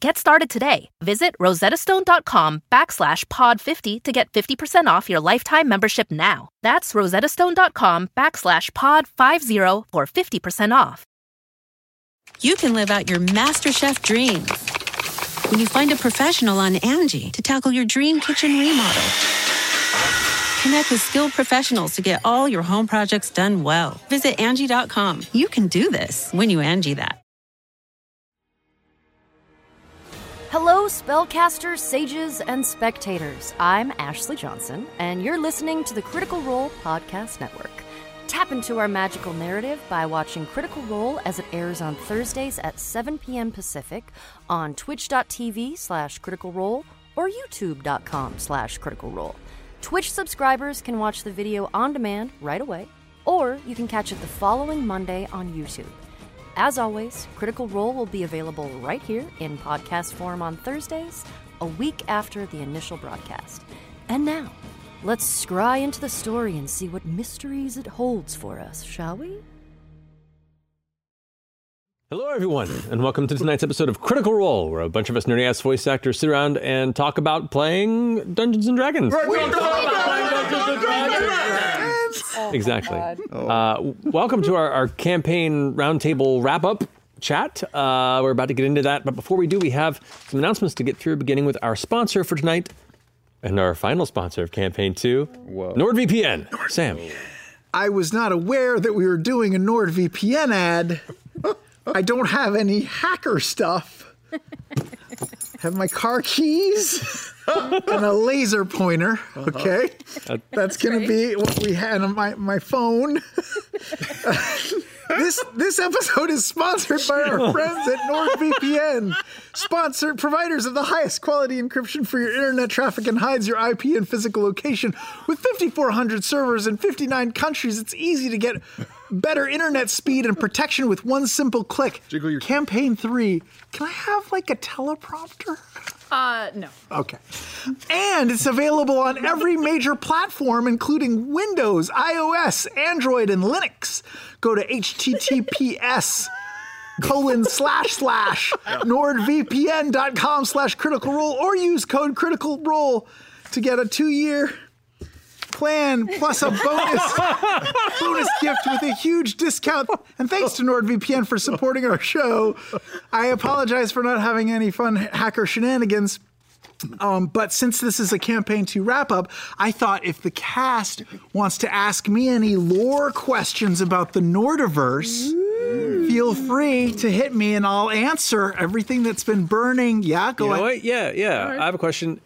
Get started today. Visit rosettastone.com backslash pod50 to get 50% off your lifetime membership now. That's rosettastone.com backslash pod50 for 50% off. You can live out your MasterChef dreams when you find a professional on Angie to tackle your dream kitchen remodel. Connect with skilled professionals to get all your home projects done well. Visit Angie.com. You can do this when you Angie that. Hello, spellcasters, sages, and spectators. I'm Ashley Johnson, and you're listening to the Critical Role Podcast Network. Tap into our magical narrative by watching Critical Role as it airs on Thursdays at 7 p.m. Pacific on twitch.tv slash critical role or youtube.com slash critical role. Twitch subscribers can watch the video on demand right away, or you can catch it the following Monday on YouTube. As always, Critical Role will be available right here in podcast form on Thursdays, a week after the initial broadcast. And now, let's scry into the story and see what mysteries it holds for us, shall we? Hello, everyone, and welcome to tonight's episode of Critical Role, where a bunch of us nerdy ass voice actors sit around and talk about playing Dungeons and Dragons. exactly. Uh, welcome to our, our campaign roundtable wrap up chat. Uh, we're about to get into that, but before we do, we have some announcements to get through, beginning with our sponsor for tonight and our final sponsor of campaign two, NordVPN. Sam. I was not aware that we were doing a NordVPN ad. I don't have any hacker stuff. I have my car keys and a laser pointer. Uh-huh. Okay, uh, that's gonna be what we had on my my phone. this this episode is sponsored by our friends at NordVPN, sponsored providers of the highest quality encryption for your internet traffic and hides your IP and physical location. With 5,400 servers in 59 countries, it's easy to get better internet speed and protection with one simple click. Jiggle your campaign three. Can I have like a teleprompter? Uh, no. Okay. And it's available on every major platform, including Windows, iOS, Android, and Linux. Go to https colon slash slash nordvpn.com slash critical role or use code critical role to get a two-year plan plus a bonus bonus gift with a huge discount. And thanks to NordVPN for supporting our show. I apologize for not having any fun hacker shenanigans. Um, but since this is a campaign to wrap up, I thought if the cast wants to ask me any lore questions about the Nordiverse, feel free to hit me and I'll answer everything that's been burning. Yeah, go You know ahead. what? Yeah, yeah. I have a question.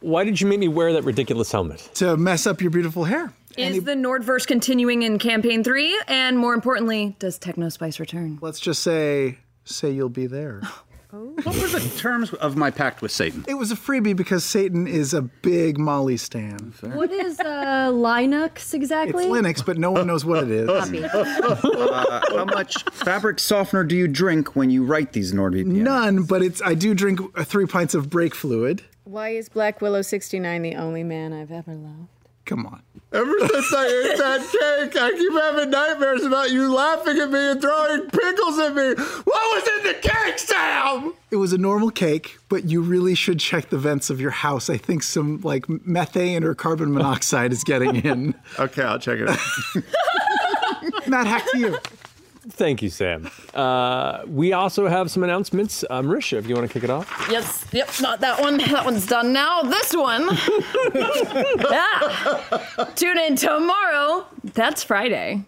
Why did you make me wear that ridiculous helmet? To mess up your beautiful hair. Is the Nordverse continuing in campaign three? And more importantly, does Technospice return? Let's just say, say you'll be there. What were the terms of my pact with Satan? It was a freebie because Satan is a big Molly stan. What is uh, Linux exactly? It's? Linux, but no one knows what it is. Uh, how much fabric softener do you drink when you write these NordVPN? None, but it's. I do drink uh, three pints of brake fluid. Why is Black Willow 69 the only man I've ever loved? Come on. Ever since I ate that cake, I keep having nightmares about you laughing at me and throwing pickles at me. What was in the cake, Sam? It was a normal cake, but you really should check the vents of your house. I think some like methane or carbon monoxide is getting in. Okay, I'll check it out. Matt, hack to you. Thank you, Sam. Uh, we also have some announcements. Uh, Marisha, if you want to kick it off. Yes, yep, not that one. That one's done now. This one. yeah. Tune in tomorrow. That's Friday.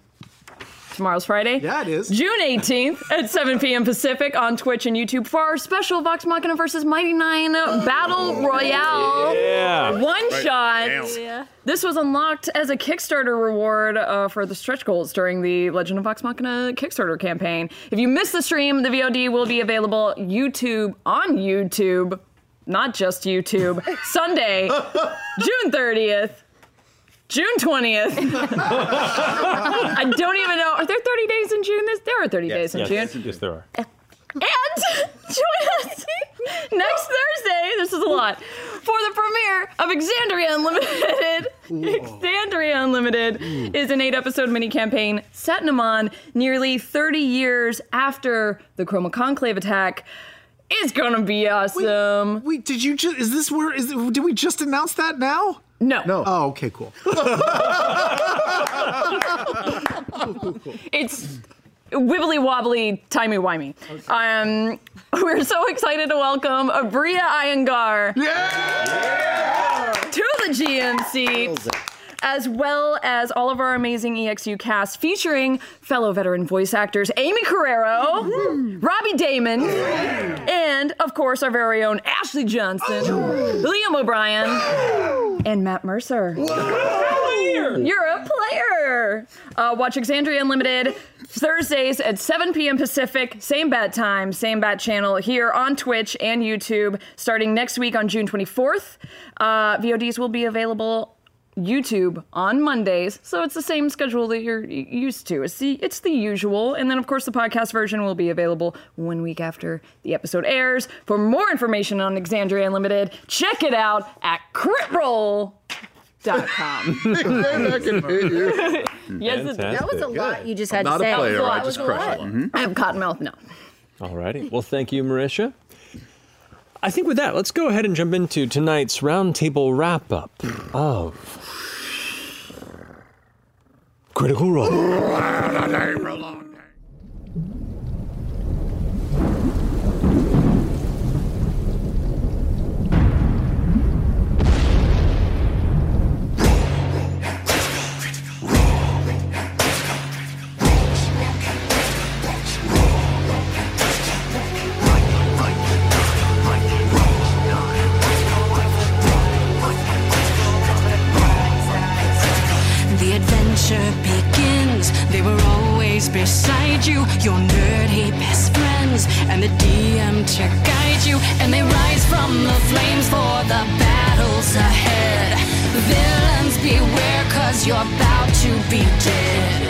Tomorrow's Friday. Yeah, it is. June 18th at 7 p.m. Pacific on Twitch and YouTube for our special Vox Machina versus Mighty Nein Battle Royale. Yeah. One shot. Yeah. This was unlocked as a Kickstarter reward uh, for the stretch goals during the Legend of Vox Machina Kickstarter campaign. If you missed the stream, the VOD will be available YouTube on YouTube, not just YouTube, Sunday, June 30th. June 20th. I don't even know. Are there 30 days in June? This there are 30 days in yes, June. yes, there are. And join us next Thursday. This is a lot for the premiere of Exandria Unlimited. Exandria Unlimited is an eight-episode mini campaign set in Emon, nearly 30 years after the Chroma Conclave attack. It's gonna be awesome. Wait, did you just? Is this where? Is did we just announce that now? No. No. Oh, okay, cool. It's wibbly wobbly, timey wimey. Um, we're so excited to welcome Aabria Iyengar to the GM seat, as well as all of our amazing EXU cast featuring fellow veteran voice actors Aimee Carrero, Robbie Daymond, and of course our very own Ashley Johnson, Liam O'Brien, and Matt Mercer. You're a player. Uh, watch Exandria Unlimited Thursdays at 7 p.m. Pacific, same bat time, same bat channel here on Twitch and YouTube, starting next week on June 24th. Uh, VODs will be available YouTube on Mondays, so it's the same schedule that you're used to. It's the it's the usual, and then of course the podcast version will be available one week after the episode airs. For more information on Exandria Unlimited, check it out at critroll.com. I can yes, it, That was a lot you just had Not to say. a player. That I just a crush lot. it. Mm-hmm. I have cotton mouth. No. Alrighty. Well, thank you, Marisha. I think with that, let's go ahead and jump into tonight's roundtable wrap up of Critical Role. beware, cause you're about to be dead.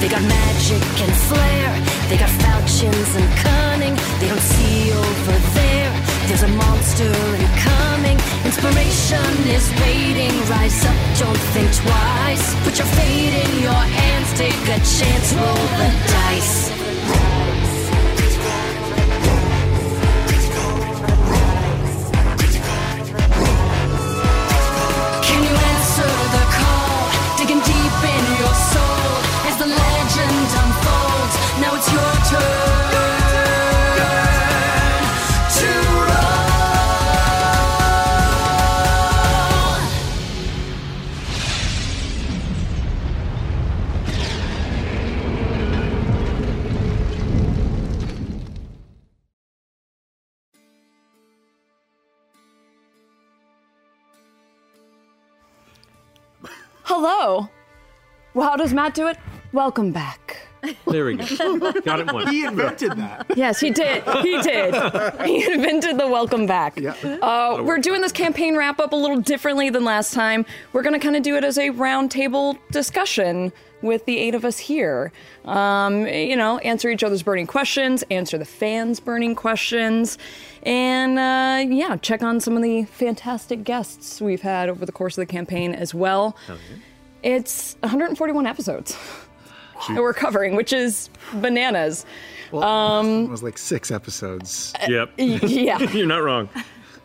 They got magic and flair. They got falchions and cunning. They don't see over there. There's a monster incoming. Inspiration is waiting. Rise up, don't think twice. Put your fate in your hands. Take a chance, roll the dice. How does Matt do it? Welcome back. There we go. Got it once. He invented that. Yes, he did. He did. He invented the welcome back. Uh, we're doing this campaign wrap up a little differently than last time. We're going to kind of do it as a roundtable discussion with the eight of us here. Um, you know, answer each other's burning questions, answer the fans' burning questions, and uh, yeah, check on some of the fantastic guests we've had over the course of the campaign as well. It's 141 episodes that we're covering, which is bananas. Well, um, It was like six episodes. Yep. yeah. You're not wrong.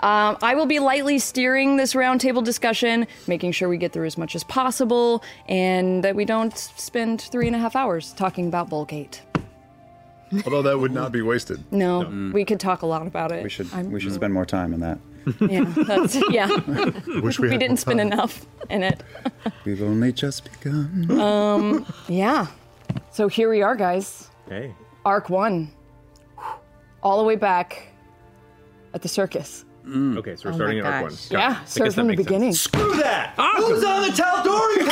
Um, I will be lightly steering this roundtable discussion, making sure we get through as much as possible, and that we don't spend three and a half hours talking about Bullgate. Although that would not be wasted. No, we could talk a lot about it. We should I'm- we should spend more time in that. Yeah, that's, yeah. Wish we had didn't more spend time. enough in it. We've only just begun. Um, Yeah. So here we are, guys. Hey. Arc one, all the way back at the circus. Okay, so we're starting at arc one. gosh. Got it. I Yeah, guess start that from the makes sense. beginning. Screw that! Who's on the Tal'Dorei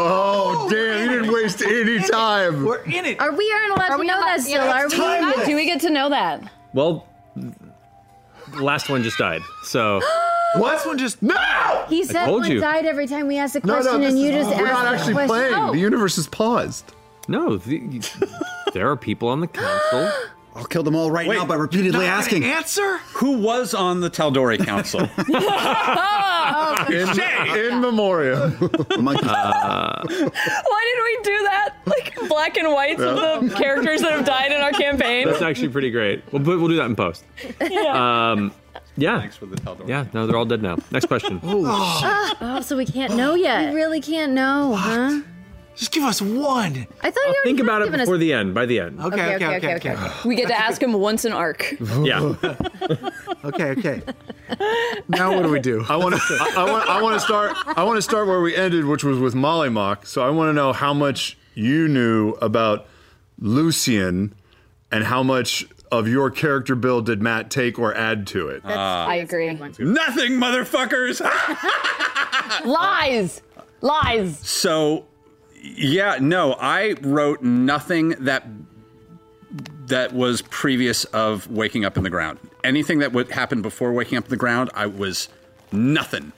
Oh, damn, you didn't waste any time. We're in it. Are we aren't allowed Are to we know that still? yeah, are we? Do we get to know that? Well, the last one just died, so What? This one just no. He said told one you. died every time we asked a No, question, no, this and you is- just we're asked not actually question. playing. Oh. The universe is paused. No, the, there are people on the council. I'll kill them all right now by repeatedly asking. Answer? Who was on the Tal'Dorei Council? In, in memoriam. Why did we do that? Like black and whites of the characters that have died in our campaign. That's actually pretty great. We'll, we'll do that in post. Yeah. Um, yeah. Thanks for the Tal'Dorei. Yeah, no, they're all dead now. Next question. Oh, so we can't know yet. We really can't know, huh? Just give us one. I thought you already Think had about it given before us... the end, by the end. Okay, okay, okay, okay. We get to ask him once an arc. Yeah. Okay, okay. Now what do we do? I want to. I, I want. I want to start. I want to start where we ended, which was with Mollymauk. So I want to know how much you knew about Lucian, and how much of your character build did Matt take or add to it. Ah. I agree. Nothing, motherfuckers. Lies. Lies. So, yeah, no, I wrote nothing that that was previous of waking up in the ground. Anything that would happen before waking up in the ground, I was nothing.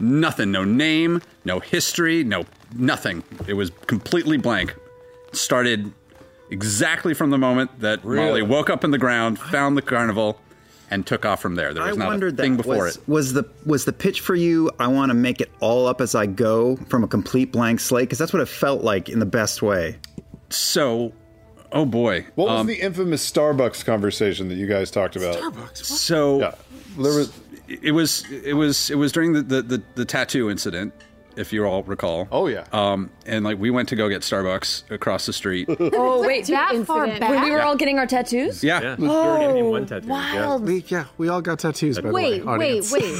Nothing. No name, no history, no nothing. It was completely blank. Started exactly from the moment that Molly woke up in the ground, found the carnival, and took off from there. There I was not a wondered thing that before was, it. was the was the pitch for you. I want to make it all up as I go from a complete blank slate because that's what it felt like in the best way. So, oh boy, What was Um, the infamous Starbucks conversation that you guys talked about? So Yeah, there was. it was it was it was during the, the, the, the tattoo incident, if you all recall. Oh yeah. Um, and like we went to go get Starbucks across the street. Oh wait, that far back? When we were Yeah. all getting our tattoos? Yeah. Yeah. You already named one tattoo. Wild. We, yeah, we all got tattoos. By the Wait, way, wait, audience. wait.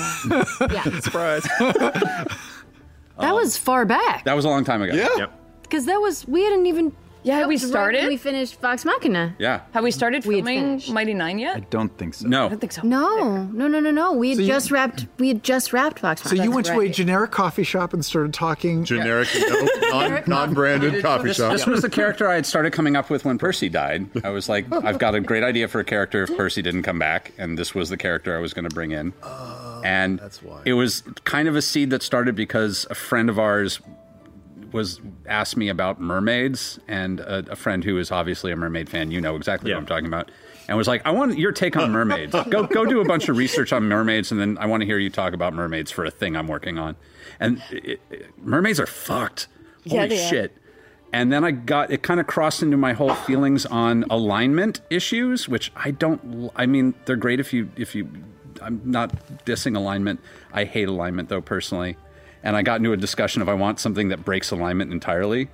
yeah, Surprise. that was far back. that was a long time ago. Yeah. Yep. Because that was we hadn't even. Yeah, that we was right started? we finished Vox Machina. Yeah. Have we started We had filming finished. Mighty Nein I don't think so. No. I don't think so. No, no, no, no, no. We had So you- just wrapped. We had just wrapped Vox Machina. So Machina. you went to a generic coffee shop and started talking. Generic, no, non, non-branded coffee shop. This was the character I had started coming up with when Percy died. I was like, I've got a great idea for a character if Percy didn't come back, and this was the character I was going to bring in. Oh, and that's why. it was kind of a seed that started because a friend of ours was asked me about mermaids, and a, a friend who is obviously a mermaid fan, you know exactly Yeah. what I'm talking about, and was like, I want your take on mermaids. go go do a bunch of research on mermaids, and then I want to hear you talk about mermaids for a thing I'm working on. And it, it- mermaids are fucked. Yeah, Holy they are. shit. And then I got it kind of crossed into my whole feelings on alignment issues, which I don't. I mean, they're great if you if you. I'm not dissing alignment. I hate alignment though personally, and I got into a discussion of I want something that breaks alignment entirely,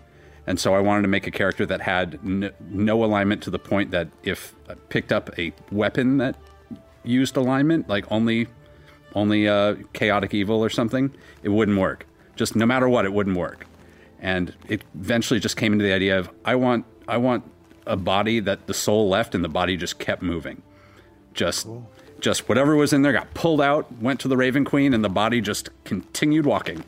and so I wanted to make a character that had n- no alignment to the point that if I picked up a weapon that used alignment, like only only uh, chaotic evil or something, it wouldn't work. Just no matter what, it wouldn't work. And it eventually just came into the idea of I want I want a body that the soul left and the body just kept moving. Just just whatever was in there got pulled out, went to the Raven Queen, and the body just continued walking.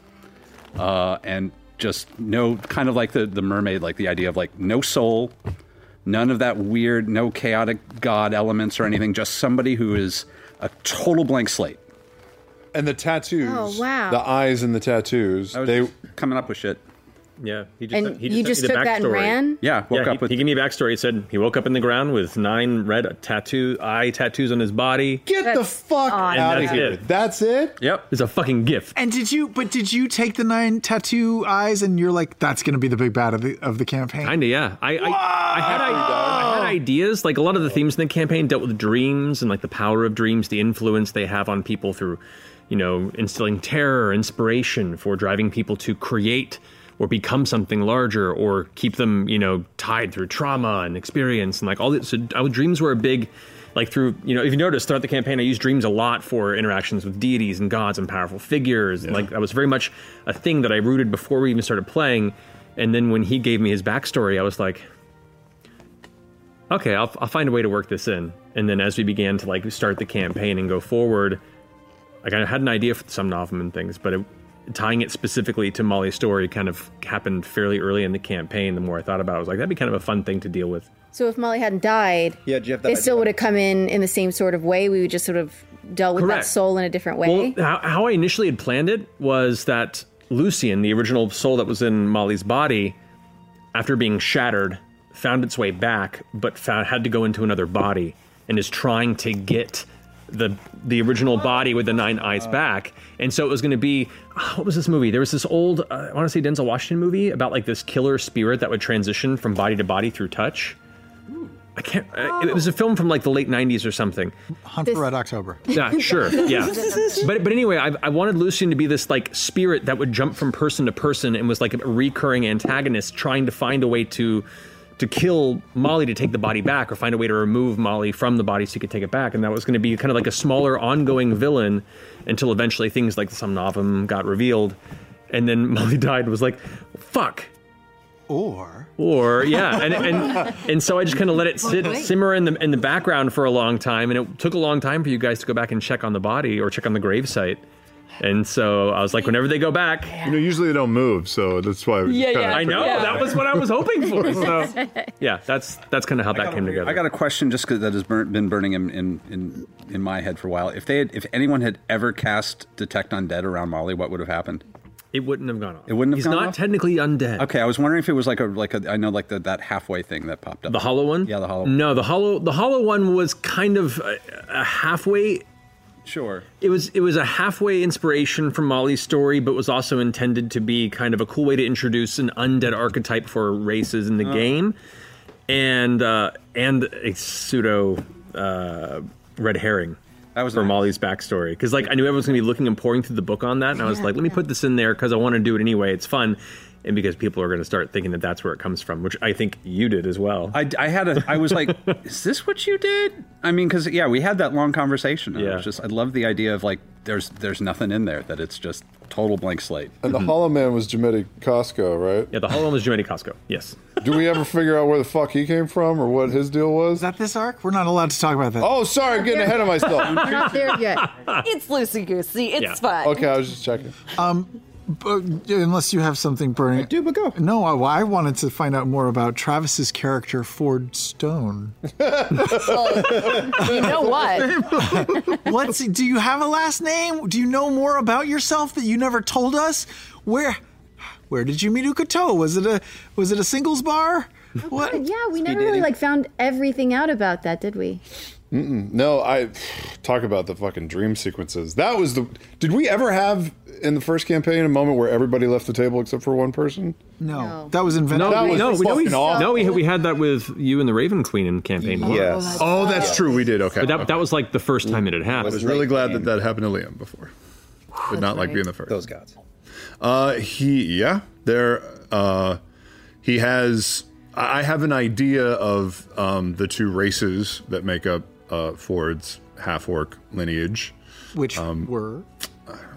Uh, and just no kind of like the, the mermaid, like the idea of like no soul, none of that weird, no chaotic god elements or anything, just somebody who is a total blank slate. And the tattoos. Oh, wow. The eyes and the tattoos. I was They. just coming up with shit. Yeah. He And he you just took that and ran. Yeah, woke yeah, up he, with he gave me a backstory. He said he woke up in the ground with nine red tattoo eye tattoos on his body. Get the fuck odd. out of here. it. That's it. Yep. It's a fucking gift. And did you? But did you take the nine tattoo eyes and you're like, that's going to be the big bad of the of the campaign? Kinda, yeah. I I, I, had, I, I had ideas. Like a lot of the themes in the campaign dealt with dreams and like the power of dreams, the influence they have on people through, you know, instilling terror, inspiration for driving people to create or become something larger or keep them, you know, tied through trauma and experience and like all this. So uh, dreams were a big. Like through, you know, if you notice throughout the campaign, I used dreams a lot for interactions with deities and gods and powerful figures. And like that was very much a thing that I rooted before we even started playing. And then when he gave me his backstory, I was like, okay, I'll, I'll find a way to work this in. And then as we began to like start the campaign and go forward, like I had an idea for some of them and things, but it, tying it specifically to Molly's story kind of happened fairly early in the campaign. The more I thought about it, I was like, that'd be kind of a fun thing to deal with. So if Molly hadn't died, Yeah, Jeff, that it still would have come in in the same sort of way. We would just sort of dealt with Correct. that soul in a different way. Well, how, how I initially had planned it was that Lucian, the original soul that was in Molly's body, after being shattered, found its way back, but found, had to go into another body and is trying to get the the original body with the nine eyes back. And so it was going to be what was this movie? There was this old uh, I want to say Denzel Washington movie about like this killer spirit that would transition from body to body through touch. I can't. Uh, it was a film from like the late '90s or something. Hunt for Red October. Yeah, sure. Yeah. But but anyway, I, I wanted Lucian to be this like spirit that would jump from person to person and was like a recurring antagonist trying to find a way to to kill Molly to take the body back or find a way to remove Molly from the body so he could take it back. And that was going to be kind of like a smaller ongoing villain until eventually things like the Somnovem got revealed. And then Molly died and was like, fuck. Or Or yeah, and and and so I just kind of let it sit simmer in the in the background for a long time, and it took a long time for you guys to go back and check on the body or check on the gravesite. And so I was like, whenever they go back, You know, usually they don't move, so that's why. Yeah, yeah. I know, that was what I was hoping for, so- yeah, that's that's kind of how that came together. I got a question just because that has burn, been burning in, in in in my head for a while. If they had, if anyone had ever cast Detect Undead around Molly, what would have happened? It wouldn't have gone off. It wouldn't have He's gone not off? technically undead. Okay, I was wondering if it was like a like a I know like the, that halfway thing that popped up. The hollow one? Yeah, the hollow. No, the hollow the hollow one was kind of a, a halfway. Sure. It was it was a halfway inspiration from Molly's story, but was also intended to be kind of a cool way to introduce an undead archetype for races in the Oh. game, and uh, and a pseudo uh, red herring. That was for Molly's backstory because like I knew everyone was gonna be looking and pouring through the book on that, and I was Yeah, like, let me put this in there because I want to do it anyway. It's fun. And because people are going to start thinking that that's where it comes from, which I think you did as well. I, I had a I was like, is this what you did? I mean, because yeah, we had that long conversation. And yeah. It was just I love the idea of like there's there's nothing in there that it's just total blank slate. And the Hollow Man was Jimmy Costco, right? Yeah, the Hollow Man was Jimmy Costco. Yes. Do we ever figure out where the fuck he came from or what his deal was? Is that this arc? We're not allowed to talk about that. Oh, sorry, I'm getting ahead of myself. We're not there yet. it's loosey goosey. It's Yeah. fine. Okay, I was just checking. Um, but unless you have something burning. I do, but go. No, I, I wanted to find out more about Travis's character, Fjord Stone. you know what? What's do you have a last name? Do you know more about yourself that you never told us? Where where did you meet Uk'otoa? Was it a was it a singles bar? Oh, what? yeah, we never really like found everything out about that, did we? Mm-mm. No, I talk about the fucking dream sequences. That was the. Did we ever have in the first campaign a moment where everybody left the table except for one person? No, that was invented. No, That we, was no, we, no, we, no, we, we had that with you and the Raven Queen in campaign one. Yes. Oh, that's true. We did. Okay. But that, that was like the first time it had happened. I was really glad that that happened to Liam before. Did not like being the first. Those gods. Uh, he yeah, there. Uh, he has. I I have an idea of um, the two races that make up uh, Fjord's half orc lineage. Which Um, were?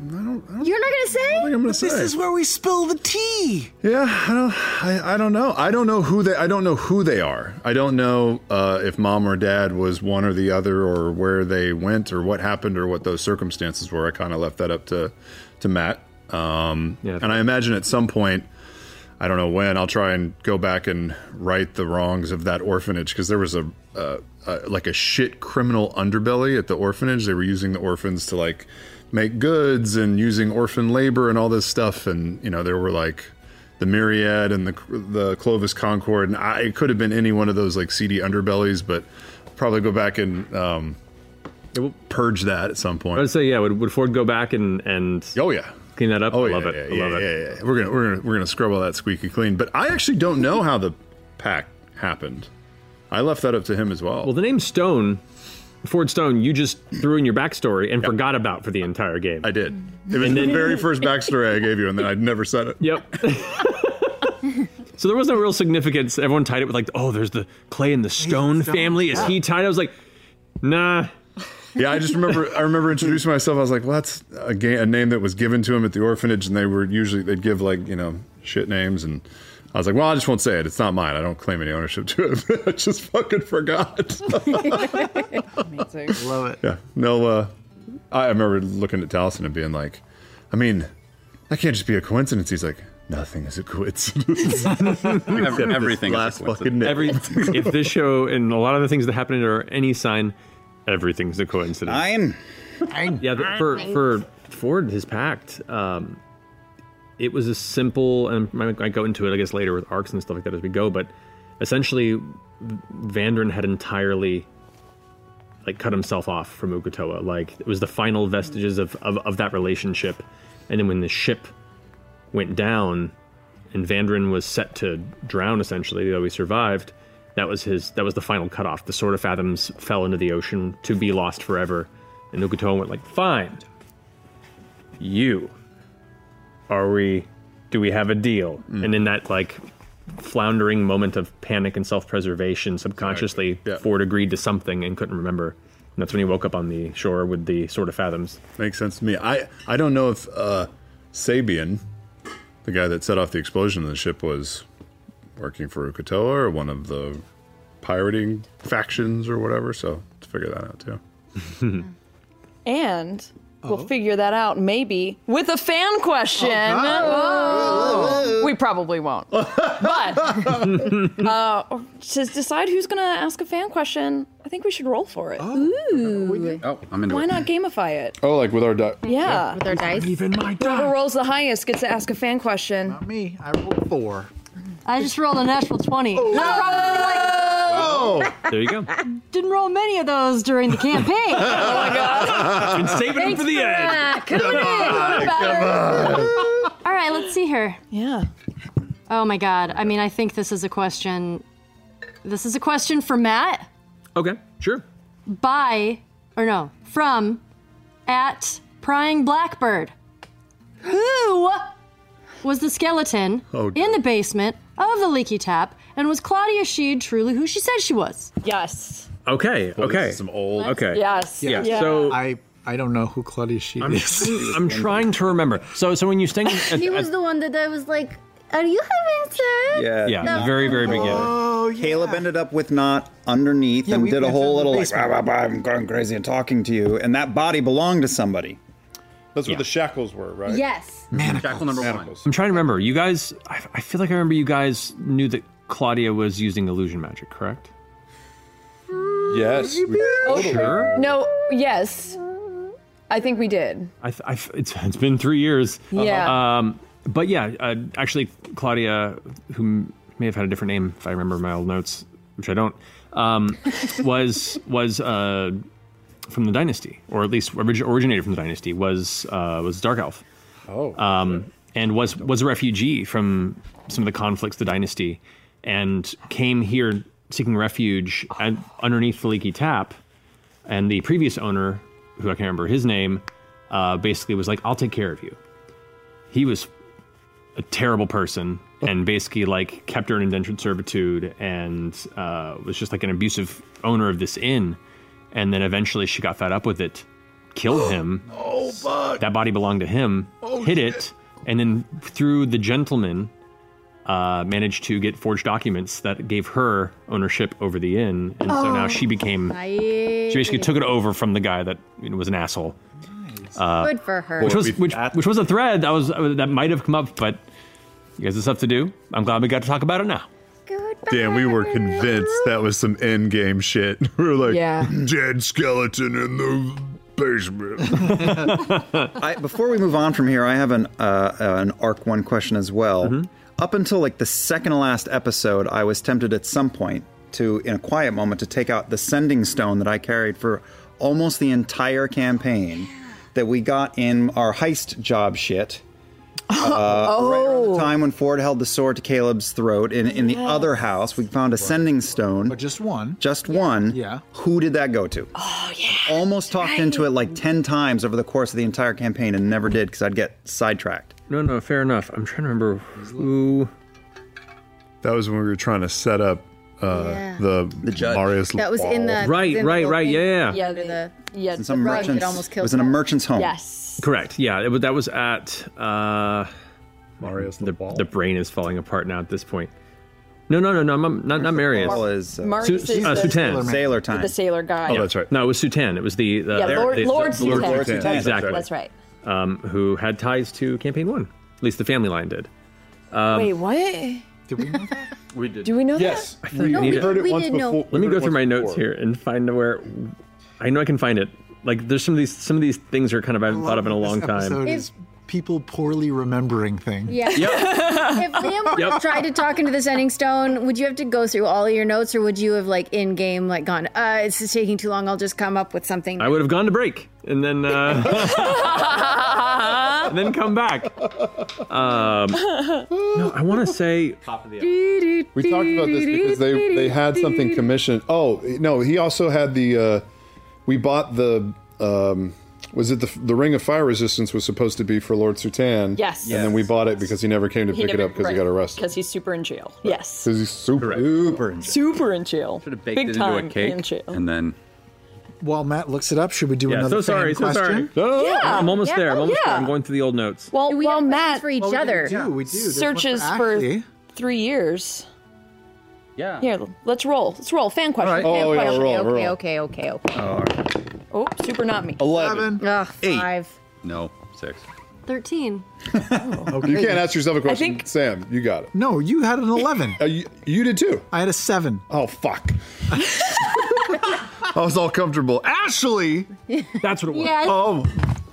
You're not gonna say? I'm gonna This say. is where we spill the tea. Yeah, I don't, I, I don't know. I don't know who they. I don't know who they are. I don't know uh, if mom or dad was one or the other, or where they went, or what happened, or what those circumstances were. I kind of left that up to to Matt. Um, and I imagine at some point, I don't know when, I'll try and go back and right the wrongs of that orphanage because there was a, uh, uh, like a shit criminal underbelly at the orphanage. They were using the orphans to like make goods and using orphan labor and all this stuff. And you know, there were like the Myriad and the the Clovis Concord, and I, it could have been any one of those like seedy underbellies, but probably go back and um, purge that at some point. I'd say, yeah, would, would Fjord go back and and oh yeah clean that up? Oh I yeah, love it. yeah, I yeah, love it. yeah, yeah. We're gonna we're gonna we're gonna scrub all that squeaky clean. But I actually don't know how the pack happened. I left that up to him as well. Well, the name Stone, Fjord Stone, you just threw in your backstory and forgot about for the entire game. I did. It was And the then- very first backstory I gave you, and then I'd never said it. Yep. So there was no real significance. Everyone tied it with like, oh, there's the Clay and the Stone Stone, family. Is yeah. he tied? I was like, nah. Yeah, I just remember I remember introducing myself. I was like, "Well, that's a, ga- a name that was given to him at the orphanage, and they were usually they'd give like you know shit names." And I was like, "Well, I just won't say it. It's not mine. I don't claim any ownership to it." I just fucking forgot. Amazing. Love it. Yeah. No, uh, I remember looking at Taliesin and being like, I mean, that can't just be a coincidence. He's like, nothing is a coincidence. Every- everything is a Last coincidence. fucking Every if this show and a lot of the things that happen in it are any sign, everything's a coincidence. I'm. Yeah, the, for for Fjord, his pact, um, it was a simple, and I might go into it, I guess, later with arcs and stuff like that as we go. But essentially, Vandren had entirely like cut himself off from Uk'otoa. Like it was the final vestiges of, of of that relationship. And then when the ship went down, and Vandren was set to drown, essentially, though he survived. That was his. That was the final cutoff. The Sword of Fathoms fell into the ocean to be lost forever. And Uk'otoa went like, "Fine, you. Are we? Do we have a deal?" And in that like floundering moment of panic and self-preservation, subconsciously, Fjord agreed to something and couldn't remember. And that's when he woke up on the shore with the Sword of Fathoms. Makes sense to me. I, I don't know if uh, Sabian, the guy that set off the explosion of the ship, was working for Uk'otoa or one of the pirating factions or whatever. So to figure that out too. And we'll figure that out maybe with a fan question. Oh, we probably won't. but uh, to decide who's going to ask a fan question, I think we should roll for it. Ooh. Oh, I'm into Why it. not gamify it? Oh, like with our di- Yeah. With our dice. Even my dice. Whoever rolls the highest gets to ask a fan question. Not me. I rolled four. I just rolled a natural 20. Not probably like, Oh, There you go. didn't roll many of those during the campaign. oh my god. Been saving them for the for end. that. Come Come on, on. All right, let's see here. Yeah. Oh my god. I mean, I think this is a question. This is a question for Matt Okay, sure. by, or no, from at Prying Blackbird. Who was the skeleton Oh, in the basement of the leaky tap, and was Claudia Sheed truly who she said she was? Yes. Okay, Well, this okay. is some old. Okay. Yes. Yeah. Yeah. So I I don't know who Claudia Sheed I'm, is. I'm trying to remember. So so when you sing, at, He was at- the one that I was like, "Are you having sex?" Yeah. yeah, No. the very very beginning. Oh, yeah. Caleb ended up with not underneath Yeah, and did a whole little like, basement. "Rah, rah, rah, I'm going crazy and talking to you, and that body belonged to somebody. That's where the shackles were, right? Yes. Shackle number one. I'm trying to remember. You guys, I, I feel like I remember you guys knew that Claudia was using illusion magic, correct? Yes. we- Oh, Sure. No, yes. I think we did. I, th- I f- it's, it's been three years. Yeah. Um, but yeah, uh, actually, Claudia, who may have had a different name if I remember my old notes, which I don't, um, was was uh, from the dynasty, or at least orig- originated from the dynasty. Was uh, was dark elf. Oh. um, and was was a refugee from some of the conflicts of the dynasty, and came here seeking refuge at, underneath the leaky tap. And the previous owner, who I can't remember his name, uh, basically was like, "I'll take care of you." He was a terrible person, and basically like kept her in indentured servitude, and uh, was just like an abusive owner of this inn. And then eventually, she got fed up with it, killed him. Oh, fuck. That body belonged to him. Oh, hid it, and then through the gentleman, uh, managed to get forged documents that gave her ownership over the inn, and so now she became. She basically took it over from the guy that you know, was an asshole. Uh, Good for her. Which was which, which was a thread that was that might have come up, but you guys have stuff to do. I'm glad we got to talk about it now. Damn, we were convinced that was some end game shit. we were like, Yeah. dead skeleton in the basement. I, before we move on from here, I have an uh, uh, an arc one question as well. Mm-hmm. Up until like the second to last episode, I was tempted at some point to, in a quiet moment, to take out the sending stone that I carried for almost the entire campaign that we got in our heist job shit. Uh, Right around the time when Fjord held the sword to Caleb's throat in, in the other house, we found a sending stone. But just one. Just one. Yeah. Who did that go to? Oh, yeah. Almost talked into it like 10 times over the course of the entire campaign and never did because I'd get sidetracked. No, no, fair enough. I'm trying to remember who. That was when we were trying to set up uh, Yeah. the the judge. Marius That was in the Right, in right, little right, yeah, yeah. Yeah, the yeah. In some rug that merchant's, almost it killed was in a merchant's home. Yes. Correct. Yeah, it that was at. Uh, Marius the, the brain is falling apart now at this point. No, no, no, no, I'm- not not Marius. Ball is, uh, Marius Su- is uh, the- Sutan. Sailor time. The sailor guy. Oh, Yeah. No, it was Sutan. It was the, the Yeah, Lord- the- Lord the- Sutan. Lord Sutan. Exactly. That's right. Um, who had ties to campaign one. At least the family line did. Um, Wait, what? Did we know that? We did. Do we know Yes. that? I feel like No, we we heard it We once didn't know. before. Let me go through my once notes here and find where. I know I can find it. Like there's some of these some of these things are kind of I haven't thought of in a long time. episode is people poorly remembering things. Yeah. if Liam Yep. tried to talk into the sending stone, would you have to go through all of your notes, or would you have like in game like gone? Uh, it's just taking too long. I'll just come up with something. I would have gone to break and then uh, and then come back. Um, no, I want to say top of the We talked about this because they they had something commissioned. Oh no, he also had the. Uh, we bought the. Um, was it the the ring of fire resistance was supposed to be for Lord Sutan? Yes. And then we bought it because he never came to pick it up because he got arrested. Because he's super in jail. Yes. Because he's super super in jail. Super in jail. Baked Big it time into a cake in jail. and then While Matt looks it up, should we do Yeah, another so sorry, fan so sorry. question? Yeah. I'm almost Yeah. there. I'm Oh, almost yeah. there. I'm going through the old notes. Well, we well, have Matt for each Well, we other. do, we do. Searches for for three years. Yeah. Here, let's roll. Let's roll. Fan question. right. Fan Oh, yeah, question. roll, okay, roll. okay, okay, okay. Oh, super not me. Eleven. Seven. Ugh, Eight. five. No, six. 13. Okay. You can't ask yourself a question, think- Sam. You got it. No, you had an 11. Uh, you, you did too. I had a 7. Oh fuck. I was all comfortable. Ashley. That's what it was. Yes. Oh,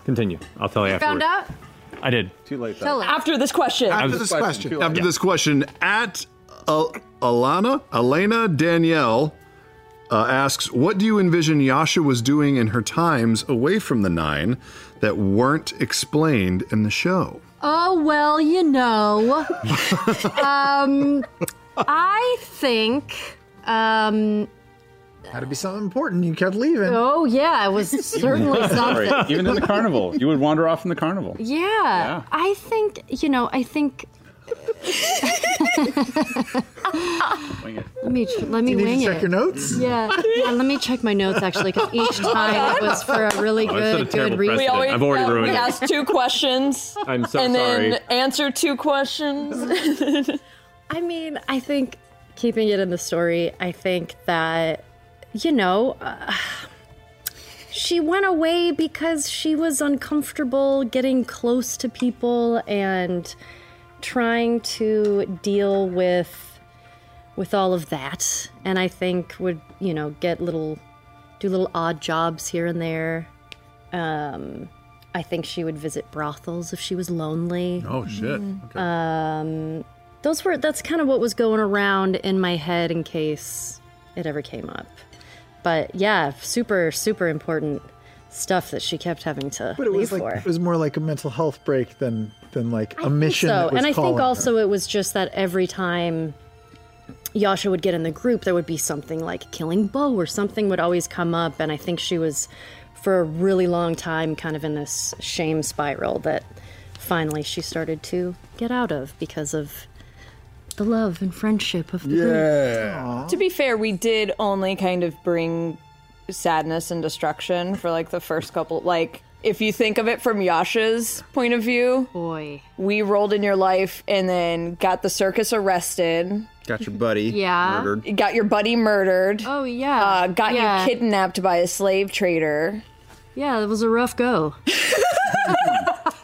Continue. I'll tell you after. Found afterwards. out. I did. Too late. Tell us. After this question. After this question. after this question, at uh, Alana Elena Danielle uh, asks, "What do you envision Yasha was doing in her times away from the Nein that weren't explained in the show?" Oh, well, you know. um, I think. Um, Had to be something important. You kept leaving. oh, yeah, it was certainly Sorry. something. Even in the carnival, you would wander off in the carnival. Yeah, I think, you know, I think. Let me ch- let me You need wing to check it. your notes? Yeah. yeah, let me check my notes actually, because each time it was for a really Oh, I set a good, terrible reason. we always I've already uh, ruined we it. ask two questions. I'm so and sorry. then answer two questions. I mean, I think keeping it in the story, I think that, you know, uh, she went away because she was uncomfortable getting close to people and trying to deal with with all of that and i think would you know get little do little odd jobs here and there um i think she would visit brothels if she was lonely Oh shit. Okay. um, those were that's kind of what was going around in my head in case it ever came up. But yeah, super super important stuff that she kept having to But it leave was like for. it was more like a mental health break than than like a I think mission. so, that was and I think calling her. also it was just that every time Yasha would get in the group, there would be something like killing Bo or something would always come up, and I think she was for a really long time kind of in this shame spiral that finally she started to get out of because of the love and friendship of the group. Yeah. to be fair, we did only kind of bring sadness and destruction for like the first couple. Like, if you think of it from Yasha's point of view, boy, we rolled in your life and then got the circus arrested. Got your buddy Yeah. murdered. Got your buddy murdered. Oh yeah. Uh, got Yeah. you kidnapped by a slave trader. Yeah, it was a rough go.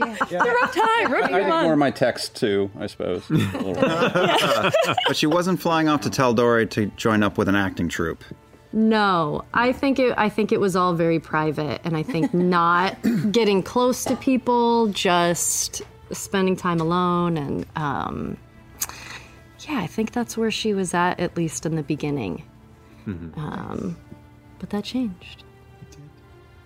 It's a rough time. Rough I ignore time. my text too, I suppose. but she wasn't flying off to Tal'Dorei to join up with an acting troupe. No, I think it. I think it was all very private, and I think not getting close to people, just spending time alone, and um, yeah, I think that's where she was at, at least in the beginning. Um, but that changed.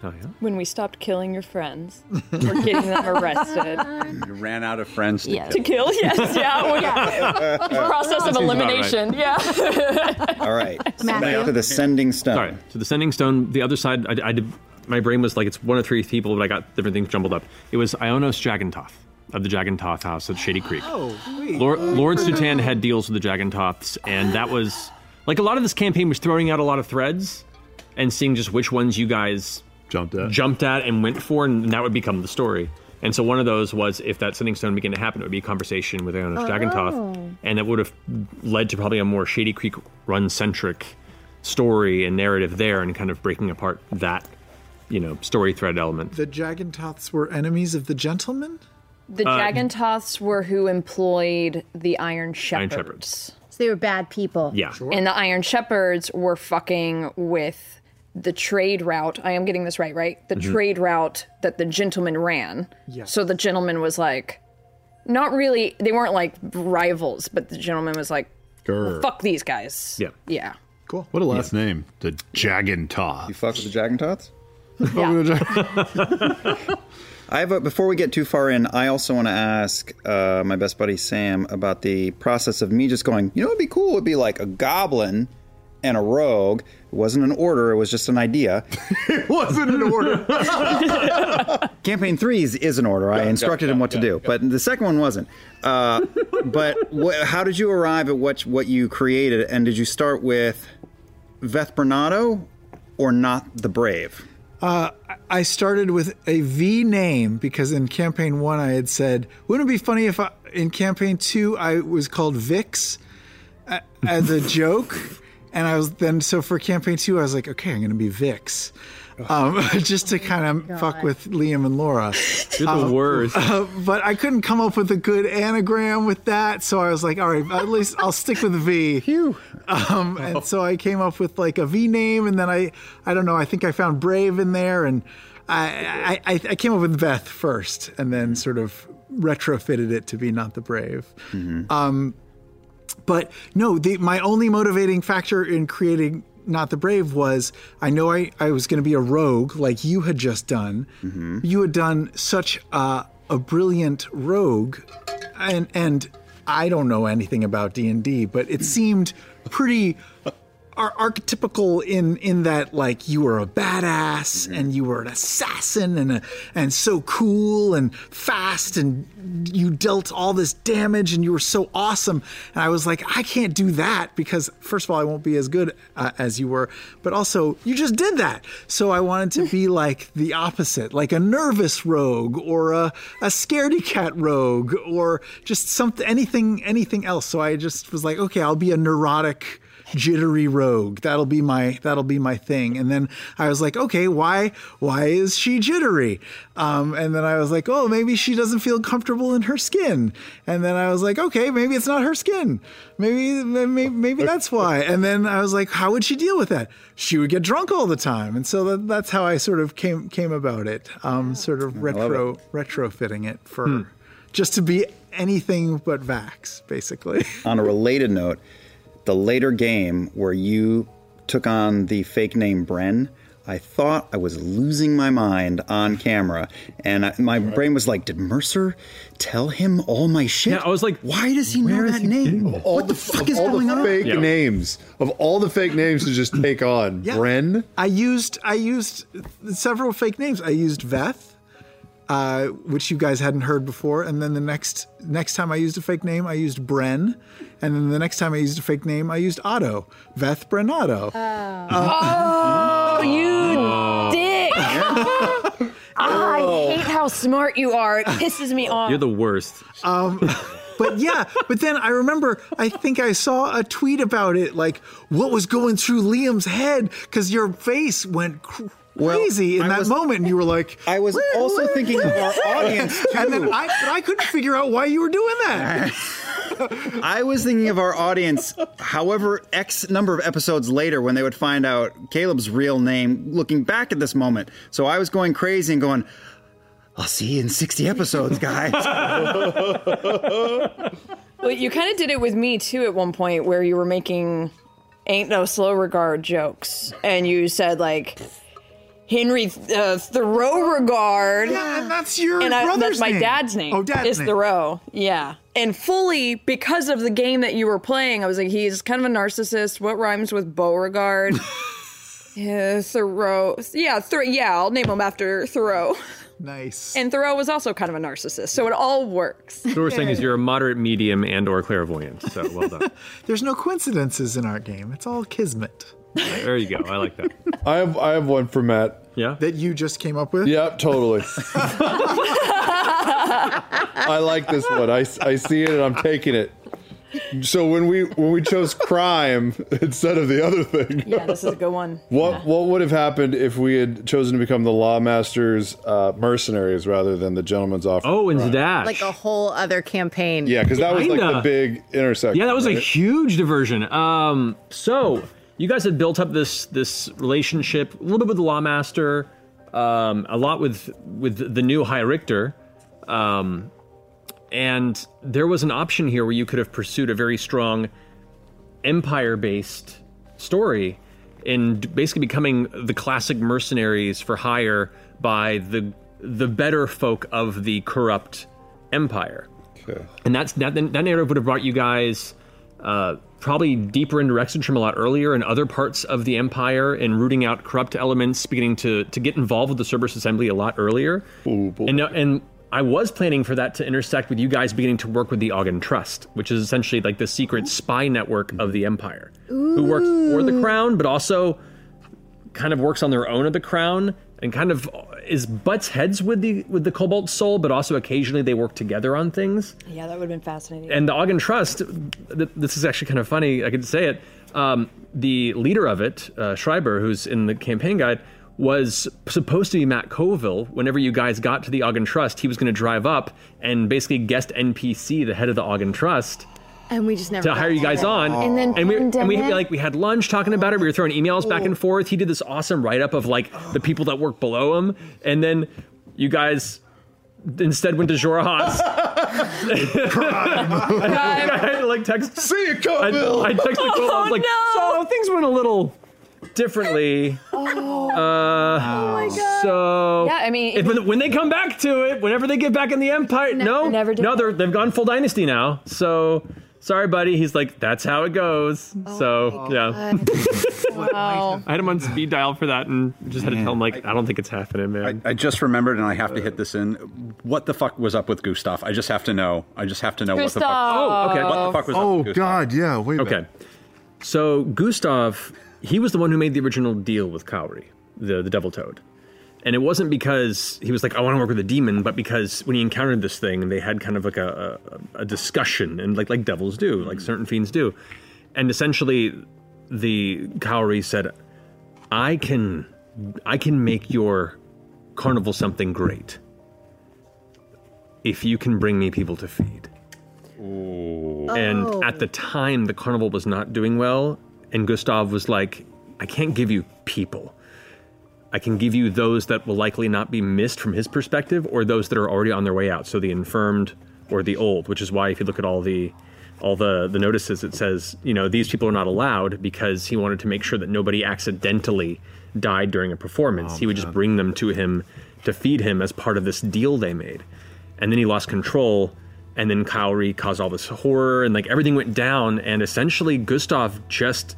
Oh yeah. When we stopped killing your friends or getting them arrested. you ran out of friends to To kill, yes, yeah. well, yeah. Process of Seems about right. elimination, yeah. All right. So Matthew? back to the sending stone. Sorry. So the sending stone. The other side. I, I did. My brain was like it's one of three people, but I got different things jumbled up. It was Ionos Jagantoth of the Jagantoth House at Shady Creek. Oh, wait. Lord, Lord Sutan had deals with the Jagantoths, and that was like a lot of this campaign was throwing out a lot of threads and seeing just which ones you guys jumped at, jumped at, and went for, and that would become the story. And so one of those was if that sending stone began to happen, it would be a conversation with Ionos Oh. Jagantoth, and that would have led to probably a more Shady Creek run centric story and narrative there, and kind of breaking apart that you know story thread element. The Jagantoths were enemies of the gentleman? The Uh, Jagantoths were who employed the Iron Shepherds. Shepherds. So they were bad people. Yeah. And the Iron Shepherds were fucking with the trade route. I am getting this right, right? The Mm-hmm. Mhm. trade route that the gentleman ran. Yes. So the gentleman was like, not really, they weren't like rivals, but the gentleman was like, Grr. fuck these guys. Yeah. Yeah. Cool. What a last name. The Jagantoth. You fuck with the Jagantoths? Yeah. I have a, before we get too far in, I also want to ask uh, my best buddy Sam about the process of me just going. You know, it'd be cool. It'd be like a goblin and a rogue. It wasn't an order. It was just an idea. it wasn't an order. Campaign three is, is an order. I instructed him what to do, but the second one wasn't. Uh, but wh- how did you arrive at what what you created? And did you start with Veth Brenatto or Nott the Brave? Uh, I started with a V name because in campaign one I had said, wouldn't it be funny if I, in campaign two I was called Vix a- as a joke? And I was then, so for campaign two, I was like, okay, I'm going to be Vix. Um, just to kind of fuck with Liam and Laura. You're the Um, worst. uh, but I couldn't come up with a good anagram with that, so I was like, all right, at least I'll stick with V. Um, and so I came up with like a V name, and then I, I don't know, I think I found Brave in there, and I, I, I I came up with Veth first, and then sort of retrofitted it to be Nott the Brave. Um, but no, the, my only motivating factor in creating Nott the Brave was I know I, I was going to be a rogue like you had just done. Mm-hmm. You had done such a, a brilliant rogue, and and I don't know anything about D and D, but it seemed pretty ar- archetypical in in that like you were a badass and you were an assassin and a, and so cool and fast and you dealt all this damage and you were so awesome. And I was like I can't do that because first of all I won't be as good uh, as you were but also you just did that. So I wanted to be like the opposite like a nervous rogue or a a scaredy cat rogue or just something anything anything else. So I just was like okay I'll be a neurotic jittery rogue. That'll be my that'll be my thing. And then i was like okay why why is she jittery? Um, and then i was like oh maybe she doesn't feel comfortable in her skin. And then i was like okay maybe it's not her skin. Maybe maybe, maybe that's why. And then i was like how would she deal with that? She would get drunk all the time. And so that, that's how i sort of came came about it. Um, sort of retro retrofitting it for Hmm. just to be anything but vax basically. On a related note, the later game where you took on the fake name Bren, I thought I was losing my mind on camera, and I, my brain was like, "Did Mercer tell him all my shit?" Yeah, I was like, "Why does he know that name? what the fuck is all going the on?" fake names of all the fake names to just take on Bren. I used I used several fake names. I used Veth, uh, which you guys hadn't heard before, and then the next next time I used a fake name, I used Bren, and then the next time I used a fake name, I used Otto, Veth Brenatto. Oh, you dick! I hate how smart you are. It pisses me off. You're the worst. Um, but yeah, but then I remember, I think I saw a tweet about it, like what was going through Liam's head, because your face went cr- crazy in that moment, and you were like, I was also thinking of our audience, and then I, I couldn't figure out why you were doing that. I was thinking of our audience, however, X number of episodes later when they would find out Caleb's real name, looking back at this moment. So I was going crazy and going, I'll see you in 60 episodes, guys. Well, you kind of did it with me too at one point where you were making ain't no slow regard jokes and you said like Henry uh, Thoreau regard. Yeah, and that's your and I, brother's that's my name. dad's name. Oh, dad's is name. Thoreau. Yeah, and fully because of the game that you were playing, I was like, he's kind of a narcissist. What rhymes with Beauregard? yeah, Thoreau. Yeah, Thor- yeah. I'll name him after Thoreau. Nice. And Thoreau was also kind of a narcissist, so it all works. So what we're saying is you're a moderate medium and or clairvoyant. So well done. There's no coincidences in our game. It's all kismet. There you go. I like that. I have I have one for Matt. Yeah. That you just came up with? Yep, totally. I like this one. I, I see it and I'm taking it. So when we when we chose crime instead of the other thing, Yeah, this is a good one. what what would have happened if we had chosen to become the Lawmaster's uh, mercenaries rather than the Gentleman's Offer? Oh, and Zadash. Like a whole other campaign. yeah, because that was like the Kinda. big intersection. Yeah, that was a huge diversion. Um, so you guys had built up this this relationship a little bit with the Lawmaster, um, a lot with with the new High Richter, um, and there was an option here where you could have pursued a very strong empire based story in basically becoming the classic mercenaries for hire by the the better folk of the corrupt empire. Okay. And that's that, that narrative would have brought you guys uh, probably deeper into Rexxentrum a lot earlier in other parts of the Empire and rooting out corrupt elements, beginning to to get involved with the Cerberus Assembly a lot earlier. And uh, and I was planning for that to intersect with you guys beginning to work with the Ogden Trust, which is essentially like the secret spy network of the Empire, who works for the Crown, but also kind of works on their own of the Crown and kind of is butts heads with the with the Cobalt Soul, but also occasionally they work together on things. Yeah, that would have been fascinating. And the Ogden Trust, th- this is actually kind of funny. I could say it. Um, the leader of it, uh, Schreiber, who's in the campaign guide, was supposed to be Matt Colville. Whenever you guys got to the Ogden Trust, he was going to drive up and basically guest NPC, the head of the Ogden Trust, And we just never to hire you guys there. on. And then and we and we pandemic. like we had lunch talking about it. We were throwing emails back and forth. He did this awesome write up of like the people that work below him, and then you guys instead went to Jorah Jorah's. I had to like text. See you, I, Colville. I texted Cole. I was like, so things went a little differently. Oh, Uh, my God. So Yeah, I mean, if, it- when, when they come back to it, whenever they get back in the Empire, no, never did no, they're they've gone full dynasty now. So sorry, buddy. He's like, that's how it goes. Oh so yeah, wow. I had him on speed dial for that, and just had to tell him like, I don't think it's happening, man. I just remembered, and I have to hit this in. What the fuck was up with Gustav? I just have to know. I just have to know what the fuck. Oh, okay. What the fuck was up Oh with Gustav? God, yeah. Wait. a Okay. minute. So Gustav, he was the one who made the original deal with Cowrie, the the Devil Toad. And it wasn't because he was like, I want to work with a demon, but because when he encountered this thing, they had kind of like a, a, a discussion, and like like devils do, like certain fiends do. And essentially, the Cowrie said, I can I can make your carnival something great. If you can bring me people to feed. And Oh. at the time, the carnival was not doing well, and Gustav was like, I can't give you people. I can give you those that will likely not be missed from his perspective, or those that are already on their way out. So the infirmed or the old, which is why if you look at all the all the the notices, it says you know these people are not allowed because he wanted to make sure that nobody accidentally died during a performance. Oh, he would just bring them to him to feed him as part of this deal they made, and then he lost control. And then Cowrie caused all this horror, and like everything went down. And essentially, Gustav just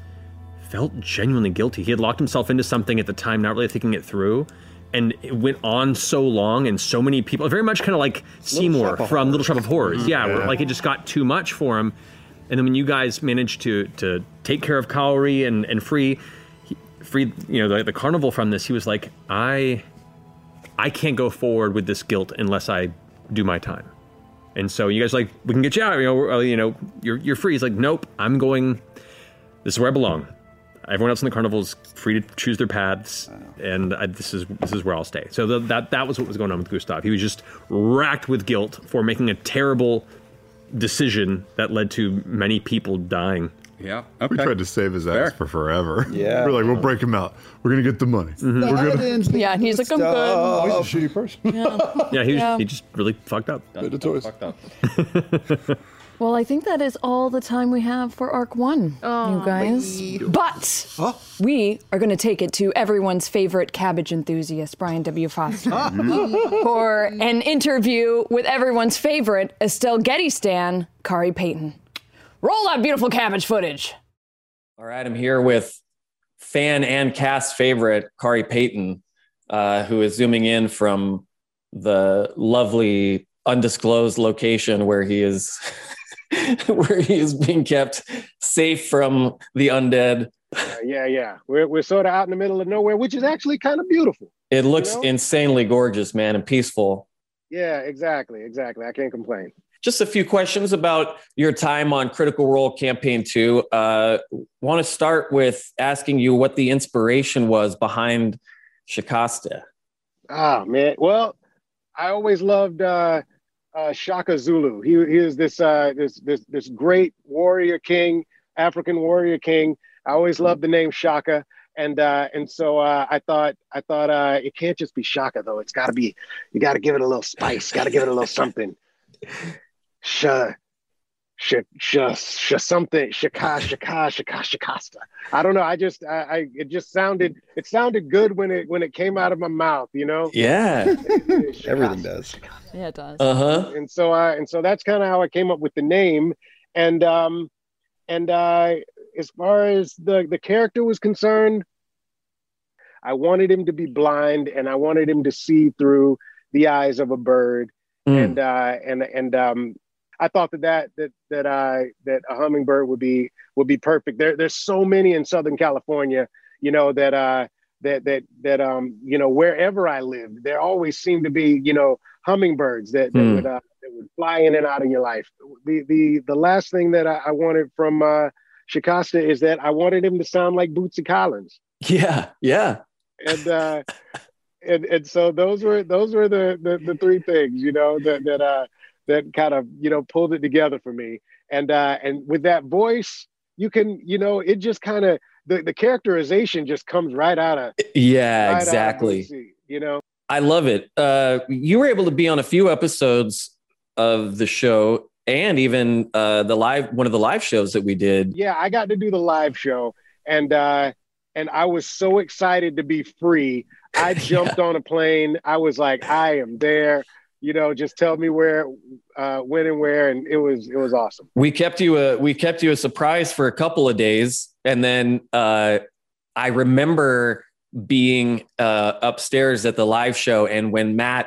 felt genuinely guilty. He had locked himself into something at the time, not really thinking it through. And it went on so long, and so many people, very much kind of like Seymour Shop of from Little Shop of Horrors. Mhm. Yeah, where Yeah. like it just got too much for him. And then when you guys managed to to take care of Cowrie and and free he- free you know the, the carnival from this, he was like, I I can't go forward with this guilt unless I do my time. And so you guys are like, we can get you out. You know, we're- uh, you know, you're you're free. He's like, nope, I'm going. This is where I belong. Everyone else in the carnival is free to choose their paths, oh. and I, this is this is where I'll stay. So the, that that was what was going on with Gustav. He was just racked with guilt for making a terrible decision that led to many people dying. Yeah. We tried to save his ass for forever. Yeah. We're like, we'll break him out. We're gonna get the money. Mm-hmm. We're gonna. Yeah, and he's like, I'm Oh, good. he's a shitty person. Yeah, he was, Yeah. he just really fucked up. Bit of toys. Fucked up. Well, I think that is all the time we have for Arc 1, you guys. But we are going to take it to everyone's favorite cabbage enthusiast, Brian W. Foster, for an interview with everyone's favorite Estelle Getty stan, Khary Payton. Roll that beautiful cabbage footage. All right, I'm here with fan and cast favorite Khary Payton, uh, who is zooming in from the lovely undisclosed location where he is where he is being kept safe from the undead. Uh, yeah, yeah. We're we're sort of out in the middle of nowhere, which is actually kind of beautiful. It looks know? insanely gorgeous, man, and peaceful. Yeah, exactly, exactly. I can't complain. just a few questions about your time on Critical Role Campaign 2. Uh, Want to start with asking you what the inspiration was behind Shakäste. Ah, man. Well, I always loved uh, uh, Shaka Zulu. He, he is this, uh, this, this, this great warrior king, African warrior king. I always loved the name Shaka. And uh, and so uh, I thought I thought uh, it can't just be Shaka though. It's got to be you got to give it a little spice. Got to give it a little something. Sh sh sh sh something shaka shaka shaka shakasta. I don't know. I just I, I it just sounded it sounded good when it when it came out of my mouth. You know. Yeah. Everything does. Yeah, it does. Uh huh. And so I and so that's kind of how I came up with the name. And um and uh as far as the the character was concerned, I wanted him to be blind and I wanted him to see through the eyes of a bird. Mm. And uh and and um I thought that that that that I that a hummingbird would be would be perfect. There there's so many in Southern California, you know, that uh that that that um you know wherever I lived, there always seemed to be you know hummingbirds that, that Hmm. would uh, that would fly in and out of your life. The the the last thing that I, I wanted from uh, Shakäste is that I wanted him to sound like Bootsy Collins, Yeah. Yeah. and uh, and and so those were those were the the, the three things you know that that uh that kind of you know pulled it together for me, and uh, and with that voice, you can you know it just kind of the, the characterization just comes right out of Yeah. right out of exactly. You know. I love it. Uh, you were able to be on a few episodes of the show and even uh, the live one of the live shows that we did. yeah i got to do the live show and uh and i was so excited to be free i jumped on a plane i was like i am there you know just tell me where uh when and where and it was it was awesome We kept you a we kept you a surprise for a couple of days, and then uh, I remember being uh, upstairs at the live show, and when Matt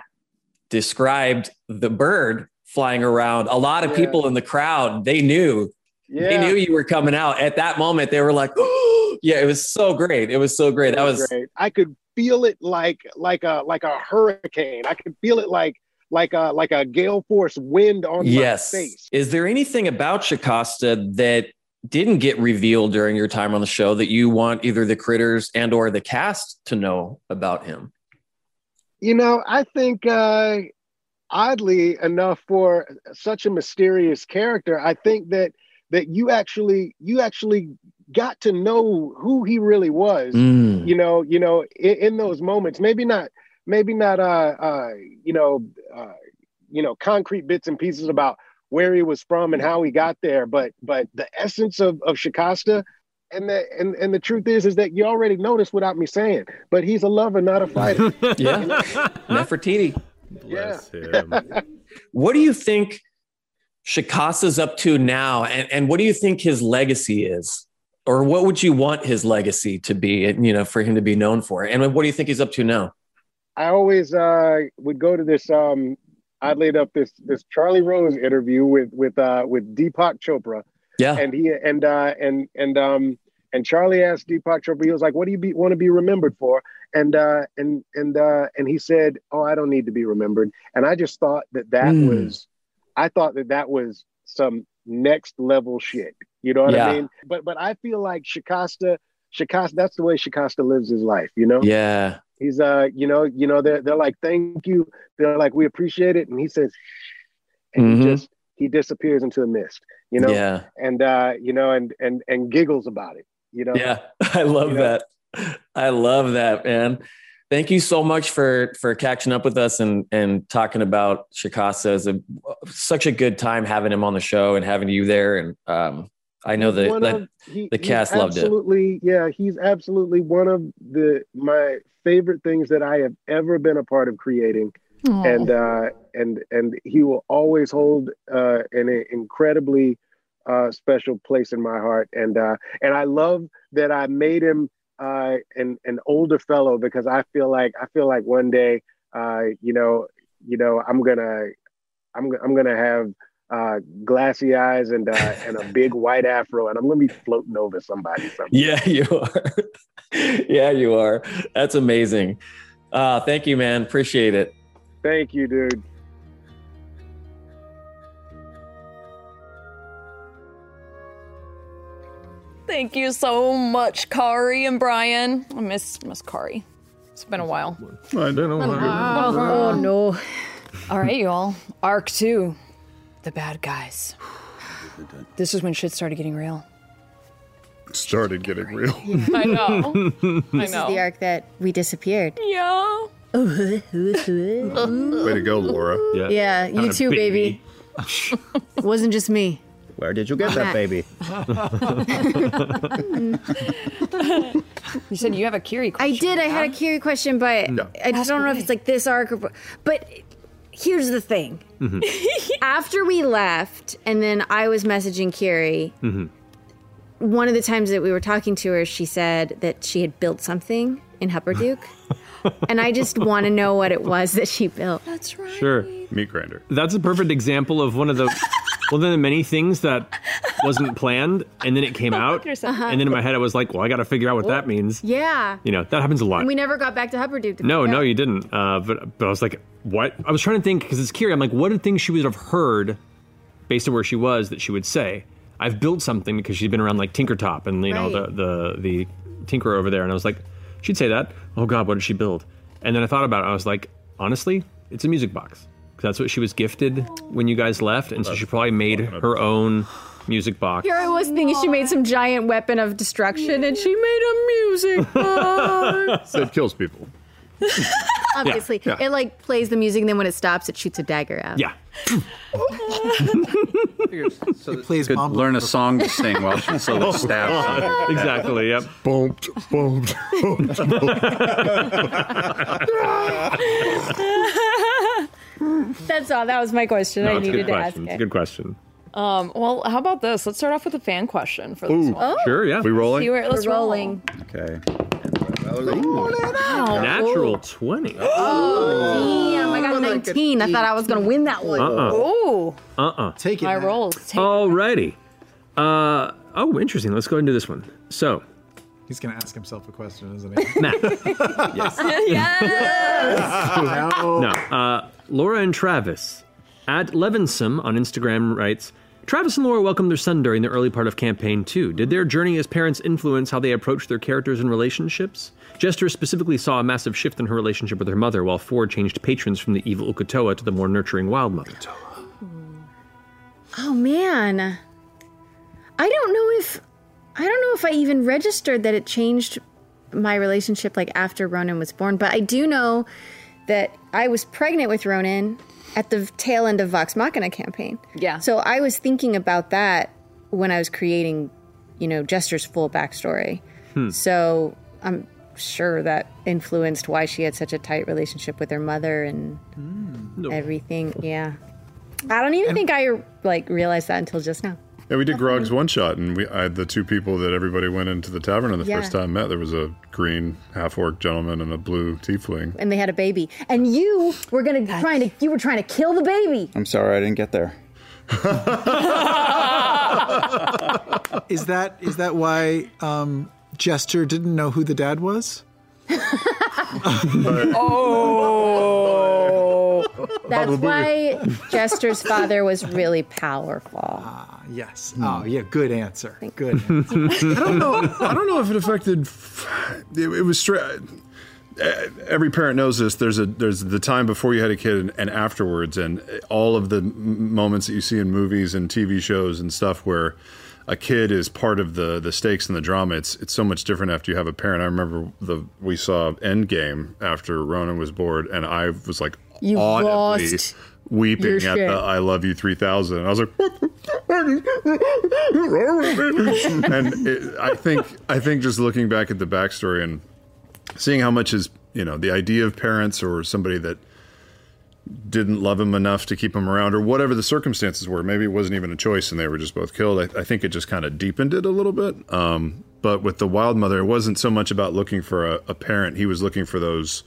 described the bird flying around, a lot of Yeah. people in the crowd they knew yeah they knew you were coming out at that moment. They were like, "Oh, yeah!" It was so great. It was so great. That was great i could feel it like like a like a hurricane i could feel it like like a like a gale force wind on yes. my face Is there anything about Shakäste that didn't get revealed during your time on the show that you want either the critters and or the cast to know about him? You know, I think uh, oddly enough, for such a mysterious character, I think that that you actually you actually got to know who he really was. Mm. You know, you know, in, in those moments, maybe not, maybe not, uh, uh, you know, uh, you know, concrete bits and pieces about where he was from and how he got there, but but the essence of of Shakäste. And the and, and the truth is is that you already noticed without me saying, but he's a lover, not a fighter. Yeah. Nefertiti. Bless him. What do you think Shikasa's up to now? And, and what do you think his legacy is? Or what would you want his legacy to be, and, you know, for him to be known for? And what do you think he's up to now? I always uh, would go to this. Um, I laid up this this Charlie Rose interview with with uh, with Deepak Chopra, Yeah. and he and uh, and and um, and Charlie asked Deepak Chopra, he was like, "What do you want to be remembered for?" And uh, and and uh, and he said, "Oh, I don't need to be remembered." And I just thought that that Hmm. was, I thought that that was some next level shit. You know what Yeah. I mean? But but I feel like Shakäste, Shakäste, that's the way Shakäste lives his life. You know? Yeah. He's uh, you know, you know, they're they're like, thank you. They're like, we appreciate it. And he says, and Mhm. he just he disappears into the mist, you know, Yeah. and uh, you know, and and and giggles about it, you know. Yeah, I love You know? that. I love that, man. Thank you so much for for catching up with us and and talking about Shikasa. It's a such a good time having him on the show and having you there. And um, I know that, One that of- he- the cast loved it. absolutely, Yeah, he's absolutely one of the my favorite things that I have ever been a part of creating. Aw. And uh, and and he will always hold uh, an incredibly uh, special place in my heart. And uh, and I love that I made him uh, an an older fellow because I feel like I feel like one day, uh, you know, you know, I'm gonna I'm I'm gonna have uh, glassy eyes and uh, and a big white afro, and I'm gonna be floating over somebody. Someday. Yeah, you are. yeah, you are. That's amazing. Uh, thank you, man. Appreciate it. Thank you, dude. Thank you so much, Khary and Brian. I miss miss Khary. It's been a while. I don't know. Oh, oh no. All right, y'all. Arc two the bad guys. This is when shit started getting real. Started getting real. I know. I This is know. the arc that we disappeared. Yeah. Way to go, Laura. Yeah, Yeah, you too, baby. Wasn't just me. Where did you get that baby? you said you have a Kiri question. I did. I had a Kiri question, but No. I just don't know if it's like this arc or. But here's the thing. Mm-hmm. After we left, and then I was messaging Kiri. Mm-hmm. One of the times that we were talking to her, she said that she had built something in Hupperdook. and I just want to know what it was that she built. That's right. Sure. Meat grinder. That's a perfect example of one of the one then the many things that wasn't planned and then it came out. yourself. And then in my head I was like, well, I got to figure out what that means. Yeah. You know, that happens a lot. And we never got back to Hupperdook. To No, figure no, out. you didn't. Uh, but but I was like, what? I was trying to think because it's Kiri. I'm like, what are things she would have heard based on where she was that she would say? I've built something because she's been around like Tinkertop and you know Right. the the the tinkerer over there, and I was like, she'd say that. Oh God, what did she build? And then I thought about it. I was like, honestly, it's a music box. 'Cause That's what she was gifted when you guys left, and so she probably made her own music box. Here I was thinking she made some giant weapon of destruction, and she made a music box. So it kills people. Obviously, Yeah. it like plays the music, and then when it stops, it shoots a dagger out. Yeah. So it plays could learn a song to sing while she so that stabs. exactly. Yep. Bumped, bumped, That's all. That was my question. I No, it's a needed good to ask question. It's it. a good question. Um, well, how about this? Let's start off with a fan question for this Ooh, one. sure, yeah. We rolling? See where, let's We're roll. rolling. Okay. Natural twenty. Oh, damn! I got 19. I thought I was gonna win that one. Uh-uh. Ooh, Uh-uh. Take it. my Matt. rolls. Take Alrighty. Uh, oh, interesting. Let's go ahead and do this one. So, He's gonna ask himself a question, isn't he? Matt. yes. no. Uh, Laura and Travis at Levinson on Instagram writes Travis and Laura welcomed their son during the early part of campaign two. Did their journey as parents influence how they approached their characters and relationships? Jester specifically saw a massive shift in her relationship with her mother, while Fjord changed patrons from the evil Uk'otoa to the more nurturing Wild Mother. Oh man, I don't know if I don't know if I even registered that it changed my relationship like after Ronan was born, but I do know that I was pregnant with Ronan at the tail end of Vox Machina campaign. Yeah. So I was thinking about that when I was creating, you know, Jester's full backstory. Hmm. So I'm sure that influenced why she had such a tight relationship with her mother and hmm. everything. Yeah. I don't even think I like realized that until just now. Yeah, we did Grog's one shot, and we I, the two people that everybody went into the tavern and the Yeah. first time met. There was a green half orc gentleman and a blue tiefling. And they had a baby, and you were gonna trying to you were trying to kill the baby. I'm sorry I didn't get there. Is that is that why um, Jester didn't know who the dad was? Oh. That's why Jester's father was really powerful. Ah, Yes. Oh, yeah. Good answer. Good. Answer. I don't know. I don't know if it affected. It, it was straight. Every parent knows this. There's a there's the time before you had a kid and, and afterwards, and all of the m- moments that you see in movies and TV shows and stuff where a kid is part of the the stakes and the drama. It's it's so much different after you have a parent. I remember the we saw Endgame after Ronan was born, and I was like You audibly lost weeping at the "I love you 3000." And I was like, and it, I think I think just looking back at the backstory and seeing how much is you know the idea of parents or somebody that didn't love him enough to keep him around or whatever the circumstances were. Maybe it wasn't even a choice and they were just both killed. I, I think it just kind of deepened it a little bit. Um, but with the wild mother it wasn't so much about looking for a, a parent. He was looking for those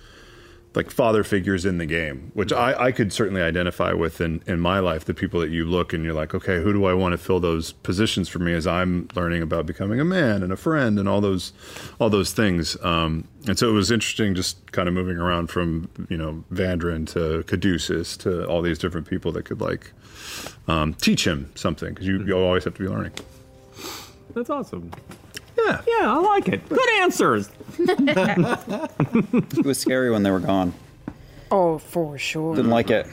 like father figures in the game, which I, I could certainly identify with in, in my life. The people that you look and you're like, okay, who do I want to fill those positions for me as I'm learning about becoming a man and a friend and all those all those things. Um, and so it was interesting, just kind of moving around from you know Vandran to Caduceus to all these different people that could like um, teach him something because you, you always have to be learning. That's awesome. Yeah, yeah, I like it. Good answers. it was scary when they were gone. Oh, for sure. Didn't like it.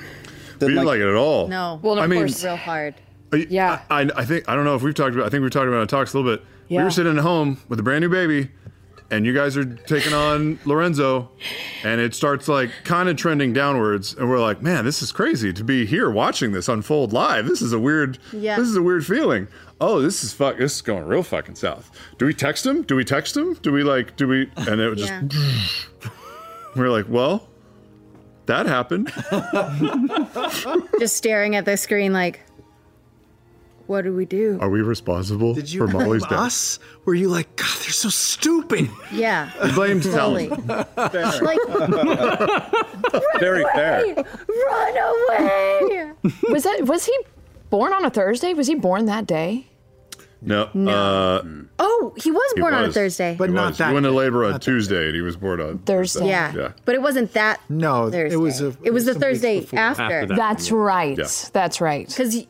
We didn't like, it at all. No. Well, of I mean, course. real hard. Yeah. I, I think I don't know if we've talked about. I think we've talked about it on talks a little bit. We were sitting at home with a brand new baby, and you guys are taking on Lorenzo, and it starts like kind of trending downwards, and we're like, man, this is crazy to be here watching this unfold live. This is a weird. Yeah. This is a weird feeling. Oh, this is fuck. This is going real fucking south. Do we text him? Do we text him? Do we like? Do we? And it was just. we're like, well, that happened. Just staring at the screen like, what do we do? Are we responsible Did you for Molly's death? us? Were you like, God, they're so stupid? Yeah. He blamed Totally. Talon. like, Very fair. run away. was that was he born on a Thursday? Was he born that day? No. Uh, Oh, he was He born on a was. Thursday. He not was. That. He went to labor on Tuesday, and he was born on Thursday. Yeah. Yeah. But it wasn't that No, Thursday. it was a, it was the Thursday before. after. That's right. Yeah. That's right. Because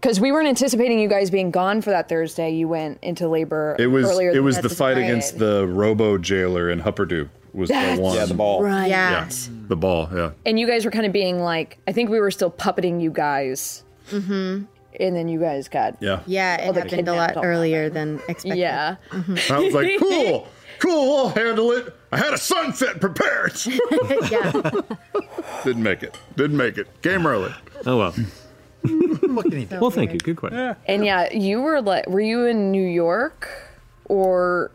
Because we weren't anticipating you guys being gone for that Thursday. You went into labor It was. earlier. It was the fight Friday. against the Robo jailer in Hupperdook. Was That's the one? Yeah, the ball. Right. Yeah, the ball. Yeah. And you guys were kind of being like, I think we were still puppeting you guys, Mm-hmm. And then you guys got Yeah. Yeah, it Well, happened a lot earlier than expected. Yeah. Mhm. I was like, cool, cool. I'll handle it. I had a sunset prepared. yeah. Didn't make it. Didn't make it. Game early. Oh well. what can he do? Well, thank you. Good question. And yeah, you were like, were you in New York, or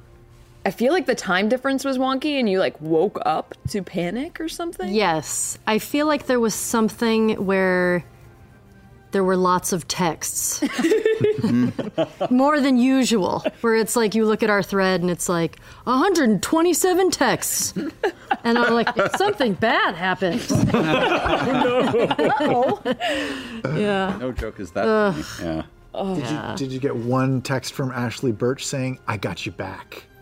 I feel like the time difference was wonky, and you like woke up to panic or something. Yes, I feel like there was something where there were lots of texts. More than usual, where it's like you look at our thread and it's like 127 texts. And I'm like, something bad happened. Oh. yeah. No joke is that. Ugh. funny. Yeah. Did you, did you get one text from Ashley Birch saying, I got you back?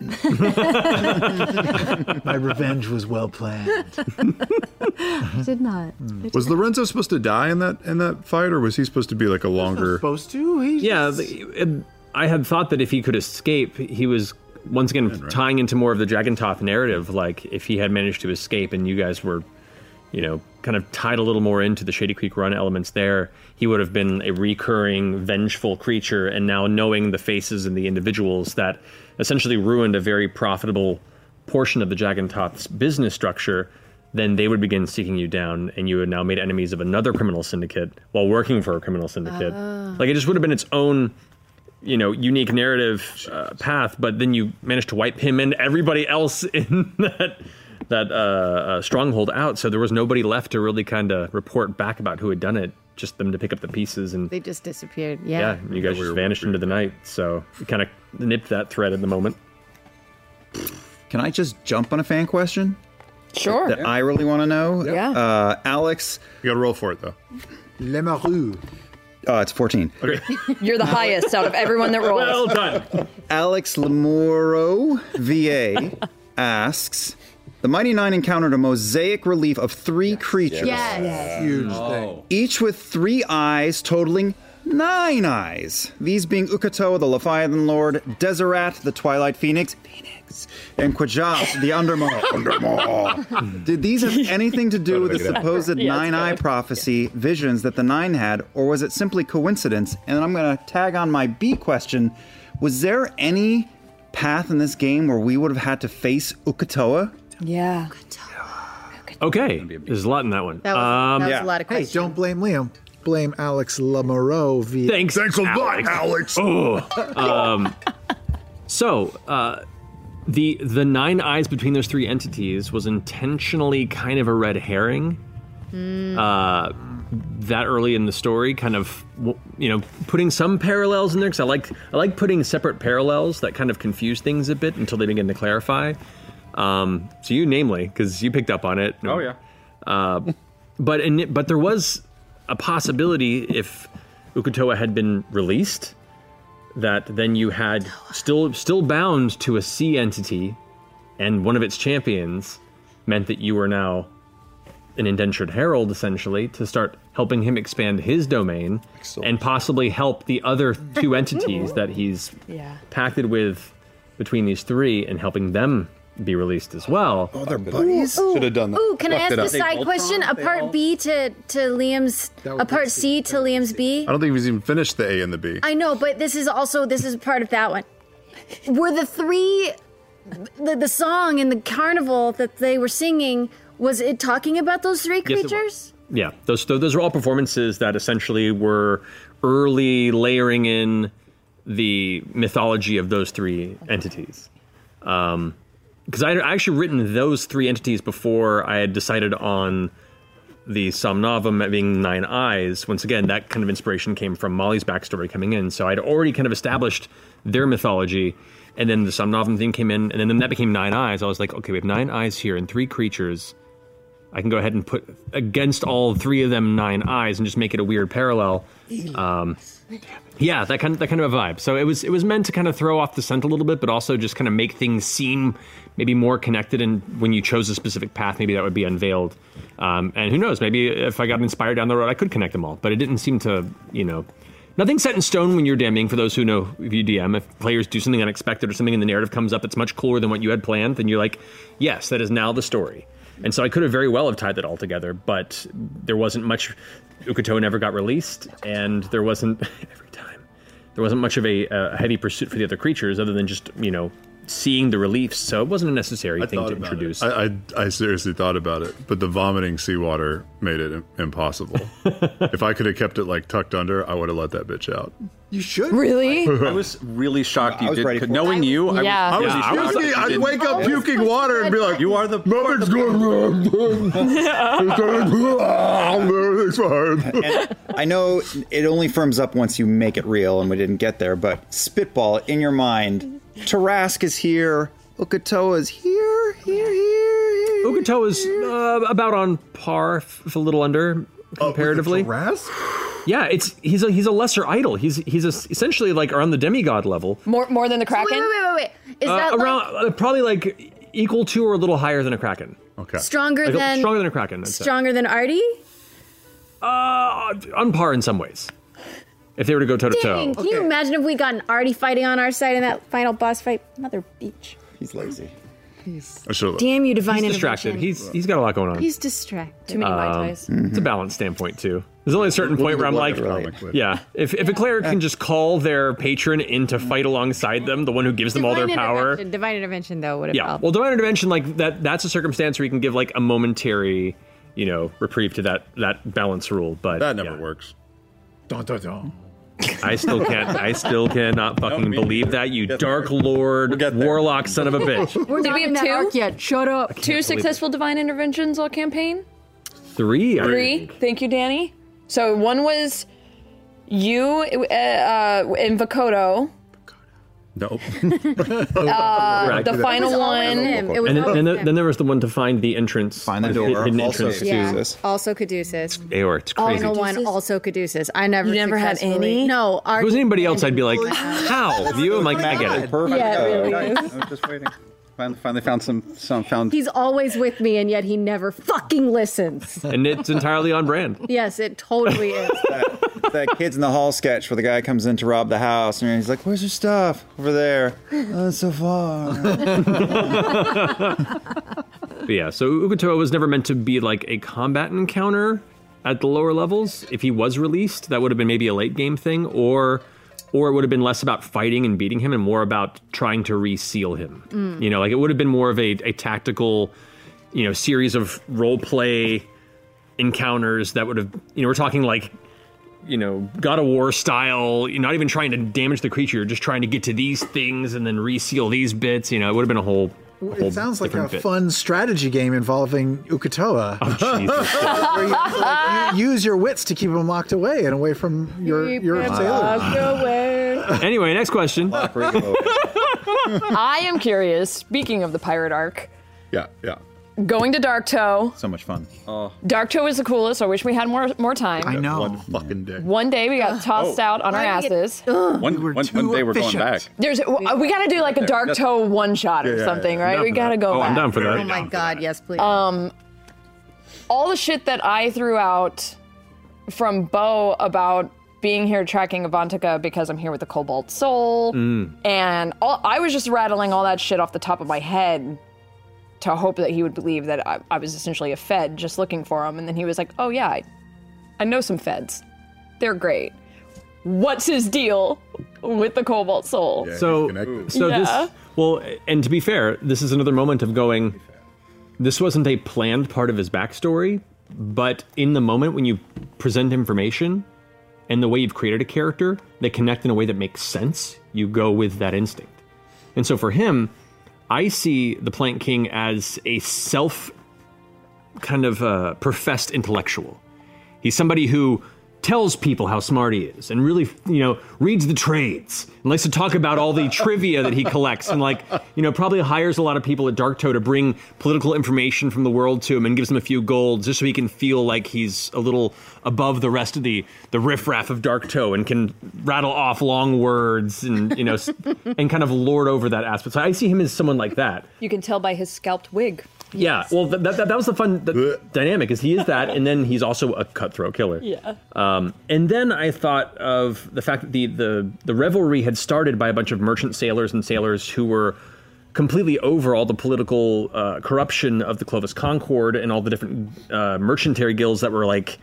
My revenge was well planned. I did not. Mm. Was Lorenzo supposed to die in that in that fight, or was he supposed to be like a longer? Supposed to? He's Yeah, the, it- I had thought that if he could escape, he was once again tying into more of the Dragon Dragontooth narrative. Like if he had managed to escape, and you guys were, you know, kind of tied a little more into the Shady Creek Run elements there, he would have been a recurring vengeful creature. And now knowing the faces and the individuals that essentially ruined a very profitable portion of the Dragontooth's business structure. Then they would begin seeking you down, and you had now made enemies of another criminal syndicate while working for a criminal syndicate. Ah. Like it just would have been its own you know, unique narrative uh, path, but then you managed to wipe him and everybody else in that that uh, uh, stronghold out. So there was nobody left to really kind of report back about who had done it. Just them to pick up the pieces and They just disappeared. yeah, Yeah. you guys just vanished into the night. So we kind of nipped that thread at the moment. Can I just jump on a fan question? Sure. That I really want to know. Yeah. Uh, Alex. You got to roll for it though. Lemarou. Oh, it's 14. Okay. You're the highest out of everyone that rolls. Well done. Alex Lamoro, VA, asks The Mighty Nein encountered a mosaic relief of three creatures. Yes. Huge oh. thing. Each with three eyes, totaling nine eyes. These being Uk'otoa, the Leviathan Lord, Desirat, the Twilight Phoenix, Phoenix, and Quajos, the Undermaw. Undermaw. Did these have anything to do with the make it happen. supposed nine eye prophecy visions that the nine had, or was it simply coincidence? And I'm going to tag on my B question Was there any path in this game where we would have had to face Uk'otoa? Yeah. Okay, there's a lot in that one. That was, um, that was yeah. a lot of Hey, questions. don't blame Liam. Blame Alex Lamoureux via. Thanks, Thanks a lot, Alex. Oh. um, so uh, the the nine eyes between those three entities was intentionally kind of a red herring. Uh, that early in the story, kind of you know putting some parallels in there because I like I like putting separate parallels that kind of confuse things a bit until they begin to clarify. Um, so you, namely, because you picked up on it. Oh yeah. Uh, but in, but there was a possibility if Uk'otoa had been released, that then you had still still bound to a sea entity, and one of its champions meant that you were now an indentured herald, essentially, to start helping him expand his domain and possibly help the other two entities that he's Yeah. pacted with between these three and helping them be released as well. Oh, they're buddies. Ooh, Should have done that. Ooh, can I ask it a side question? A part B to to Liam's, a part C to Liam's B. I don't think he's even finished the A and the B. I know, but this is also this is part of that one. Were the three the, the song in the carnival that they were singing was it talking about those three Yes, it was. creatures? Yeah, those those are all performances that essentially were early layering in the mythology of those three entities. Um, because I had actually written those three entities before I had decided on the Somnovem being nine eyes. Once again, that kind of inspiration came from Molly's backstory coming in. So I'd already kind of established their mythology, and then the Somnovem thing came in, and then that became nine eyes. I was like, okay, we have nine eyes here and three creatures. I can go ahead and put against all three of them nine eyes and just make it a weird parallel. Um, yeah, that kind of that kind of a vibe. So it was it was meant to kind of throw off the scent a little bit, but also just kind of make things seem maybe more connected. And when you chose a specific path, maybe that would be unveiled. Um, and who knows? Maybe if I got inspired down the road, I could connect them all. But it didn't seem to, you know, nothing set in stone when you're DMing. For those who know, if you DM, if players do something unexpected or something in the narrative comes up that's much cooler than what you had planned, then you're like, yes, that is now the story. And so I could have very well have tied that all together, but there wasn't much. Uk'otoa never got released, and there wasn't every time. There wasn't much of a, a heavy pursuit for the other creatures, other than just you know seeing the reliefs. So it wasn't a necessary I thing to introduce. I, I I seriously thought about it, but the vomiting seawater made it impossible. if I could have kept it like tucked under, I would have let that bitch out. You should. Really? I was really shocked I you did. ready for it. knowing you, I Yeah. was, I was really shocked puking. you I'd didn't. wake up puking water and be like, "You are the nothing's going wrong. Everything's fine." And I know it only firms up once you make it real, and we didn't get there. But spitball in your mind. Tarrasque is here. Uk'otoa is here. Here. Here. Uk'otoa is uh, about on par, if a little under comparatively. Tarrasque? Yeah, it's he's a he's a lesser idol. He's he's a, essentially like around the demigod level. More more than the Kraken? Wait, wait, wait, wait, wait. Is Uh, that around uh, probably like equal to or a little higher than a kraken. Okay, Stronger Like, than- stronger than a kraken. I'd say. stronger than Artie? Uh, on par in some ways. If they were to go toe to toe. Dang, can you imagine if we got an Artie fighting on our side in that final boss fight? Mother beach. He's lazy. I should Damn you, divine He's distracted. intervention. He's he's got a lot going on. He's distracted. Too many Mai Um, Tais. It's a balance standpoint too. There's only a certain point where I'm like, yeah, if, if a cleric can just call their patron in to fight alongside them, the one who gives them all their Divine power, intervention- Divine intervention, though, would have yeah. helped. Well, divine intervention, like that, that's a circumstance where you can give like a momentary, you know, reprieve to that that balance rule. But that never yeah. works. Dun, dun, dun. I still can't. I still cannot fucking believe that you dark lord warlock son of a bitch. Did we have two? arc yet? Shut up. Two successful divine interventions all campaign? Three. I Three. think. Thank you, Danny. So one was you uh, uh, in Vakoto. Nope. Uh, Correct. the final one. him. It was and then, always and then, then there was the one to find the entrance, find the door. hidden Also entrance Yeah. to Also Caduceus. Aor. It's crazy. Final one, also Caduceus. I never You never had any? No. If it was anybody else, I'd be like, how? With you, I'm like, I get it. Perfect. Yeah, it really I is. was just waiting. Finally, finally found some some found. He's always with me, and yet he never fucking listens. And it's entirely on brand. Yes, it totally is. that kids in the hall sketch where the guy comes in to rob the house and he's like, "Where's your stuff over there?" Oh, so far. But yeah, so Uk'otoa was never meant to be like a combat encounter at the lower levels. If he was released, that would have been maybe a late game thing, or or it would have been less about fighting and beating him and more about trying to reseal him. Mm. You know, like it would have been more of a, a tactical, you know, series of role play encounters that would have, you know, we're talking like, you know, God of War style. You're not even trying to damage the creature. You're just trying to get to these things and then reseal these bits. You know, it would have been a whole. It sounds like a bit. fun strategy game involving Uk'otoa. Oh, Jesus. Where you, like, you use your wits to keep him locked away and away from your your sailors. Anyway, next question. I am curious. Speaking of the pirate arc, Yeah, yeah. going to Darktow. So much fun. Oh. Darktow is the coolest. I wish we had more more time. I know. One fucking day. One day we got tossed Oh. out on our Why do you asses. One, one, one day we're going back. There's we got to do like a Darktow one shot or Yeah, yeah, something, yeah. right? I'm We got to go Oh, back. I'm down for that. Oh my god, yes, please. Um, all the shit that I threw out from Bo about being here tracking Avantika because I'm here with the Cobalt Soul. Mm. And all, I was just rattling all that shit off the top of my head to hope that he would believe that I, I was essentially a Fed just looking for him. And then he was like, oh, yeah, I, I know some Feds. They're great. What's his deal with the Cobalt Soul? so, so Yeah. this well, and to be fair, this is another moment of going. This wasn't a planned part of his backstory, but in the moment when you present information and the way you've created a character, they connect in a way that makes sense. You go with that instinct, and so for him, I see the Plank King as a self kind of uh, professed intellectual. He's somebody who tells people how smart he is and really, you know, reads the trades and likes to talk about all the trivia that he collects and, like, you know, probably hires a lot of people at Darktow to bring political information from the world to him and gives them a few golds just so he can feel like he's a little above the rest of the the riffraff of Darktow and can rattle off long words and, you know, and kind of lord over that aspect. So I see him as someone like that. You can tell by his scalped wig. Yeah, well, that, that, that was the fun the dynamic is he is that, and then he's also a cutthroat killer. Yeah. Um, and then I thought of the fact that the, the the revelry had started by a bunch of merchant sailors and sailors who were completely over all the political uh, corruption of the Clovis Concord and all the different uh, merchantary guilds that were like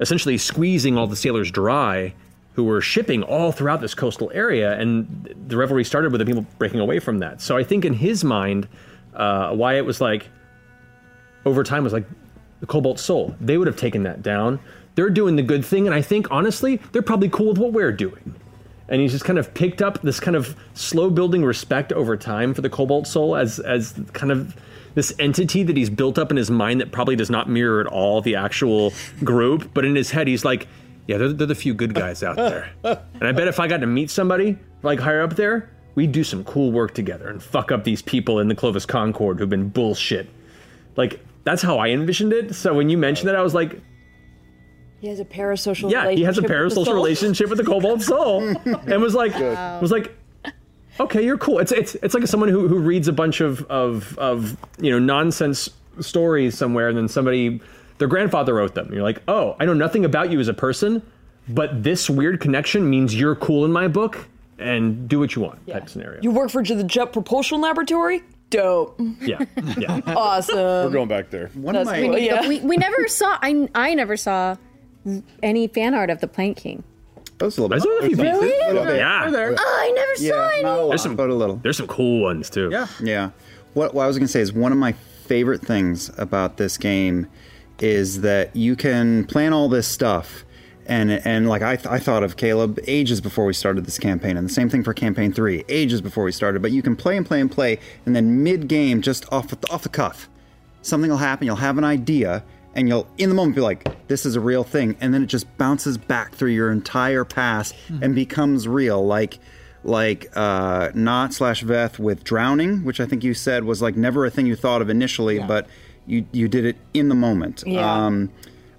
essentially squeezing all the sailors dry who were shipping all throughout this coastal area and the revelry started with the people breaking away from that so i think in his mind uh, wyatt was like over time was like the cobalt soul. They would have taken that down. They're doing the good thing and i think honestly they're probably cool with what we're doing. And he's just kind of picked up this kind of slow building respect over time for the cobalt soul as as kind of this entity that he's built up in his mind that probably does not mirror at all the actual group. But in his head he's like yeah they're, they're the few good guys out there. And i bet if i got to meet somebody like higher up there we'd do some cool work together and fuck up these people in the clovis concord who've been bullshit. Like that's how i envisioned it so when you mentioned that i was like He has a parasocial yeah, he has a relationship with the parasocial relationship with the Cobalt Soul, and was like, Wow. was like, okay, you're cool. It's it's it's like someone who, who reads a bunch of of of you know nonsense stories somewhere, and then somebody their grandfather wrote them. And you're like, oh, I know nothing about you as a person, but this weird connection means you're cool in my book, and do what you want. Type scenario. You work for the Jet Propulsion Laboratory? Dope. Yeah, yeah. awesome. We're going back there. One That's of cool, yeah. we, we never saw. I I never saw any fan art of the Plank King. Those a little I saw a few pieces. Really? Yeah. Oh, I never saw any. There's some, but a little. There's some cool ones too. Yeah. Yeah. What, what I was going to say is one of my favorite things about this game is that you can plan all this stuff. And, and like I, th- I thought of Caleb ages before we started this campaign, and the same thing for campaign three, ages before we started. But you can play and play and play, and then mid game, just off the, off the cuff, something will happen. You'll have an idea, and you'll in the moment be like, "This is a real thing," and then it just bounces back through your entire past and becomes real. Like like uh, Nott slash Veth with drowning, which I think you said was like never a thing you thought of initially, but you you did it in the moment. Yeah. Um,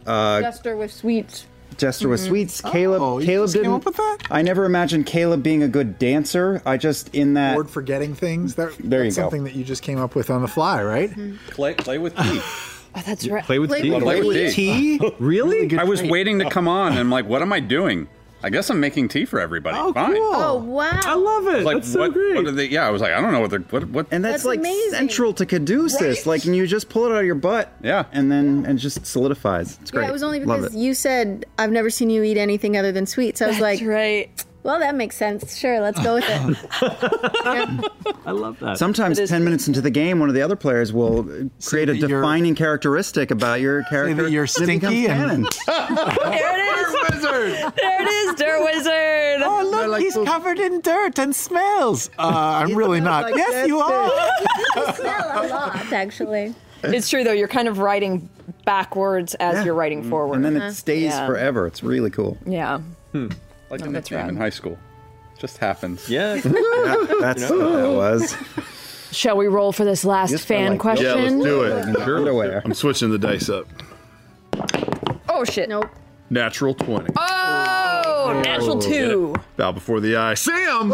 uh, Jester with sweets. Jester with Mhm. sweets. Caleb. Oh, you Caleb just came didn't. up with that? I never imagined Caleb being a good dancer. I just in that. Word forgetting things. That, There you that's go. something that you just came up with on the fly, right? Play, play with tea. Oh, that's right. Play with tea. Play with tea. Really? I was waiting to come on, and I'm like, what am I doing? I guess I'm making tea for everybody. Oh, Fine. cool. Oh wow! I love it. Like That's so what, great. what are they? Yeah, I was like, I don't know what they're what what. and that's, That's like amazing. central to Caduceus. Like, and you just pull it out of your butt. Yeah. And then and it just solidifies. It's great. Yeah, it was only Love because it. you said I've never seen you eat anything other than sweets. I was That's like, right. Well, that makes sense. Sure, let's go with it. I love that. Sometimes ten minutes into the game, one of the other players will create a defining characteristic about your character. that you're stinky and- canon. There it is. Dirt Wizard. There it is, Dirt Wizard. Oh, look, like he's those- covered in dirt and smells. Uh, I'm really not. like yes, you are. you smell a lot, actually. It's true though. You're kind of writing backwards as Yeah. you're writing mm. forward. and then it uh-huh. stays Yeah. forever. It's really cool. yeah. Hmm. Like Oh, in the that's game in high school. Just happens. Yeah. Yeah, that's what that was. Shall we roll for this last Just felt fan like- question? Yeah, let's do it. Underwear. I'm switching the dice up. Oh shit. Nope. Natural 20. Oh, natural two. Bow before the eye. Sam!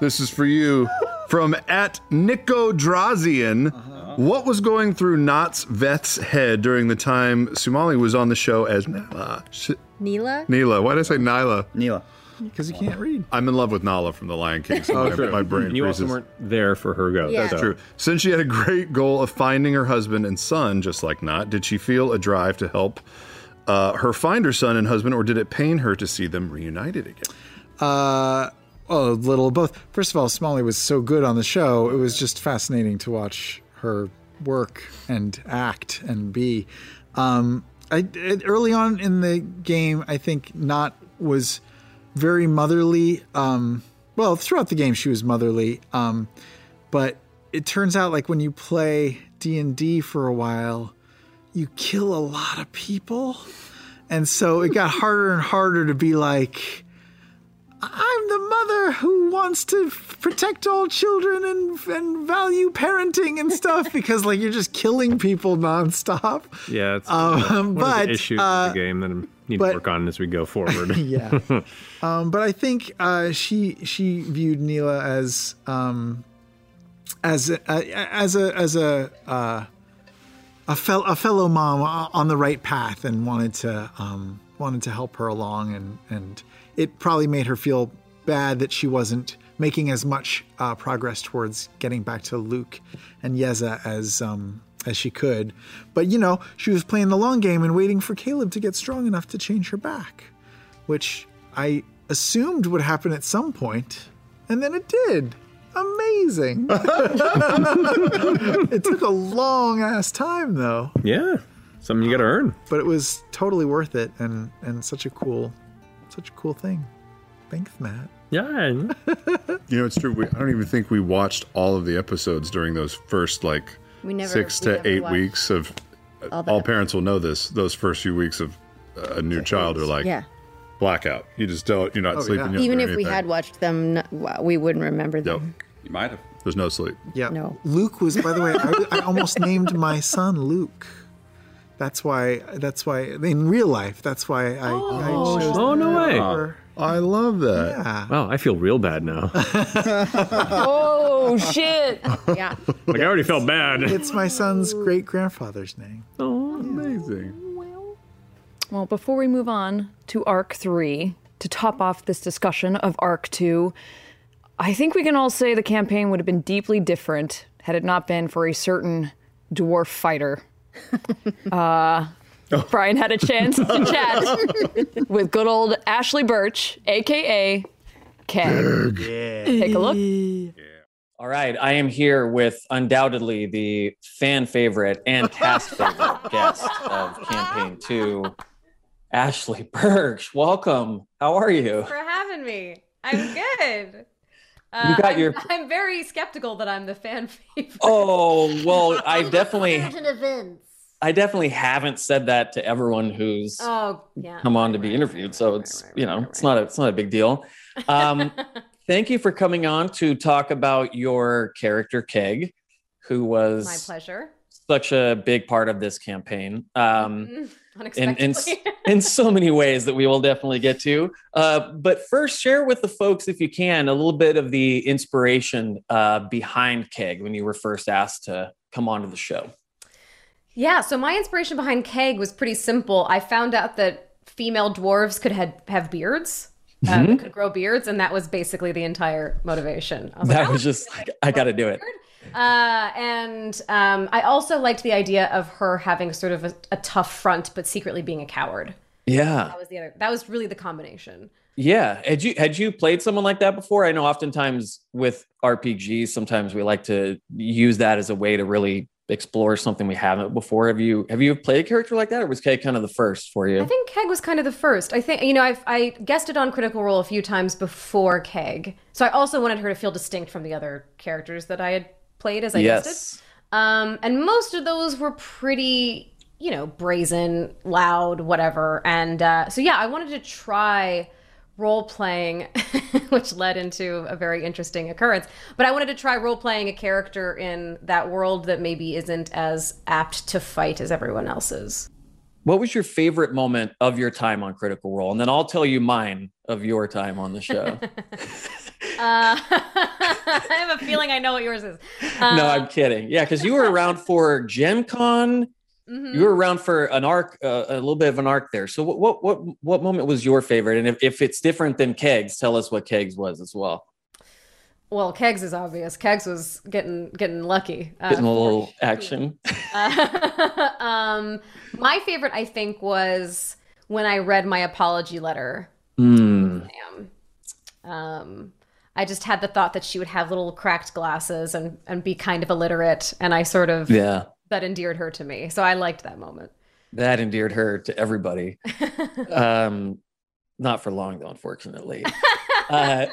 This is for you. From at Nico Drazian. What was going through Nott's Veth's head during the time Sumalee was on the show as uh, Sh- Neela? Neela. Why did I say Nyla? Neela. Because you can't read. I'm in love with Nala from The Lion King. So Oh, my, true. my brain And you also freezes. weren't there for her go. Yeah. That's true. Since she had a great goal of finding her husband and son, just like Nott, did she feel a drive to help uh, her find her son and husband, or did it pain her to see them reunited again? Uh, well, a little of both. First of all, Sumalee was so good on the show. It was just fascinating to watch her work and act and be. Um, I early on in the game, I think Nott was very motherly. Um, well, throughout the game, she was motherly. Um, but it turns out, like when you play D and D for a while, you kill a lot of people, and so it got harder and harder to be like. I'm the mother who wants to f- protect all children and and value parenting and stuff because like you're just killing people nonstop. Yeah, it's Um, one of but, the issues uh, of the game that I need but- to work on as we go forward. yeah. Um, but I think uh, she she viewed Neela as um, as a, as a as a uh, a, fel- a fellow mom on the right path and wanted to um, wanted to help her along and and it probably made her feel bad that she wasn't making as much uh, progress towards getting back to Luke and Yeza as um, as she could. But you know, she was playing the long game and waiting for Caleb to get strong enough to change her back, which I assumed would happen at some point, and then it did. Amazing. it took a long ass time though. yeah, something you got to earn. But it was totally worth it and and such a cool such a cool thing. Thanks, Matt. Yeah. You know, it's true. We, I don't even think we watched all of the episodes during those first like We never- six we to never eight weeks of. all All parents will know this. Those first few weeks of a new child are like Yeah. blackout. You just don't. You're not Oh, sleeping. yeah. Even or if we had watched them, we wouldn't remember them. You might have. There's no sleep. Yeah. No. Luke was, by the way, I, I almost named my son Luke. That's why. That's why in real life. That's why I. I oh. chose Oh, no way. for- I love that. Yeah. Wow, I feel real bad now. Oh shit! Yeah. like I already felt bad. It's my son's great grandfather's name. Oh, Amazing. Well, before we move on to Arc 3, to top off this discussion of Arc 2, I think we can all say the campaign would have been deeply different had it not been for a certain dwarf fighter. Uh, Brian had a chance to chat with good old Ashly Burch, aka Keg. Take a look. All right, I am here with undoubtedly the fan favorite and cast favorite guest of campaign two, Ashly Burch. Welcome. How are you? for having me. I'm good. Uh, You got I'm, your- I'm very skeptical that I'm the fan favorite. Oh well, I definitely, Certain events. I definitely haven't said that to everyone who's Oh, yeah. come on to be interviewed. So it's you know it's not a, it's not a big deal. Um, thank you for coming on to talk about your character Keg, who was My pleasure. such a big part of this campaign. Um, Mm, in, in, in so many ways that we will definitely get to. Uh, but first, share with the folks, if you can, a little bit of the inspiration uh, behind Keg when you were first asked to come onto the show. Yeah, so my inspiration behind Keg was pretty simple. I found out that female dwarves could had, have beards, uh, Mhm. that could grow beards, and that was basically the entire motivation. I was That like, was just like, I got to do it. Uh, and um, I also liked the idea of her having sort of a, a tough front, but secretly being a coward. Yeah. That was the other. That was really the combination. Yeah. Had you had you played someone like that before? I know oftentimes with RPGs, sometimes we like to use that as a way to really explore something we haven't before. Have you have you played a character like that, or was Keg kind of the first for you? I think Keg was kind of the first. I think you know I've I guessed it on Critical Role a few times before Keg, so I also wanted her to feel distinct from the other characters that I had played as I guessed it. Um, and most of those were pretty, you know, brazen, loud, whatever. And uh, so yeah, I wanted to try role playing, which led into a very interesting occurrence. But I wanted to try role playing a character in that world that maybe isn't as apt to fight as everyone else's. What was your favorite moment of your time on Critical Role? And then I'll tell you mine of your time on the show. Uh, I have a feeling I know what yours is. Uh, no, I'm kidding. Yeah, because you were around for Gen Con You were around for an arc, uh, a little bit of an arc there. So what what what what moment was your favorite? And if, if it's different than Kegs, tell us what Kegs was as well. Well, Kegs is obvious. Kegs was getting getting lucky. uh, Getting a little action. Uh, um, my favorite, I think, was when I read my apology letter. Sam. Um, I just had the thought that she would have little cracked glasses and and be kind of illiterate, and I sort of Yeah. That endeared her to me. So I liked that moment. That endeared her to everybody. um, not for long though, unfortunately. uh,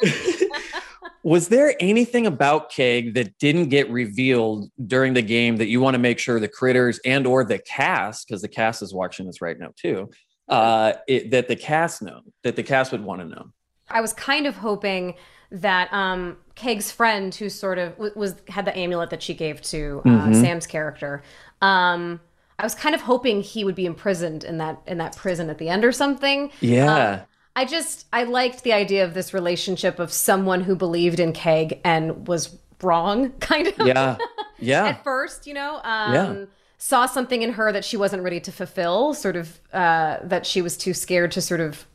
was there anything about Keg that didn't get revealed during the game that you want to make sure the critters and or the cast, because the cast is watching this right now too, uh, it, that the cast know, that the cast would want to know? I was kind of hoping that um, Keg's friend, who sort of w- was had the amulet that she gave to uh, Mhm. Sam's character, um, I was kind of hoping he would be imprisoned in that in that prison at the end or something. Yeah. Um, I just I liked the idea of this relationship of someone who believed in Keg and was wrong, kind of. yeah. Yeah. At first, you know. Um, Yeah. Saw something in her that she wasn't ready to fulfill, sort of uh, that she was too scared to sort of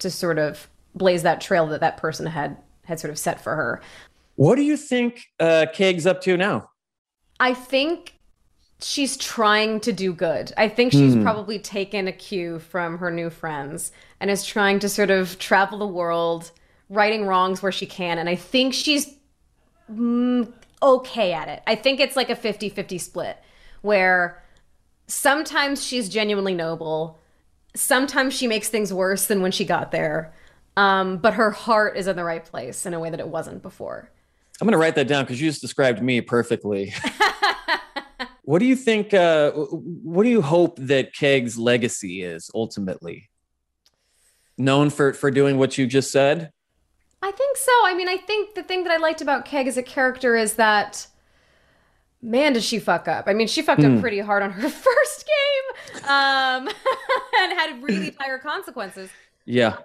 to sort of blaze that trail that that person had had sort of set for her. What do you think uh, Keg's up to now? I think she's trying to do good. I think she's Hmm. probably taken a cue from her new friends and is trying to sort of travel the world, righting wrongs where she can. And I think she's mm, okay at it. I think it's like a 50 50 split where sometimes she's genuinely noble, sometimes she makes things worse than when she got there. Um, but her heart is in the right place in a way that it wasn't before. I'm going to write that down because you just described me perfectly. what do you think? Uh, what do you hope that Keg's legacy is ultimately? Known for for doing what you just said. I think so. I mean, I think the thing that I liked about Keg as a character is that, man, did she fuck up? I mean, she fucked Hmm. up pretty hard on her first game, um, and had really dire consequences. Yeah.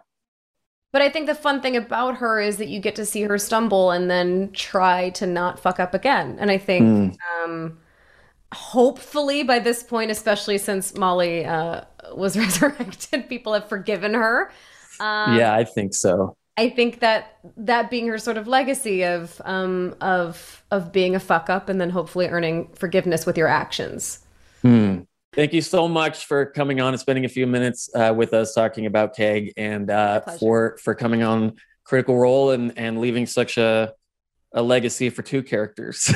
But I think the fun thing about her is that you get to see her stumble and then try to not fuck up again. And I think, um, hopefully, by this point, especially since Molly uh, was resurrected, people have forgiven her. Um, yeah, I think so. I think that that being her sort of legacy of um, of of being a fuck up and then hopefully earning forgiveness with your actions. Hmm. Thank you so much for coming on and spending a few minutes uh, with us talking about Keg and uh, for for coming on Critical Role and and leaving such a a legacy for two characters.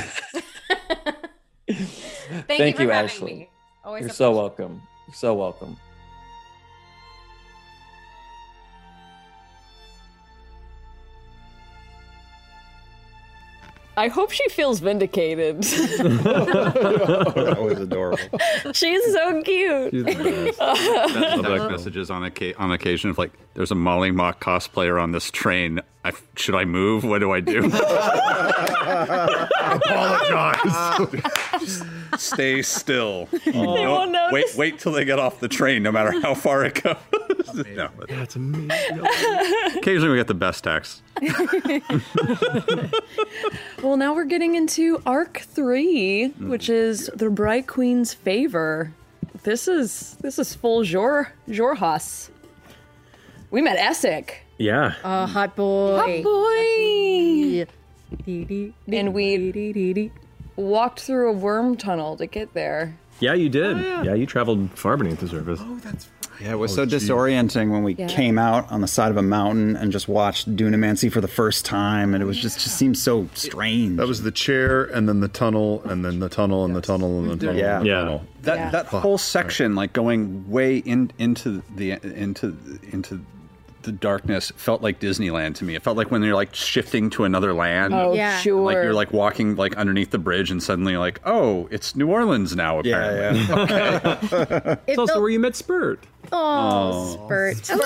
Thank, you, for having Ashley. You're so welcome. You're so welcome. I hope she feels vindicated. that was adorable. She's so cute. I'll back oh. messages on, occa- on occasion of like, there's a Mollymauk cosplayer on this train. I, should I move? What do I do? Apologize. Stay still. They won't wait, notice. wait till they get off the train, no matter how far it goes. no, but- That's amazing. Occasionally, we get the best text. well, now we're getting into Arc 3, Mm-hmm. which is the Bright Queen's favor. This is this is full Jor Xhorhas. We met Essek. Yeah. Oh, hot boy. Hot boy. and we walked through a worm tunnel to get there. Yeah, you did. Oh, yeah. you traveled far beneath the surface. Oh, that's Yeah, it was Oh, so geez. disorienting when we Yeah. came out on the side of a mountain and just watched Dunamancy for the first time, and it was just just seemed so strange. That was the chair, and then the tunnel, and then the tunnel, and the tunnel, and the tunnel. Yeah. and the Yeah. tunnel. That Yeah. that whole section, like going way in into the into into the darkness, felt like Disneyland to me. It felt like when you're like shifting to another land. Oh, Yeah. sure. Like you're like walking like underneath the bridge, and suddenly like, oh, it's New Orleans now. Apparently, It It's also felt- where you met Spurt. Oh, spurt. Two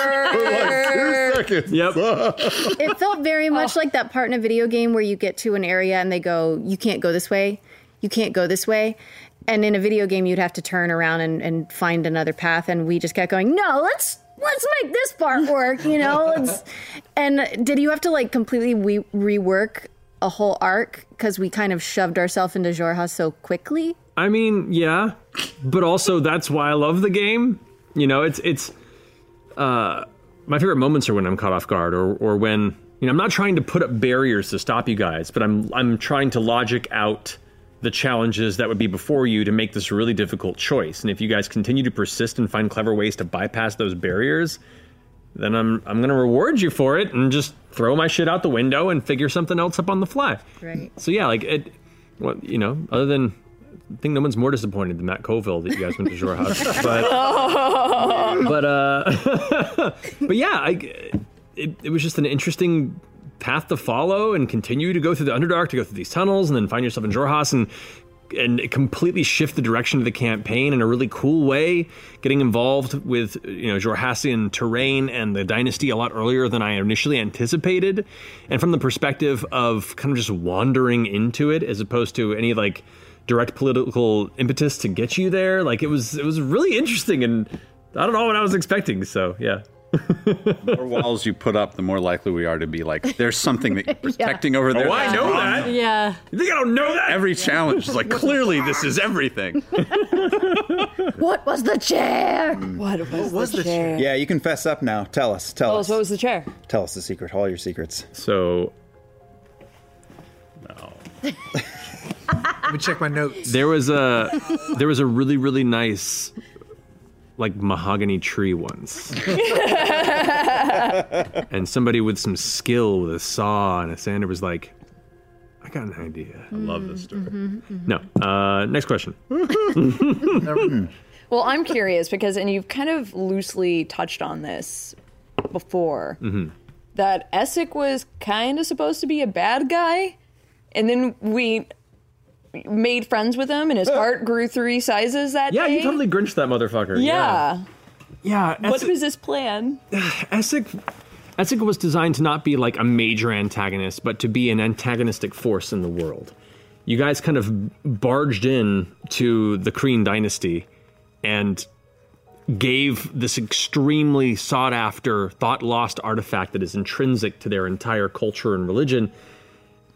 seconds. Yep. it felt very much like that part in a video game where you get to an area and they go, you can't go this way, you can't go this way. And in a video game, you'd have to turn around and, and find another path. And we just kept going, no, let's let's make this part work, you know. Let's, and did you have to like completely we- rework a whole arc because we kind of shoved ourselves into Jorha so quickly? I mean, yeah, but also that's why I love the game. You know, it's it's uh, my favorite moments are when I'm caught off guard, or or when you know I'm not trying to put up barriers to stop you guys, but I'm I'm trying to logic out the challenges that would be before you to make this really difficult choice. And if you guys continue to persist and find clever ways to bypass those barriers, then I'm I'm gonna reward you for it and just throw my shit out the window and figure something else up on the fly. Right. So yeah, like it, what you know, other than I think no one's more disappointed than Matt Colville that you guys went to Xhorhas, but but uh, but yeah, I, it, it was just an interesting path to follow and continue to go through the Underdark, to go through these tunnels, and then find yourself in Xhorhas and and completely shift the direction of the campaign in a really cool way. Getting involved with you know Xhorhassian terrain and the dynasty a lot earlier than I initially anticipated, and from the perspective of kind of just wandering into it as opposed to any like direct political impetus to get you there. Like it was it was really interesting and I don't know what I was expecting. So yeah. The more walls you put up, the more likely we are to be like, there's something that you're protecting over there. Oh, I know wrong. that. Yeah. You think I don't know that? Every challenge is like, clearly this is everything. What was the chair? What was, the, chair? Yeah, you can fess up now. Tell us. Tell Tell us. us what was the chair? Tell us the secret. All your secrets. So No. Let me check my notes. There was a there was a really really nice like mahogany tree once. and somebody with some skill with a saw and a sander was like, I got an idea. I love this story. No. Uh, next question. Well, I'm curious because, and you've kind of loosely touched on this before, Mhm. that Essek was kind of supposed to be a bad guy, and then we made friends with him, and his heart grew three sizes that day. Yeah, day. you totally grinched that motherfucker. Yeah. Yeah. What was his plan? Essek Essek was designed to not be like a major antagonist, but to be an antagonistic force in the world. You guys kind of barged in to the Kryn dynasty and gave this extremely sought after, thought lost artifact that is intrinsic to their entire culture and religion.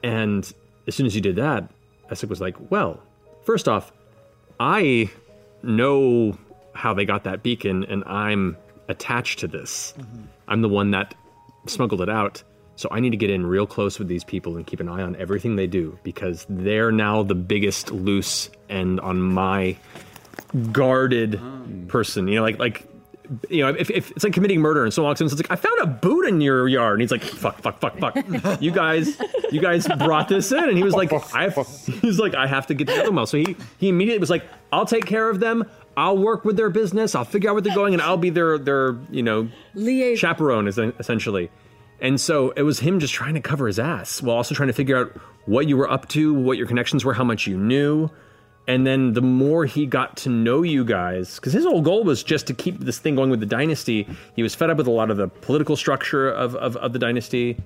And as soon as you did that, Essek was like, well, first off, I know how they got that beacon, and I'm attached to this. I'm the one that smuggled it out. So I need to get in real close with these people and keep an eye on everything they do because they're now the biggest loose end on my guarded oh. person. You know, like like you know, if, if it's like committing murder and someone walks in and says like, I found a boot in your yard, and he's like, fuck, fuck, fuck, fuck. you guys, you guys brought this in, and he was like, I, he was like, I have to get the other mouse. So he he immediately was like, I'll take care of them. I'll work with their business. I'll figure out where they're going, and I'll be their their you know chaperone, is essentially. And so it was him just trying to cover his ass while also trying to figure out what you were up to, what your connections were, how much you knew. And then the more he got to know you guys, because his whole goal was just to keep this thing going with the dynasty. He was fed up with a lot of the political structure of, of, of the dynasty,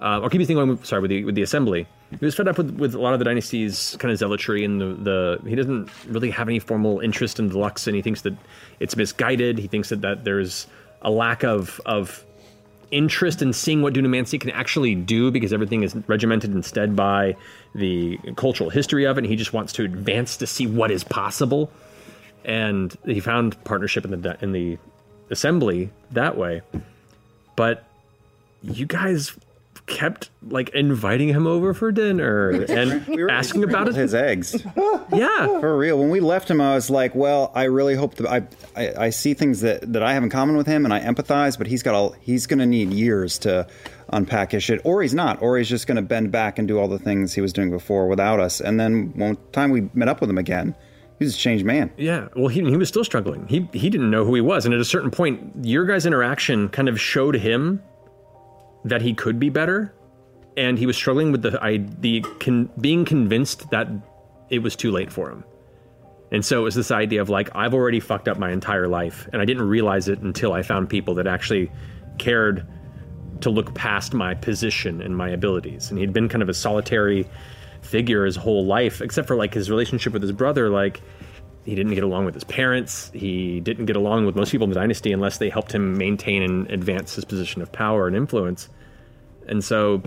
uh, or keep the thing going. With, sorry, with the with the assembly. He was fed up with, with a lot of the dynasty's kind of zealotry and the, the he doesn't really have any formal interest in the Lux, and he thinks that it's misguided. He thinks that, that there's a lack of of interest in seeing what Dunamancy can actually do because everything is regimented instead by the cultural history of it. And he just wants to advance to see what is possible. And he found partnership in the in the assembly that way. But you guys kept like inviting him over for dinner and we asking about his eggs. yeah, for real. When we left him, I was like, "Well, I really hope that I, I, I see things that, that I have in common with him, and I empathize. But he's got all he's going to need years to unpack his shit, or he's not, or he's just going to bend back and do all the things he was doing before without us. And then one time we met up with him again, he was a changed man. Yeah, well, he, he was still struggling. He he didn't know who he was, and at a certain point, your guys' interaction kind of showed him that he could be better, and he was struggling with the I, the con, being convinced that it was too late for him. And so it was this idea of like I've already fucked up my entire life, and I didn't realize it until I found people that actually cared to look past my position and my abilities. And he'd been kind of a solitary figure his whole life, except for like his relationship with his brother. Like he didn't get along with his parents. He didn't get along with most people in the dynasty unless they helped him maintain and advance his position of power and influence. And so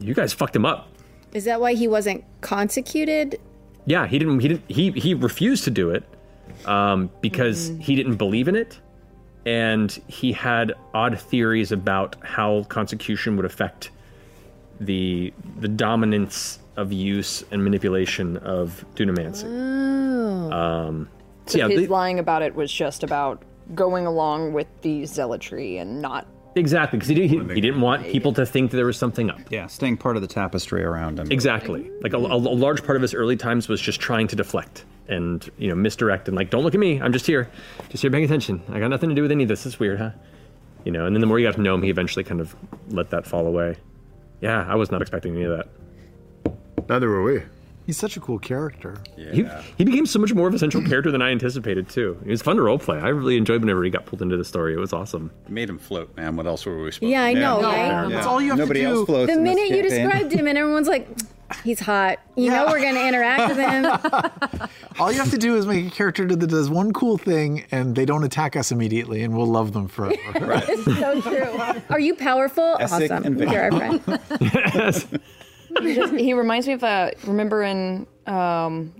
you guys fucked him up. Is that why he wasn't consecuted yeah, he didn't. He didn't. He he refused to do it um, because he didn't believe in it, and he had odd theories about how consecution would affect the the dominance of use and manipulation of dunamancy. Oh. Um, so So yeah, his the- lying about it was just about going along with the zealotry and not. exactly because he, did, he, he didn't want people to think that there was something up. Yeah, staying part of the tapestry around him. Exactly. Like a, a, a large part of his early times was just trying to deflect and you know misdirect and like, don't look at me. I'm just here, just here paying attention. I got nothing to do with any of this. It's weird, huh? You know. And then the more you got to know him, he eventually kind of let that fall away. Yeah, I was not expecting any of that. Neither were we. He's such a cool character. He, he became so much more of a central character than I anticipated too. It was fun to roleplay. I really enjoyed whenever he got pulled into the story. It was awesome. Made him float, man. What else were we supposed Yeah, to do? Yeah, I know, do? right? That's all you have Nobody to do. else floats. The minute you described him, and everyone's like, he's hot. You know we're going to interact with him. All you have to do is make a character that does one cool thing, and they don't attack us immediately, and we'll love them forever. It's so true. Are you powerful? Essek awesome. and You're our friend. He, just- he reminds me of uh, remember in um,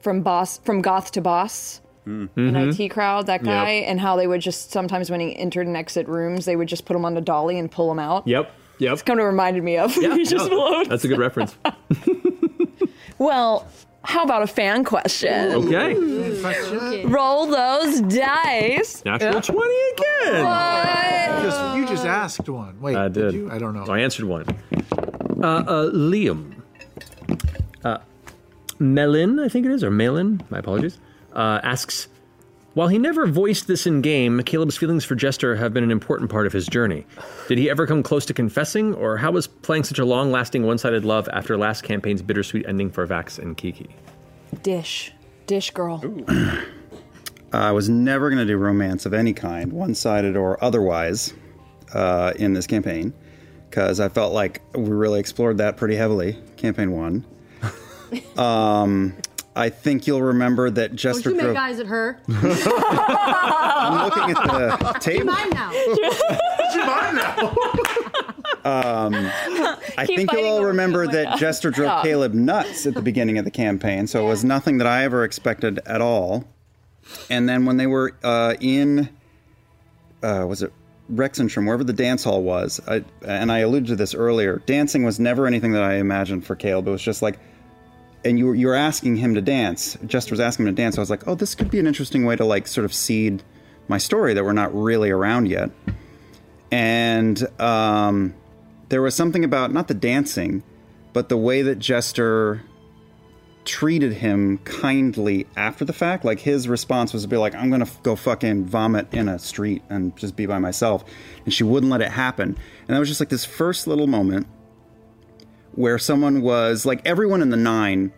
from boss from goth to boss. Mm-hmm. An. IT crowd, that guy, and how they would just sometimes when he entered and exit rooms, they would just put him on a dolly and pull him out. Yep. Yep. It's kind of reminded me of. he just No, floats. that's a good reference. Well, how about a fan question? Okay. Roll those dice. Natural 20 again. You just, you just asked one. Wait, I did. you? I don't know. I answered one. Uh, uh, Liam. Uh, Melin, I think it is, or Malin, my apologies, uh, asks While he never voiced this in game, Caleb's feelings for Jester have been an important part of his journey. Did he ever come close to confessing, or how was playing such a long lasting one sided love after last campaign's bittersweet ending for Vax and Kiki? Dish. Dish girl. I was never going to do romance of any kind, one sided or otherwise, uh, in this campaign, because I felt like we really explored that pretty heavily, campaign one. um, I think you'll remember that Don't Jester you make drove. eyes at her. I'm looking at the She table. mine now. She mine now. Um, I Keep think you'll all remember it. Oh my that God. Jester drove Stop. Caleb nuts at the beginning of the campaign, so it was nothing that I ever expected at all. And then when they were uh, in, uh, was it Rexxentrum, wherever the dance hall was, I, and I alluded to this earlier, dancing was never anything that I imagined for Caleb. It was just like, and you were, you were asking him to dance. Jester was asking him to dance. So I was like, oh, this could be an interesting way to like sort of seed my story that we're not really around yet and um, there was something about not the dancing, but the way that Jester treated him kindly after the fact. Like his response was to be like, "I'm gonna f- go fucking vomit in a street and just be by myself," and she wouldn't let it happen. And that was just like this first little moment where someone was like, everyone in the Nein.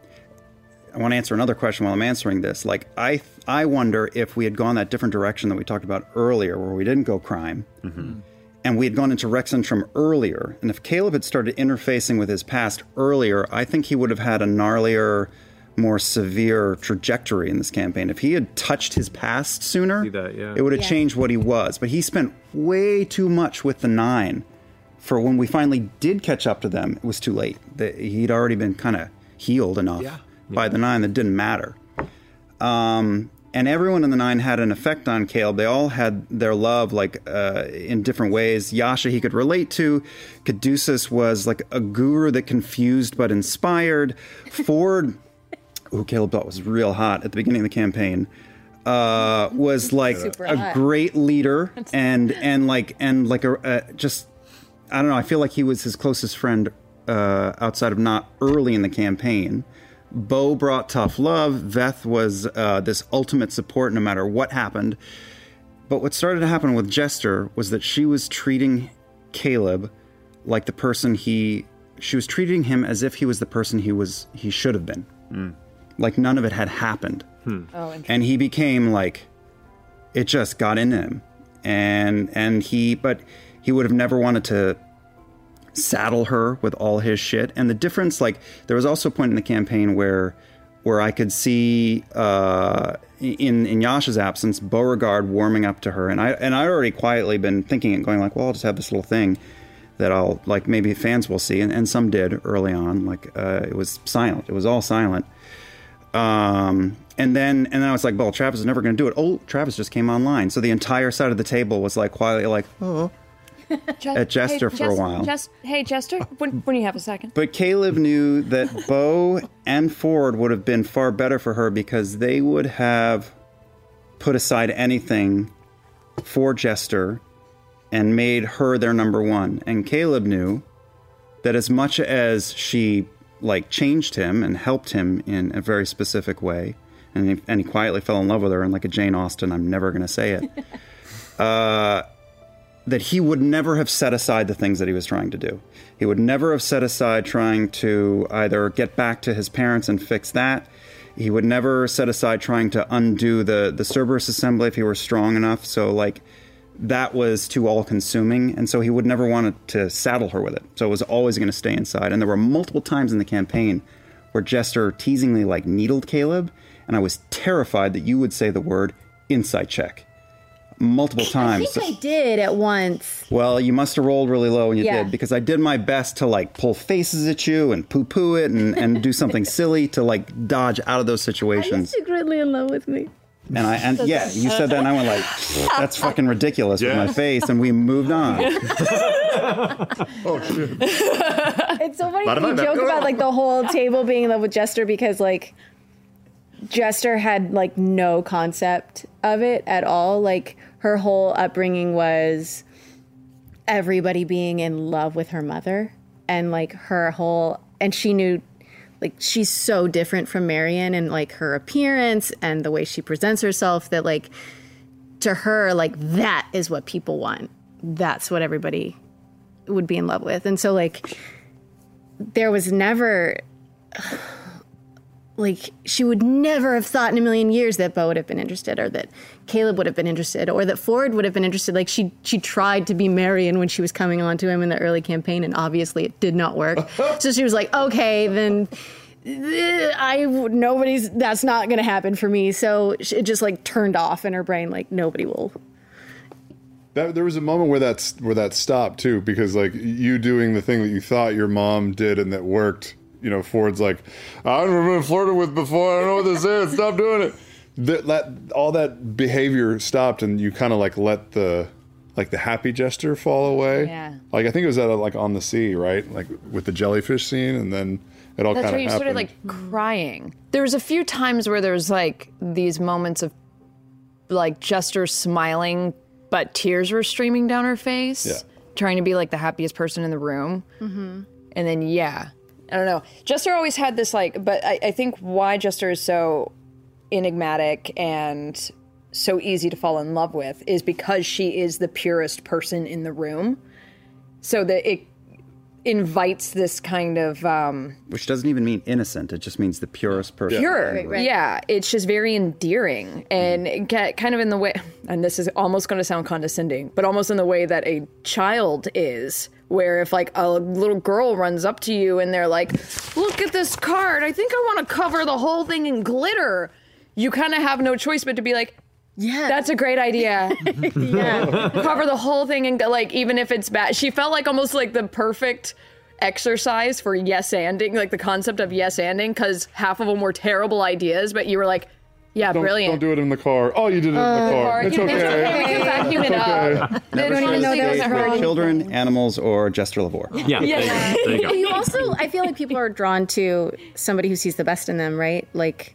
I want to answer another question while I'm answering this. Like, I I wonder if we had gone that different direction that we talked about earlier, where we didn't go crime mm-hmm. And we had gone into Rexxentrum earlier, and if Caleb had started interfacing with his past earlier, I think he would have had a gnarlier, more severe trajectory in this campaign. If he had touched his past sooner, yeah. it would have Yeah. changed what he was. But he spent way too much with the Nein for when we finally did catch up to them, it was too late. The, he'd already been kind of healed enough by the Nein that didn't matter. Um, and everyone in the Nein had an effect on Caleb. They all had their love, like uh, in different ways. Yasha he could relate to. Caduceus was like a guru that confused but inspired. Fjord, who Caleb thought was real hot at the beginning of the campaign, uh, was like Super a hot. great leader and and like and like a uh, just I don't know. I feel like he was his closest friend uh, outside of Nott early in the campaign. Beau brought tough love. Veth was uh, this ultimate support no matter what happened. But what started to happen with Jester was that she was treating Caleb like the person he. She was treating him as if he was the person he was he should have been. Like none of it had happened. Oh, interesting. and he became like it just got in him and and he but he would have never wanted to saddle her with all his shit. And the difference like there was also a point in the campaign where where I could see uh, in in Yasha's absence Beauregard warming up to her. And I and I already quietly been thinking and going like well I'll just have this little thing that I'll like maybe fans will see. And, and some did early on like uh, it was silent. It was all silent. Um, and then and then I was like, well, Travis is never going to do it. Oh, Travis just came online, so the entire side of the table was like quietly like, oh. At Jester for a while. Just, hey, Jester, when, when you have a second. But Caleb knew that Beau and Fjord would have been far better for her because they would have put aside anything for Jester and made her their number one. And Caleb knew that as much as she like changed him and helped him in a very specific way, and he, and he quietly fell in love with her, and like a Jane Austen, I'm never going to say it. uh, that he would never have set aside the things that he was trying to do. He would never have set aside trying to either get back to his parents and fix that. He would never set aside trying to undo the the Cerberus assembly if he were strong enough. So like that was too all consuming, and so he would never want to saddle her with it. So it was always going to stay inside. And there were multiple times in the campaign where Jester teasingly like needled Caleb, and I was terrified that you would say the word insight check multiple times. I times. think I did at once. Well, you must have rolled really low when you Yeah. did because I did my best to like pull faces at you and poo poo it and, and do something silly to like dodge out of those situations. Are you situations. secretly in love with me? And I and yeah, you said that and I went like, that's fucking ridiculous with my face, and we moved on. oh shit. It's so funny you joke bada. about like the whole table being in love with Jester because like Jester had like no concept of it at all. Like her whole upbringing was everybody being in love with her mother and like her whole and she knew like she's so different from Marion and like her appearance and the way she presents herself that like to her like that is what people want. That's what everybody would be in love with. And so like there was never like she would never have thought in a million years that Beau would have been interested or that Caleb would have been interested or that Fjord would have been interested. Like she she tried to be Marion when she was coming on to him in the early campaign and obviously it did not work. so she was like, okay, then eh, I nobody's that's not going to happen for me. So it just like turned off in her brain like nobody will That, there was a moment where that's where that stopped too, because like you doing the thing that you thought your mom did and that worked. You know, Fjord's like, I've never been flirted with before. I don't know what this is. Stop doing it. That, that all that behavior stopped, and you kind of like let the like the happy gesture fall away. Yeah. Like I think it was at a, like on the sea, right? Like with the jellyfish scene, and then it all That's kind where of you happened. started like crying. There was a few times where there was like these moments of like Jester smiling, but tears were streaming down her face, Yeah. trying to be like the happiest person in the room. Mm-hmm. And then yeah, I don't know. Jester always had this like, but I, I think why Jester is so enigmatic and so easy to fall in love with is because she is the purest person in the room. So that it invites this kind of um Which doesn't even mean innocent; it just means the purest person. pure. Yeah, it's just very endearing and it get kind of in the way, and this is almost going to sound condescending, but almost in the way that a child is. Where if like a little girl runs up to you and they're like, "Look at this card! I think I want to cover the whole thing in glitter," you kind of have no choice but to be like. Yeah, that's a great idea. Yeah. cover the whole thing and like even if it's bad. She felt like almost like the perfect exercise for yes anding, like the concept of yes anding, because half of them were terrible ideas, but you were like, yeah, don't, brilliant. Don't do it in the car. Oh, you did it in the Uh, car. It's you- okay. okay. We can vacuum it It's up. okay. They Never don't even know that date was with children, animals, or Jester Lavorre. Yeah, Yeah. there you go. you also, I feel like people are drawn to somebody who sees the best in them, right? Like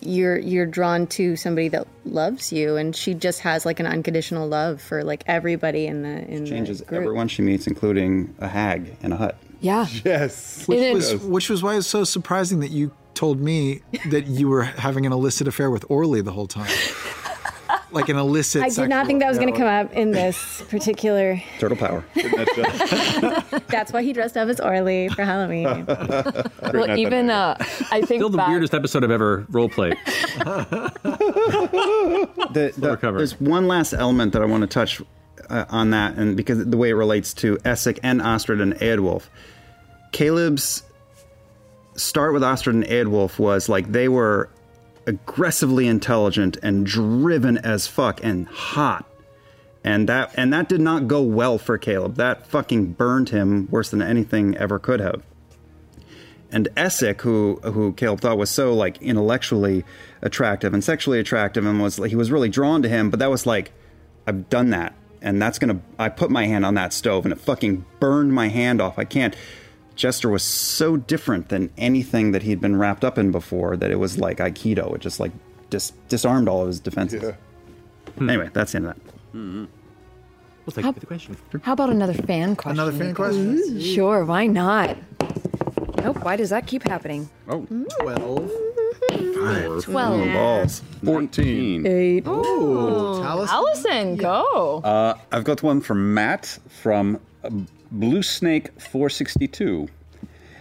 you're you're drawn to somebody that loves you, and she just has like an unconditional love for like everybody in the in Changes the group. everyone she meets, including a hag in a hut. Yeah. Yes. Which was, which was why it's so surprising that you told me that you were having an illicit affair with Orly the whole time. Like an illicit. I did not think that was going to come up in this particular. Turtle power. That's why he dressed up as Orly for Halloween. Well, even uh, I think Still the back- weirdest episode I've ever role played. the, the- there's one last element that I want to touch uh, on that, and because the way it relates to Essek and Astrid and Eodwulf. Caleb's start with Astrid and Eodwulf was like they were aggressively intelligent and driven as fuck and hot. And that and that did not go well for Caleb. That fucking burned him worse than anything ever could have. and Essek, who who Caleb thought was so like intellectually attractive and sexually attractive, and was he was really drawn to him. But that was like, I've done that, and that's gonna. I put my hand on that stove, and it fucking burned my hand off. I can't. Jester was so different than anything that he'd been wrapped up in before that it was like Aikido. It just like dis- disarmed all of his defenses. Anyway, that's the end of that. Well, thank How- you for the question. How about another fan question? Another fan you question? guys? Sure, why not? Nope, why does that keep happening? Oh. 12. Four, Twelve. four balls. 14. Eight. Ooh, Allison, go. Uh, I've got one from Matt from uh, Blue Snake 462.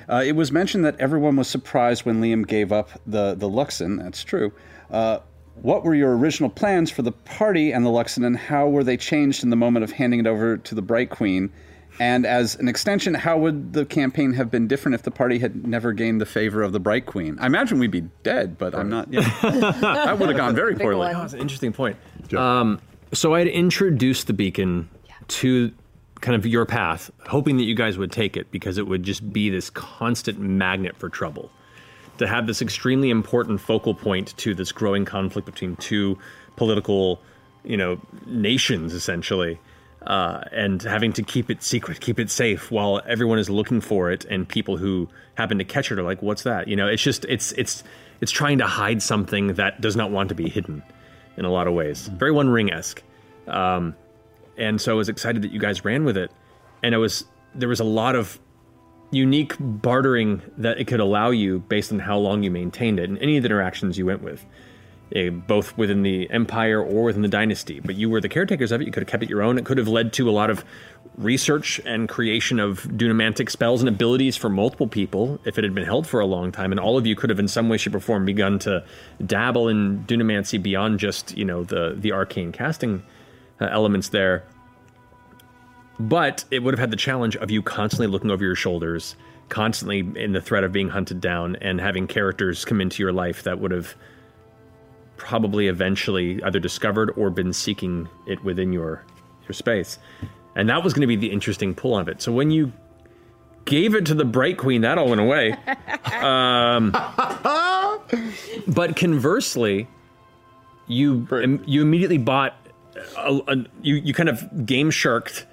Uh, it was mentioned that everyone was surprised when Liam gave up the, the Luxon. That's true. Uh, what were your original plans for the party and the Luxon, and how were they changed in the moment of handing it over to the Bright Queen? And as an extension, how would the campaign have been different if the party had never gained the favor of the Bright Queen? I imagine we'd be dead, but I'm not. Yeah. that would have gone very poorly. one. Oh, that's an interesting point. Um, so I had introduced the beacon to kind of your path, hoping that you guys would take it because it would just be this constant magnet for trouble. To have this extremely important focal point to this growing conflict between two political, you know, nations essentially, uh, and having to keep it secret, keep it safe while everyone is looking for it, and people who happen to catch it are like, "What's that?" You know, it's just it's it's it's trying to hide something that does not want to be hidden in a lot of ways. Very One Ring esque. Um, and so I was excited that you guys ran with it, and it was there was a lot of unique bartering that it could allow you based on how long you maintained it and any of the interactions you went with, eh, both within the empire or within the dynasty. But you were the caretakers of it. You could have kept it your own. It could have led to a lot of research and creation of dunamantic spells and abilities for multiple people if it had been held for a long time. And all of you could have, in some way, shape, or form, begun to dabble in dunamancy beyond just you know the the arcane casting uh, elements there. But it would have had the challenge of you constantly looking over your shoulders, constantly in the threat of being hunted down, and having characters come into your life that would have probably eventually either discovered or been seeking it within your your space. And that was going to be the interesting pull of it. So when you gave it to the Bright Queen, that all went away. Um, but conversely, you you immediately bought a, a, you you kind of game sharked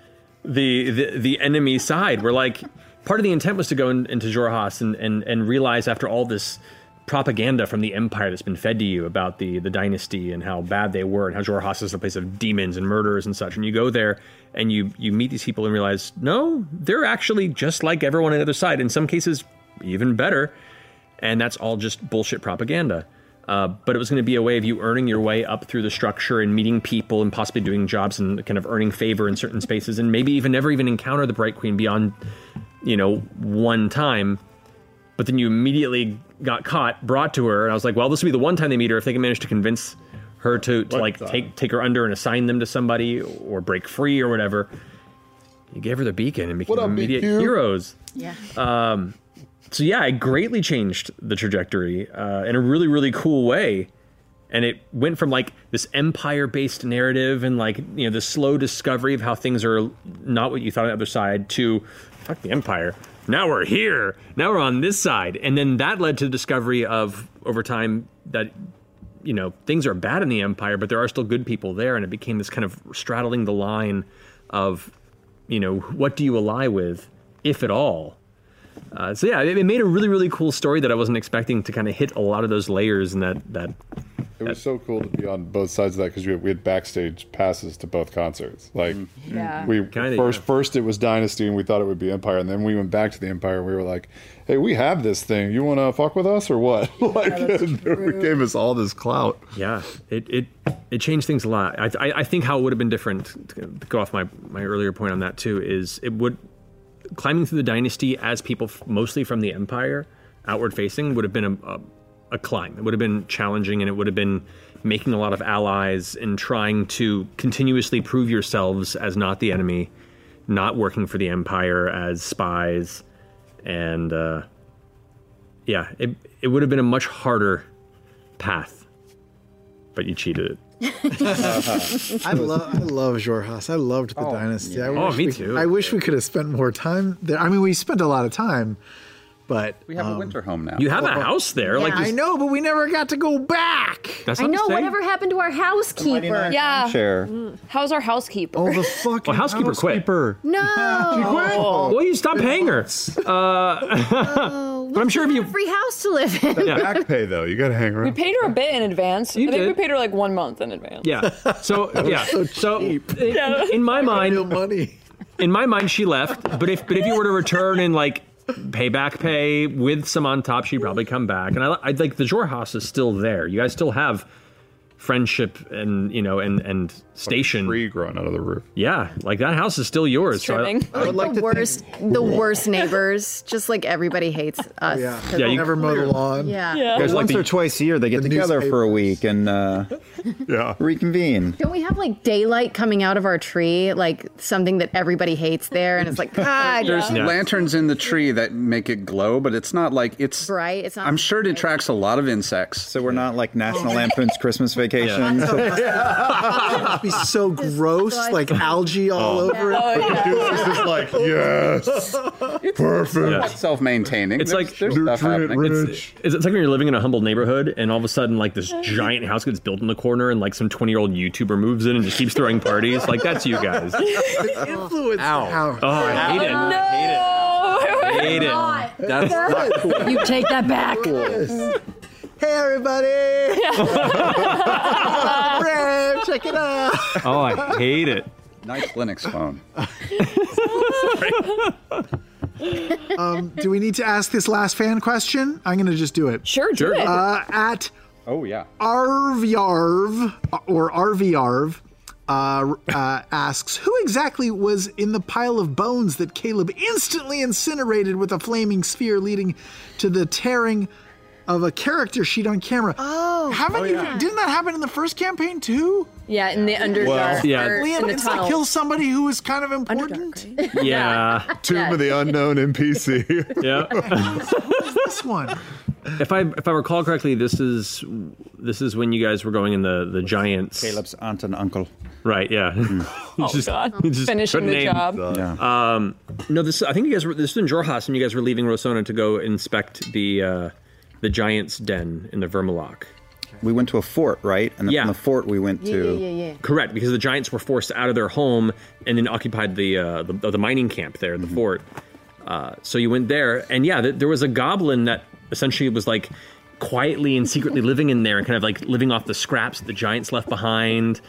the, the the enemy side. Where like part of the intent was to go in, into Xhorhas and, and and realize after all this propaganda from the empire that's been fed to you about the the dynasty and how bad they were and how Xhorhas is a place of demons and murderers and such. And you go there and you you meet these people and realize no, they're actually just like everyone on the other side. In some cases, even better. And that's all just bullshit propaganda. Uh, but it was going to be a way of you earning your way up through the structure and meeting people and possibly doing jobs and kind of earning favor in certain spaces and maybe even never even encounter the Bright Queen beyond, you know, one time. But then you immediately got caught, brought to her, and I was like, well, this will be the one time they meet her if they can manage to convince her to, to like take take her under and assign them to somebody or break free or whatever. You gave her the beacon and became up, immediate BQ? heroes. Yeah. Um, so yeah, it greatly changed the trajectory uh, in a really really cool way, and it went from like this empire-based narrative and like you know the slow discovery of how things are not what you thought on the other side to fuck the empire. Now we're here. Now we're on this side, and then that led to the discovery of over time that you know things are bad in the empire, but there are still good people there, and it became this kind of straddling the line of you know what do you ally with, if at all. Uh, so yeah, it, it made a really really cool story that I wasn't expecting to kind of hit a lot of those layers and that that It was so cool to be on both sides of that because we, had- we had backstage passes to both concerts. Like, Yeah. we Kinda, first yeah. first it was Dynasty and we thought it would be Empire, and then we went back to the Empire and we were like, "Hey, we have this thing. You want to fuck with us or what?" like, it gave us all this clout. Yeah, it it, it changed things a lot. I, I I think how it would have been different. To go off my my earlier point on that too is it would climbing through the dynasty as people f- mostly from the empire outward facing would have been a, a a climb. It would have been challenging and it would have been making a lot of allies and trying to continuously prove yourselves as not the enemy, not working for the empire as spies, and uh, yeah, it it would have been a much harder path, but you cheated it. I love I love Xhorhas. I loved the oh, dynasty. I Oh, me we- too. I wish we could have spent more time there. I mean, we spent a lot of time, But we have a um, winter home now. You have a house there, like I know, but we never got to go back. That's I not to know. Whatever happened to our housekeeper? Yeah. Share. How's our housekeeper? Oh, the fucking Well, housekeeper quit. No. Well, you stopped paying her. Uh, but I'm sure if you have a Free house to live in. Yeah. Back pay though, you got to hang around. We paid her a bit in advance. You I think did. we paid her like one month in advance. Yeah. So yeah. So, in, in my mind, money. in my mind, she left. But if but if you were to return and like pay back pay with some on top, she'd probably come back. And I, I like the Xhorhaus is still there. You guys still have friendship and you know and and station tree growing out of the roof. Yeah, like that house is still yours. So I, would Like the worst, the worst neighbors. Just like everybody hates us. yeah, Yeah, you- never mow the lawn. Yeah. Well, once or twice a year, they get the together for a week and uh, yeah. reconvene. Don't we have like daylight coming out of our tree, like something that everybody hates there? And it's like, God, There's lanterns in the tree that make it glow, but it's not like it's bright. It's not. I'm sure it attracts a lot of insects. So we're not like National Lampoon's Christmas Vacation. It'd be so gross, like algae all over it. Oh, it's just like yes, perfect. It's self-maintaining. It's There's- like there's stuff happening. It's, it's, it's like when you're living in a humble neighborhood, and all of a sudden, like this giant house gets built in the corner, and like some 20 year old YouTuber moves in and just keeps throwing parties. Like that's you guys. Influence. Ow. Oh, I hate it. Oh, I hate it. I hate it. That's not cool. You take that back. Hey everybody! Brad, check it out. Oh, I hate it. Nice Linux phone. Um, do we need to ask this last fan question? I'm going to just do it. Sure, do Sure. it. Uh, at Oh yeah. Arvyarv or Arvyarv uh, uh, asks, "Who exactly was in the pile of bones that Caleb instantly incinerated with a flaming sphere, leading to the tearing of a character sheet on camera?" Oh, haven't Oh, you? yeah. Didn't that happen in the first campaign too? Yeah, in the underdark. Well- Yeah. or Liam, in the didn't that tunnel. kill somebody who was kind of important? Yeah. Tomb of the Unknown NPC. Yeah. this one. If I if I recall correctly, this is this is when you guys were going in the the giants. Caleb's aunt and uncle. Right. Yeah. Oh, God. Finishing the name- job. Yeah. Um, no, this I think you guys were this was in Xhorhas, and you guys were leaving Rosohna to go inspect the uh, the giant's den in the Vermaloc. We went to a fort, right? And Yeah. from the fort, we went to. yeah. Correct, because the giants were forced out of their home and then occupied the uh, the, the mining camp there, in the fort. Uh, so you went there, and yeah, th- there was a goblin that essentially was like quietly and secretly living in there, and kind of like living off the scraps that the giants left behind,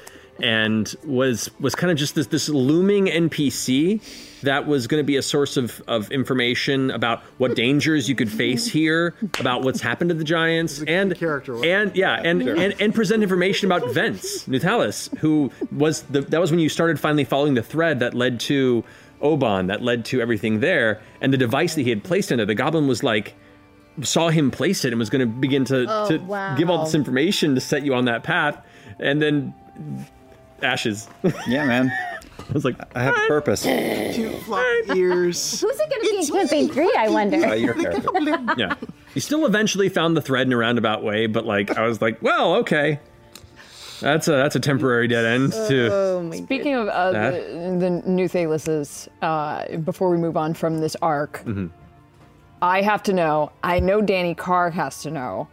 and was was kind of just this this looming NPC that was going to be a source of, of information about what dangers you could face here, about what's happened to the giants, and character, and yeah, and, and and present information about Vence Nutalis, who was the that was when you started finally following the thread that led to Oban, that led to everything there, and the device that he had placed in it. The goblin was like saw him place it and was going to begin to, Oh, to wow. give all this information to set you on that path, and then ashes. Yeah, man. I was like, I have a purpose. Two flop ears. Who's it going to be in campaign three? I wonder. Uh, your character. yeah. You still eventually found the thread in a roundabout way, but like I was like, well, okay. That's a that's a temporary dead end too. Oh Speaking of uh, the, the new Thelysses, uh, before we move on from this arc, Mhm. I have to know. I know Dani Carr has to know.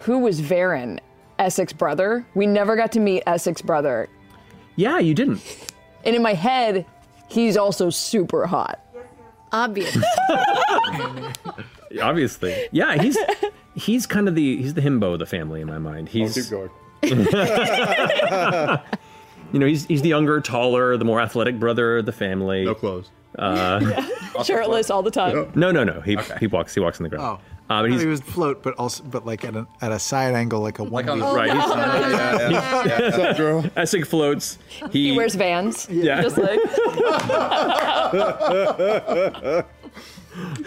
Who was Verin, Essek's brother? We never got to meet Essek's brother, Yeah, you didn't. and in my head, he's also super hot. Obvious. Obviously. Yeah, he's he's kind of the he's the himbo of the family in my mind. He's keep going. you know, he's he's the younger, taller, the more athletic brother of the family. No clothes. Uh, Shirtless all the time. no, no, no. He he walks he walks on the ground. Uh, he's he was float, but also, but like at a at a side angle, like a one. on the- right, he's- yeah, yeah, yeah. What's up, girl? Essek floats. He, He wears Vans. Yeah. Just like.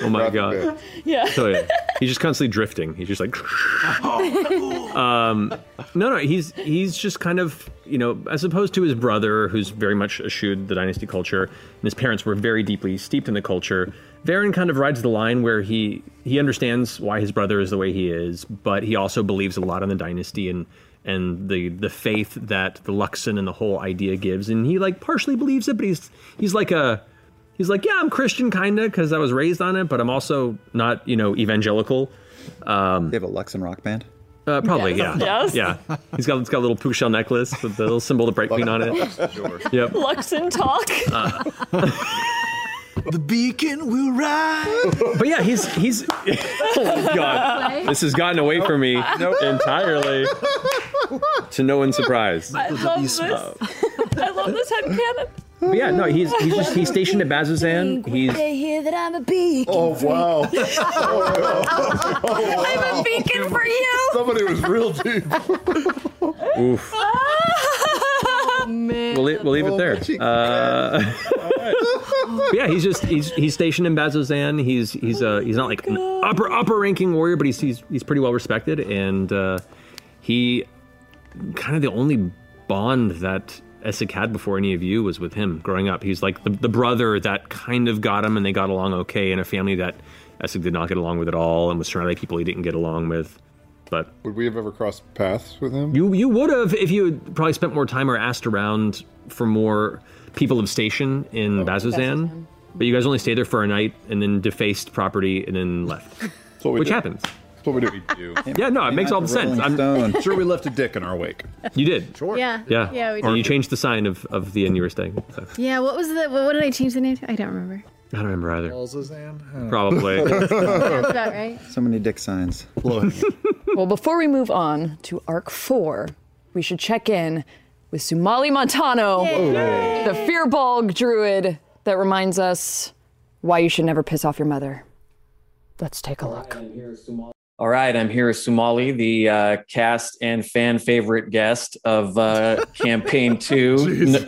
Oh my god. Yeah. So yeah, he's just constantly drifting. He's just like. um, no, no, he's he's just kind of you know, as opposed to his brother, who's very much eschewed the dynasty culture, and his parents were very deeply steeped in the culture. Verin kind of rides the line where he he understands why his brother is the way he is, but he also believes a lot in the dynasty and and the the faith that the Luxon and the whole idea gives, and he like partially believes it, but he's he's like a He's like, yeah, I'm Christian kinda because I was raised on it, but I'm also not, you know, evangelical. Um, you have a Luxon Rock band? Uh, probably, Yes. yeah. Yes. Yeah. He's got, it's got a little puka shell necklace with the little symbol of the break queen on it. Sure. Yep. Luxon talk. The beacon will rise. But yeah, he's he's. oh God, this has gotten away from me entirely. To no one's surprise. I love this. I love this headcanon. But yeah, no, he's he's just he's stationed at Bazzoxan. He's They hear that I'm a beacon. Oh wow! I'm a beacon for you. Somebody was real deep. oof. Ah. We'll, leave- we'll leave it there. Uh, but yeah, he's just he's he's stationed in Bazzoxan. He's he's uh he's not like an upper upper ranking warrior, but he's he's he's pretty well respected, and uh, he kind of the only bond that Essek had before any of you was with him growing up. He's like the, the brother that kind of got him, and they got along okay in a family that Essek did not get along with at all, and was surrounded by people he didn't get along with. But Would we have ever crossed paths with him? you you would have if you had probably spent more time or asked around for more people of station in oh. Bazzoxan. But you guys only stayed there for a night and then defaced property and then left. what we Which do. happens. That's what we do. Yeah, no, it makes all the sense. I'm sure we left a dick in our wake. You did. Sure. Yeah. Yeah. Yeah, we And did. you changed the sign of, of the inn you were staying. So. Yeah, what was the what, what did I change the name to? I don't remember. I don't remember either. Balzazan? Probably. That's about right. So many dick signs. Well, before we move on to Arc 4, we should check in with Sumalee Montano, the Firbolg druid that reminds us why you should never piss off your mother. Let's take a look. All right, I'm here with Sumalee, the uh, cast and fan favorite guest of uh, campaign two,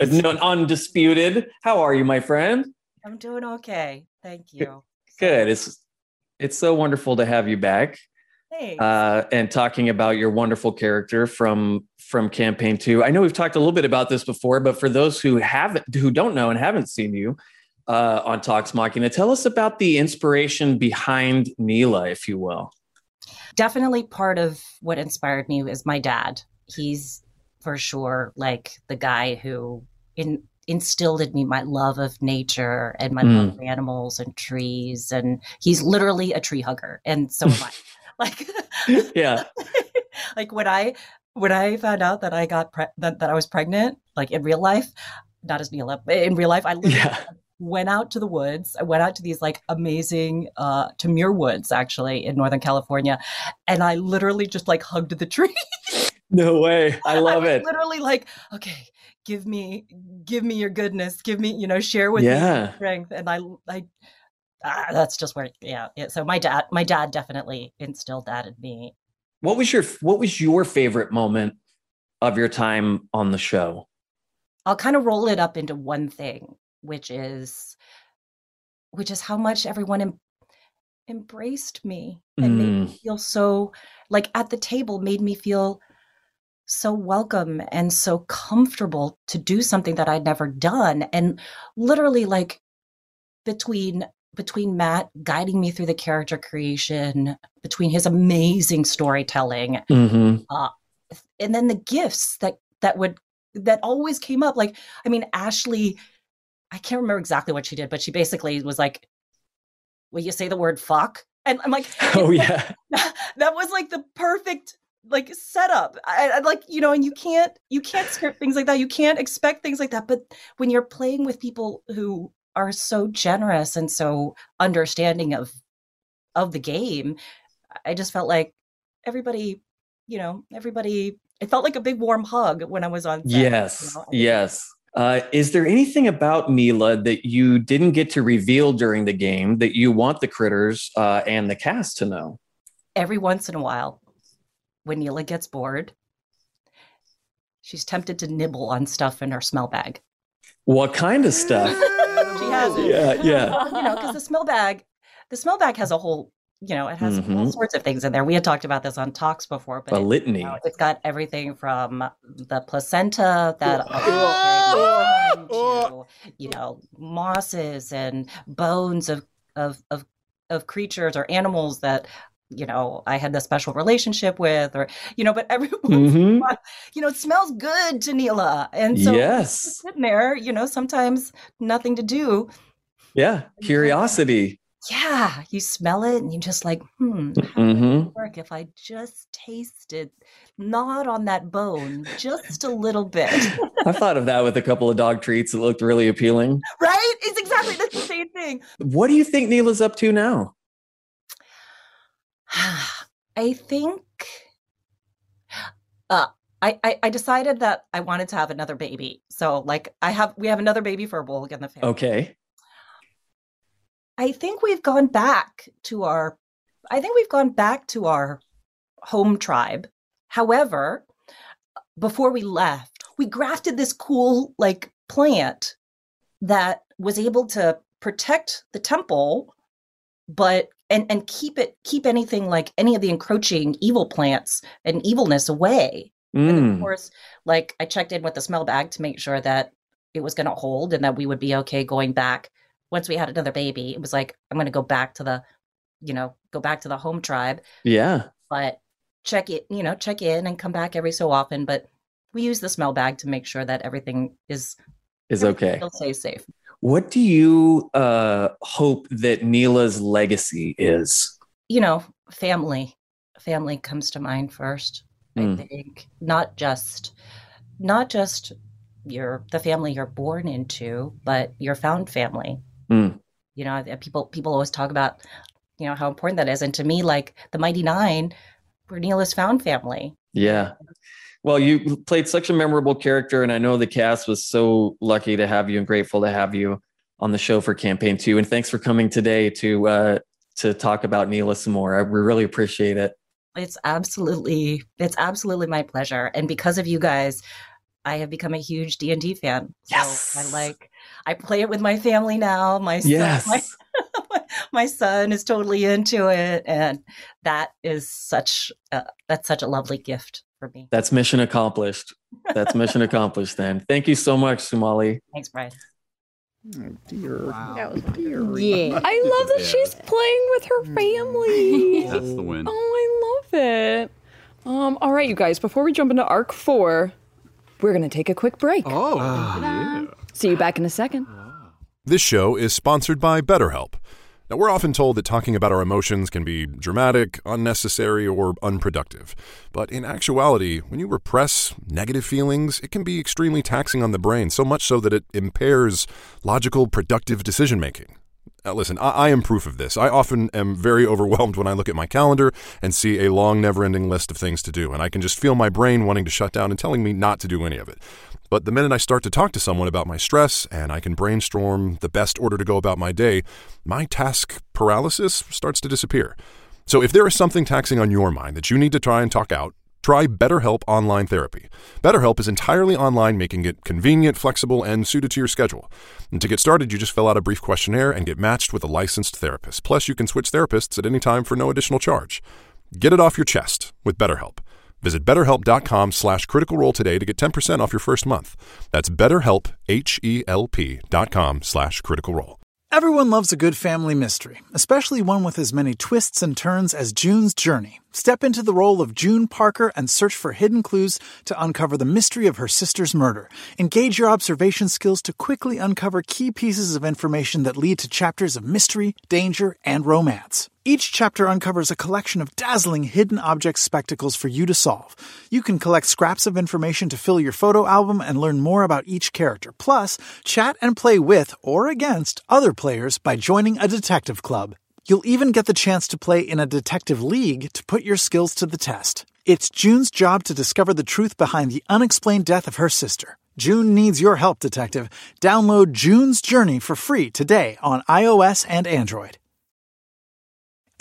N- n- undisputed. How are you, my friend? I'm doing okay. Thank you. Good. It's it's so wonderful to have you back. Thanks. Uh, and talking about your wonderful character from from campaign two. I know we've talked a little bit about this before, but for those who haven't, who don't know and haven't seen you uh, on Talks Machina, tell us about the inspiration behind Nila, if you will. Definitely part of what inspired me is my dad. He's for sure like the guy who in, instilled in me my love of nature and my love Mm. of animals and trees. And he's literally a tree hugger. And so am I. Like, Yeah. like when I when I found out that I got pre- that, that I was pregnant, like in real life, not as but in real life, I literally went out to the woods. I went out to these like amazing uh to Muir Woods actually in Northern California, and I literally just like hugged the tree. No way. I love was it. Literally like, okay, give me give me your goodness, give me you know share with me Yeah. your strength, and I I. Ah, that's just where, yeah, yeah. So my dad, my dad definitely instilled that in me. What was your What was your favorite moment of your time on the show? I'll kind of roll it up into one thing, which is which is how much everyone em- embraced me and made me Mm. feel so like at the table made me feel so welcome and so comfortable to do something that I'd never done and literally like between between Matt guiding me through the character creation between his amazing storytelling Mm-hmm. uh, and then the gifts that that would that always came up like i mean ashley i can't remember exactly what she did but she basically was like will you say the word fuck and i'm like Oh yeah. that was like the perfect like setup I, I like you know and you can't you can't script things like that you can't expect things like that but when you're playing with people who are so generous and so understanding of of the game i just felt like everybody you know everybody it felt like a big warm hug when i was on set, you Yes. know? Yes. Uh, is there anything about Nila that you didn't get to reveal during the game that you want the critters uh, and the cast to know? every once in a while when Nila gets bored she's tempted to nibble on stuff in her smell bag What kind of stuff? she has it. Yeah, yeah. You know, because the smell bag, the smell bag has a whole, you know, it has all Mhm. sorts of things in there. We had talked about this on talks before, but A it- litany. you know, it's got everything from the placenta that are carried to, you know, mosses and bones of of of of creatures or animals that you know I had this special relationship with, or you know, but everyone Mhm. you know, it smells good to Nila. And so Yes. sitting there, you know, sometimes nothing to do. Yeah, curiosity. Yeah, you smell it and you just like, hmm, how hmm would it work if I just tasted, gnawed on that bone just a little bit? I thought of that with a couple of dog treats that looked really appealing. right? It's exactly that's the same thing. What do you think Nila's up to now? I think uh I, I, I decided that I wanted to have another baby. So like I have we have another baby for Wolg in the family. Okay. I think we've gone back to our I think we've gone back to our home tribe. However, before we left, we grafted this cool like plant that was able to protect the temple but and and keep it keep anything like any of the encroaching evil plants and evilness away. And of Mm. course, like I checked in with the smell bag to make sure that it was going to hold and that we would be okay going back. Once we had another baby, it was like I'm going to go back to the, you know, go back to the home tribe. Yeah. But check it, you know, check in and come back every so often. But we use the smell bag to make sure that everything is Is okay. still stays safe. What do you uh, hope that Nila's legacy is? you know, family. Family comes to mind first. Mm. I think not just not just your the family you're born into, but your found family. Mm. You know, people people always talk about you know how important that is, and to me, like the Mighty Nein, were Nila's found family. Yeah. Well, you played such a memorable character, and I know the cast was so lucky to have you and grateful to have you on the show for campaign two. And thanks for coming today to uh, to talk about Nila some more. I we really appreciate it. It's absolutely it's absolutely my pleasure, and because of you guys. I have become a huge D and D fan. So I like I play it with my family now. My son, Yes. my, my son is totally into it, and that is such a, that's such a lovely gift for me. That's mission accomplished. That's mission accomplished. Then, thank you so much, Sumalee. Thanks, Brian. That was Yeah. I love that she's playing with her family. That's the win. Oh, I love it. Um, all right, you guys, before we jump into arc four, we're going to take a quick break. Oh, yeah. See you back in a second. This show is sponsored by BetterHelp. Now, we're often told that talking about our emotions can be dramatic, unnecessary, or unproductive. But in actuality, when you repress negative feelings, it can be extremely taxing on the brain, so much so that it impairs logical, productive decision making. Now, listen, I, I am proof of this. I often am very overwhelmed when I look at my calendar and see a long, never ending list of things to do, and I can just feel my brain wanting to shut down and telling me not to do any of it. But the minute I start to talk to someone about my stress and I can brainstorm the best order to go about my day, my task paralysis starts to disappear. So if there is something taxing on your mind that you need to try and talk out, try BetterHelp Online Therapy. BetterHelp is entirely online, making it convenient, flexible, and suited to your schedule. And to get started, you just fill out a brief questionnaire and get matched with a licensed therapist. Plus, you can switch therapists at any time for no additional charge. Get it off your chest with BetterHelp. Visit betterhelp.com slash critical role today to get 10% off your first month. That's betterhelp, H-E-L-P dot com slash critical role. Everyone loves a good family mystery, especially one with as many twists and turns as June's Journey. Step into the role of June Parker and search for hidden clues to uncover the mystery of her sister's murder. Engage your observation skills to quickly uncover key pieces of information that lead to chapters of mystery, danger, and romance. Each chapter uncovers a collection of dazzling hidden object spectacles for you to solve. You can collect scraps of information to fill your photo album and learn more about each character. Plus, chat and play with or against other players by joining a detective club. You'll even get the chance to play in a detective league to put your skills to the test. It's June's job to discover the truth behind the unexplained death of her sister. June needs your help, detective. Download June's Journey for free today on iOS and Android.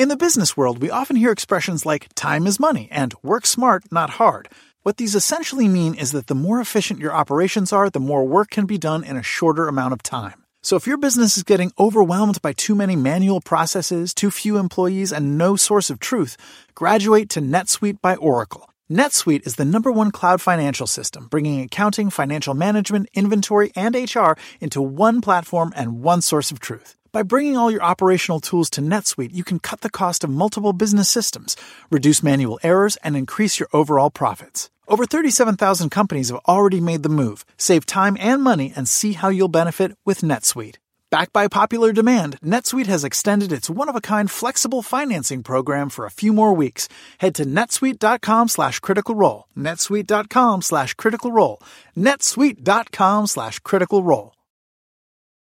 In the business world, we often hear expressions like time is money and work smart, not hard. What these essentially mean is that the more efficient your operations are, the more work can be done in a shorter amount of time. So if your business is getting overwhelmed by too many manual processes, too few employees, and no source of truth, graduate to NetSuite by Oracle. NetSuite is the number one cloud financial system, bringing accounting, financial management, inventory, and HR into one platform and one source of truth. By bringing all your operational tools to NetSuite, you can cut the cost of multiple business systems, reduce manual errors, and increase your overall profits. Over 37,000 companies have already made the move. Save time and money and see how you'll benefit with NetSuite. Backed by popular demand, NetSuite has extended its one-of-a-kind flexible financing program for a few more weeks. Head to netsuite.com slash critical role. netsuite.com slash critical role. netsuite.com slash critical role.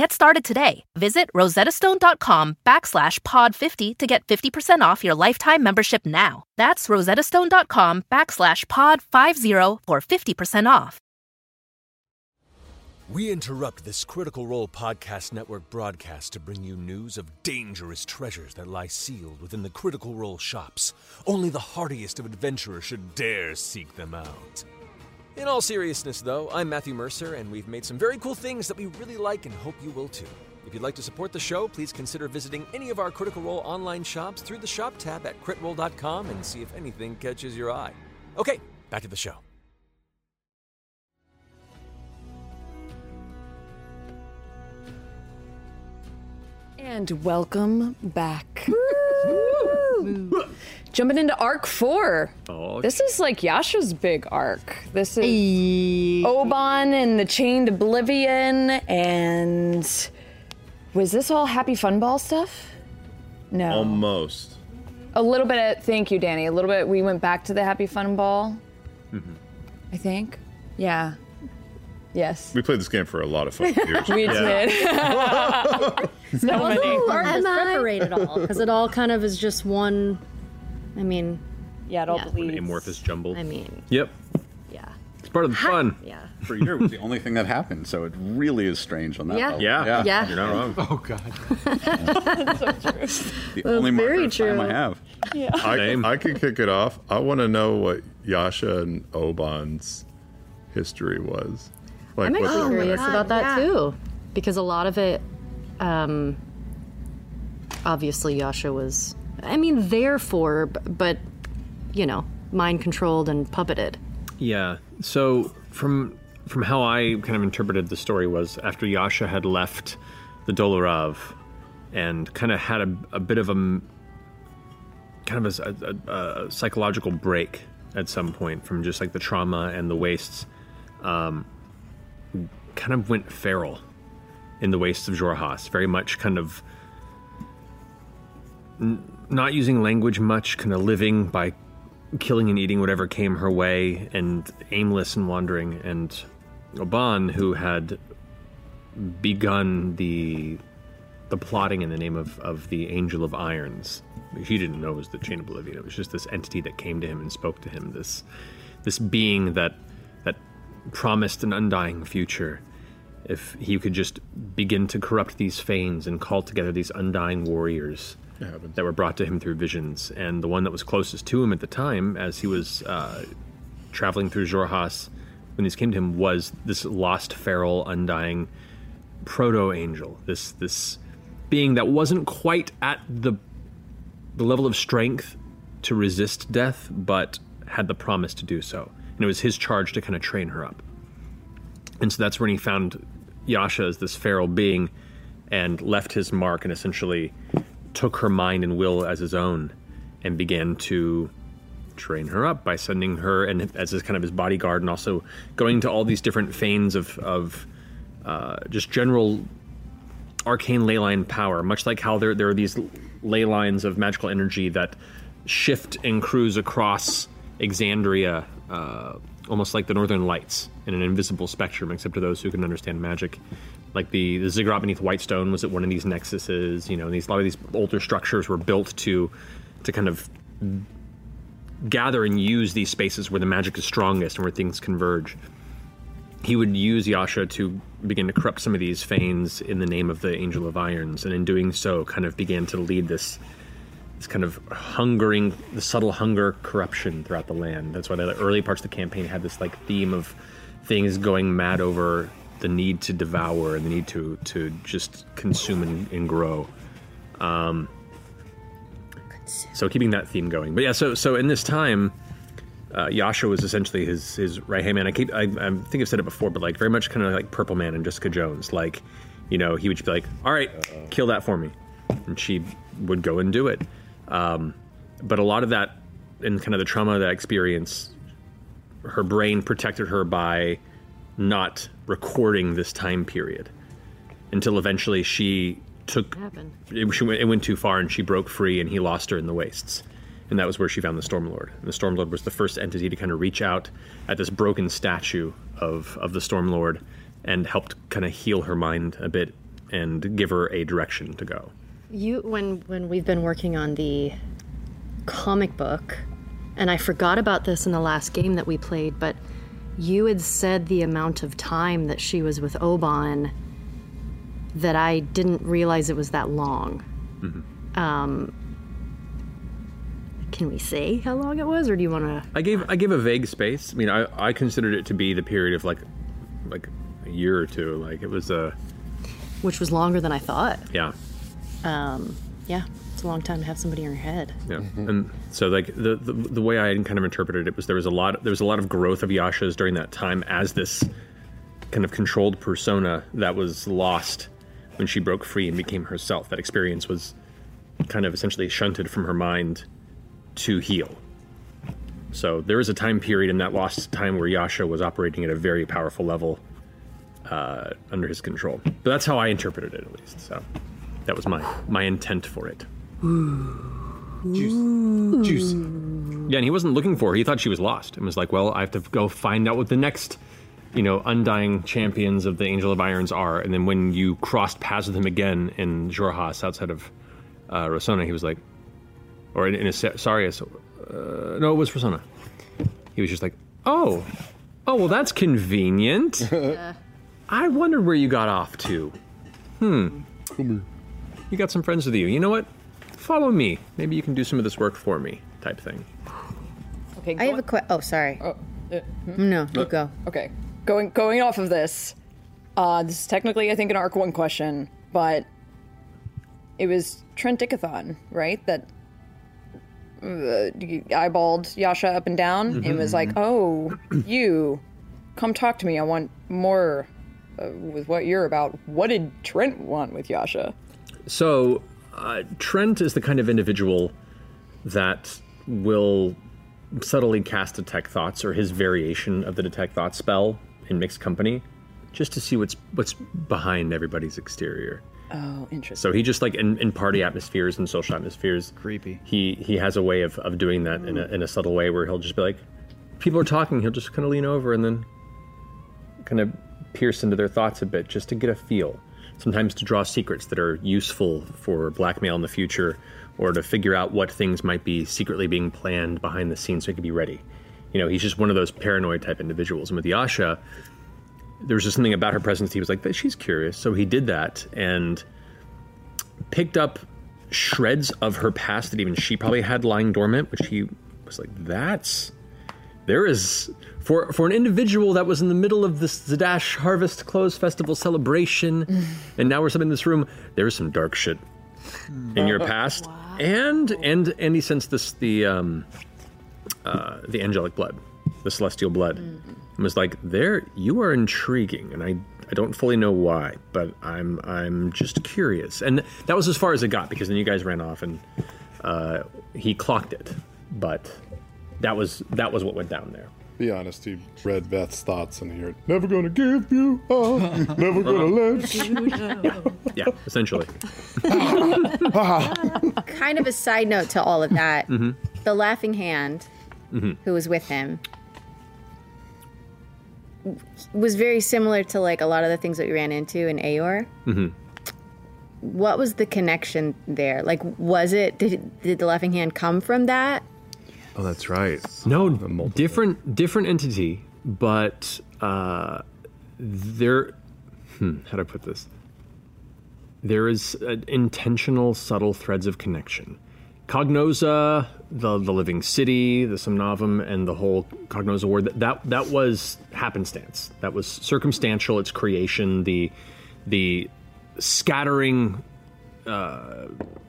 Get started today. Visit rosettastone.com backslash pod50 to get 50% off your lifetime membership now. That's rosettastone.com backslash pod50 for 50% off. We interrupt this Critical Role Podcast Network broadcast to bring you news of dangerous treasures that lie sealed within the Critical Role shops. Only the hardiest of adventurers should dare seek them out. In all seriousness, though, I'm Matthew Mercer, and we've made some very cool things that we really like and hope you will too. If you'd like to support the show, please consider visiting any of our Critical Role online shops through the shop tab at critrole.com and see if anything catches your eye. Okay, back to the show. And welcome back. Jumping into arc four. Oh, This is like Yasha's big arc. This is Oban and the Chained Oblivion, and was this all Happy Fun Ball stuff? No. Almost. a little bit. Of, thank you, Dani. A little bit. We went back to the Happy Fun Ball. Mm-hmm. I think. Yeah. Yes. We played this game for a lot of fun years. We did. So many. hard to separate it all because it all kind of is just one. I mean, yeah, it all An amorphous jumble. I mean, Yep. Yeah. It's part of the fun. Yeah. For a year, it was the only thing that happened, so it really is strange on that Yeah. level. Yeah. Yeah. You're not wrong. Oh, God. The That's only marker very of time true. I have. Yeah. I, I could kick it off. I want to know what Yasha and Oban's history was. I'm what actually their curious about that too, because a lot of it, um, obviously Yasha was, I mean, there for, but, you know, mind controlled and puppeted. Yeah. So from from how I kind of interpreted the story was after Yasha had left the Dolorav and kind of had a, a bit of a kind of a, a- a psychological break at some point from just like the trauma and the wastes, um, kind of went feral in the wastes of Xhorhas. Very much kind of n- not using language much, kind of living by killing and eating whatever came her way, and aimless and wandering. And Oban, who had begun the the plotting in the name of, of the Angel of Irons, he didn't know it was the Chain of Oblivion. It was just this entity that came to him and spoke to him. This this being that that promised an undying future if he could just begin to corrupt these fanes and call together these undying warriors that were brought to him through visions. And the one that was closest to him at the time, as he was uh, traveling through Xhorhas, when these came to him, was this lost, feral, undying proto angel. This this being that wasn't quite at the the level of strength to resist death, but had the promise to do so. And it was his charge to kind of train her up. And so that's when he found Yasha as this feral being and left his mark and essentially took her mind and will as his own and began to train her up by sending her and as his kind of his bodyguard and also going to all these different fanes of, of uh, just general arcane ley line power, much like how there, there are these ley lines of magical energy that shift and cruise across Exandria, uh, almost like the Northern Lights in an invisible spectrum, except to those who can understand magic. Like the, the ziggurat beneath Whitestone was at one of these nexuses. You know, these a lot of these older structures were built to to kind of gather and use these spaces where the magic is strongest and where things converge. He would use Yasha to begin to corrupt some of these fanes in the name of the Angel of Irons, and in doing so, kind of began to lead this this kind of hungering, the subtle hunger corruption throughout the land. That's why the early parts of the campaign had this like theme of things going mad over the need to devour and the need to to just consume and, and grow. Um, so keeping that theme going, but yeah. So so in this time, uh, Yasha was essentially his his right hand man. I keep I, I think I've said it before, but like very much kind of like Purple Man and Jessica Jones. Like, you know, he would be like, "All right, kill that for me," and she would go and do it. Um, but a lot of that and kind of the trauma of that experience, her brain protected her by not recording this time period until eventually she took it, she went, it went too far and she broke free and he lost her in the wastes. And that was where she found the stormlord. And the stormlord was the first entity to kind of reach out at this broken statue of of the stormlord and helped kind of heal her mind a bit and give her a direction to go You when when we've been working on the comic book, and I forgot about this in the last game that we played, but you had said the amount of time that she was with Oban that I didn't realize it was that long. Um, can we say how long it was, or do you want to? I gave I gave a vague space. I mean, I, I considered it to be the period of like like a year or two. Like it was a Which was longer than I thought. yeah Um, yeah, it's a long time to have somebody in your head. yeah. And so like the, the the way I kind of interpreted it was there was a lot there was a lot of growth of Yasha's during that time as this kind of controlled persona that was lost when she broke free and became herself. That experience was kind of essentially shunted from her mind to heal. So there is a time period in that lost time where Yasha was operating at a very powerful level uh, under his control. But that's how I interpreted it, at least. So that was my my intent for it. Juice. Juice. Yeah, and he wasn't looking for her. He thought she was lost and was like, "Well, I have to go find out what the next, you know, undying champions of the Angel of Irons are." And then when you crossed paths with him again in Xhorhas outside of uh, Rosohna, he was like, or in, in a sorry, uh, no, it was Rosohna. He was just like, "Oh, oh, well, that's convenient." I wondered where you got off to. Hmm. You got some friends with you. You know what? Follow me. Maybe you can do some of this work for me, type thing. Okay. I have a question. Oh, sorry. Oh, uh, No, you go. Okay. Going going off of this, uh, this is technically I think an arc one question, but it was Trent Ikithon, right? That uh, eyeballed Yasha up and down and was like, "Oh, you, come talk to me. I want more uh, with what you're about." What did Trent want with Yasha? So, uh, Trent is the kind of individual that will subtly cast detect thoughts or his variation of the detect thoughts spell in mixed company, just to see what's what's behind everybody's exterior. Oh, interesting. So he just like in, in party atmospheres and social atmospheres, creepy. He he has a way of, of doing that in a, in a subtle way where he'll just be like, people are talking, he'll just kind of lean over and then kind of pierce into their thoughts a bit just to get a feel. Sometimes to draw secrets that are useful for blackmail in the future, or to figure out what things might be secretly being planned behind the scenes so he can be ready. You know, he's just one of those paranoid type individuals. And with Yasha, there was just something about her presence. He was like, she's curious. So he did that and picked up shreds of her past that even she probably had lying dormant, which he was like, that's. There is. For, for an individual that was in the middle of this Zadash Harvest Close Festival celebration, and now we're sitting in this room, there is some dark shit in your past. And and and he sensed this the um uh the angelic blood, the celestial blood. And was like, there you are intriguing, and I I don't fully know why, but I'm I'm just curious. And that was as far as it got because then you guys ran off and uh he clocked it. But that was that was what went down there. Be honest, he read Beth's thoughts and he heard, Never gonna give you up, never gonna let you. Yeah, essentially. kind of a side note to all of that. Mhm. The laughing hand Mhm. who was with him was very similar to like a lot of the things that we ran into in Aeor. Mm-hmm. What was the connection there? Like, was it did did the laughing hand come from that? Oh, that's right. No, different different entity, but uh, there. Hmm, how do I put this? There is uh, intentional, subtle threads of connection. Cognouza, the the living city, the Somnovem, and the whole Cognouza word. That, that that was happenstance. That was circumstantial. Its creation, the the scattering uh,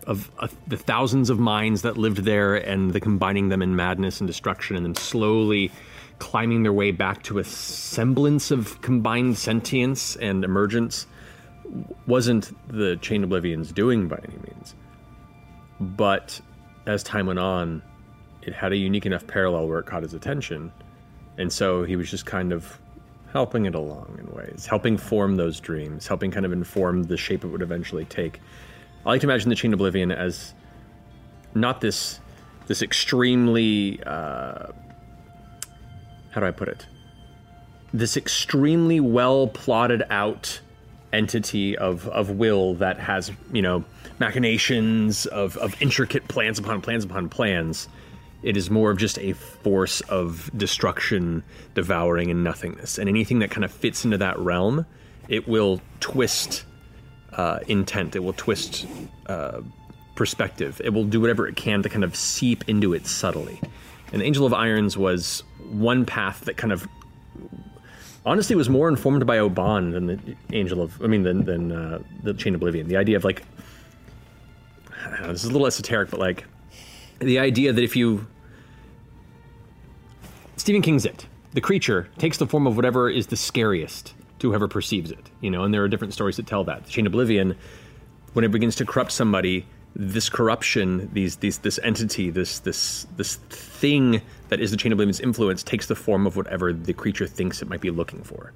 of uh, the thousands of minds that lived there and the combining them in madness and destruction and then slowly climbing their way back to a semblance of combined sentience and emergence wasn't the Chain Oblivion's doing by any means. But as time went on, it had a unique enough parallel where it caught his attention. And so he was just kind of helping it along in ways, helping form those dreams, helping kind of inform the shape it would eventually take. I like to imagine the Chain Oblivion as not this this extremely uh, how do I put it? This extremely well plotted out entity of of will that has you know machinations of of intricate plans upon plans upon plans. It is more of just a force of destruction, devouring, and nothingness. And anything that kind of fits into that realm, it will twist uh, intent. It will twist uh, perspective. It will do whatever it can to kind of seep into it subtly. And Angel of Irons was one path that kind of honestly was more informed by Oban than the Angel of I mean than than uh, the Chain of Oblivion. The idea of like know, this is a little esoteric, but like the idea that if you Stephen King's it. The creature takes the form of whatever is the scariest to whoever perceives it. You know, and there are different stories that tell that. The Chain of Oblivion, when it begins to corrupt somebody, this corruption, these these this entity, this this this thing that is the Chain of Oblivion's influence takes the form of whatever the creature thinks it might be looking for.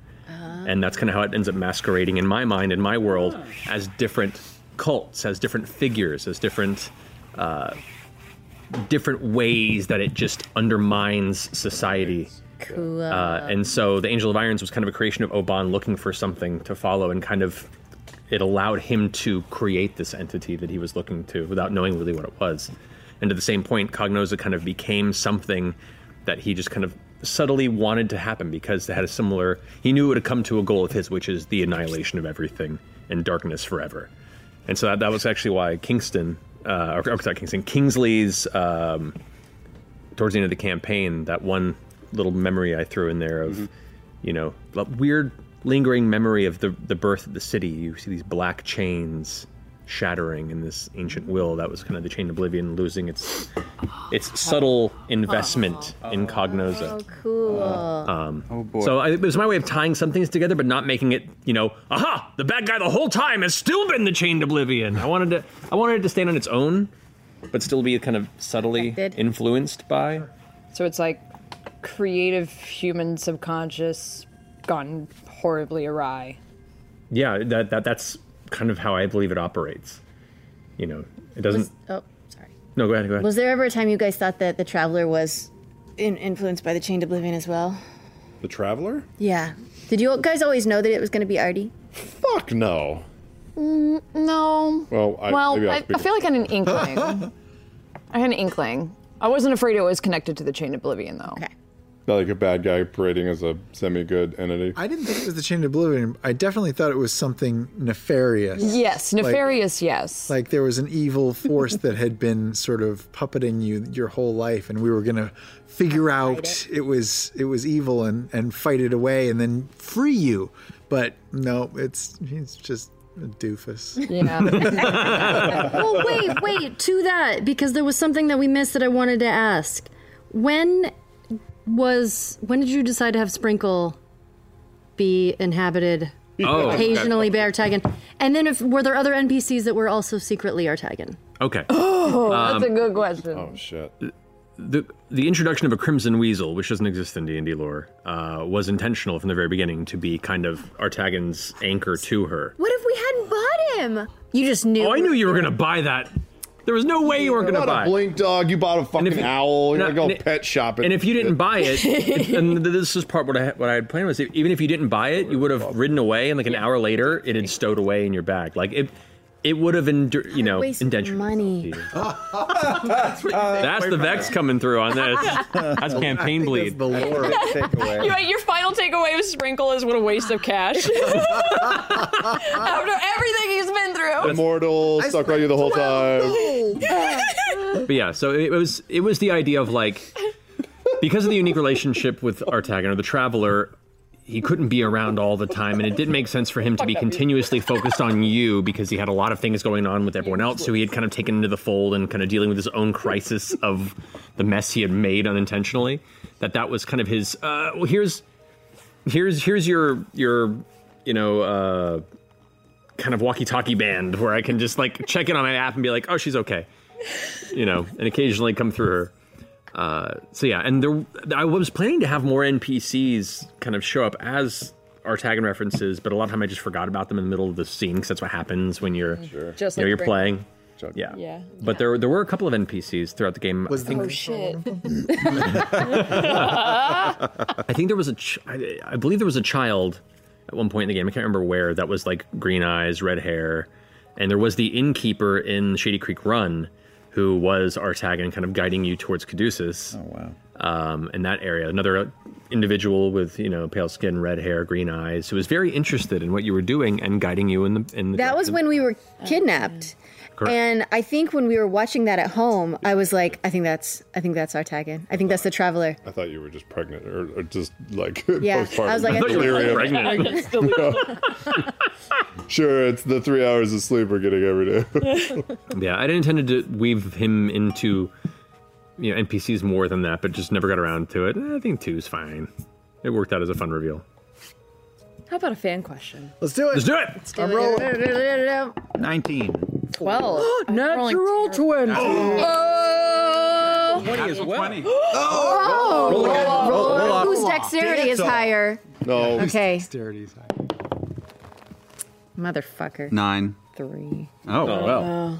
And that's kind of how it ends up masquerading in my mind, in my world, as different cults, as different figures, as different uh, different ways that it just undermines society. Cool. Uh, and so the Angel of Irons was kind of a creation of Obann looking for something to follow and kind of it allowed him to create this entity that he was looking to without knowing really what it was. And to the same point, Cognouza kind of became something that he just kind of subtly wanted to happen because they had a similar he knew it would come to a goal of his, which is the annihilation of everything and darkness forever. And so that, that was actually why Kingston, uh, or, or sorry, Kingston, Kingsley's, um, towards the end of the campaign, that one little memory I threw in there of, you know, that weird lingering memory of the, the birth of the city. You see these black chains shattering in this ancient will. That was kind of the chain of oblivion losing its its subtle investment in Cognouza. Oh, cool. Um, oh boy. So I, it was my way of tying some things together, but not making it, you know, aha, the bad guy the whole time has still been the chained oblivion. I wanted to, I wanted it to stand on its own, but still be kind of subtly influenced by. So it's like creative human subconscious gone horribly awry. Yeah, that, that that's kind of how I believe it operates. You know, it doesn't. Was- oh, sorry. no, go ahead. Go ahead. Was there ever a time you guys thought that the Traveler was in- influenced by the Chained Oblivion as well? The Traveler? Yeah. Did you guys always know that it was going to be Artie? Fuck no. Mm, no. Well, I, well, maybe I'll I, I feel like I had an inkling. I had an inkling. I wasn't afraid it was connected to the Chain of Oblivion, though. Okay. Not like a bad guy parading as a semi-good entity. I didn't think it was the Chain of Oblivion. I definitely thought it was something nefarious. Yes, Like- nefarious, yes. Like there was an evil force that had been sort of puppeting you your whole life, and we were gonna figure out it. was it was evil and and fight it away, and then free you. But no, it's he's just a doofus. Yeah. well, wait, wait, to that, because there was something that we missed that I wanted to ask. When was, when did you decide to have Sprinkle be inhabited Oh, okay. occasionally by Artagan? And then if, were there other NPCs that were also secretly Artagan? Okay. Oh, that's a Um, good question. Oh shit. the the introduction of a crimson weasel, which doesn't exist in D and D lore, uh, was intentional from the very beginning to be kind of Artagan's anchor to her. What if we hadn't bought him? You just knew. Oh, I knew you were gonna buy that. There was no way you weren't gonna bought buy. a blink dog. You bought a fucking you- owl. You're gonna go and- pet shopping. And if you didn't buy it, if- and this is part what I what I had planned was even if you didn't buy it, you would have ridden away, and like an hour later, it had stowed away in your bag. Like it, it would have endured, you know, Waste indentured. money. That's the vex coming through on this. That's campaign bleed. The lore Your, your final takeaway of Sprinkle is what a waste of cash. After everything he's been through. Immortal, stuck on you the whole time. but yeah, so it was it was the idea of like because of the unique relationship with Artagan or the Traveler, he couldn't be around all the time, and it didn't make sense for him to be continuously focused on you because he had a lot of things going on with everyone else who he had kind of taken into the fold and kind of dealing with his own crisis of the mess he had made unintentionally. That that was kind of his. Uh, well, here's here's here's your your you know uh, kind of walkie-talkie band where I can just like check in on my app and be like, oh, she's okay, you know, and occasionally come through her. Uh, so yeah, and there, I was planning to have more NPCs kind of show up as Artagan references, but a lot of time I just forgot about them in the middle of the scene because that's what happens when you're, Sure. you Just know, like you're Brick. playing. Yeah. Yeah. But there, there were a couple of NPCs throughout the game. I think, oh shit. I think there was a, ch- I, I believe there was a child at one point in the game. I can't remember where. That was like green eyes, red hair, and there was the innkeeper in Shady Creek Run, who was Artagan, kind of guiding you towards Caduceus. Oh wow! Um, in that area, another individual with you know pale skin, red hair, green eyes, who was very interested in what you were doing and guiding you in the in the. That was when we were kidnapped. Correct. And I think when we were watching that at home, I was like, I think that's, I think that's Artagan. I think that's the traveler. I thought you were just pregnant or, or just like Yeah, postpartum I was like, I thought you were delirium. pregnant. sure, it's the three hours of sleep we're getting every day. yeah, I didn't intend to weave him into you know NPCs more than that, but just never got around to it. Eh, I think two's fine. It worked out as a fun reveal. How about a fan question? Let's do it. Let's do it. Let's do it. Nineteen. Twelve. Natural twenty. Oh. Twenty as well. Oh. oh, Roll again. Roll- roll off. whose dexterity is higher? No. Okay. Dexterity is higher. Motherfucker. Nine. Three. Oh, well. Oh.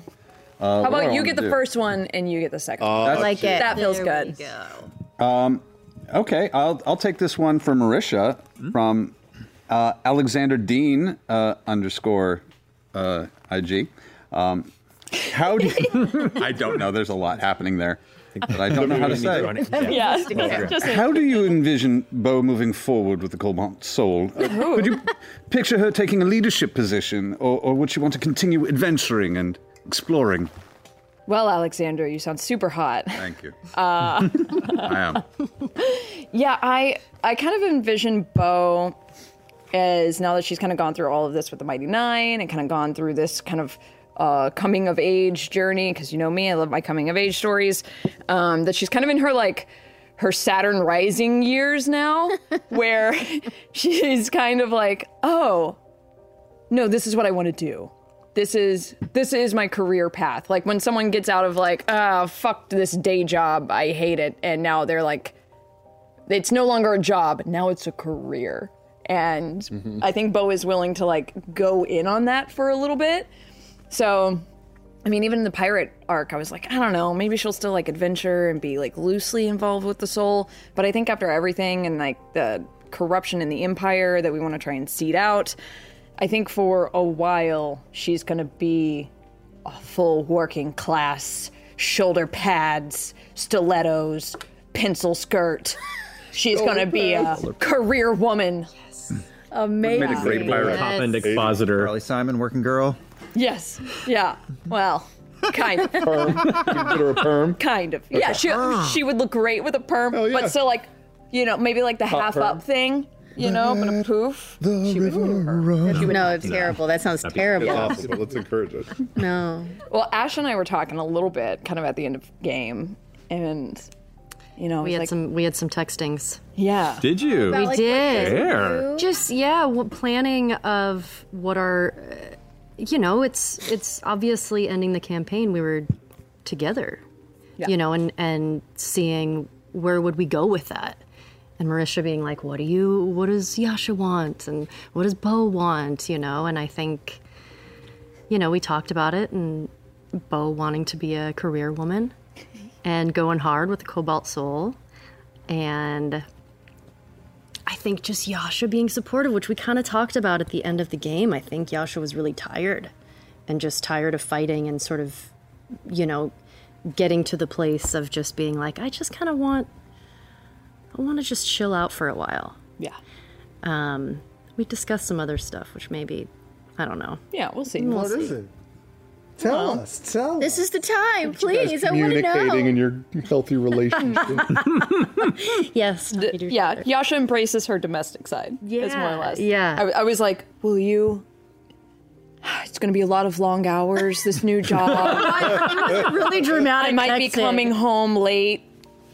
Uh, How what do I about you get the do? first one and you get the second? Uh, one? I like it. That feels There we good. Um, okay, I'll I'll take this one for Marisha from uh, Alexander Dean uh, underscore uh, IG. Um, how do you, I don't know. There's a lot happening there, but I don't know how to say. Yeah. Just How do you envision Beau moving forward with the Cobalt Soul? Uh, Would you picture her taking a leadership position, or, or would she want to continue adventuring and exploring? Well, Alexander, you sound super hot. Thank you. Uh, I am. yeah, I I kind of envision Beau as now that she's kind of gone through all of this with the Mighty Nein and kind of gone through this kind of uh, coming of age journey because you know me, I love my coming of age stories. Um, that she's kind of in her like her Saturn rising years now, where she's kind of like, oh, no, this is what I want to do. This is this is my career path. Like when someone gets out of like, ah, fuck this day job, I hate it, and now they're like, it's no longer a job, now it's a career. And I think Beau is willing to like go in on that for a little bit. So, I mean, even in the pirate arc, I was like, I don't know, maybe she'll still like adventure and be like loosely involved with the soul. But I think after everything and like the corruption in the empire that we want to try and seed out, I think for a while she's going to be a full working class, shoulder pads, stilettos, pencil skirt. She's going to be a career woman. Amazing. Made a great pirate. Top end expositor. Carly Simon, working girl. Yes. Yeah. Well, kind of. Perm. You get her a perm. Kind of. Yeah, she ah. she would look great with a perm, yeah. but still like, you know, maybe like the Hot half perm. up thing, you know, but a poof. She would No, it's terrible. That sounds terrible. It's awesome, but let's encourage it. No. Well, Ash and I were talking a little bit, kind of at the end of game, and you know, We had like, some we had some textings. yeah, Did you? we did. Where? Just yeah, what planning of what our, uh, you know, it's it's obviously ending the campaign. We were together, Yeah. you know, and and seeing where would we go with that. And Marisha being like, "What do you? What does Yasha want? And what does Beau want? You know?" And I think, you know, we talked about it, and Beau wanting to be a career woman, and going hard with the Cobalt Soul, and I think just Yasha being supportive, which we kind of talked about at the end of the game. I think Yasha was really tired and just tired of fighting and sort of, you know, getting to the place of just being like, I just kind of want, I want to just chill out for a while. yeah, Um, we discussed some other stuff, which maybe, I don't know. yeah. We'll see. We'll What see. is it? Tell us. Tell This is the time, guys please. I want to know. communicating know. in your healthy relationship. yes. yeah, Yasha embraces her domestic side. Yeah, more or less. yeah. I, I was like, "Will you?" It's going to be a lot of long hours. This new job. It was really dramatic I might be coming home late,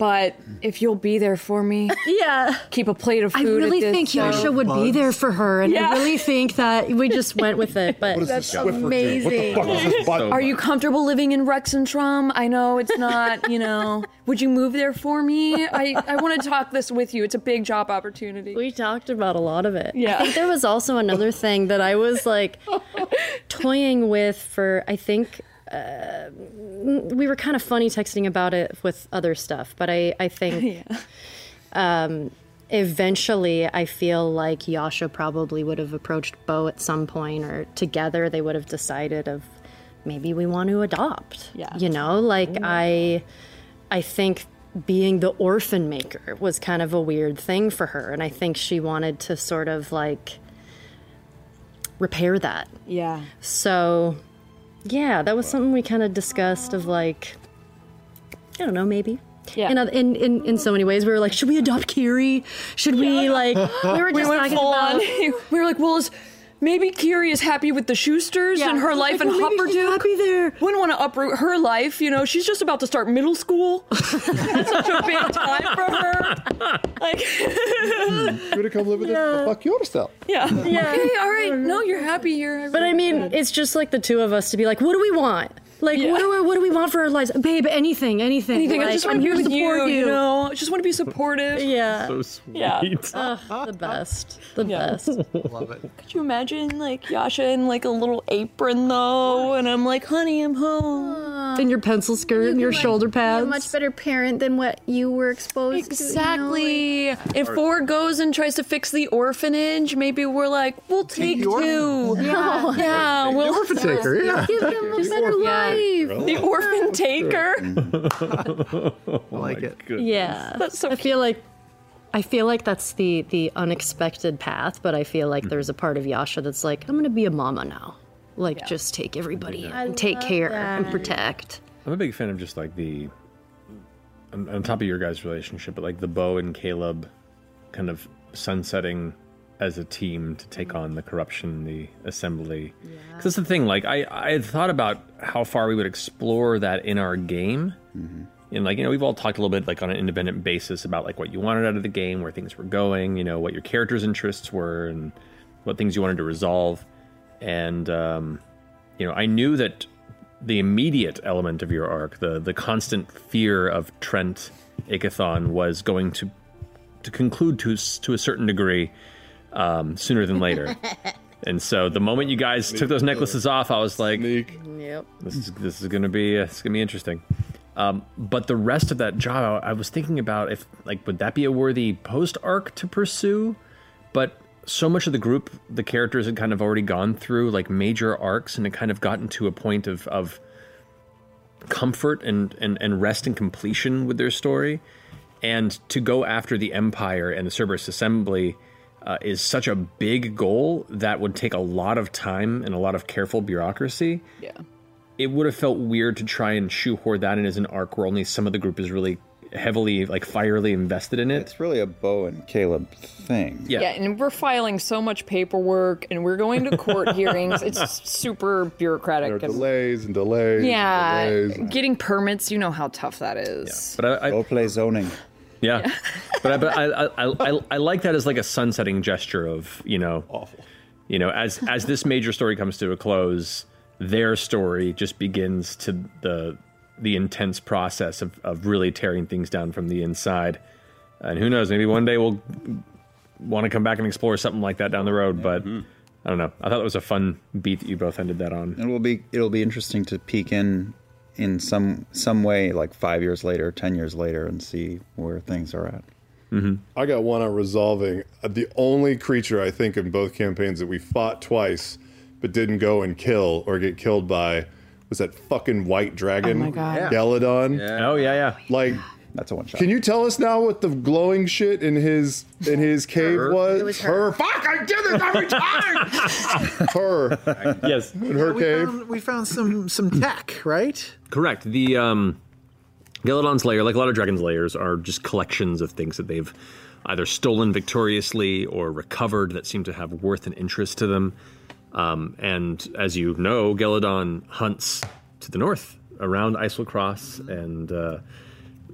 but if you'll be there for me, yeah, keep a plate of food. I food. really at this, think Yasha would be there for her, and Yeah. I really think that we just went with it. But What is that's Swiffer thing? What the amazing. fuck is this button? Are you comfortable living in Rexxentrum? I know it's not, you know. Would you move there for me? I, I want to talk this with you. It's a big job opportunity. We talked about a lot of it. Yeah. I think there was also another thing that I was like toying with for, I think. Uh, we were kind of funny texting about it with other stuff, but I, I think um, eventually I feel like Yasha probably would have approached Beau at some point, or together they would have decided of maybe we want to adopt. Yeah. You know, like I I think being the orphan maker was kind of a weird thing for her. And I think she wanted to sort of like repair that. Yeah. So, yeah, that was something we kind of discussed of like, I don't know, maybe. Yeah. In, in, in, in so many ways, we were like, should we adopt Kiri? Should we, like, we were just went talking about. on. we were like, well, is maybe Kiri is happy with the Schusters Yeah. and her life Like, in well, maybe she's Hupperdook. happy there. Wouldn't want to uproot her life. You know, she's just about to start middle school. It's such a big time for her. Like, You would come live with us? Fuck yourself. yeah. Yeah. Okay, all right. No, you're happy here. But I mean, it's just like the two of us to be like, what do we want? Like, what, do we, what do we want for our lives? Babe, anything, anything. Anything. I Like, just I'm want to be here to with you, support you. know. I just want to be supportive. Yeah. So sweet. Yeah. Ugh, the best. The Yeah. best. Love it. Could you imagine like Yasha in like a little apron though, and I'm like, honey, I'm home. In your pencil skirt and your shoulder You're pads. a much better parent than what you were exposed to. Exactly. If Four goes and tries to fix the orphanage, maybe we're like, we'll take the two. orphan. Yeah, yeah. We'll orphan taker, yeah. to know. Give them a better life. The orphan oh, taker. I like it. Yeah. That's so I feel like I feel like that's the the unexpected path, but I feel like mm-hmm. there's a part of Yasha that's like, I'm gonna be a mama now. Like just take everybody in and take care and protect. I'm a big fan of just like the on, on top of your guys' relationship, but like the Beau and Caleb kind of sunsetting as a team to take on the corruption, the assembly. Because that's the thing. Like I, I had thought about how far we would explore that in our game. And like you know, we've all talked a little bit like on an independent basis about like what you wanted out of the game, where things were going, you know, what your characters' interests were, and what things you wanted to resolve. And um, you know, I knew that the immediate element of your arc, the the constant fear of Trent Ikithon, was going to to conclude to to a certain degree um, sooner than later. and so the moment you guys took those necklaces off, I was like, Yep. this is this is gonna be uh, it's gonna be interesting. Um, but the rest of that job, I I was thinking about if like would that be a worthy post arc to pursue? But so much of the group, the characters had kind of already gone through like major arcs, and it kind of gotten to a point of of comfort and and and rest and completion with their story. And to go after the Empire and the Cerberus Assembly uh, is such a big goal that would take a lot of time and a lot of careful bureaucracy Yeah. it would have felt weird to try and shoehorn that in as an arc where only some of the group is really heavily, like, fierily invested in it. It's really a Beau and Caleb thing. Yeah. and we're filing so much paperwork and we're going to court hearings. It's super bureaucratic. There are and- delays and delays. yeah, And delays. getting permits, you know how tough that is. But I, I Go play zoning. Yeah, but I, but I, I, I, I like that as like a sunsetting gesture of you know, Awful. you know, as as this major story comes to a close, their story just begins to the the intense process of of really tearing things down from the inside. And who knows, maybe one day we'll want to come back and explore something like that down the road. But mm-hmm. I don't know. I thought it was a fun beat that you both ended that on. It will be it'll be interesting to peek in in some some way like five years later, ten years later, and see where things are at. I got one on resolving. Uh, The only creature I think in both campaigns that we fought twice but didn't go and kill or get killed by was that fucking white dragon. Oh my God. Yeah. Gelidon. Oh yeah, yeah. Like That's a one shot. Can you tell us now what the glowing shit in his in his cave Her. was? It was her. Fuck! I do this every time. her. yes. In her we cave. Found, we found some some tech, right? Correct. The um, Gelidon's lair, like a lot of dragons' lairs, are just collections of things that they've either stolen victoriously or recovered that seem to have worth and interest to them. Um, and as you know, Gelidon hunts to the north around Eiselcross and uh,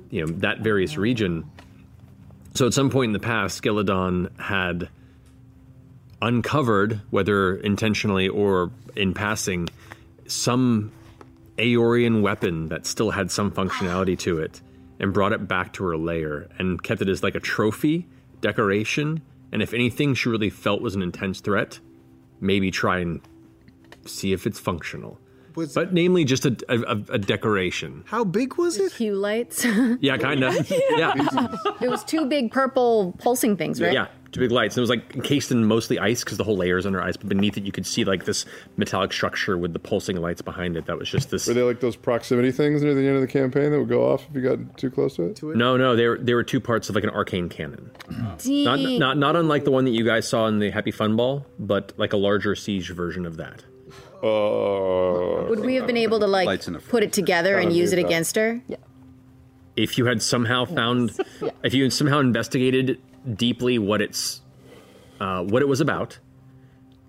you know that various region. So at some point in the past, Gelidon had uncovered, whether intentionally or in passing, some Aeorian weapon that still had some functionality to it and brought it back to her lair and kept it as like a trophy, decoration, and if anything she really felt was an intense threat, maybe try and see if it's functional. Was- but namely just a, a, a decoration. How big was it? Hue lights. Yeah, kind of. yeah. it was two big purple pulsing things, right? Yeah, two big lights. And it was like encased in mostly ice because the whole layer is under ice. But beneath it, you could see like this metallic structure with the pulsing lights behind it. That was just this. Were they like those proximity things near the end of the campaign that would go off if you got too close to it? No, no, they were they were two parts of like an arcane cannon. Dee- Not not not unlike the one that you guys saw in the Happy Fun Ball, but like a larger siege version of that. Uh, Would we have been able to like Lights in the put it together and use it against her? Yeah. If you had somehow found, if you had somehow investigated deeply what it's, uh, what it was about,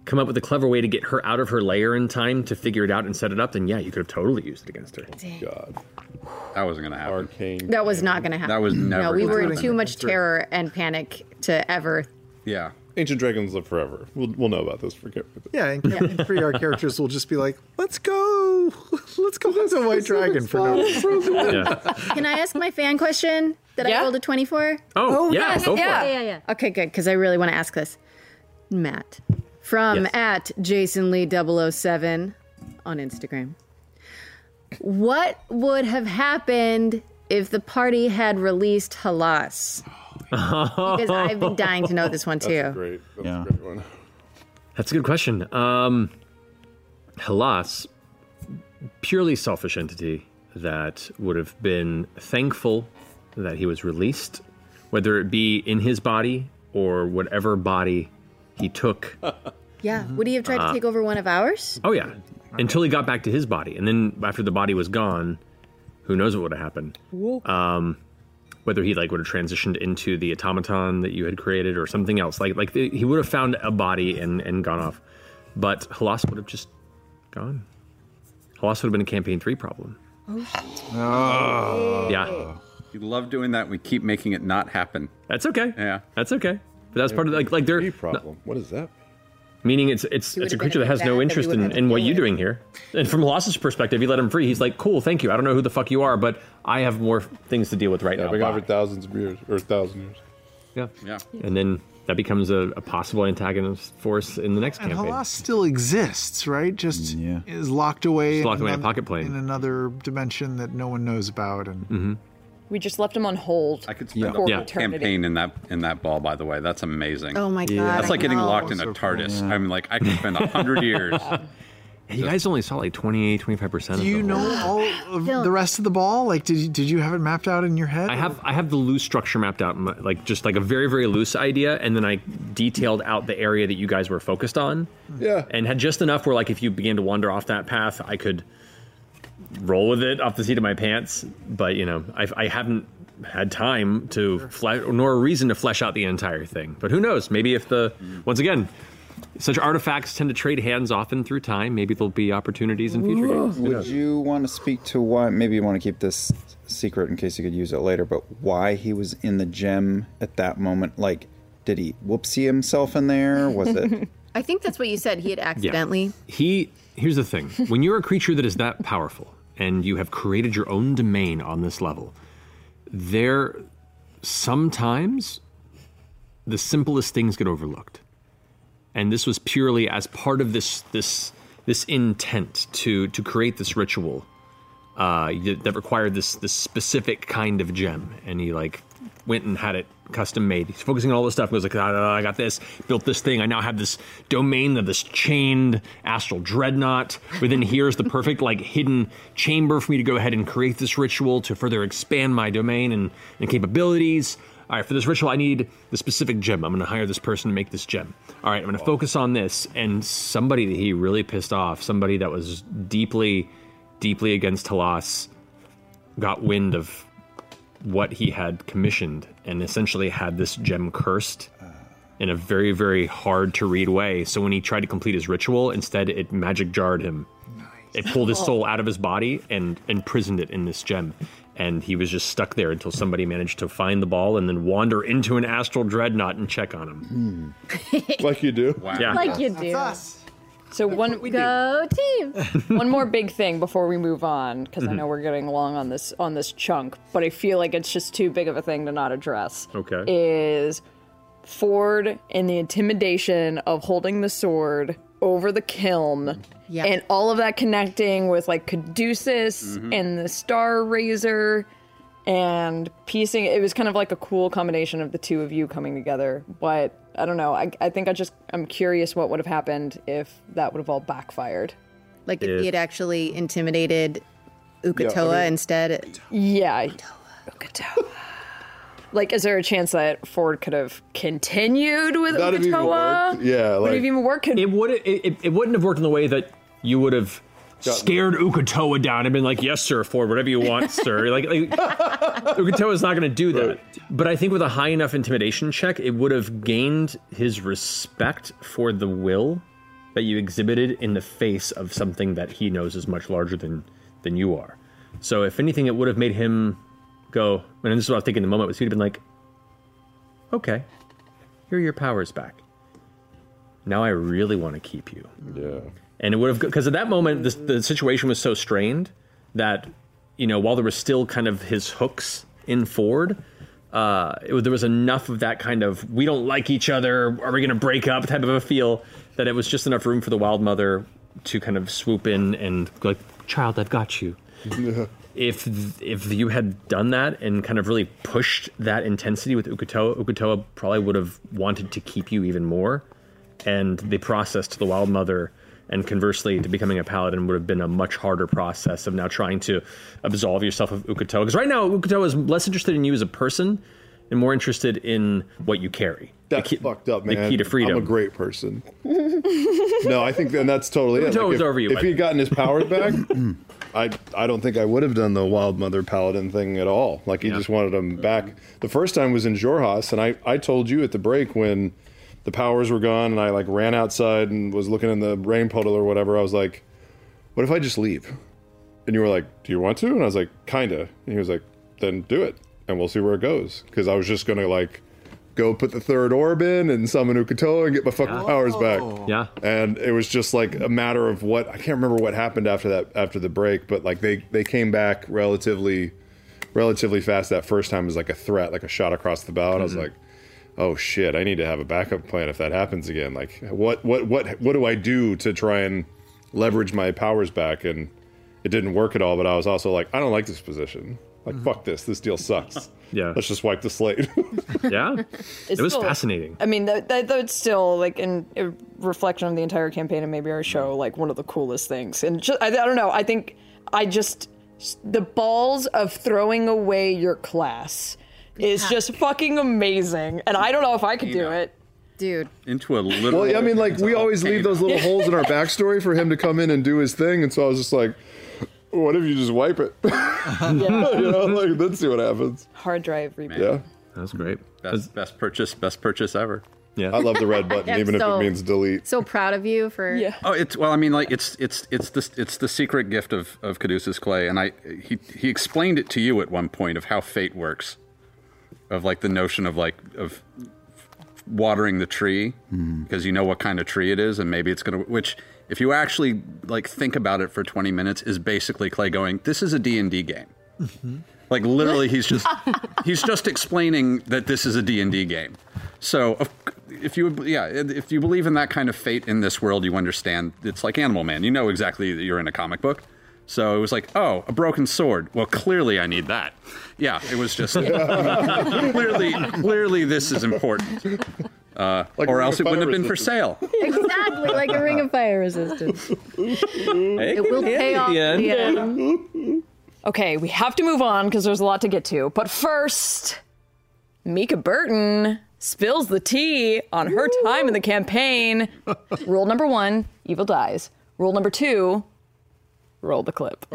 come up with a clever way to get her out of her lair in time to figure it out and set it up, then yeah, you could have totally used it against her. God, that wasn't gonna happen. Arcane. That was not going to happen. That was never No, we gonna were in happen. too much terror and panic to ever. Yeah. Ancient dragons live forever. We'll, we'll know about this for Yeah, and Campaign Three, our characters will just be like, "Let's go, let's go hunt a white dragon for no reason." Can I ask my fan question that I rolled a 24? Oh, yeah, yes, go for yeah. it. yeah, yeah. Okay, good, because I really want to ask this. Matt, from Yes. at Jason Lee 007 on Instagram. What would have happened if the party had released Halas? Because I've been dying to know this one too. great. That's yeah. a great one. That's a good question. Um, Halas, purely selfish entity that would have been thankful that he was released, whether it be in his body or whatever body he took. Yeah, would he have tried Uh, to take over one of ours? Oh yeah, until he got back to his body, and then after the body was gone, who knows what would have happened? Um, whether he like would have transitioned into the automaton that you had created or something else. Like like the, he would have found a body and and gone off, but Halas would have just gone. Halas would have been a campaign three problem. Oh. Ah. Yeah. You love doing that. We keep making it not happen. That's okay. Yeah. That's okay. But that's part of like like their problem. What is that? Meaning it's it's it's a creature that has no interest in, in what you're doing here. And from Halas's perspective, you let him free. He's like, cool, thank you. I don't know who the fuck you are, but I have more things to deal with right now. Been Bye. gone for thousands of years or thousand years. Yeah. Yeah. And then that becomes a, a possible antagonist force in the next And campaign. Halas still exists, right? Just is locked away, Just locked away in a another- pocket plane. in another dimension that no one knows about. And Mm-hmm. We just left him on hold. I could spend for a whole eternity. campaign in that in that ball. By the way, that's amazing. Oh my Yeah. God, That's like getting locked in a So TARDIS. cool. I'm like, I could spend a hundred years. you guys only saw like 28, 25 percent. of do you the know all of the rest of the ball? Like, did you, did you have it mapped out in your head? I have I have the loose structure mapped out, like just like a very very loose idea, and then I detailed out the area that you guys were focused on. Yeah, and had just enough where like if you began to wander off that path, I could roll with it off the seat of my pants. But you know, I, I haven't had time to flesh nor a reason to flesh out the entire thing. But who knows? Maybe if the once again. Such artifacts tend to trade hands often through time. Maybe there'll be opportunities in future games. Who Would knows? you want to speak to why? Maybe you want to keep this secret in case you could use it later. But why he was in the gem at that moment? Like, did he whoopsie himself in there? Was it? I think that's what you said. He had accidentally. He here's the thing: when you're a creature that is that powerful and you have created your own domain on this level, there sometimes the simplest things get overlooked. And this was purely as part of this this this intent to to create this ritual uh, that required this this specific kind of gem. And he like went and had it custom made. He's focusing on all this stuff. He goes like, "Ah, I got this, built this thing. I now have this domain of this chained astral dreadnought. Within here is the perfect like hidden chamber for me to go ahead and create this ritual to further expand my domain and, and capabilities. All right, for this ritual, I need the specific gem. I'm going to hire this person to make this gem. All right, I'm going to focus on this. And somebody that he really pissed off, somebody that was deeply, deeply against Halas, got wind of what he had commissioned and essentially had this gem cursed in a very, very hard to read way. So when he tried to complete his ritual, instead it magic jarred him. It pulled his soul out of his body and imprisoned it in this gem. And he was just stuck there until somebody managed to find the ball and then wander into an astral dreadnought and check on him. Hmm. like you do. Yeah. Like you do. So one go team. one more big thing before we move on, because I Mhm. know we're getting long on this on this chunk, but I feel like it's just too big of a thing to not address. Okay. Is Fjord and the intimidation of holding the sword over the kiln, and all of that connecting with like Caduceus Mhm. and the Star Razor, and piecing. It was kind of like a cool combination of the two of you coming together. But I don't know. I, I think I just I'm curious what would have happened if that would have all backfired. Like if he had actually intimidated Uk'otoa mean- instead. Yeah. Uk'otoa. Like, is there a chance that Fjord could have continued with That'd even Uk'otoa? work. Yeah, would have even worked. It would. It, it, it wouldn't have worked in the way that you would have scared Uk'otoa down and been like, "Yes, sir, Fjord, whatever you want, sir." Like, like Uk'otoa's not going to do that. But I think with a high enough intimidation check, it would have gained his respect for the will that you exhibited in the face of something that he knows is much larger than than you are. So, if anything, it would have made him go. And this is what I was thinking in the moment. Was he'd have been like, "Okay, here are your powers back." now I really want to keep you. Yeah. And it would have, because at that moment, this, the situation was so strained that, you know, while there was still kind of his hooks in Fjord, uh, it, there was enough of that kind of, we don't like each other, are we going to break up? type of a feel that it was just enough room for the wild mother to kind of swoop in and go like, child, I've got you. If if you had done that and kind of really pushed that intensity with Uk'otoa, Uk'otoa probably would have wanted to keep you even more. And the process to the wild mother and conversely to becoming a paladin would have been a much harder process of now trying to absolve yourself of Uk'otoa. Because right now Uk'otoa is less interested in you as a person and more interested in what you carry. That's fucked up, man. The key to freedom. I'm a great person. no, I think and that's totally it. Uk'otoa's if, over you, If he had gotten his powers back, I I don't think I would have done the wild mother paladin thing at all. Like he just wanted him back. The first time was in Xhorhas, and I I told you at the break when the powers were gone, and I like ran outside and was looking in the rain puddle or whatever. I was like, what if I just leave? And you were like, do you want to? And I was like, kinda. And he was like, then do it, and we'll see where it goes. Because I was just gonna like go put the third orb in and summon Uk'otoa and get my fucking powers back. Yeah. And it was just like a matter of what I can't remember what happened after that after the break, but like they they came back relatively relatively fast that first time as like a threat, like a shot across the bow. And I was Mhm. like, oh shit, I need to have a backup plan if that happens again. Like what what what what do I do to try and leverage my powers back? And it didn't work at all, but I was also like, I don't like this position. Like mm-hmm. fuck this. This deal sucks. Yeah. Let's just wipe the slate. yeah. It's it was still- fascinating. I mean, that, that that's still like in a reflection of the entire campaign and maybe our show, mm. like one of the coolest things. And just, I, I don't know. I think I just the balls of throwing away your class is just fucking amazing. And I don't know if I could do it, dude. Into a little. Well, I mean, like we always leave those little holes in our backstory for him to come in and do his thing, and so I was just like, "What if you just wipe it? Yeah. you know, like let's see what happens." Hard drive reboot. Yeah, that's great. Best, best purchase, best purchase ever. Yeah, I love the red button, I'm even if it means delete. So proud of you for yeah. Oh, it's well. I mean, like it's it's it's the it's the secret gift of of Caduceus clay, and I he he explained it to you at one point of how fate works, of like the notion of like of watering the tree hmm. because you know what kind of tree it is, and maybe it's gonna. Which, if you actually like think about it for twenty minutes, is basically Clay going, "This is a D and D game." Mm-hmm. Like literally, he's just he's just explaining that this is a D and D game. So of- if you yeah if you believe in that kind of fate in this world, you understand it's like Animal Man. You know exactly that you're in a comic book. So it was like, oh, a broken sword. Well, clearly I need that. Yeah, it was just clearly, clearly this is important. Uh, Like or else it wouldn't fire have been for sale. exactly like a ring of fire resistance. It will pay off in the end. Okay, we have to move on because there's a lot to get to. But first, Mica Burton spills the tea on her time in the campaign. Rule number one evil dies. Rule number two roll the clip.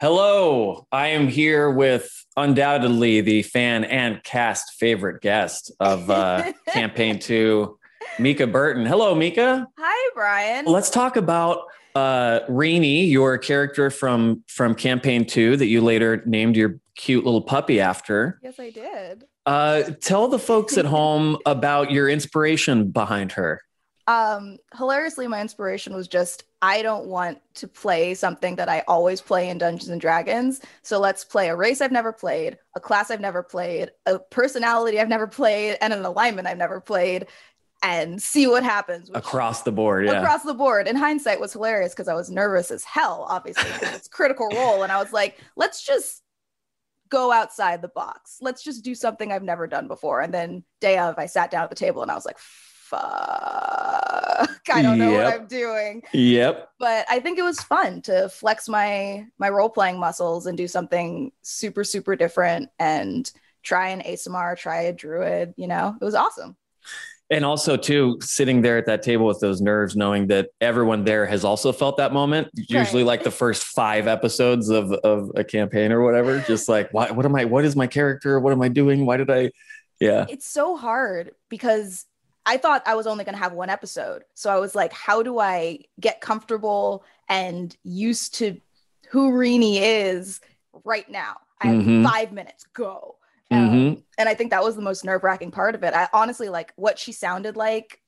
Hello, I am here with undoubtedly the fan and cast favorite guest of uh, campaign two, Mica Burton. Hello, Mica. Hi, Brian. Let's talk about uh, Reani, your character from from campaign two that you later named your cute little puppy after. Yes, I did. Uh, tell the folks at home about your inspiration behind her. Um, hilariously, my inspiration was just I don't want to play something that I always play in Dungeons and Dragons. So let's play a race I've never played, a class I've never played, a personality I've never played, and an alignment I've never played, and see what happens. Across the board, yeah. across the board. In hindsight, was hilarious because I was nervous as hell, obviously, because it's critical role, and I was like, let's just go outside the box. Let's just do something I've never done before. And then day of, I sat down at the table and I was like, fuck, I don't know what I'm doing. Yep. But I think it was fun to flex my my role playing muscles and do something super super different and try an ASMR, try a druid. You know, it was awesome. And also, too, sitting there at that table with those nerves, knowing that everyone there has also felt that moment. Usually, like the first five episodes of, of a campaign or whatever, just like, why, what am I, what is my character? What am I doing? Why did I, yeah. It's so hard because I thought I was only going to have one episode. So I was like, how do I get comfortable and used to who Reani is right now? I have Mhm. five minutes, go. Mhm. And I think that was the most nerve wracking part of it. I honestly like what she sounded like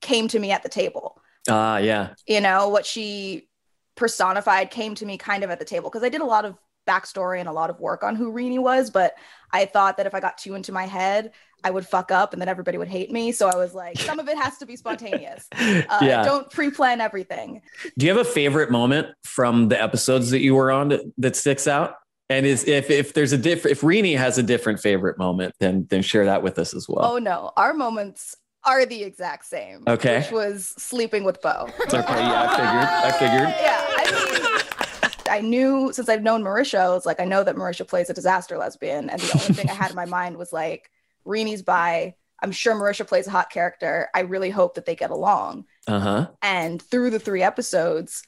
came to me at the table. Ah, yeah. You know, what she personified came to me kind of at the table because I did a lot of backstory and a lot of work on who Reani was, but I thought that if I got too into my head, I would fuck up and then everybody would hate me. So I was like, some of it has to be spontaneous. Uh, Yeah. Don't pre plan everything. Do you have a favorite moment from the episodes that you were on that, sticks out? And is if if there's a diff if Reani has a different favorite moment, then then share that with us as well. Oh no, our moments are the exact same. Okay. Which was sleeping with Beau. Okay, yeah, I figured. I figured. yeah, I mean, I knew since I've known Marisha, I was like, I know that Marisha plays a disaster lesbian, and the only thing I had in my mind was like, Reani's by. I'm sure Marisha plays a hot character. I really hope that they get along. Uh huh. And through the three episodes,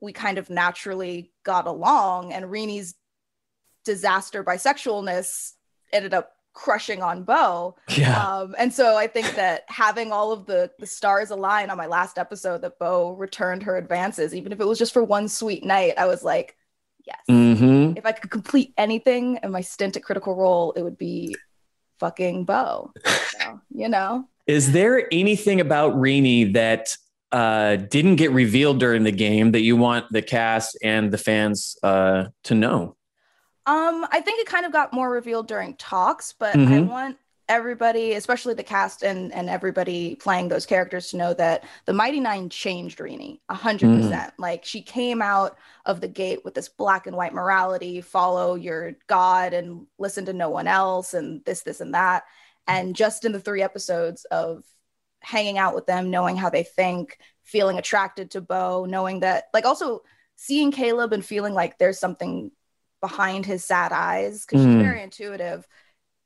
we kind of naturally got along, and Reani's disaster bisexualness ended up crushing on Beau. Yeah. Um, and so I think that having all of the the stars align on my last episode that Beau returned her advances, even if it was just for one sweet night, I was like, Mm-hmm. if I could complete anything in my stint at Critical Role, it would be fucking Beau. So, you know. Is there anything about Reani that uh, didn't get revealed during the game that you want the cast and the fans uh, to know? Um, I think it kind of got more revealed during talks, but I Mhm. want everybody, especially the cast and and everybody playing those characters, to know that the Mighty Nein changed Reani a hundred Mm. percent. Like she came out of the gate with this black and white morality: follow your God and listen to no one else, and this, this, and that. And just in the three episodes of hanging out with them, knowing how they think, feeling attracted to Beau, knowing that, like, also seeing Caleb and feeling like there's something behind his sad eyes because she's Mm. very intuitive,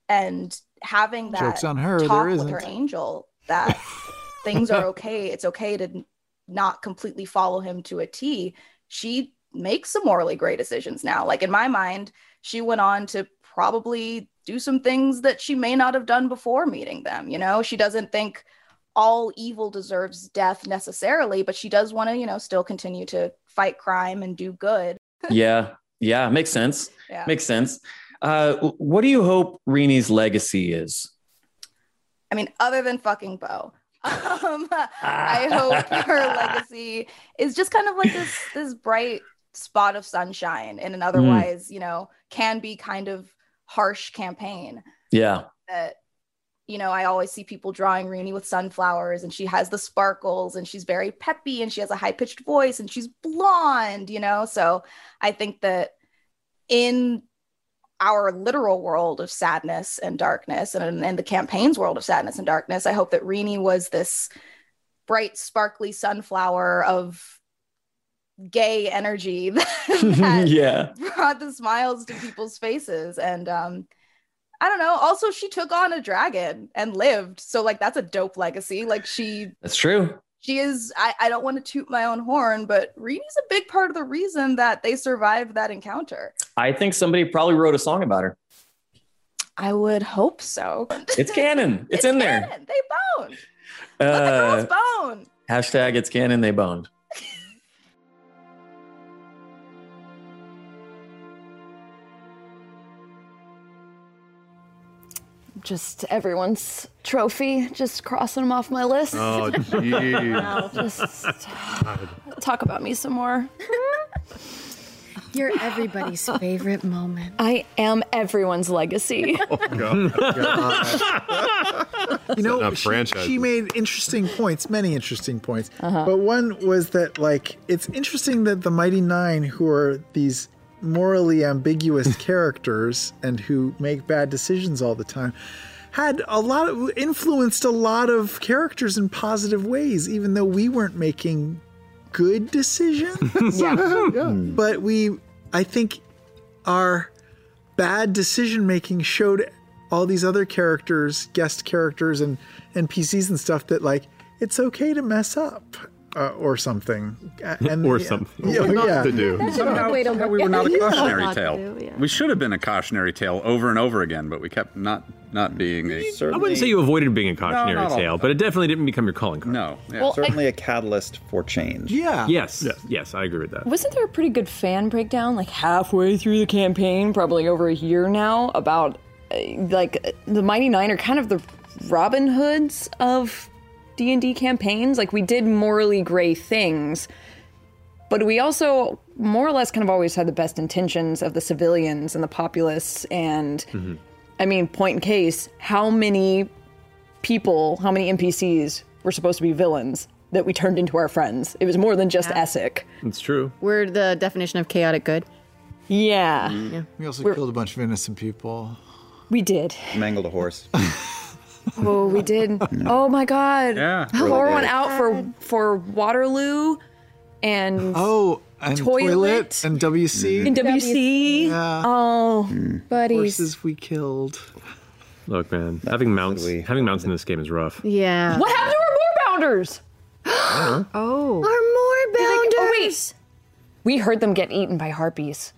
and having that Joke's on her, there talk with her angel that things are okay. It's okay to not completely follow him to a T. She makes some morally great decisions now. Like in my mind, she went on to probably do some things that she may not have done before meeting them. You know, she doesn't think all evil deserves death necessarily, but she does want to, you know, still continue to fight crime and do good. yeah, yeah, makes sense. Yeah. Makes sense. Uh, what do you hope Reani's legacy is? I mean, other than fucking Beau. Um, I hope her legacy is just kind of like this this bright spot of sunshine in an otherwise, you know, can be kind of harsh campaign Yeah. that you know, I always see people drawing Reani with sunflowers and she has the sparkles and she's very peppy and she has a high pitched voice and she's blonde, you know? So I think that in our literal world of sadness and darkness and in the campaign's world of sadness and darkness, I hope that Reani was this bright, sparkly sunflower of gay energy that yeah. brought the smiles to people's faces. And um, I don't know. Also, she took on a dragon and lived. So, like, that's a dope legacy. Like, she That's true. she is I, I don't want to toot my own horn but Reani's a big part of the reason that they survived that encounter I think somebody probably wrote a song about her. i would hope so It's canon. It's, in there. they boned let the Uh, girls bone hashtag it's canon. They boned. Just everyone's trophy, just crossing them off my list. Oh, jeez. just talk about me some more. You're everybody's favorite moment. I am everyone's legacy. You know, Setting she, she made interesting points, many interesting points. Uh-huh. But one was that, like, it's interesting that the Mighty Nein, who are these morally ambiguous characters and who make bad decisions all the time, had a lot of influenced a lot of characters in positive ways, even though we weren't making good decisions. Yeah. Hmm. But we, I think, our bad decision making showed all these other characters, guest characters, and NPCs and stuff that like it's okay to mess up uh, or something, Uh, and Or yeah. something. Yeah, Or not yeah. to do. Somehow, way to look we were not a cautionary Not tale. do, yeah. We should have been a cautionary tale over and over again, but we kept not not being I wouldn't say you avoided being a cautionary not all tale, but it definitely didn't become your calling card. No. Well, Certainly a catalyst for change. Yeah. Yes. Yes, I agree with that. Wasn't there a pretty good fan breakdown, like halfway through the campaign, probably over a year now, about uh, like uh, the Mighty Nein are kind of the Robin Hoods of D and D campaigns. Like we did morally gray things, but we also more or less kind of always had the best intentions of the civilians and the populace. And I mean, point in case, how many people, how many NPCs were supposed to be villains that we turned into our friends? It was more than just Essek. It's true. We're the definition of chaotic good. Yeah. Mm. Yeah. We also We're- killed a bunch of innocent people. We did. Mangled a horse. Oh, we did. Oh my god. Yeah. Pour Really one did. out for for Waterloo and Oh, and Toilet. toilet, and WC. and WC. Yeah. Oh, buddies. Horses we killed. Look, man, having mounts, having mounts in this game is rough. Yeah. What happened to our moorbounders? Uh-huh. Oh. Our moorbounders. Oh wait. We heard them get eaten by harpies.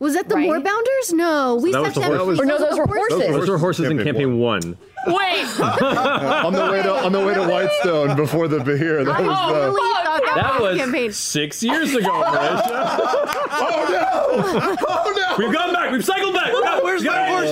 Was that the Right? moorbounders? No, we That was sent the them. horse- Or no, those were horses. Those were horses in Campaign campaign one. Wait. on the way to on the way to Whitestone before the Bahir. That was I the. really thought that, That was was campaign. six years ago, Marisha. Oh no! Oh no! We've gone back. We've cycled back. Where's my horse?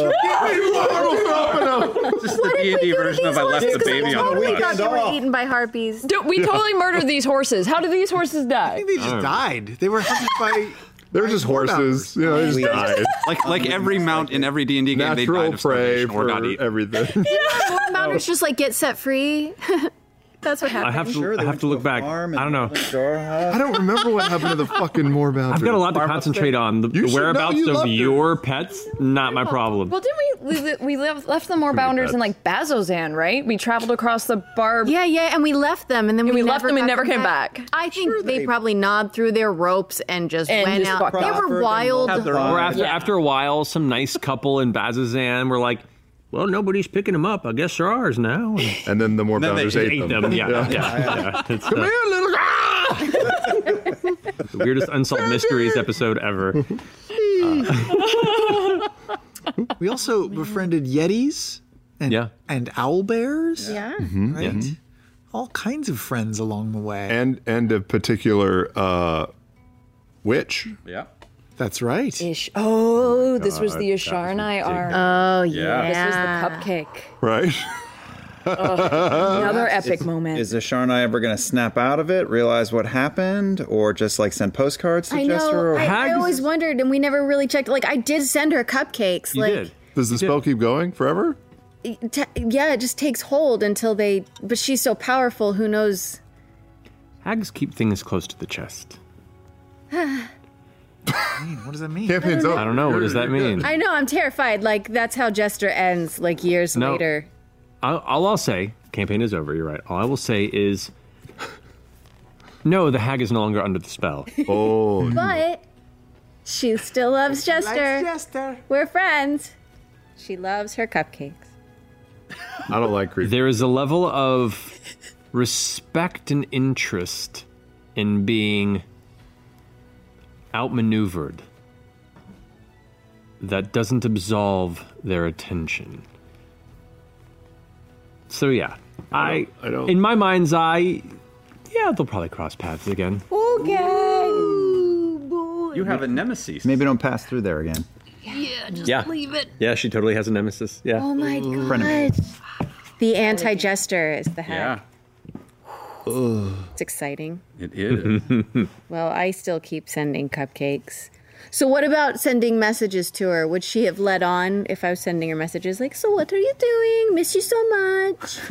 Just the D and D version of I left the baby on the We bus. thought they were eaten by harpies. Dude, we totally murdered these horses. How did these horses die? I think they just died. They were hunted by. They were just horses. You know, they just We- died. Like like every mount in every D and D game, they died Natural of prey starvation or got for eaten. everything. Moorbounders just like get set free. That's what happened. I have to. Sure, I have went to look back. I don't know. I don't remember what happened to the fucking moorbounders. I've got a lot to concentrate on. The, the should know, whereabouts you of loved her. your pets, not my problem. Well, didn't we? We, we left, left the moorbounders pets. in like Bazzoxan, right? We traveled across the barb. Yeah, yeah, and we left them, and then we, we left them and never came back. I think Sure they, they- probably gnawed through their ropes and just And went just out. They were wild. Or own- after after a while, some nice couple in Bazzoxan were like, "Well, nobody's picking them up. I guess they're ours now." And And then the moorbounders they ate, ate them. Yeah, yeah, yeah. It's, uh, the weirdest unsolved mysteries episode ever. We also befriended yetis and Yeah. and owl bears. Yeah. Right. All kinds of friends along the way. and and a particular uh, witch. Yeah. That's right. Ish. Oh, oh this was the that was Isharnai arc. Oh Yeah. This was the cupcake. Right. Another epic moment. Is the Sharnai ever going to snap out of it, realize what happened, or just like send postcards to I Jester? know. Or I, I always wondered, and we never really checked. Like, I did send her cupcakes. You like, did. Does the spell keep going forever? t- yeah, it just takes hold until they. But she's so powerful. Who knows? Hags keep things close to the chest. what does that mean? Campaign's over. I don't know. What does that mean? I know. I'm terrified. Like that's how Jester ends. Like years No. later. I'll, all I'll say, campaign is over. You're right. All I will say is, no, the hag is no longer under the spell. Oh, But she still loves Jester. Jester. We're friends. She loves her cupcakes. I don't like creep. There is a level of respect and interest in being outmaneuvered that doesn't absolve their attention. So yeah, I, I don't- in my mind's eye, yeah, they'll probably cross paths again. Okay. You have a nemesis. Maybe don't pass through there again. Yeah, just Yeah. leave it. Yeah, she totally has a nemesis. Yeah. Oh my Frenemy. god. The anti Jester is the Yeah, hag. It's exciting. it is. Well, I still keep sending cupcakes. So, what about sending messages to her? Would she have let on if I was sending her messages like, "So, what are you doing? Miss you so much."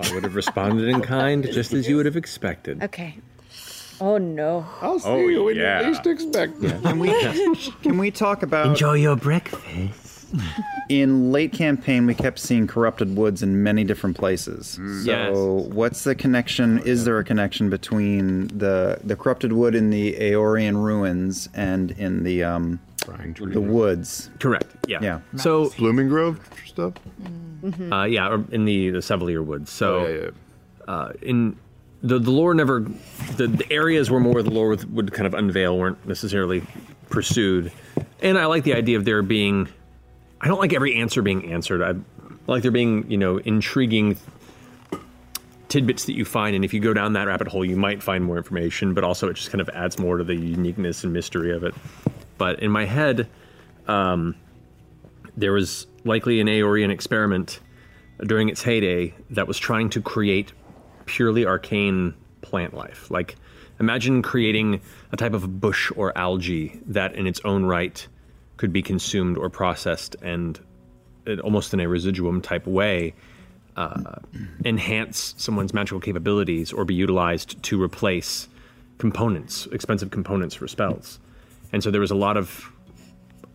I would have responded in kind, just as you would have expected. okay. Oh no. I'll see Oh, you when yeah. you least expect it. Can we can we talk about Enjoy your breakfast. in late campaign we kept seeing corrupted woods in many different places. So Mm. Yes. what's the connection? Is there a connection between the the corrupted wood in the Aeorian ruins and in the um the woods? Correct. Yeah. Yeah. So Blooming Grove stuff. Uh, yeah, or in the the Sevelier Woods. So, Oh, yeah, yeah. Uh, in the the lore never, the, the areas where more of the lore would, would kind of unveil weren't necessarily pursued, and I like the idea of there being. I don't like every answer being answered. I like there being you know intriguing tidbits that you find, and if you go down that rabbit hole, you might find more information. But also, it just kind of adds more to the uniqueness and mystery of it. But in my head, um, there was likely an Aeorian experiment during its heyday that was trying to create purely arcane plant life. Like, imagine creating a type of bush or algae that, in its own right, could be consumed or processed and, it, almost in a residuum type way, uh, enhance someone's magical capabilities or be utilized to replace components, expensive components for spells. And so there was a lot of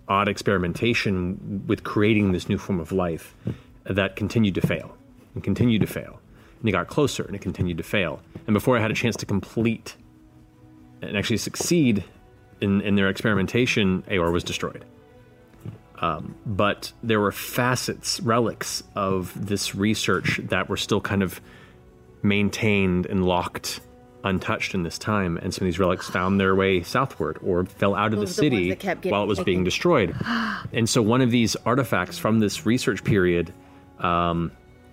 odd experimentation with creating this new form of life that continued to fail and continued to fail. And it got closer and it continued to fail. And before I had a chance to complete and actually succeed in, in their experimentation, Aeor was destroyed. Um, but there were facets, relics of this research that were still kind of maintained and locked untouched in this time. And some of these relics found their way southward or fell out of the Those the ones city getting while it was being destroyed. and so one of these artifacts from this research period um,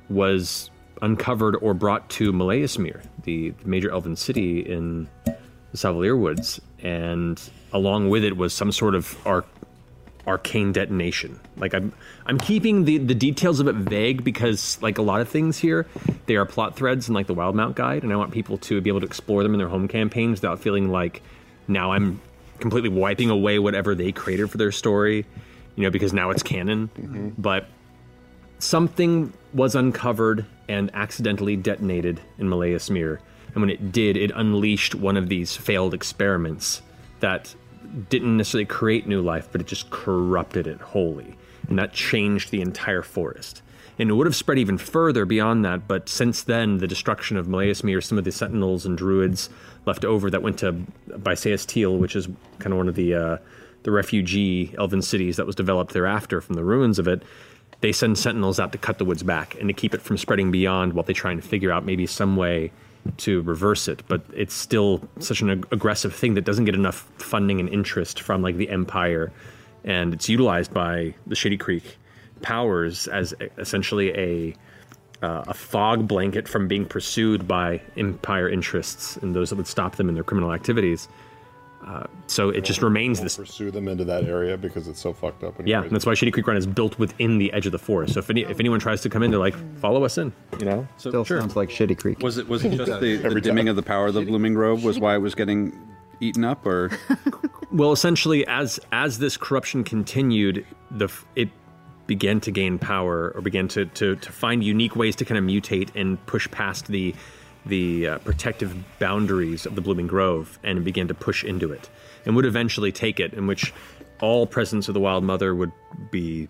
was uncovered or brought to Molaesmyr, the major elven city in the Savalier Woods. And along with it was some sort of arc arcane detonation. Like I'm I'm keeping the the details of it vague because like a lot of things here, they are plot threads in like the Wildemount guide and I want people to be able to explore them in their home campaigns without feeling like now I'm completely wiping away whatever they created for their story, you know, because now it's canon. Mm-hmm. But something was uncovered and accidentally detonated in Molaesmyr. And when it did, it unleashed one of these failed experiments that didn't necessarily create new life, but it just corrupted it wholly. And that changed the entire forest. And it would have spread even further beyond that, but since then, the destruction of Molaesmyr, some of the sentinels and druids left over that went to Bysaes Tyl, which is kind of one of the uh, the refugee elven cities that was developed thereafter from the ruins of it, they send sentinels out to cut the woods back and to keep it from spreading beyond while they try and figure out maybe some way to reverse it. But it's still such an ag- aggressive thing that doesn't get enough funding and interest from like the Empire, and it's utilized by the Shadycreek powers as essentially a uh, a fog blanket from being pursued by Empire interests and those that would stop them in their criminal activities. Uh, so it just remains this pursue them into that area because it's so fucked up. And yeah, crazy. and that's why Shadycreek Run is built within the edge of the forest. So if any, if anyone tries to come in, they're like, follow us in. You know, so Still sounds like Shitty Creek. Was it was it just the, the dimming of the power of the Blooming Grove was why it was getting eaten up, or well, essentially, as as this corruption continued, the it began to gain power or began to, to, to find unique ways to kind of mutate and push past the the uh, protective boundaries of the blooming grove and began to push into it and would eventually take it in which all presence of the wild mother would be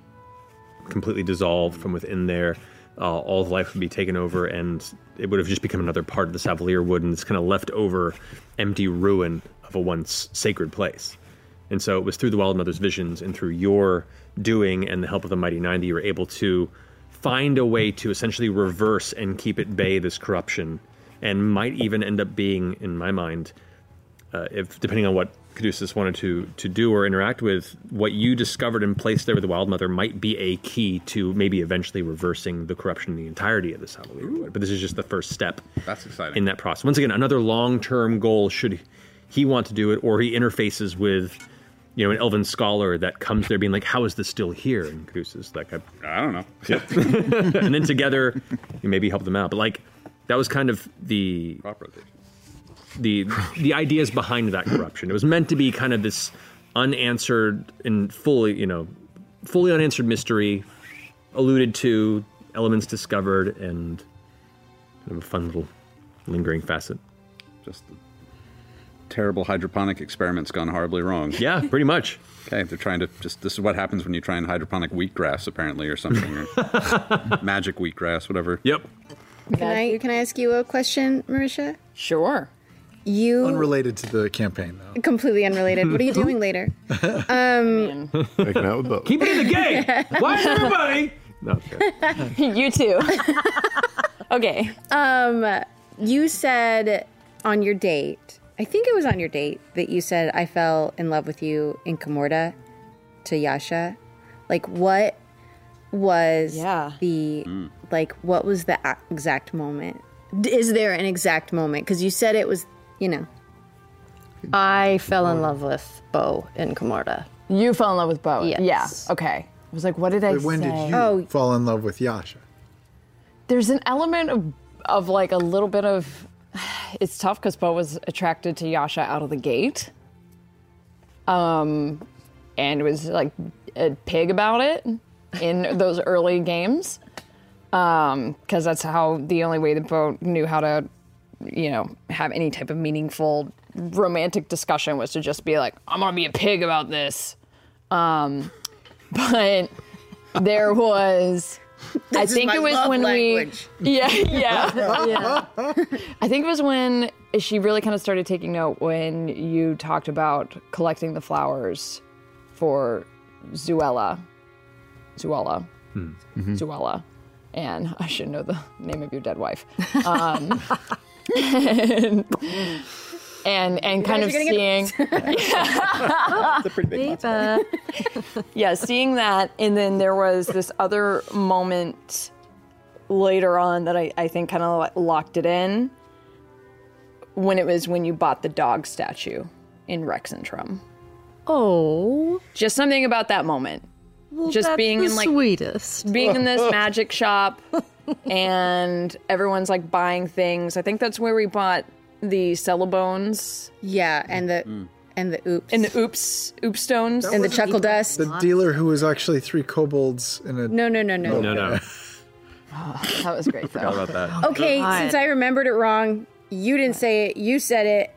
completely dissolved from within there uh, all of life would be taken over and it would have just become another part of the Savalirwood and this kind of left over empty ruin of a once sacred place. And so it was through the Wild Mother's visions and through your doing and the help of the Mighty Nein that you were able to find a way to essentially reverse and keep at bay this corruption and might even end up being, in my mind, uh, if depending on what Caduceus wanted to to do or interact with, what you discovered and placed there with the Wild Mother might be a key to maybe eventually reversing the corruption in the entirety of this Savalirwood. But this is just the first step That's exciting. in that process. Once again, another long term goal should he want to do it, or he interfaces with. You know, an elven scholar that comes there being like, "How is this still here?" And Caduceus like, "I, I don't know." Yep. and then together, you maybe help them out. But like, that was kind of the the the ideas behind that corruption. It was meant to be kind of this unanswered and fully, you know, fully unanswered mystery, alluded to, elements discovered, and kind of a fun little lingering facet. Just terrible hydroponic experiments gone horribly wrong. Yeah, pretty much. Okay, they're trying to just. This is what happens when you try and hydroponic wheatgrass, apparently, or something, or magic wheatgrass, whatever. Yep. Can I can I ask you a question, Marisha? Sure. You Unrelated to the campaign, though. completely unrelated. What are you doing later? Um, Making out with both. Keep it in the game. Why everybody? No. you too. okay. Um, you said on your date, I think it was on your date that you said I fell in love with you in Kamordah to Yasha. Like what was Yeah. the like what was the exact moment? Is there an exact moment? Because you said it was, you know. I fell in love with Beau in Kamordah. You fell in love with Beau. Yes. Yeah. Okay. I was like, what did I Wait, when say? did you Oh. fall in love with Yasha? There's an element of of like a little bit of it's tough because Beau was attracted to Yasha out of the gate. Um and was like a pig about it in those early games. Um, because that's how the only way the boat knew how to, you know, have any type of meaningful romantic discussion was to just be like, I'm gonna be a pig about this. Um, but there was I This is think it was when language. we Yeah, yeah. I think it was when she really kind of started taking note when you talked about collecting the flowers for Zuala. Zuala. Zuala. And I should know the name of your dead wife. Um, and, and and kind of guys are gonna seeing get- a pretty big yeah, seeing that, and then there was this other moment later on that I, I think kind of locked it in when it was when you bought the dog statue in Rexxentrum. Oh, Just something about that moment. Well, Just that's being the in like sweetest. being in this magic shop and everyone's like buying things. I think that's where we bought the Cellabones. Yeah, and the mm. and the oops and the oops oops stones and the chuckle dust. The dealer who was actually three kobolds in a. No, no, no, no, No, no. Oh, that was great though. Forgot about that. Okay, God. since I remembered it wrong, you didn't say it. You said it.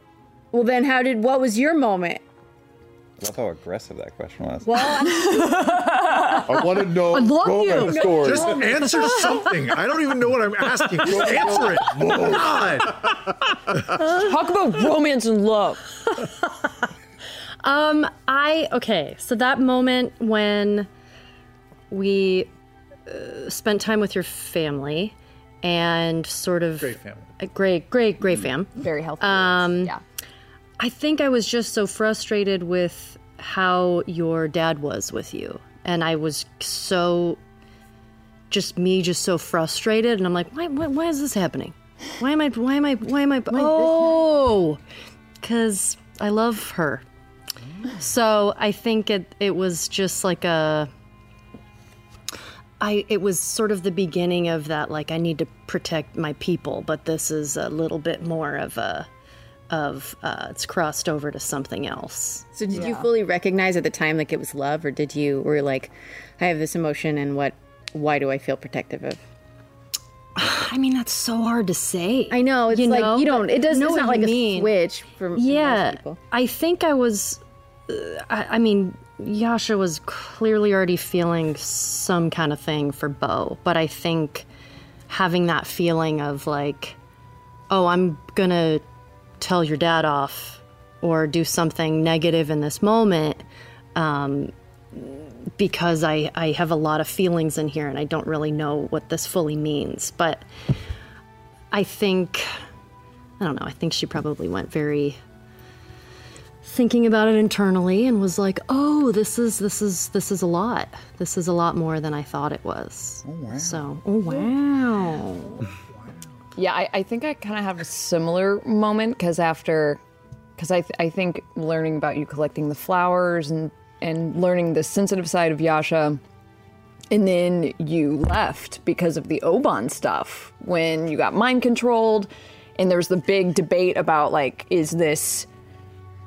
Well, then how did? What was your moment? I love how aggressive that question was. Well, I want to know I love romance you. stories. Just answer something. I don't even know what I'm asking. Just answer it. God. Talk about romance and love. Um, I okay. So that moment when we uh, spent time with your family and sort of Great family. a great, great, great fam. Very healthy. Um, yeah. I think I was just so frustrated with how your dad was with you, and I was so just me, just so frustrated, and I'm like, why, why, why is this happening? Why am I, why am I, why am I? Oh, because I love her. So I think it it was just like a I it was sort of the beginning of that like I need to protect my people, but this is a little bit more of a of uh, it's crossed over to something else. So did you fully recognize at the time like it was love, or did you were you like, I have this emotion, and what? Why do I feel protective of? I mean, that's so hard to say. I know it's you like know? you don't. It doesn't. Know It's not like you a switch for for yeah. most people. I think I was. Uh, I, I mean, Yasha was clearly already feeling some kind of thing for Beau, but I think having that feeling of like, oh, I'm gonna tell your dad off or do something negative in this moment. Um, because I, I have a lot of feelings in here and I don't really know what this fully means. But I think, I don't know, I think she probably went very thinking about it internally and was like, "Oh, this is this is this is a lot. This is a lot more than I thought it was." Oh wow! So, oh wow! Yeah, I, I think I kind of have a similar moment because after, because I, th- I think learning about you collecting the flowers and and learning the sensitive side of Yasha, and then you left because of the Obann stuff when you got mind controlled, and there was the big debate about like, is this,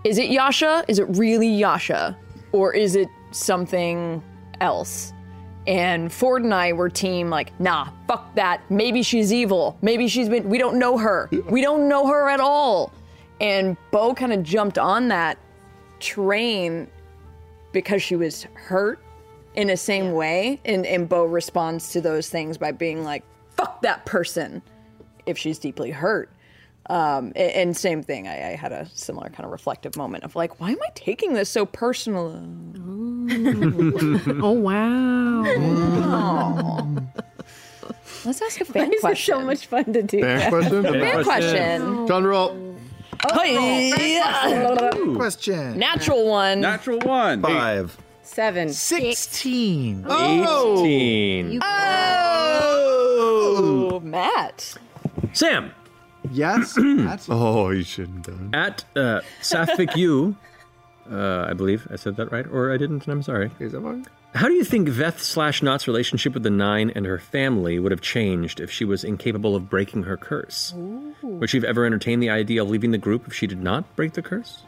is it Yasha? Is it really Yasha, or is it something else? And Fjord and I were team like, nah, fuck that. Maybe she's evil. Maybe she's been, we don't know her. We don't know her at all. And Beau kind of jumped on that train because she was hurt in the same way. And, and Beau responds to those things by being like, fuck that person if she's deeply hurt. Um, and, same thing, I, I had a similar kind of reflective moment of like, why am I taking this so personal? oh wow! Let's ask a fan Why is it question. so much fun to do? Fan that? question? Fan question. Drum roll. Oh, Question. Natural one. Natural one. Five. Seven. Sixteen. Oh. 18. Oh, Matt. Sam. Yes. That's Oh, you shouldn't have done. At uh, Sapphic U, uh, I believe I said that right, or I didn't, and I'm sorry. Is that fine? How do you think Veth slash Nott's relationship with the Nine and her family would have changed if she was incapable of breaking her curse? Would she have ever entertained the idea of leaving the group if she did not break the curse?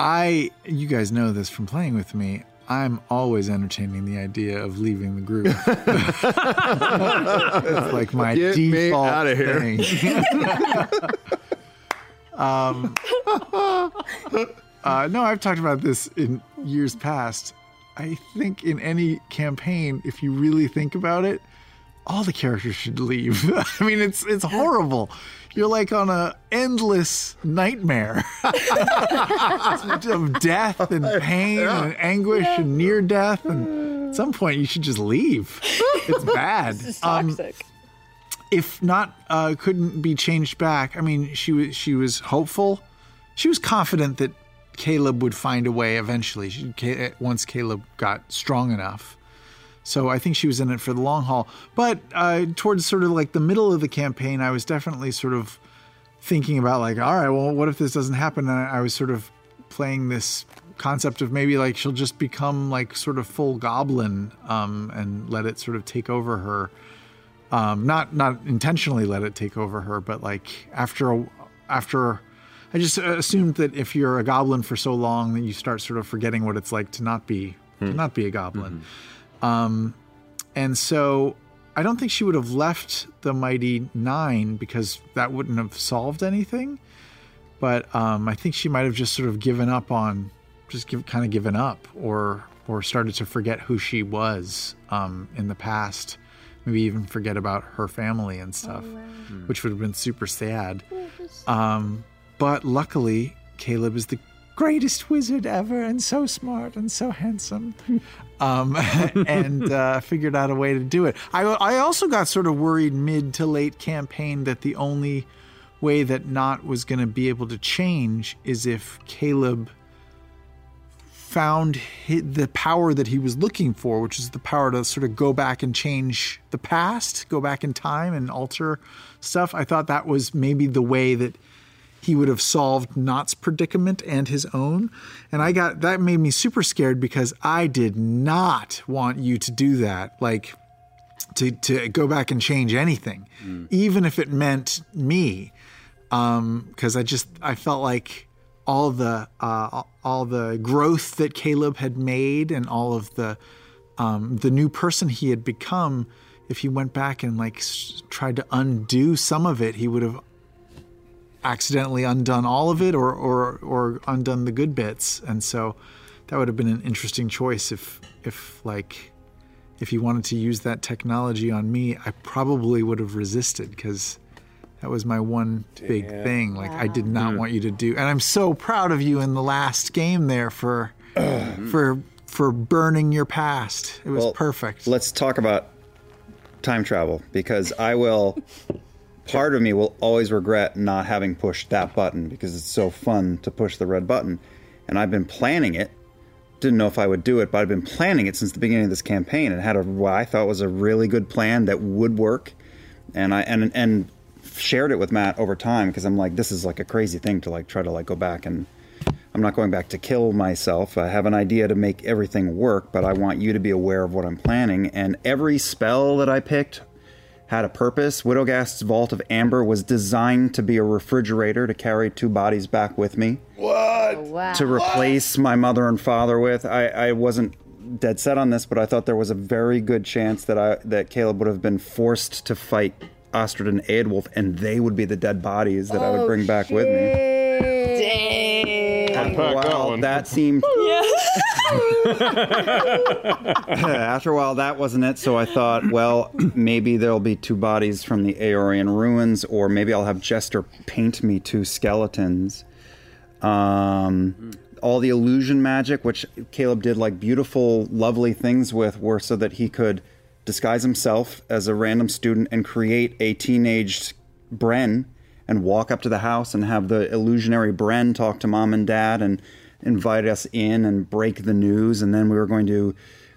I, you guys know this from playing with me. I'm always entertaining the idea of leaving the group. it's like my Get me default outta here. thing. um, uh, no, I've talked about this in years past. I think in any campaign, if you really think about it, all the characters should leave. I mean, it's it's horrible. You're like on a endless nightmare of death and pain and anguish and near death. And at some point, you should just leave. It's bad. This is Um, toxic. if not uh, couldn't be changed back i mean she was she was hopeful she was confident that caleb would find a way eventually she, once caleb got strong enough so i think she was in it for the long haul. But uh, towards sort of like the middle of the campaign i was definitely sort of thinking about like all right well what if this doesn't happen? And i, was sort of playing this concept of maybe like she'll just become like sort of full goblin um, and let it sort of take over her. Um, not not intentionally let it take over her, but like after a, after I just assumed that if you're a goblin for so long that you start sort of forgetting what it's like to not be to not be a goblin. Um, and so I don't think she would have left the Mighty Nein because that wouldn't have solved anything. But um, I think she might have just sort of given up on, just give, kind of given up, or or started to forget who she was um, in the past. Maybe even forget about her family and stuff, which would have been super sad. Um, but luckily, Caleb is the greatest wizard ever, and so smart and so handsome, um, and uh, figured out a way to do it. I, I also got sort of worried mid to late campaign that the only way that Nott was going to be able to change is if Caleb found hi the power that he was looking for, which is the power to sort of go back and change the past, go back in time and alter stuff. I thought that was maybe the way that he would have solved Nott's predicament and his own. And I got that made me super scared because I did not want you to do that. Like to to go back and change anything, even if it meant me. Um, because I just I felt like all the uh, all the growth that Caleb had made and all of the um, the new person he had become. If he went back and like s- tried to undo some of it, he would have accidentally undone all of it or or or undone the good bits and so that would have been an interesting choice if if like if he wanted to use that technology on me i probably would have resisted because that was my one big thing like i did not Hmm. want you to do and i'm so proud of you in the last game there for for for burning your past it was Well, perfect Let's talk about time travel because I will. Part of me will always regret not having pushed that button because it's so fun to push the red button, and I've been planning it. Didn't know if I would do it, but I've been planning it since the beginning of this campaign and had a what I thought was a really good plan that would work, and I and and shared it with Matt over time because I'm like, this is like a crazy thing to like try to like go back and I'm not going back to kill myself. I have an idea to make everything work, but I want you to be aware of what I'm planning. And every spell that I picked had a purpose. Widogast's Vault of Amber was designed to be a refrigerator to carry two bodies back with me. What? Oh, wow! To replace my mother and father with. I, I wasn't dead set on this, but I thought there was a very good chance that I that Caleb would have been forced to fight Astrid and Eodwulf, and they would be the dead bodies that I would oh, bring back with me. Dang. Wow, that seemed. After a while, that wasn't it. So I thought, well, maybe there'll be two bodies from the Aeorian ruins, or maybe I'll have Jester paint me two skeletons. Um, all the illusion magic, which Caleb did like beautiful, lovely things with, were so that he could disguise himself as a random student and create a teenaged Bren and walk up to the house and have the illusionary Bren talk to mom and dad and invite us in and break the news. And then we were going to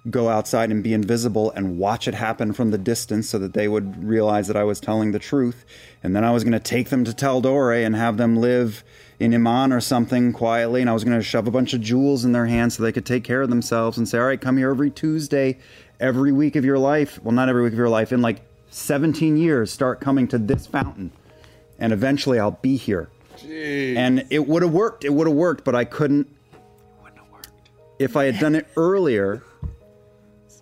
go outside and be invisible and watch it happen from the distance so that they would realize that I was telling the truth. And then I was going to take them to Tal'Dorei and have them live in Emon or something quietly. And I was going to shove a bunch of jewels in their hands so they could take care of themselves and say, all right, come here every Tuesday, every week of your life. Well, not every week of your life. In like 17 years, start coming to this fountain. And eventually I'll be here. And it would have worked. It would have worked, but I couldn't. Worked. If I had done it earlier,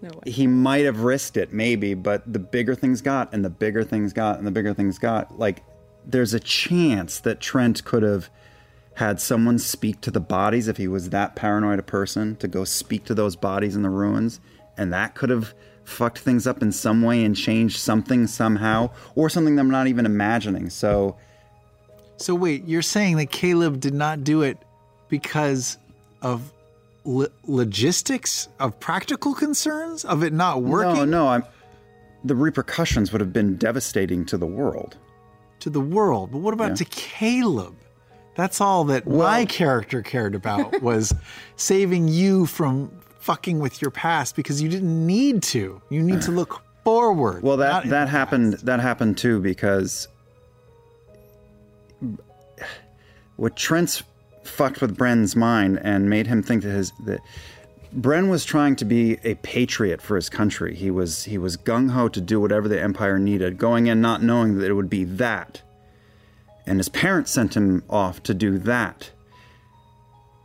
no he might have risked it, maybe. But the bigger things got, and the bigger things got, and the bigger things got, like there's a chance that Trent could have had someone speak to the bodies if he was that paranoid a person to go speak to those bodies in the ruins, and that could have fucked things up in some way and changed something somehow, or something that I'm not even imagining. So. So wait, you're saying that Caleb did not do it because of lo- logistics, of practical concerns, of it not working? No, no, I'm. The repercussions would have been devastating to the world. To the world, but what about Yeah. to Caleb? That's all that my character cared about was saving you from fucking with your past because you didn't need to. You need to look forward. Well, that that happened. That happened too because what Trent's fucked with Bren's mind and made him think that his that Bren was trying to be a patriot for his country. He was he was gung ho to do whatever the Empire needed, going in not knowing that it would be that. And his parents sent him off to do that.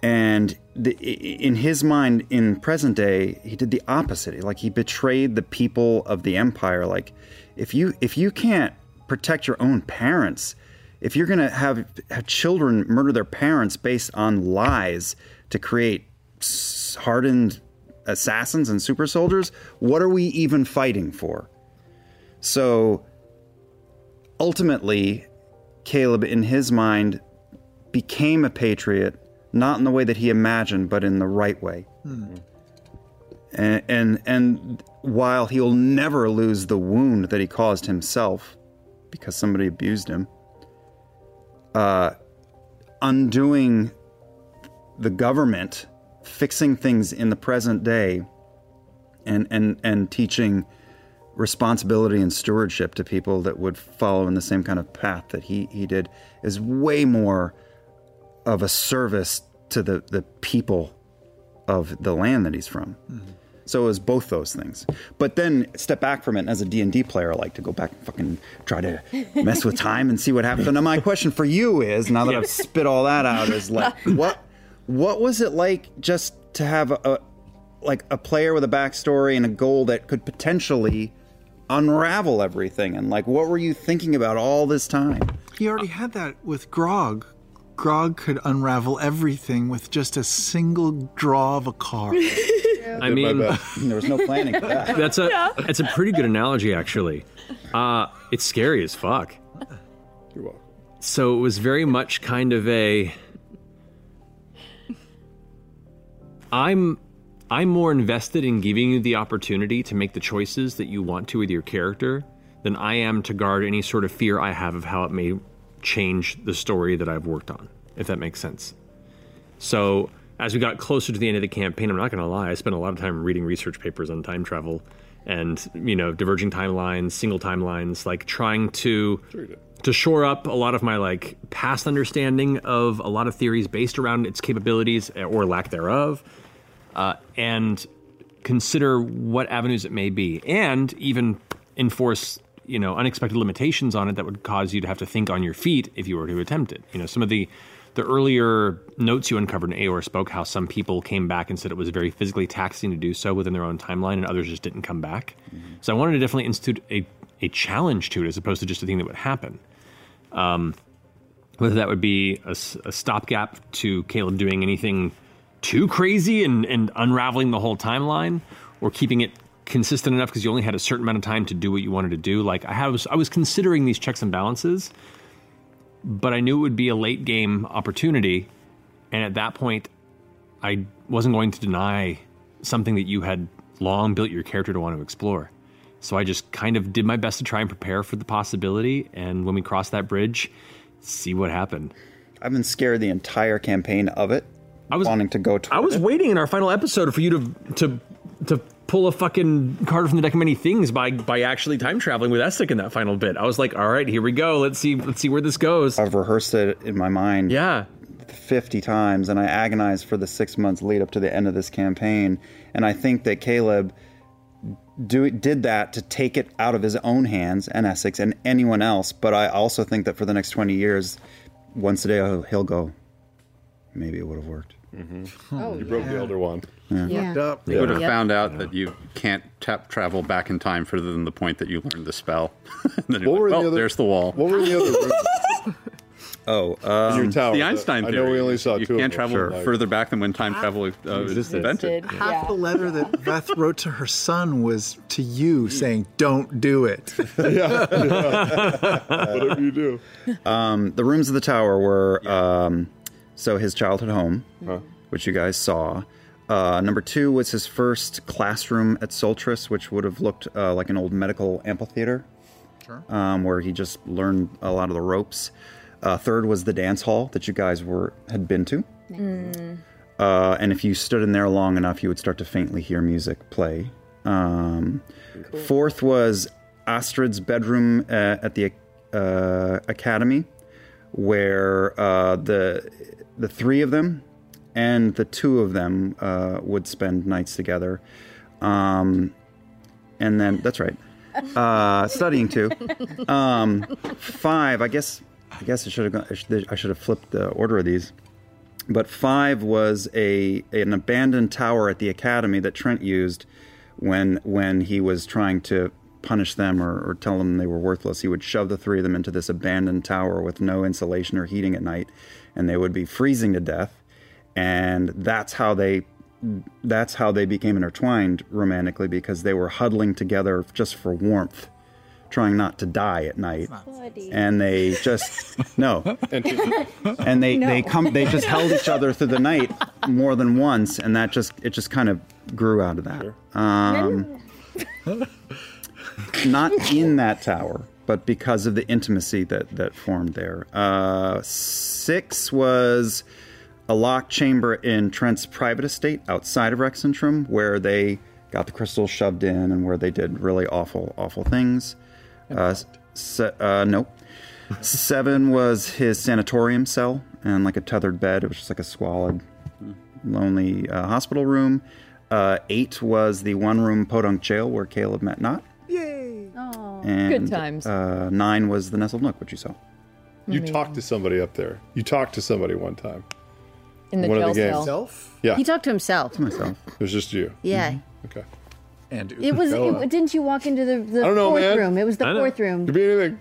And the, in his mind, in present day, he did the opposite. Like he betrayed the people of the empire. Like if you if you can't protect your own parents, if you're gonna have, have children murder their parents based on lies to create hardened assassins and super soldiers, what are we even fighting for? So ultimately, Caleb, in his mind, became a patriot, not in the way that he imagined, but in the right way. Hmm. And, and and while he'll never lose the wound that he caused himself because somebody abused him, uh, undoing the government, fixing things in the present day, and and and teaching responsibility and stewardship to people that would follow in the same kind of path that he he did is way more of a service to the the people of the land that he's from. So it was both those things. But then step back from it. And as a D&D player, I like to go back and fucking try to mess with time and see what happens. And now my question for you is, now that I've spit all that out, is like, what what was it like just to have a, a like a player with a backstory and a goal that could potentially unravel everything? And like, what were you thinking about all this time? He already had that with Grog. Grog could unravel everything with just a single draw of a card. I mean, there was no planning for that. That's a it's a pretty good analogy, actually. Uh, it's scary as fuck. You're welcome. So it was very much kind of a. I'm I'm more invested in giving you the opportunity to make the choices that you want to with your character than I am to guard any sort of fear I have of how it may change the story that I've worked on, if that makes sense. So as we got closer to the end of the campaign, I'm not going to lie, I spent a lot of time reading research papers on time travel and you know diverging timelines, single timelines, like trying to to shore up a lot of my like past understanding of a lot of theories based around its capabilities eh, or lack thereof, uh, and consider what avenues it may be, and even enforce you know unexpected limitations on it that would cause you to have to think on your feet if you were to attempt it. You know, some of the the earlier notes you uncovered in Aeor spoke how some people came back and said it was very physically taxing to do so within their own timeline, and others just didn't come back. So I wanted to definitely institute a, a challenge to it as opposed to just a thing that would happen. Um, whether that would be a stopgap to Caleb doing anything too crazy and, and unraveling the whole timeline, or keeping it consistent enough because you only had a certain amount of time to do what you wanted to do. Like I was, I was considering these checks and balances, but I knew it would be a late game opportunity, and at that point, I wasn't going to deny something that you had long built your character to want to explore. So I just kind of did my best to try and prepare for the possibility, and when we crossed that bridge, see what happened. I've been scared the entire campaign of it. I was wanting to go to I was waiting in our final episode for you to to to pull a fucking card from the deck of many things by by actually time traveling with Essek in that final bit. I was like, all right, here we go. Let's see let's see where this goes. I've rehearsed it in my mind. Yeah. 50 times and I agonized for the 6 months lead up to the end of this campaign and I think that Caleb do did that to take it out of his own hands and Essek's and anyone else, but I also think that for the next 20 years once a day he'll- he'll go maybe it would have worked. Oh, you broke the elder wand. Yeah. Fucked up. You would have Yep. found out that you can't tap travel back in time further than the point that you learned the spell. then What like, were the well, other- there's the wall. What were the other rooms? Oh, um, your tower. The Einstein I theory. know we only saw you two of can't them. travel Sure. further back than when time travel uh, was invented. Half the letter that Veth wrote to her son was to you saying, don't do it. Yeah. Whatever you do. Um, the rooms of the tower were um, so his childhood home, which you guys saw. Uh, number two was his first classroom at Soltryce, which would have looked uh, like an old medical amphitheater, Sure. um, where he just learned a lot of the ropes. Uh, third was the dance hall that you guys were had been to. Uh, and if you stood in there long enough, you would start to faintly hear music play. Um, Fourth was Astrid's bedroom uh, at the uh, academy, where uh, the the three of them and the two of them uh, would spend nights together. Um, and then that's right, uh, studying too. Um, five, I guess. I guess I should have gone, I should, have flipped the order of these. But five was a an abandoned tower at the academy that Trent used when when he was trying to punish them or, or tell them they were worthless. He would shove the three of them into this abandoned tower with no insulation or heating at night, and they would be freezing to death. And that's how they that's how they became intertwined romantically because they were huddling together just for warmth, trying not to die at night. And they just no, and they they come they just held each other through the night more than once, and that just it just kind of grew out of that. Um, not in that tower, but because of the intimacy that that formed there. Uh, six was a locked chamber in Trent's private estate outside of Rexxentrum, where they got the crystals shoved in and where they did really awful, awful things. Uh, se- uh, nope. Seven was his sanatorium cell and like a tethered bed. It was just like a squalid, lonely uh, hospital room. Uh, eight was the one room podunk jail where Caleb met Nott. Yay! Oh, good times. Uh, nine was the nestled nook, which you saw. You Amazing. talked to somebody up there. You talked to somebody one time. In the one jail of the games. cell. Himself? Yeah. He talked to himself. myself. It was just you. Yeah. Okay. And It was. It, didn't you walk into the, the I don't know, fourth man. room? It was the I know. fourth room. Could be anything.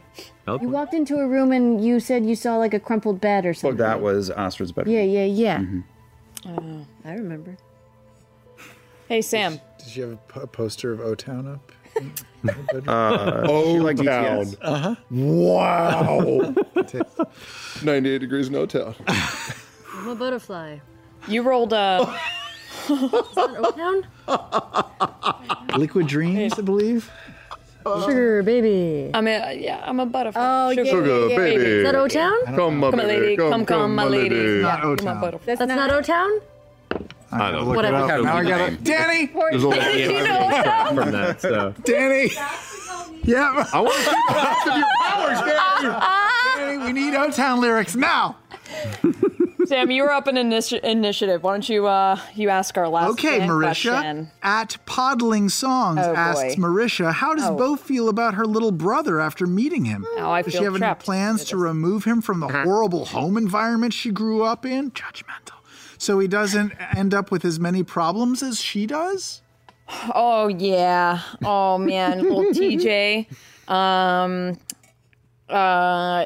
You walked into a room and you said you saw like a crumpled bed or something. That was Astrid's bedroom. Yeah, yeah, yeah. Oh. I remember. Hey Sam. Did you have a, po- poster of O Town up? Uh, Oh, like town. BTS? Uh-huh. Wow. 98 degrees no town. I'm a butterfly. You rolled Is that O-Town? Liquid Dreams, I believe. Sugar baby. I'm a yeah, I'm a butterfly. Oh, yeah, Sugar yeah, yeah. baby. Is that O-Town? Come, my Come, my lady. Come, come, my lady. Not Yeah, you're my O-Town. butterfly. That's, not O-Town? I know. Look Whatever. Now I got it. Dani! There's only You from that. So Dani! Yeah. I want to see the rest of your powers, Dani. Dani, we need O Town lyrics now. Sam, you were up in initi- initiative. Why don't you uh you ask our last Okay, fan Marisha. question? At Podling Songs Oh, asks boy. Marisha, how does Oh. Beau feel about her little brother after meeting him? Oh, I does feel she have trapped any plans to remove him from the horrible home environment she grew up in? Judgmental. So he doesn't end up with as many problems as she does? Oh yeah. Oh man, little TJ. Um uh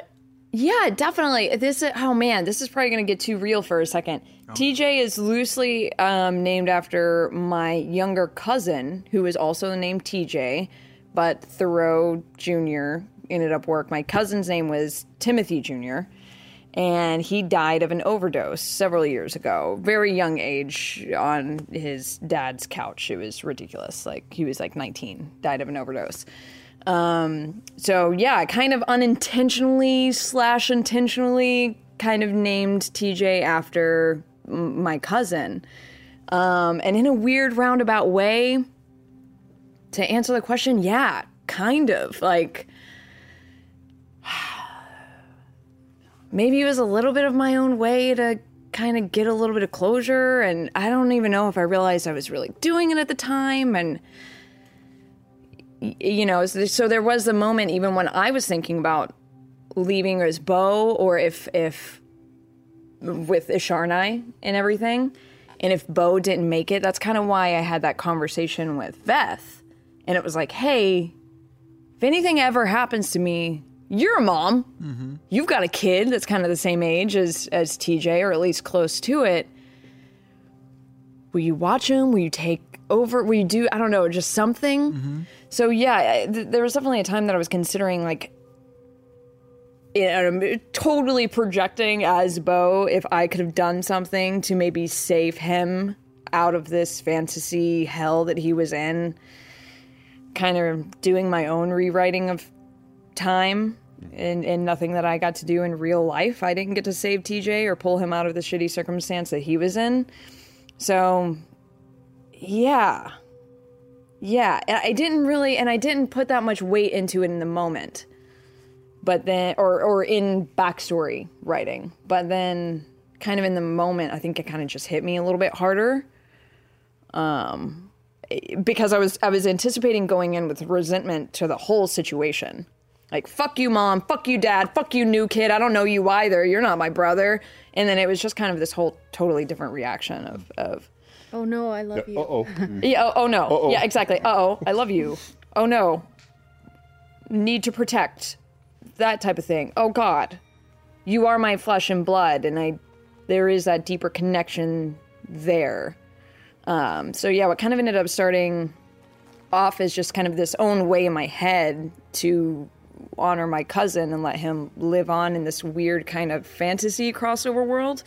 yeah, definitely. This is oh man, this is probably gonna get too real for a second. TJ is loosely um, named after my younger cousin, who is also named TJ, but Thoreau Jr. ended up work. My cousin's name was Timothy Jr. And he died of an overdose several years ago, very young age, on his dad's couch. It was ridiculous. Like he was like 19, died of an overdose. Um, so yeah, kind of unintentionally slash intentionally kind of named TJ after m- my cousin. Um, and in a weird roundabout way, to answer the question, yeah, kind of. Like, maybe it was a little bit of my own way to kind of get a little bit of closure. And I don't even know if I realized I was really doing it at the time. And, you know, so there was a moment even when I was thinking about leaving as Beau or if, if, with Isharnai and everything. And if Beau didn't make it, that's kind of why I had that conversation with Veth. And it was like, hey, if anything ever happens to me, you're a mom. Mm-hmm. You've got a kid that's kind of the same age as as TJ, or at least close to it. Will you watch him? Will you take over? Will you do? I don't know, just something. Mm-hmm. So yeah, th- there was definitely a time that I was considering like. Totally projecting as Beau if I could have done something to maybe save him out of this fantasy hell that he was in. Kind of doing my own rewriting of time and, and nothing that I got to do in real life. I didn't get to save TJ or pull him out of the shitty circumstance that he was in. So, yeah. Yeah, and I didn't really, and I didn't put that much weight into it in the moment. But then, or, or in backstory writing. But then, kind of in the moment, I think it kind of just hit me a little bit harder. Um, because I was I was anticipating going in with resentment to the whole situation. Like fuck you mom, fuck you dad, fuck you new kid. I don't know you either. You're not my brother. And then it was just kind of this whole totally different reaction of of Oh no, I love you. oh. yeah, oh, oh no. Uh-oh. Yeah, exactly. Uh-oh, I love you. Oh no. Need to protect. That type of thing. Oh god. You are my flesh and blood and I there is that deeper connection there. Um, so yeah, what kind of ended up starting off as just kind of this own way in my head to honor my cousin and let him live on in this weird kind of fantasy crossover world.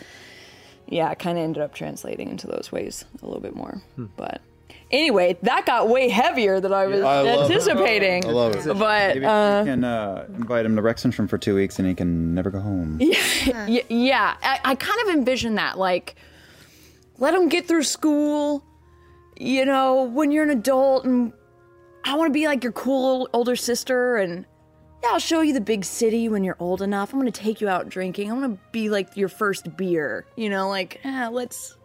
Yeah, it kind of ended up translating into those ways a little bit more. But anyway, that got way heavier than I was I love anticipating. I love it. But Maybe uh, we can uh, invite him to Rexxentrum for two weeks and he can never go home. yeah, yeah I, I kind of envision that. Like, let him get through school. You know, when you're an adult, and I want to be like your cool older sister, and yeah, I'll show you the big city when you're old enough. I'm gonna take you out drinking. I want to be like your first beer. You know, like ah, let's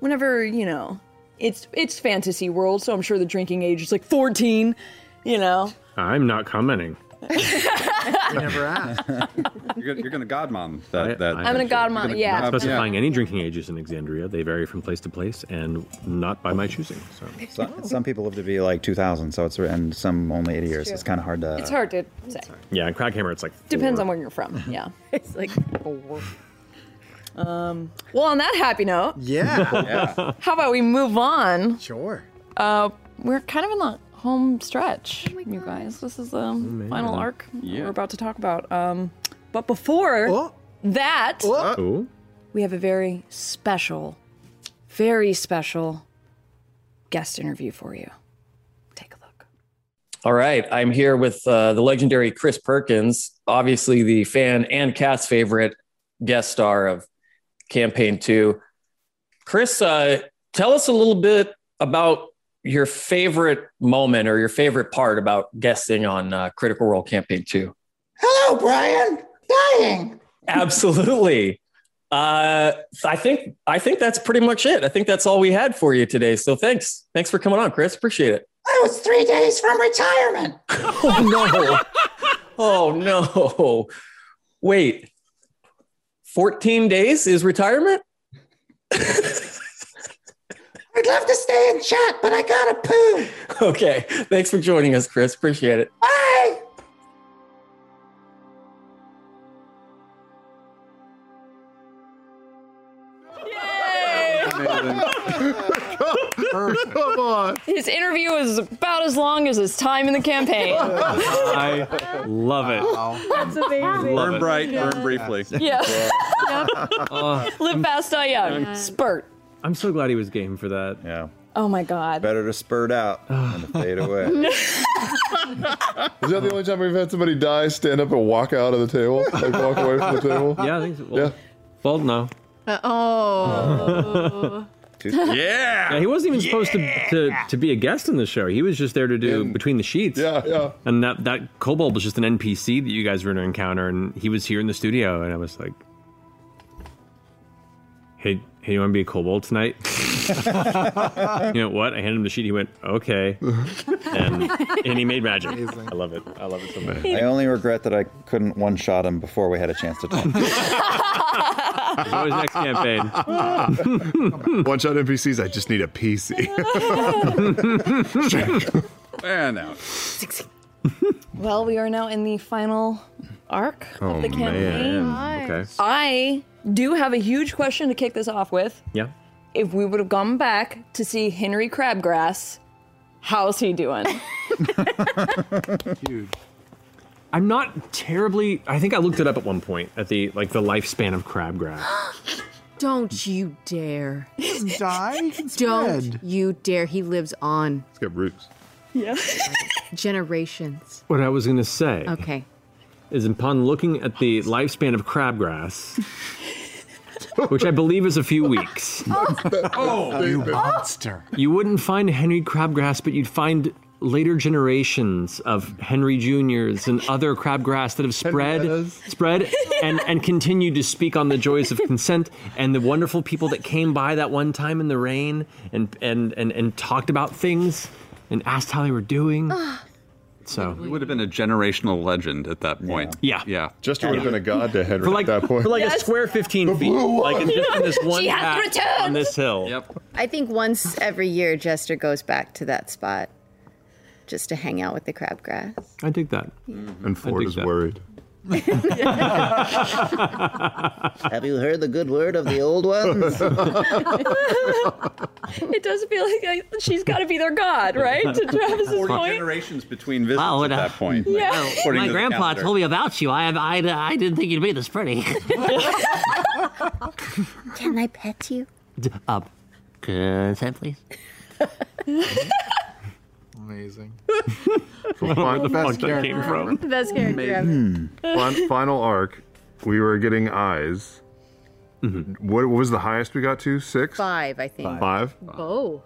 whenever you know it's it's fantasy world, so I'm sure the drinking age is like 14. You know. I'm not commenting. We never asked. You're gonna, you're gonna godmom that. that I'm gonna godmom- you're gonna yeah. Not god- specifying any drinking ages in Exandria. They vary from place to place and not by my choosing. So Some, some people live to be like 2,000, so it's and some only 80 years. true. It's kind of hard to. It's hard to say. yeah, in Kraghammer it's like Depends on where you're from. Yeah. it's like four. Um, well, on that happy note, Yeah. Yeah. how about we move on? Sure. Uh, we're kind of in the home stretch, you guys. This is the man. final arc Yeah. we're about to talk about. Um, but before Oh. that, Ooh. we have a very special, very special guest interview for you. Take a look. All right, I'm here with uh, the legendary Chris Perkins, obviously the fan and cast favorite guest star of Campaign Two. Chris, uh, tell us a little bit about your favorite moment or your favorite part about guesting on uh, Critical Role Campaign Two. Hello, Brian. Dying. Absolutely. Uh, I think I think that's pretty much it. I think that's all we had for you today. So thanks, thanks for coming on, Chris. Appreciate it. I was three days from retirement. Oh no! oh no! Wait, fourteen days is retirement? I'd love to stay and chat, but I gotta poo. Okay, thanks for joining us, Chris. Appreciate it. Bye. Come on. His interview is about as long as his time in the campaign. I love it. That's amazing. Love Burn it. bright, burn briefly. Yeah. Yep. Oh, Live fast, die young. Spurt. I'm so glad he was game for that. Yeah. Oh my god. Better to spurt out than to fade away. Is that the only time we've had somebody die, stand up, and walk out of the table? Like walk away from the table? Yeah, I think so. Well, Yeah. Well, no. Uh, oh. Yeah. Yeah, he wasn't even supposed to, to to be a guest in the show. He was just there to do between the sheets. Yeah, yeah. And that that kobold was just an NPC that you guys were going to encounter, and he was here in the studio, and I was like, "Hey, hey, you want to be a kobold tonight?" you know what? I handed him the sheet. He went, "Okay," and and he made magic. I love it. I love it so much. I only regret that I couldn't one shot him before we had a chance to talk. There's always next campaign. One shot NPCs, I just need a PC. And out. Well, we are now in the final arc Oh, of the campaign. Okay. I do have a huge question to kick this off with. Yeah. If we would have gone back to see Henry Crabgrass, how's he doing? Dude. I'm not terribly. I think I looked it up at one point at the like the lifespan of crabgrass. Don't you dare. He doesn't die. He can Don't spread. you dare. He lives on It's got roots. yeah. generations. What I was going to say Okay. Is upon looking at the lifespan of crabgrass, which I believe is a few weeks, oh. oh, you oh. monster. you wouldn't find Henry Crabgrass, but you'd find later generations of Henry Juniors and other crabgrass that have spread, spread, and and continued to speak on the joys of consent and the wonderful people that came by that one time in the rain and and and, and talked about things and asked how they were doing. Ah. So He would have been a generational legend at that point. Yeah. Yeah. Jester would have been a god to Henry for like at that point. for like a square 15 feet, like in just in this one She has patch returned! on this hill. Yep. I think once every year, Jester goes back to that spot just to hang out with the crabgrass. I dig that. Mm-hmm. And Fjord dig is that. worried. Have you heard the good word of the old ones? it does feel like like she's got to be their god, right? To Travis's Forty point. generations between visits Wow, at uh, that point. Yeah. Well, my to grandpa calendar. told me about you. I, I, I didn't think you'd be this pretty. Can I pet you? uh, consent, please. Amazing. So fin- the fuck best that came from. Best character ever. fin- final arc, we were getting eyes. Mm-hmm. What, what was the highest we got to? Six? Five, I think. Five? Oh.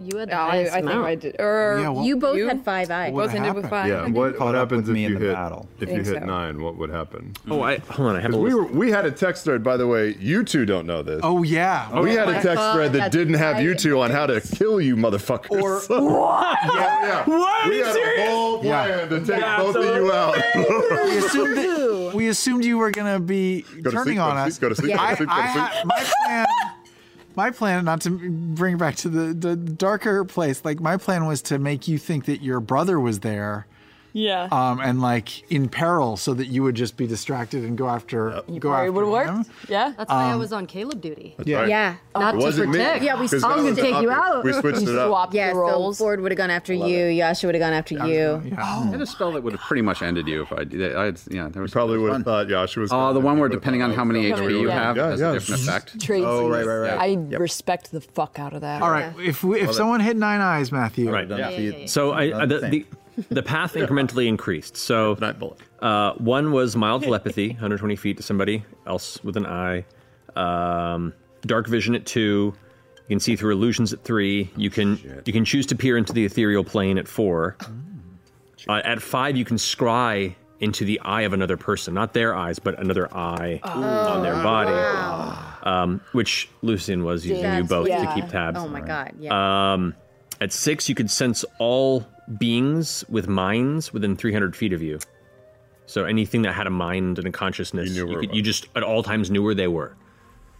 You had the I, I highest think amount. I did. Or Yeah, er, well- you both you? had five eyes. Both ended with five. Yeah. What, Caught what up happens with if me in you the hit battle. if you think hit so. nine? What would happen? Oh, I hold on. I have a Because we were we had a text thread, by the way. You two don't know this. Oh yeah. Oh, we had a my text God, thread that that's didn't have you right. two on how to kill you, motherfuckers. Or- yeah, yeah. What? Are We you had serious? a whole Yeah. plan to take Yeah, both of you out. we assumed that, we assumed you were gonna be to turning sleep, go on to us. sleep, go to sleep, go to I, sleep, go to I sleep. ha- my plan, my plan, not to bring it back to the, the darker place. Like my plan was to make you think that your brother was there, Yeah. um, and like in peril, so that you would just be distracted and go after go Probably after would have him. worked. Yeah. That's why I Um, was on Caleb duty. Yeah. right. Yeah. Not It to wasn't me. Yeah, we- I that was was gonna the take you out. We switched You it up. swapped Yeah, the so. Fjord would have gone after you. Yasha would have gone after you. Yeah. I had a spell that would have pretty much ended you if I did. I had, yeah, there was Probably would have thought Yasha was. Oh, the one where depending on how many HP you have, has a different effect. Traits. Oh, right, right, right. I respect the fuck out of that. All right. If we, if someone hit nine eyes, Matthew, Right. Done for you. So I, I the, Same. The the path incrementally increased. So Night bullet. uh, one was mild telepathy, 120 feet to somebody else with an eye. Um, dark vision at two. You can see through illusions at three. You can you can choose to peer into the ethereal plane at four. Uh, at five, you can scry into the eye of another person, not their eyes, but another eye on their body. Um, which Lucian was using you That's- both to yeah. keep tabs. Oh my god. Yeah. Um, at six, you could sense all beings with minds within 300 feet of you. So anything that had a mind and a consciousness, You you, where it could, you just at all times knew where they were.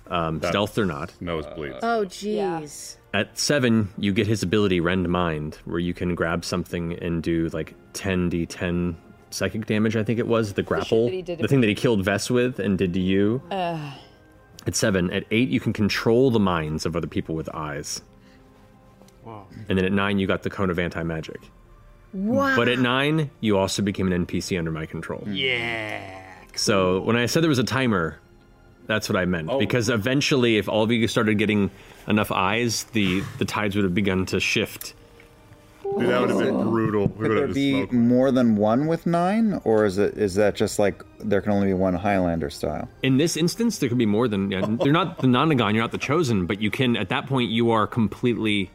Um, That- stealth or not. Nosebleeds. oh jeez. At seven, you get his ability Rend Mind, where you can grab something and do like 10d10 psychic damage, I think it was. The grapple. that he did the to- thing that he killed Vess with and did to you. At seven. At eight, you can control the minds of other people with eyes. Wow. And then at nine, you got the cone of anti magic. Wow. But at nine, you also became an NPC under my control. Hmm. yeah. So when I said there was a timer, that's what I meant. Oh. Because eventually, if all of you started getting enough eyes, the the tides would have begun to shift. Dude, that would have been brutal. We Could would there have just be smoked. more than one with nine, or is it is that just like there can only be one Highlander style? In this instance, there could be more than yeah, you're not the Nonagon, you're not the chosen, but you can at that point you are completely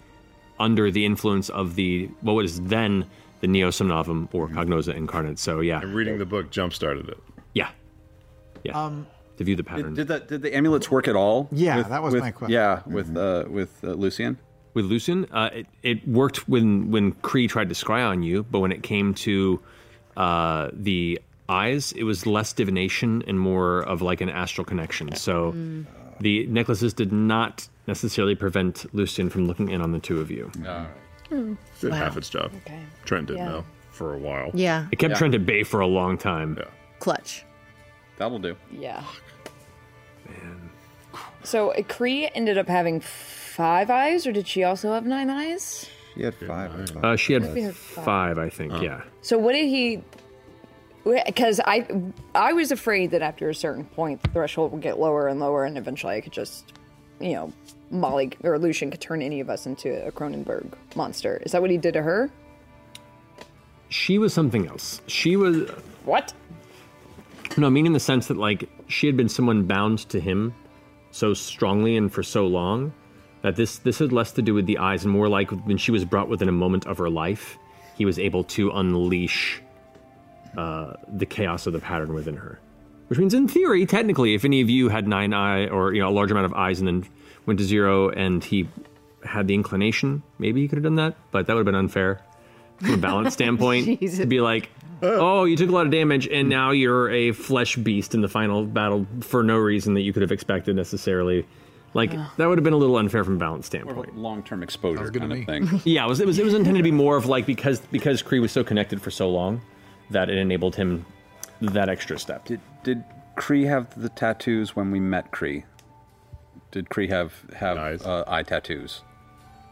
under the influence of the what was then the Neo Somnovem or Cognouza incarnate. So yeah, And reading the book jump started it. yeah, yeah. Um, to view the pattern Did, did the did the amulets work at all? Yeah, with- that was with- my question. Yeah, with uh, with uh, Lucian. with Lucian, uh, it, it worked when when Cree tried to scry on you, but when it came to uh, the eyes, it was less divination and more of like an astral connection. So the necklaces did not necessarily prevent Lucian from looking in on the two of you. Did half its job. Okay. Trent did Yeah. now for a while. Yeah. It kept Yeah. Trent at bay for a long time. Yeah. Clutch. That'll do. Yeah. Man. So Cree ended up having five eyes, or did she also have nine eyes? She had five. I. Uh, she had Maybe five. five, I think. Yeah. So what did he? Because I, I was afraid that after a certain point, the threshold would get lower and lower, and eventually I could just, you know, Molly or Lucian could turn any of us into a Cronenberg monster. Is that what he did to her? She was something else. She was What? No, I mean in the sense that like she had been someone bound to him so strongly and for so long that this this had less to do with the eyes and more like when she was brought within a moment of her life, he was able to unleash uh, the chaos of the pattern within her. Which means, in theory, technically, if any of you had nine eye or you know a large amount of eyes and then went to zero, and he had the inclination, maybe he could have done that, but that would have been unfair from a balance standpoint. Jesus. to be like, oh. oh, you took a lot of damage, and now you're a flesh beast in the final battle for no reason that you could have expected necessarily. Like that would have been a little unfair from a balance standpoint. Long-term exposure good to kind of me. thing. Yeah, it was, it was it was intended to be more of like because because Cree was so connected for so long that it enabled him that extra step. Did did Cree have the tattoos when we met Cree? Did Cree have have uh, eye tattoos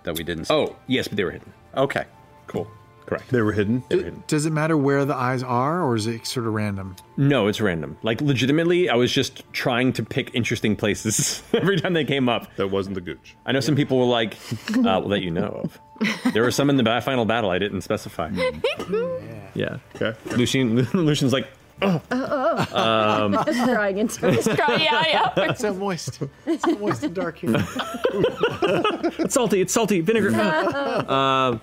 that we didn't see? Oh, yes, but they were hidden. Okay, cool. Correct. They were hidden. Does it matter where the eyes are, or is it sort of random? No, it's random. Like legitimately, I was just trying to pick interesting places every time they came up. That wasn't the gooch. I know some people were like, uh, well, that you know of. There were some in the ba- final battle I didn't specify. Yeah. Okay. Lucian, Lucian's like, oh. Um, Just crying into it. Just cry- yeah, yeah. It's so moist. It's so moist and dark here. it's salty. It's salty vinegar. uh,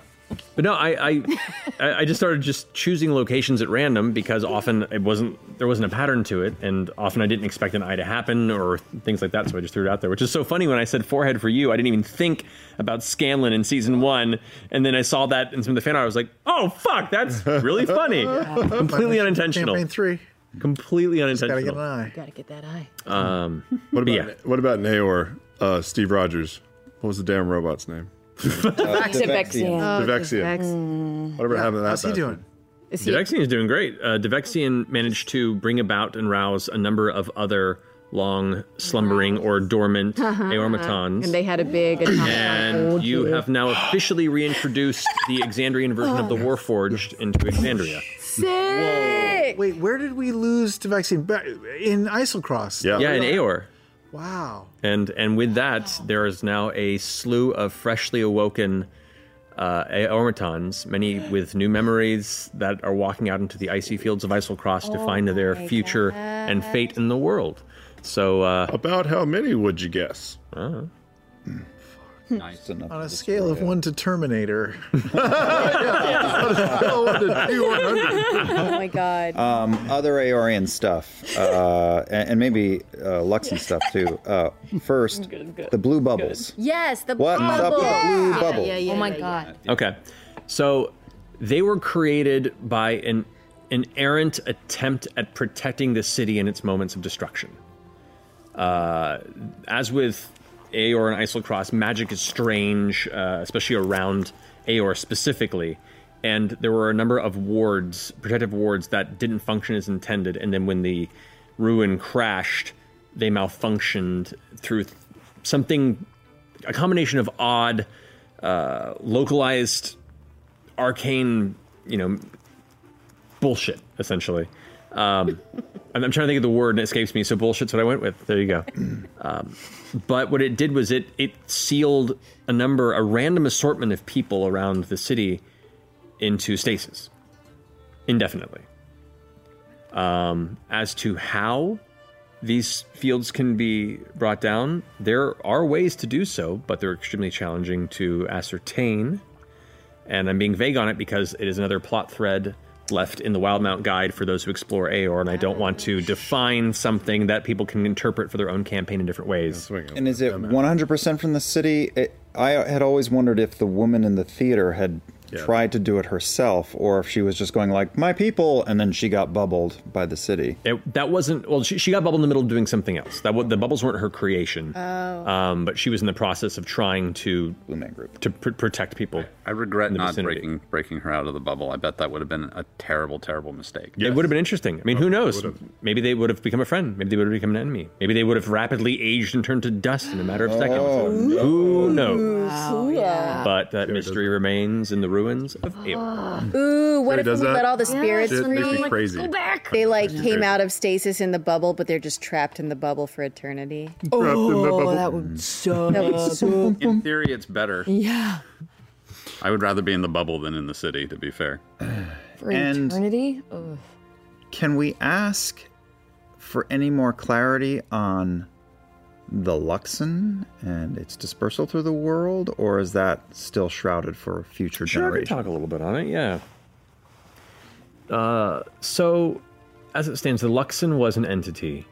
but no, I, I I I just started just choosing locations at random because often it wasn't there wasn't a pattern to it, and often I didn't expect an eye to happen or things like that. So I just threw it out there, which is so funny. When I said forehead for you, I didn't even think about Scanlan in season one, and then I saw that in some of the fan art. I was like, oh fuck, that's really funny. Completely unintentional. Campaign three. Completely unintentional. Gotta unintentional. get an eye. Gotta get that eye. Um, What about yeah. what about Naor? Uh, Steve Rogers. What was the damn robot's name? Uh, Devexian. Oh, Devexian. Mm. Whatever happened to that? How's he bastard? doing? Is he- Devexian is doing great. Uh, Devexian managed to bring about and rouse a number of other long slumbering or dormant uh-huh. Aeormatons. And they had a big atomic And oh, you have now officially reintroduced the Exandrian version of the oh. Warforged into Exandria. Sick! Wait, where did we lose to vaccine? Ba- In Eiselcross. Yeah, in Aeor. Wow. And and with that, there is now a slew of freshly awoken uh, Aeormatons, many with new memories that are walking out into the icy fields of Eiselcross to find their future and fate in the world. So, uh, about how many would you guess? Uh, Nice. enough. On a scale of one to Terminator. oh my god. Um, other Aeorian stuff, uh, and, and maybe uh, Luxon stuff too. Uh, first, the blue bubbles. Yes, the What's up bubble. with the blue Yeah, bubble? Yeah, yeah, Oh my yeah, yeah. god. Okay. So they were created by an an errant attempt at protecting the city in its moments of destruction. Uh, as with Aeor and Eiselcross, magic is strange, uh, especially around Aeor specifically. And there were a number of wards, protective wards, that didn't function as intended. And then when the ruin crashed, they malfunctioned through th- something, a combination of odd, uh, localized, arcane, you know, bullshit, essentially. Um, I'm, I'm trying to think of the word and it escapes me, so bullshit's what I went with. There you go. Um, but what it did was it it sealed a number, a random assortment of people around the city into stasis indefinitely. Um, as to how these fields can be brought down, there are ways to do so, but they're extremely challenging to ascertain. And I'm being vague on it because it is another plot thread left in the Wildemount Guide for those who explore Aeor, and I don't want to define something that people can interpret for their own campaign in different ways. And is it 100% from the city? It, I had always wondered if the woman in the theater had tried to do it herself, or if she was just going like "my people," and then she got bubbled by the city. It, that wasn't well. She, she got bubbled in the middle of doing something else. That the bubbles weren't her creation. Oh. Um, but she was in the process of trying to to pr- protect people. I regret not vicinity. breaking breaking her out of the bubble. I bet that would have been a terrible, terrible mistake. It would have been interesting. I mean, who knows? Maybe they would have become a friend. Maybe they would have become an enemy maybe they would have rapidly aged and turned to dust in a matter of seconds. Who knows? But that mystery remains in the ruins of Aeor. Ooh, what Sure if does we that? let all the spirits Shit makes me free? crazy. Go back. They like Crazy. came out of stasis in the bubble, but they're just trapped in the bubble for eternity. Oh, that would mm. suck. That would suck. In theory, it's better. Yeah. I would rather be in the bubble than in the city. To be fair. For And- eternity? Ugh. Can we ask for any more clarity on the Luxon and its dispersal through the world, or is that still shrouded for future Sure, can talk a little bit on it. Yeah. Uh, so, as it stands, the Luxon was an entity,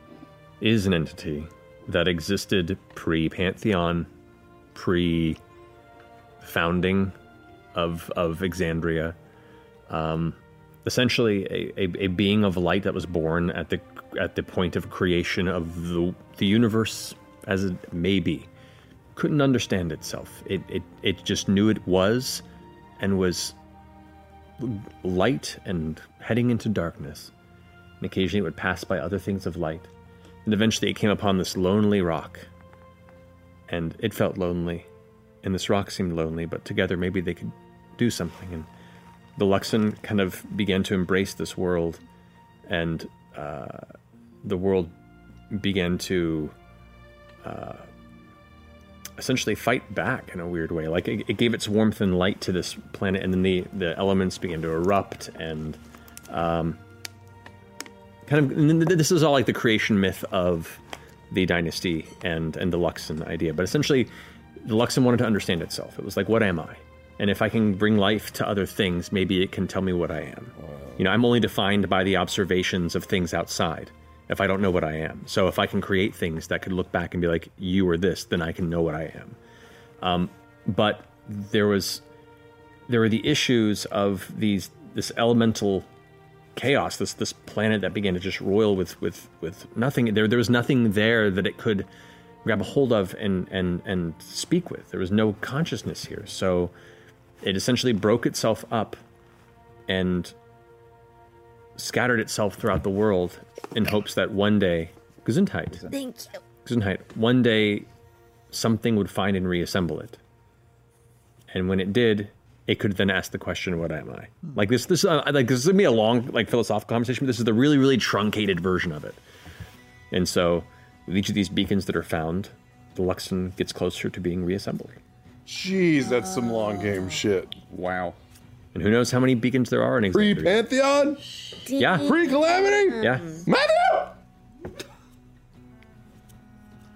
is an entity that existed pre Pantheon, pre founding of of Exandria. Um, essentially, a, a, a being of light that was born at the at the point of creation of the the universe as it may be. Couldn't understand itself. It it it just knew it was, and was light and heading into darkness. And occasionally it would pass by other things of light. And eventually it came upon this lonely rock. And it felt lonely. And this rock seemed lonely, but together maybe they could do something. And the Luxon kind of began to embrace this world. And uh, the world began to uh, essentially fight back in a weird way. Like it, it gave its warmth and light to this planet, and then the, the elements began to erupt, and um, kind of this is all like the creation myth of the dynasty and and the Luxon idea. But essentially, the Luxon wanted to understand itself. It was like, what am I? And if I can bring life to other things, maybe it can tell me what I am. You know, I'm only defined by the observations of things outside. If I don't know what I am, so if I can create things that could look back and be like, you are this, then I can know what I am. Um, but there was there were the issues of these this elemental chaos, this this planet that began to just roil with with with nothing. There there was nothing there that it could grab a hold of and and and speak with. There was no consciousness here, so it essentially broke itself up and scattered itself throughout the world in hopes that one day, Gesundheit, Thank you. Gesundheit, one day something would find and reassemble it. And when it did, it could then ask the question, "What am I?" Like this, this, uh, like this is gonna be a long, like philosophical conversation. But this is the really, really truncated version of it. And so, with each of these beacons that are found, the Luxon gets closer to being reassembled. Jeez, that's some long game shit. Wow. And who knows how many beacons there are in Pre Exandria? Pantheon? Yeah. Pre Calamity? Um, yeah. Matthew!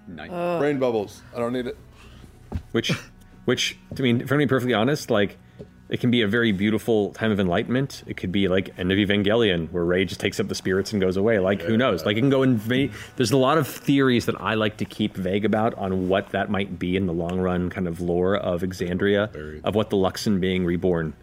Nice. Uh. Brain bubbles. I don't need it. which which i mean if i'm being perfectly honest like it can be a very beautiful time of enlightenment it could be like end of evangelion where ray just takes up the spirits and goes away like who knows like it can go in va- there's a lot of theories that i like to keep vague about on what that might be in the long run kind of lore of exandria of what the luxon being reborn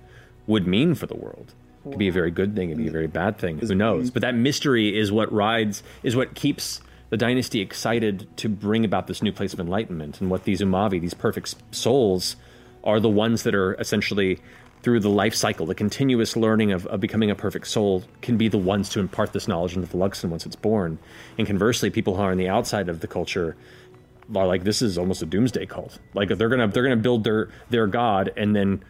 would mean for the world. It could be a very good thing it could be a very bad thing who knows? But that mystery is what rides is what keeps the dynasty excited to bring about this new place of enlightenment and what these umavi these perfect souls are the ones that are essentially through the life cycle the continuous learning of, of becoming a perfect soul can be the ones to impart this knowledge into the luxon once it's born. And conversely people who are on the outside of the culture are like this is almost a doomsday cult. Like they're gonna they're gonna build their their god and then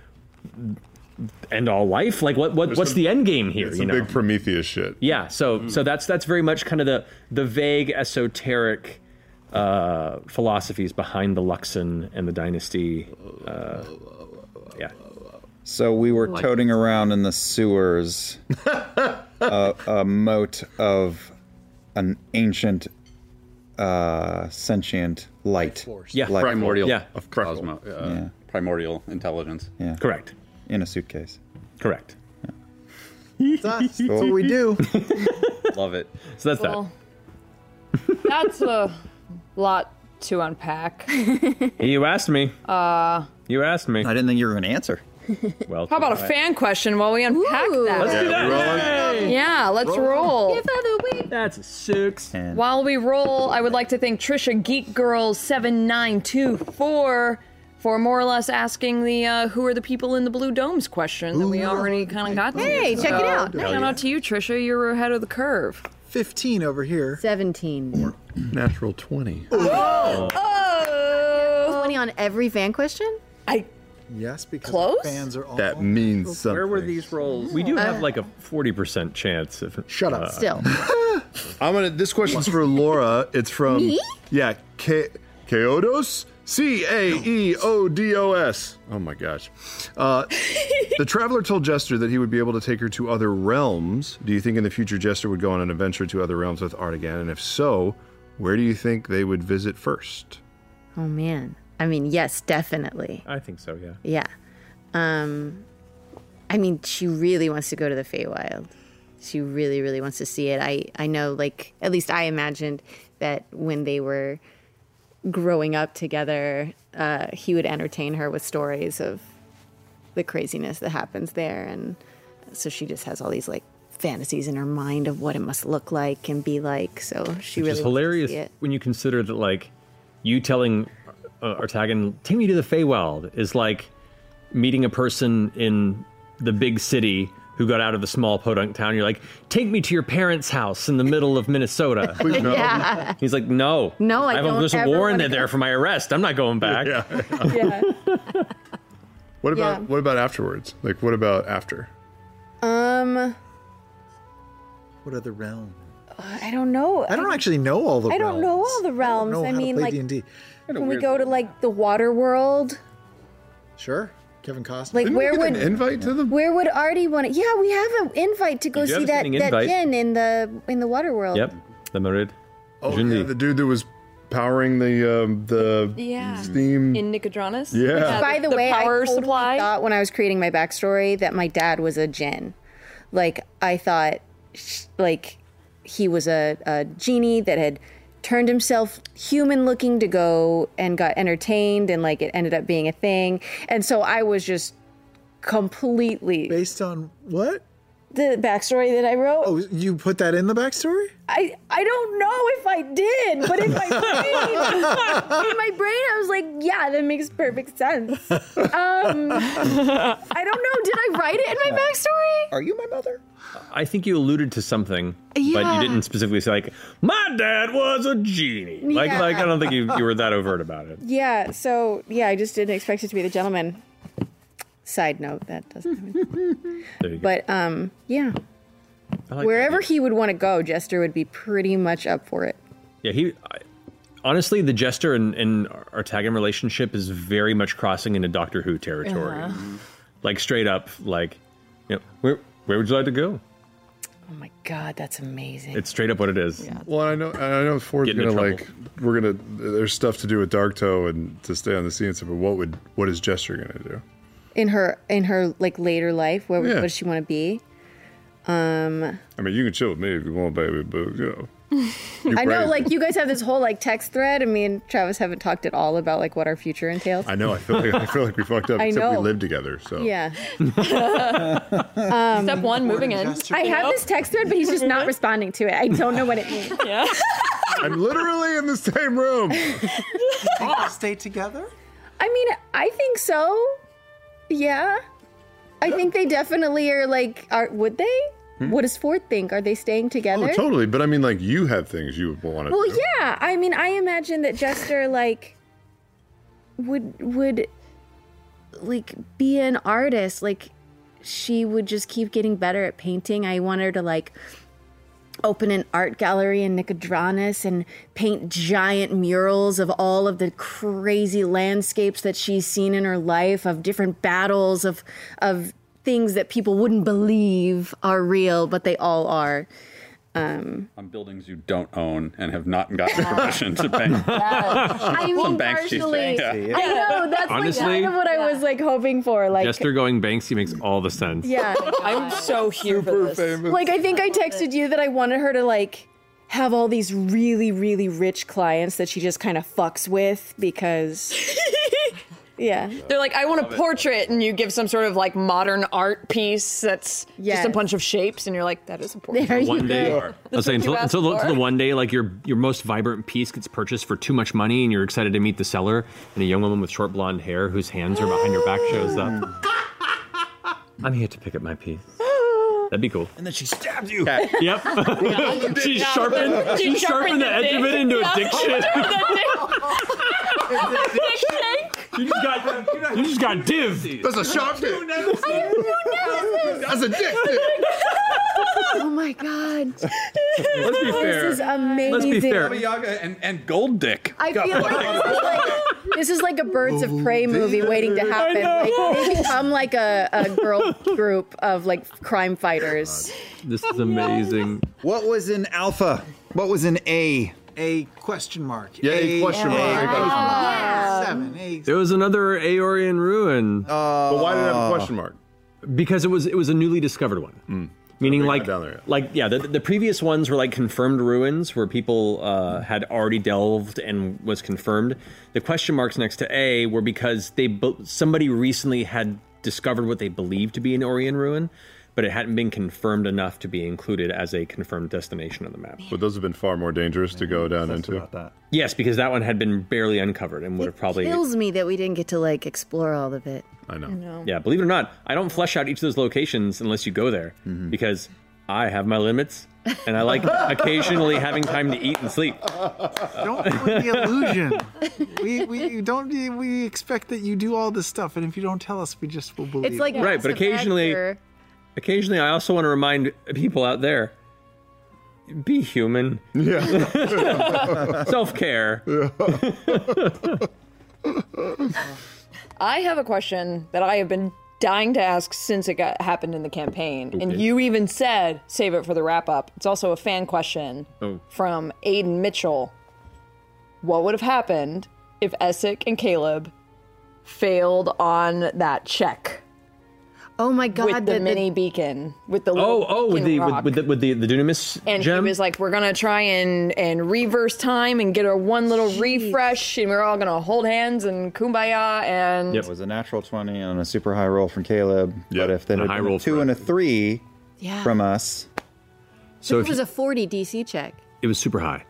end all life like what, what what's some- the end game here It's you some know big Prometheus shit. yeah, so so that's that's very much kind of the the vague esoteric uh, philosophies behind the Luxon and the dynasty. Uh, yeah. So we were Like- toting around in the sewers a, a mote of an ancient, uh, sentient light. Yeah, Light primordial force. of Cosmo. Uh, Yeah. Primordial intelligence. Yeah. Correct. In a suitcase. Correct. That's what we do. Love it. So that's Well, that's a lot to unpack. You asked me. Uh, You asked me. I didn't think you were going to answer. well, how about a fan question while we unpack that? Let's do that. Yay. Yeah, let's roll. That's a six. While we roll, I would like to thank Trisha Geek Girl seven nine two four for more or less asking the uh, "Who are the people in the blue domes?" question that we already kind of got. to. Hey, check it So, out. Shout out to you, Trisha. You're ahead of the curve. 15 over here. 17. Natural 20. Oh! 20 on every fan question? I Yes, because Close? our fans are all That means something. Where were these rolls? We do have like a forty percent chance of. Shut up. Still. I'm gonna. This question's for Laura. It's from Me? yeah, Ke- Caeodos. C A E O D O S. Oh my gosh. Uh, the traveler told Jester that he would be able to take her to other realms. Do you think in the future Jester would go on an adventure to other realms with Artagan? And if so, where do you think they would visit first? Oh man. I mean, yes, definitely. I think so. Yeah. Yeah. Um I mean, she really wants to go to the Feywild. She really, really wants to see it. I, I know, like, at least I imagined that when they were growing up together, uh, he would entertain her with stories of the craziness that happens there. And so she just has all these, like, fantasies in her mind of what it must look like and be like. So she Which really is hilarious when you consider that, like, you telling uh, Artagan, take me to the Feywild is like meeting a person in the big city who got out of the small podunk town. You're like, take me to your parents' house in the middle of Minnesota. Please, no. Yeah. He's like, no. No, I have don't There's a ever warrant wanna there go." for my arrest. I'm not going back. Yeah. What about Yeah. what about afterwards? Like what about after? Um, What other realm? I don't know. I don't actually know all the realms. I don't know all the realms. know I, how to mean, play like, D&D. can we go to like the water world? Sure. Kevin Costner. Like where would an invite to the Where would Artie want to? Yeah, we have an invite to go You do have see a that standing that invite. Jin in the in the water world. Yep, the Marid. Oh, yeah, the dude that was powering the um, the Yeah. steam. In Nicodranus? Yeah. By the, way, power I totally supply. thought when I was creating my backstory that my dad was a Jin. Like I thought, sh- like he was a, a genie that had turned himself human looking to go and got entertained and like it ended up being a thing. And so I was just completely based on what the backstory that I wrote. Oh, you put that in the backstory? I I don't know if I did, but in my brain, in my brain, I was like, yeah, that makes perfect sense. Um, I don't know. Did I write it in my backstory? Are you my mother? I think you alluded to something, but Yeah. you didn't specifically say like, "My dad was a genie." Like, Yeah. like I don't think you, you were that overt about it. Yeah. So yeah, I just didn't expect it to be the gentleman. Side note, that doesn't. There you but um, yeah. Like Wherever he would want to go, Jester would be pretty much up for it. Yeah, he. I, honestly, the Jester and, and Artagan relationship is very much crossing into Doctor Who territory. Uh-huh. Like straight up, like, you know, where where would you like to go? Oh my god, that's amazing. It's straight up what it is. Yeah. Well, I know, I know Fjord's Getting in gonna like. We're gonna. There's stuff to do with Darktow and to stay on the scene and stuff. But what would what is Jester gonna do? In her in her like later life, where Yeah. what does she want to be? Um, I mean, you can chill with me if you want, baby, but you know. you I know, like you guys have this whole like text thread, and me and Travis haven't talked at all about like what our future entails. I know. I feel like I feel like we fucked up. I except we know. live together. So Yeah. um, Step one, moving in. I have this text thread, but he's just not responding to it. I don't know what it means. Yeah. I'm literally in the same room. Stay together? I mean, I think so. Yeah. I think they definitely are like are would they? Hmm? What does Fjord think? Are they staying together? Oh, totally. But I mean, like you have things you would want to. Well, do. yeah. I mean, I imagine that Jester like would would like be an artist. Like she would just keep getting better at painting. I want her to like open an art gallery in Nicodranus and paint giant murals of all of the crazy landscapes that she's seen in her life of different battles of of things that people wouldn't believe are real, but they all are. Um, on buildings you don't own and have not gotten permission to paint. I mean, On Banksy's partially. yeah. I know that's Honestly- like kind of what I was like hoping for. Like, Jester going Banksy makes all the sense. yeah, I'm so here for this. like I think I texted you that I wanted her to like have all these really, really rich clients that she just kind of fucks with because, yeah, They're like, I want a portrait, and you give some sort of like modern art piece that's just a bunch of shapes, and you're like, that is a portrait. There you One day, go. I was That's saying until, until, the, until the one day, like your your most vibrant piece gets purchased for too much money, and you're excited to meet the seller, and a young woman with short blonde hair whose hands are behind your back shows up. I'm here to pick up my piece. That'd be cool. And then she stabs you. Yep. she sharpened. She sharpened the edge of it into a dick shit. You just got. You just got div. That's a sharp dick. That's a dick. oh my god, Let's be fair. this is amazing. Let's be fair. Yaga and, and Gold Dick. I feel like this is like this is like a Birds of Prey movie waiting to happen. Like they become like a, a girl group of like crime fighters. Oh this is amazing. What was in Alpha? What was in A? A question mark. Yeah, a question mark. A Um, seven. A There was another Aeorian ruin. Uh, but why did it have a question mark? Because it was it was a newly discovered one. Hmm. Meaning, like, down there yet. like, yeah, the, the previous ones were like confirmed ruins where people uh, had already delved and was confirmed. The question marks next to A were because they somebody recently had discovered what they believed to be an Aeorian ruin, but it hadn't been confirmed enough to be included as a confirmed destination on the map. But those have been far more dangerous to go down into. that. Yes, because that one had been barely uncovered and would have probably. It kills me that we didn't get to like explore all of it. I know. Yeah, believe it or not, I don't flesh out each of those locations unless you go there Mm-hmm. because I have my limits and I like occasionally having time to eat and sleep. Don't ruin the illusion. we we don't we expect that you do all this stuff, and if you don't tell us, we just will believe. It's like Right, but occasionally- Actor. Occasionally, I also want to remind people out there be human. Yeah. Self care. I have a question that I have been dying to ask since it got happened in the campaign, and you even said save it for the wrap up. It's also a fan question Oh. from Aiden Mitchell. What would have happened if Essek and Caleb failed on that check? Oh my god, with the, the- the- mini beacon, with the Oh, little oh, with the with, rock. with the with the, the Dunamis and gem. he was like, "We're gonna try and and reverse time and get a one little refresh, and we're all gonna hold hands and kumbaya." And It was a natural 20 and a super high roll from Caleb. But if there And a had high been roll a two for and a three Yeah. from us, so it was you- a 40 DC check. it was super high.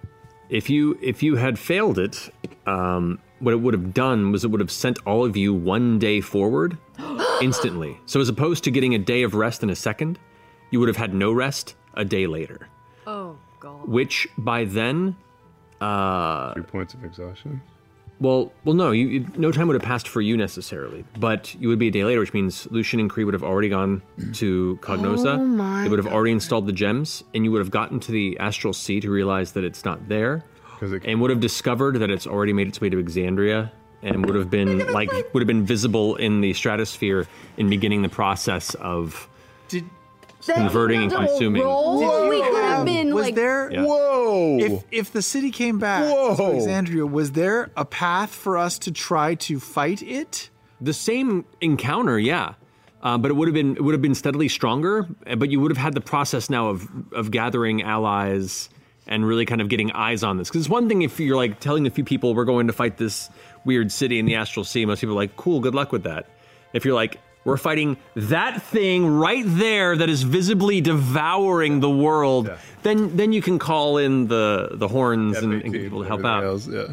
If you if you had failed it, um, what it would have done was it would have sent all of you one day forward instantly. So as opposed to getting a day of rest in a second, you would have had no rest a day later. Oh god. Which by then, uh, Two points of exhaustion. well, well, no, you, you no time would have passed for you necessarily, but you would be a day later, which means Lucian and Cree would have already gone to Cognouza. Oh my they would have already installed the gems, and you would have gotten to the astral sea to realize that it's not there, and would have discovered that it's already made its way to Exandria, and would have been like would have been visible in the stratosphere in beginning the process of Did converting and consuming. Roll. We could have been was like there Yeah. Whoa! if if the city came back to Whoa. Exandria, was there a path for us to try to fight it? The same encounter, yeah. Uh, but it would have been it would have been steadily stronger. But you would have had the process now of of gathering allies and really kind of getting eyes on this. Because it's one thing if you're like telling a few people we're going to fight this weird city in the astral sea. Most people are like, cool, good luck with that. If you're like, we're fighting that thing right there that is visibly devouring the world, then then you can call in the the horns and, and get people to help out.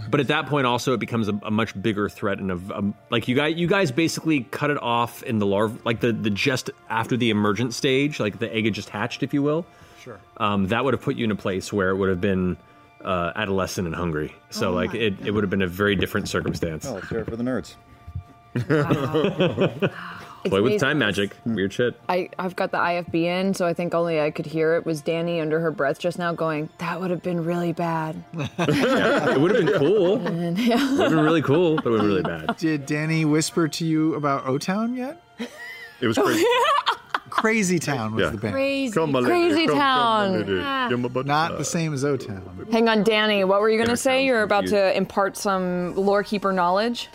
But at that point, also, it becomes a, a much bigger threat, and of um, like you guys, you guys basically cut it off in the larva, like the the just after the emergent stage, like the egg had just hatched, if you will. Sure. Um, that would have put you in a place where it would have been uh, adolescent and hungry. So like it, it would have been a very different circumstance. oh, let's hear it for the nerds. Play with time magic, weird shit. I, I've got the IFB in, so I think only I could hear it was Dani under her breath just now going, That would have been really bad. it would have been cool. It And, yeah. would have been really cool, but it would have been really bad. Did Dani whisper to you about O Town yet? It was crazy. Crazy Town was Yeah. the band. Crazy, Come, my. Crazy Come, come, Town. lady. Ah. Give 'em Not the same as O Town. Hang on, Dani, what were you going to say? You're about to impart some lore keeper knowledge?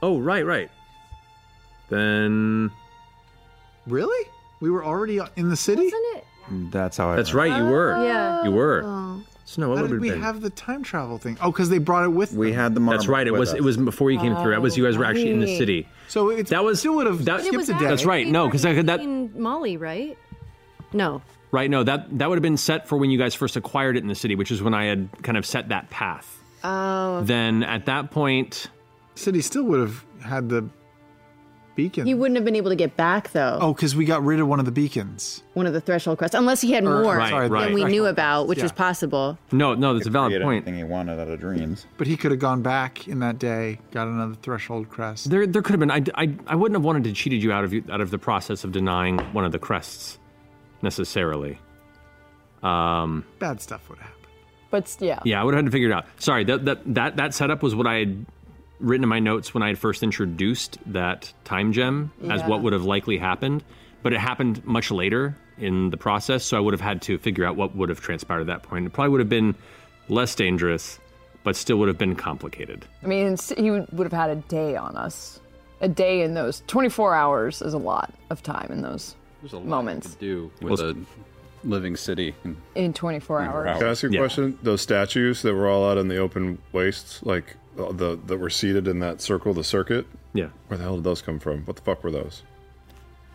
Oh, right, right. Then Really? We were already in the city? Wasn't it? That's how I. That's right, you were. Yeah. You were. Oh. So no, what How would did it we have been? have the time travel thing? Oh, because they brought it with We them. had the That's right. It was it was before you came through. It was you guys were actually in the oh, right. city. So it That was still would have that, skipped a day. That's right. No, because that In Molly, right? No. right. No, that that would have been set for when you guys first acquired it in the city, which is when I had kind of set that path. Oh. Then at that point, City still would have had the beacon. He wouldn't have been able to get back though. oh, because we got rid of one of the beacons. One of the threshold crests, unless he had Or- more Right, sorry, right. than we knew about, which Yeah. is possible. no, no, that's a valid point. Anything he wanted out of dreams. But he could have gone back in that day, got another threshold crest. There, there could have been. I, I, I wouldn't have wanted to cheated you out of you out of the process of denying one of the crests, necessarily. Um, Bad stuff would happen. But yeah. Yeah, I would have had to figure it out. Sorry, that that that that setup was what I had written in my notes when I had first introduced that time gem as Yeah. what would have likely happened, but it happened much later in the process, so I would have had to figure out what would have transpired at that point. It probably would have been less dangerous, but still would have been complicated. I mean, s- he would would have had a day on us. A day in those 24 hours is a lot of time in those There's a lot moments. to do with a living city. And In 24 hours. Can I ask you a Yeah. question? Those statues that were all out in the open wastes, like Uh, the that were seated in that circle, the circuit. Yeah, Where the hell did those come from? What the fuck were those?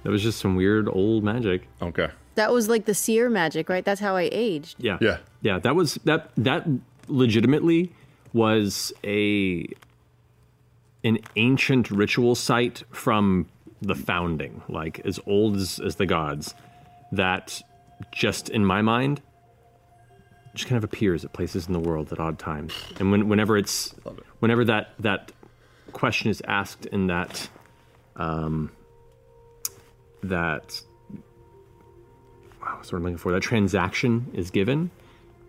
that was just some weird old magic. Okay. That was like the seer magic, right? That's how I aged. Yeah. Yeah. Yeah, that was that that legitimately was a an ancient ritual site from the founding, like as old as, as the gods, that just in my mind just kind of appears at places in the world at odd times. And when, whenever it's whenever that that question is asked in that um that wow, what's the word I'm looking for? That transaction is given,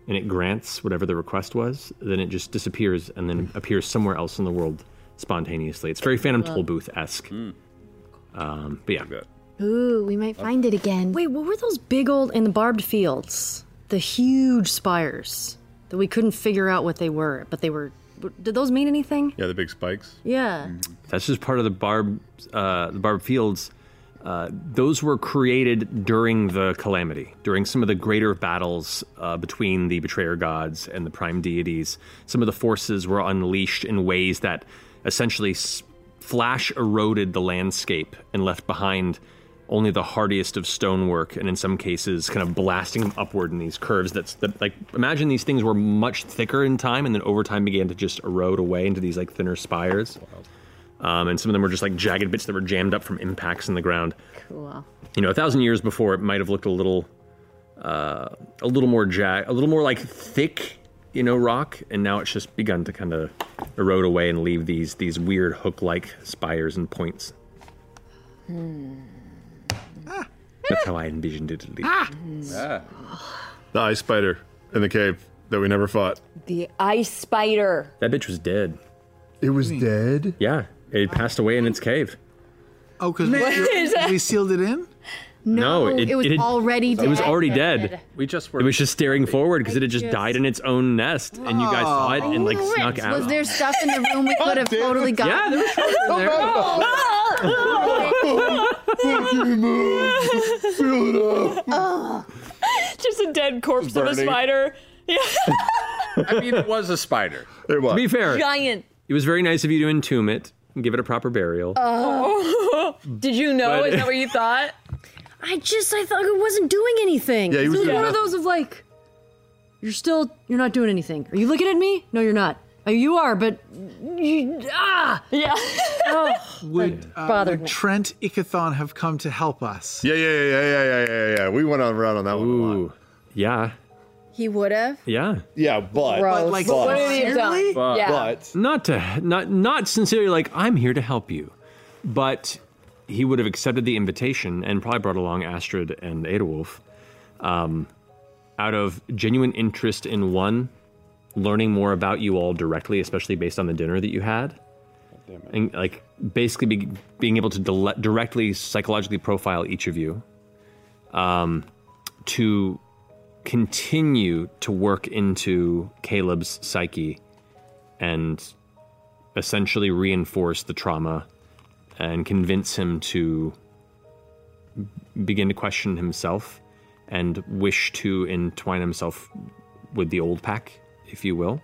and it grants whatever the request was. Then it just disappears and then appears somewhere else in the world spontaneously. It's very Phantom Cool. Tollbooth esque. Um, but yeah, Ooh, we might find it again. Wait, what were those big old in the barbed fields? The huge spires that we couldn't figure out what they were, but they were. Did those mean anything? Yeah, the big spikes. Yeah. That's just part of the barb, uh, the barb fields. Uh, those were created during the calamity, during some of the greater battles uh, between the betrayer gods and the prime deities. Some of the forces were unleashed in ways that essentially s- flash eroded the landscape and left behind only the hardiest of stonework, and in some cases, kind of blasting upward in these curves. That's that, like imagine these things were much thicker in time, and then over time began to just erode away into these like thinner spires. Um, and some of them were just like jagged bits that were jammed up from impacts in the ground. Cool. You know, a thousand years before, it might have looked a little, uh, a little more jag, a little more like thick, you know, rock, and now it's just begun to kind of erode away and leave these these weird hook-like spires and points. That's how I envisioned it. At least. Ah. Ah. The ice spider in the cave that we never fought. The ice spider. That bitch was dead. It was hmm. dead. Yeah, it passed away in its cave. Oh, because What is that? we sealed it in? No, it was had- already It was dead. already dead. We just It was just staring forward because it had just died in its own nest, and you guys saw it oh, and like snuck out. Was there stuff in the room we oh, could have totally got? Yeah, there was stuff in Fill it up. Just a dead corpse of a spider. Yeah. I mean, it was a spider. It was. To be fair, Giant. it was very nice of you to entomb it and give it a proper burial. Oh. Did you know? But- Is that what you thought? I just I thought it wasn't doing anything. Yeah, he was it was doing one of nothing. those of like, you're still you're not doing anything. Are you looking at me? No, you're not. Oh, you are, but you, ah, yeah. oh, Would, uh, bothered would. Trent Ikithon have come to help us? Yeah, yeah, yeah, yeah, yeah, yeah, yeah. We went on around on that one a lot. Yeah, He would have. yeah. Yeah, but Gross. But, like, but, what did he have done? but, But- Yeah. but not to not not sincerely like I'm here to help you, but he would have accepted the invitation and probably brought along Astrid and Eodwulf, um, out of genuine interest in one, learning more about you all directly, especially based on the dinner that you had, and like basically be, being able to dile- directly psychologically profile each of you, um, to continue to work into Caleb's psyche and essentially reinforce the trauma and convince him to begin to question himself and wish to entwine himself with the old pack, if you will,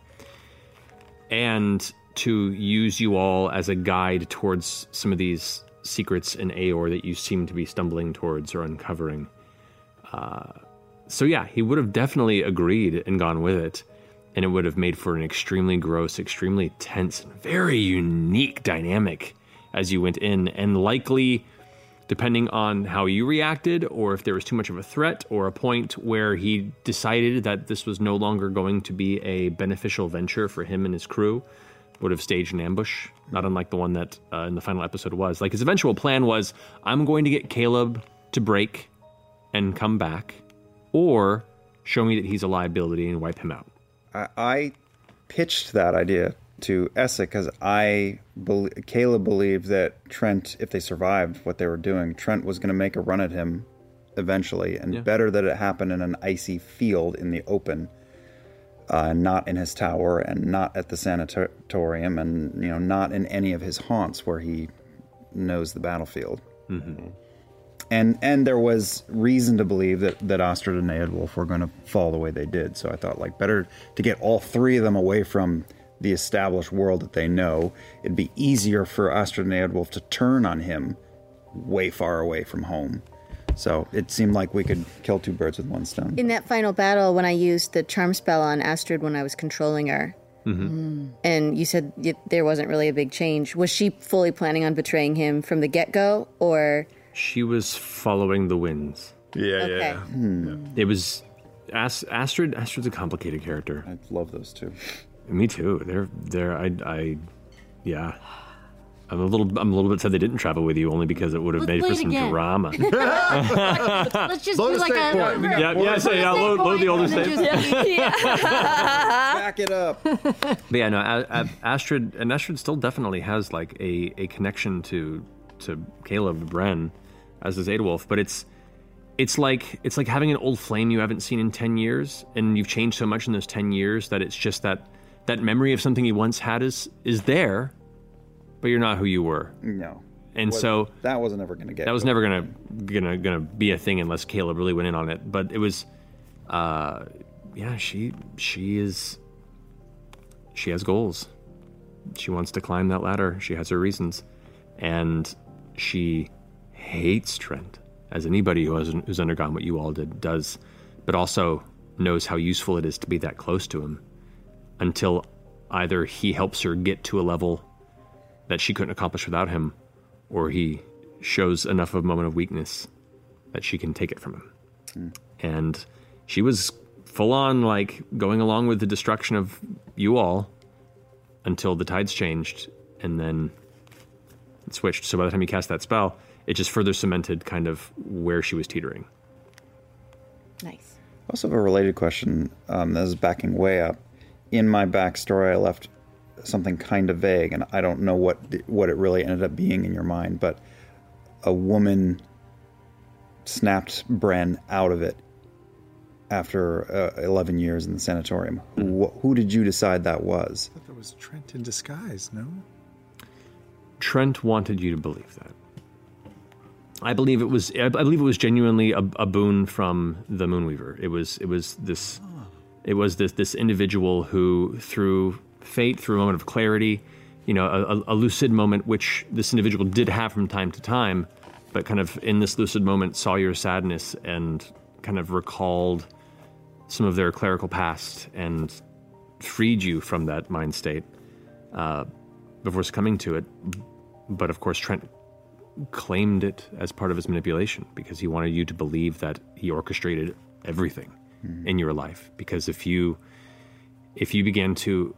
and to use you all as a guide towards some of these secrets in Aeor that you seem to be stumbling towards or uncovering. Uh, so yeah, he would have definitely agreed and gone with it, and it would have made for an extremely gross, extremely tense, and very unique dynamic as you went in, and likely, depending on how you reacted, or if there was too much of a threat, or a point where he decided that this was no longer going to be a beneficial venture for him and his crew, would have staged an ambush, not unlike the one that uh, in the final episode was. Like his eventual plan was, I'm going to get Caleb to break and come back, or show me that he's a liability and wipe him out. I, I pitched that idea to Essa because I, bel Caleb believed that Trent, if they survived what they were doing, Trent was going to make a run at him eventually, and better that it happened in an icy field in the open, uh, not in his tower and not at the sanatorium, and you know, not in any of his haunts where he knows the battlefield. Mm-hmm. And and there was reason to believe that that Astrid and Eodwulf were going to fall the way they did. So I thought, like, better to get all three of them away from the established world that they know. It'd be easier for Astrid and Eodwulf to turn on him way far away from home. So it seemed like we could kill two birds with one stone. In that final battle, when I used the charm spell on Astrid when I was controlling her, Mm-hmm. and you said y- there wasn't really a big change, was she fully planning on betraying him from the get go, or She was following the winds. Yeah, Okay. It was Ast- Astrid. Astrid's a complicated character. I love those two. Me too. They're they're I I yeah. I'm a little I'm a little bit sad they didn't travel with you only because it would have made for some again. drama. Let's just do like a. Yeah, yeah, so yeah, load, load the oldest and save. then just- Back it up. But yeah, no, A- A- Astrid and Astrid still definitely has like a, a connection to to Caleb Bren as does Eodwulf, but it's it's like it's like having an old flame you haven't seen in ten years, and you've changed so much in those ten years that it's just that that memory of something you once had is is there, but you're not who you were. No. And Was- so that wasn't ever going to get. that was never gonna gonna gonna be a thing unless Caleb really went in on it. But it was, uh, yeah, she she is she has goals. She wants to climb that ladder. She has her reasons, and she hates Trent, as anybody who has who's undergone what you all did does, but also knows how useful it is to be that close to him until either he helps her get to a level that she couldn't accomplish without him, or he shows enough of a moment of weakness that she can take it from him. And she was full on like going along with the destruction of you all until the tides changed and then it switched. So by the time you cast that spell, it just further cemented kind of where she was teetering. Nice. I Also, have a related question. Um, this is backing way up. In my backstory, I left something kind of vague, and I don't know what the, what it really ended up being in your mind. But a woman snapped Bren out of it after uh, 11 years in the sanatorium. Wh- who did you decide that was? I thought that was Trent in disguise, no? Trent wanted you to believe that. I believe it was. I believe it was genuinely a, a boon from the Moonweaver. It was. It was this. It was this this individual who, through fate, through a moment of clarity, you know, a, a- lucid moment, which this individual did have from time to time, but kind of in this lucid moment saw your sadness and kind of recalled some of their clerical past and freed you from that mind state uh, before succumbing to it. But of course, Trent claimed it as part of his manipulation because he wanted you to believe that he orchestrated everything Mm-hmm. in your life. Because if you if you began to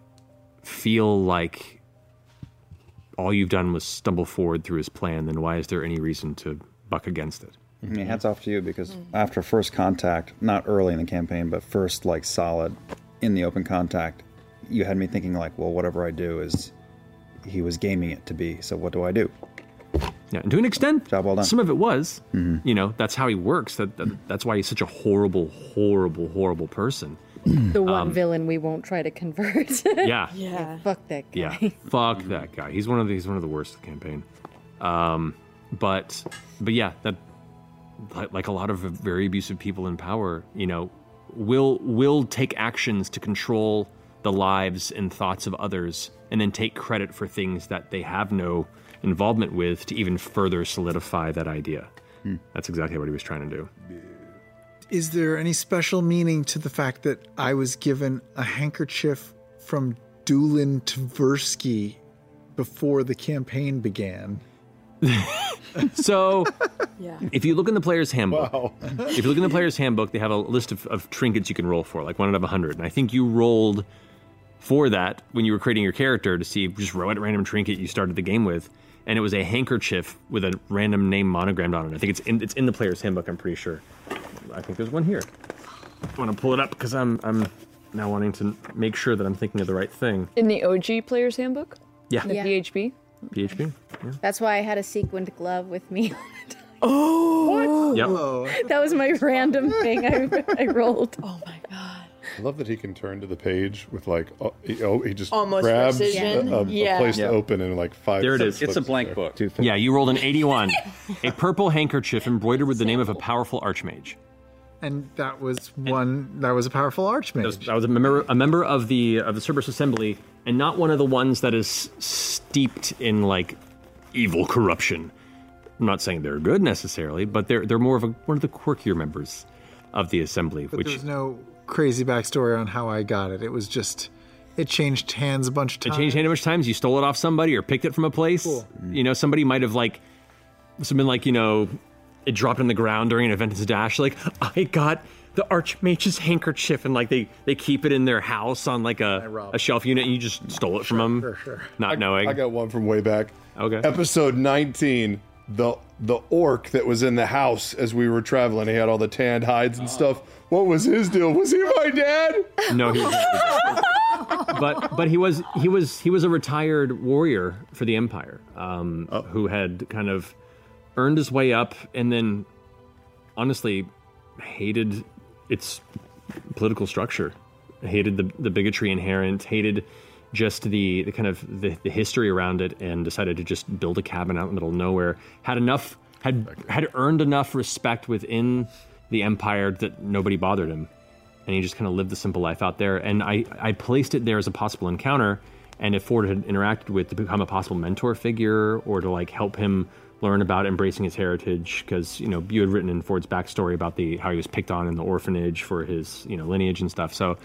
feel like all you've done was stumble forward through his plan, then why is there any reason to buck against it? I mean, hats off to you because mm. after first contact, not early in the campaign, but first like solid in the open contact, you had me thinking like, well, whatever I do is he was gaming it to be. So what do I do? Yeah, and to an extent, Job well done. some of it was. You know, that's how he works. That, that that's why he's such a horrible, horrible, horrible person. The one Um, villain we won't try to convert. Yeah. Yeah. Fuck that guy. Yeah, fuck that guy. He's one of the, he's one of the worst of the campaign. Um, but but yeah, that like, like a lot of very abusive people in power, you know, will will take actions to control the lives and thoughts of others, and then take credit for things that they have no involvement with to even further solidify that idea. Hmm. That's exactly what he was trying to do. Is there any special meaning to the fact that I was given a handkerchief from Doolin Tversky before the campaign began? So, Yeah. if you look in the player's handbook, if you look in the player's handbook, they have a list of, of trinkets you can roll for, like one out of a hundred. And I think you rolled for that when you were creating your character to see just what random trinket you started the game with, and it was a handkerchief with a random name monogrammed on it. I think it's in it's in the player's handbook. I'm pretty sure. I think there's one here. I want to pull it up because I'm I'm now wanting to make sure that I'm thinking of the right thing. In the OG Player's Handbook? Yeah. The Yeah. PHB? PHB. Yeah. That's why I had a sequined glove with me. Oh! Yep. that was my random thing I, I rolled. Oh my god. I love that he can turn to the page with like oh he, oh, he just Almost grabs a, precision. a- a Yeah. place Yeah. to open in like five. There it is. It's a blank there. Yeah, you rolled an 81. a purple handkerchief embroidered with the name of a powerful archmage. And that was one. That was a powerful archmage. That was, that was a member, a member of the of the Cerberus Assembly, and not one of the ones that is steeped in like evil corruption. I'm not saying they're good necessarily, but they're they're more of a one of the quirkier members of the Assembly, But which there's no crazy backstory on how I got it. It was just it changed hands a bunch of It times. changed hand how much times you stole it off somebody or picked it from a place. Cool. You know, somebody might have like something like you know, it dropped on the ground during an event as a dash. Like I got the archmage's handkerchief and like they they keep it in their house on like a, a shelf unit and you just stole it from them sure, sure. not knowing I got one from way back. Okay. Episode 19, the the orc that was in the house as we were traveling, he had all the tanned hides and oh. stuff. What was his deal? Was he my dad? no he but but he was he was he was a retired warrior for the empire um, who had kind of earned his way up and then honestly hated its political structure hated the, the bigotry inherent hated just the, the kind of the, the history around it and decided to just build a cabin out in the middle of nowhere had enough had had earned enough respect within the empire that nobody bothered him and he just kind of lived the simple life out there. And I, I placed it there as a possible encounter. And if Fjord had interacted with to become a possible mentor figure or to like help him learn about embracing his heritage, because you know you had written in Fjord's backstory about the how he was picked on in the orphanage for his you know lineage and stuff. So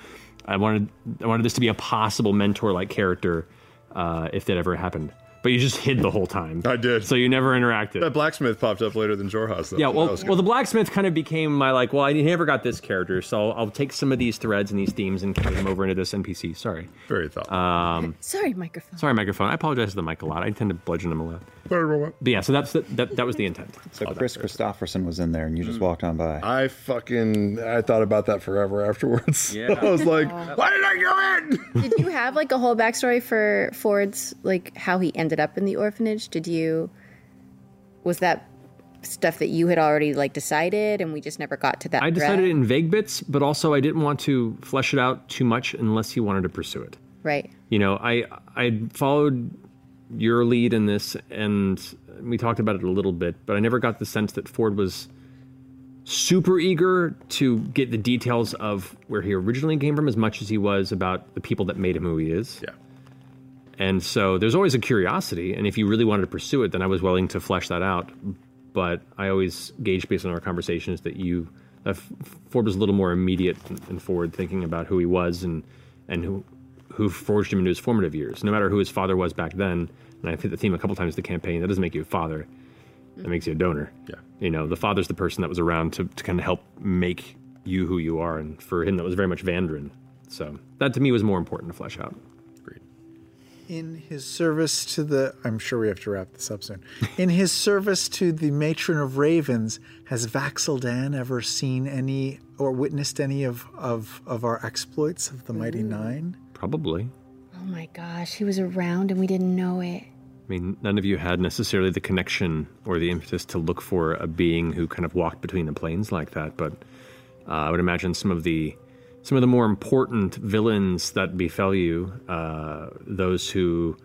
I wanted I wanted this to be a possible mentor like character uh, if that ever happened. But you just hid the whole time. I did. So you never interacted. That blacksmith popped up later than Xhorhas, though. Yeah, well, that well, the blacksmith kind of became my like. Well, I never got this character, so I'll, I'll take some of these threads and these themes and carry them over into this NPC. Sorry. Very thoughtful. Um, Sorry, microphone. sorry, microphone. I apologize to the mic a lot. I tend to bludgeon them a lot. But yeah, so that's the, that. That was the intent. So Chris Christopherson was in there, and you just walked on by. I fucking I thought about that forever afterwards. Yeah. I was like, Aw. why did I go in? Did you have like a whole backstory for Fjord's like how he ended up in the orphanage? Did you was that stuff that you had already like decided and we just never got to that? I thread? decided in vague bits, but also I didn't want to flesh it out too much unless he wanted to pursue it. Right. You know, I I followed your lead in this, and we talked about it a little bit, but I never got the sense that Fjord was super eager to get the details of where he originally came from as much as he was about the people that made him who he is. Yeah. And so there's always a curiosity, and if you really wanted to pursue it, then I was willing to flesh that out. But I always gauge based on our conversations that you, that F- Fjord was a little more immediate and- and forward thinking about who he was and and who who forged him into his formative years. No matter who his father was back then, and I've hit the theme a couple times in the campaign. That doesn't make you a father. Mm. That makes you a donor. Yeah. You know, the father's the person that was around to, to kind of help make you who you are, and for him that was very much Vandran. So that to me was more important to flesh out. In his service to the, I'm sure we have to wrap this up soon. In his service to the matron of ravens, has Vax'ildan ever seen any or witnessed any of of, of our exploits of the Mighty Nein? Probably. Oh my gosh, he was around and we didn't know it. I mean, none of you had necessarily the connection or the impetus to look for a being who kind of walked between the planes like that, but uh, I would imagine some of the some of the more important villains that befell you, uh, those who,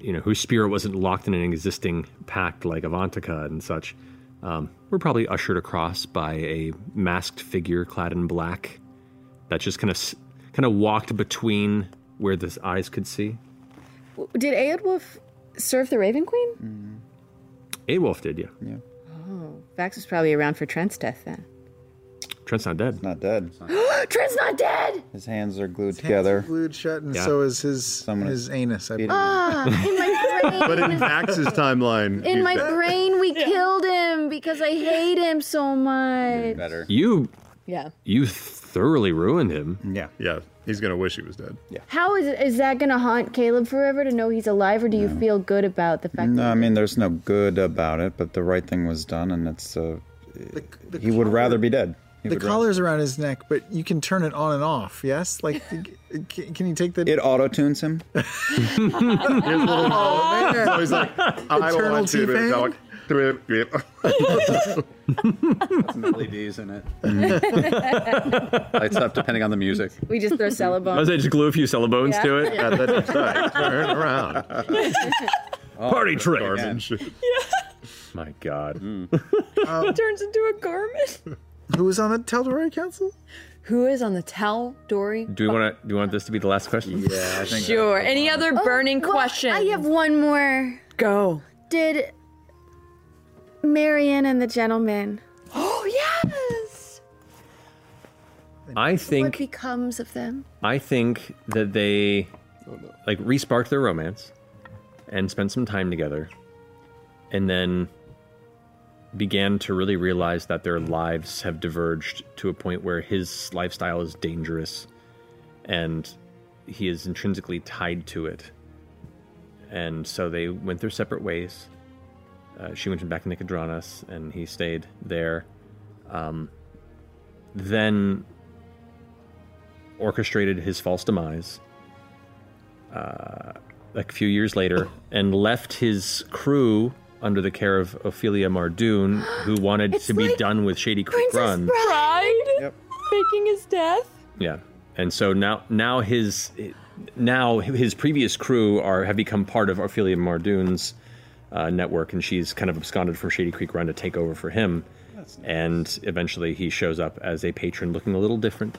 you know, whose spirit wasn't locked in an existing pact like Avantika and such, um, were probably ushered across by a masked figure clad in black that just kind of kind of walked between where the eyes could see. Did Eodwulf serve the Raven Queen? Eodwulf did, yeah. Yeah. Oh, Vax was probably around for Trent's death then. Trent's not dead. Not dead. Trent's not dead. His hands are glued Hands together. are glued shut, and Yeah. so is his Someone his anus. I believe. Ah, in my brain. But in Max's timeline, In he's my dead. brain, we killed him because I hate him so much. Better. You Yeah. you thoroughly ruined him. Yeah. Yeah. He's gonna wish he was dead. Yeah. How is is that gonna haunt Caleb forever to know he's alive, or do you feel good about the fact No, that I mean, there's no good about it, but the right thing was done, and it's. Uh, he would rather be dead. He The would ra- collar's around his neck, but you can turn it on and off. Yes, like can, can you take the? It auto tunes him. oh, man. So he's like, I Eternal want to T-Pain? talk. Some LEDs in it. Lights up depending on the music. we just throw I was say just glue a few cellobones Yeah. to it. Yeah, that's right. Turn around. Party trick. Garbage. My God. Um, turns into a garment. Who was on the Tal'Dorei Council? Who is on the Tal Dory? Do we want to? Do you want this to be the last question? Yeah, I think. Sure. Any other oh, burning Oh, well, questions? I have one more. Go. Did Marianne and the gentleman? Oh yes. I think What think becomes of them? I think that they like resparked their romance and spent some time together, and then began to really realize that their lives have diverged to a point where his lifestyle is dangerous and he is intrinsically tied to it. And so they went their separate ways. Uh, she went back to Nicodranas and he stayed there. Um, then orchestrated his false demise uh, a few years later and left his crew under the care of Ophelia Mardoon, who wanted to be done with Shady Creek Run. Bride faking his death. Yeah, and so now now his now his previous crew are have become part of Ophelia Mardoon's uh, network, and she's kind of absconded from Shady Creek Run to take over for him. And eventually, he shows up as a patron, looking a little different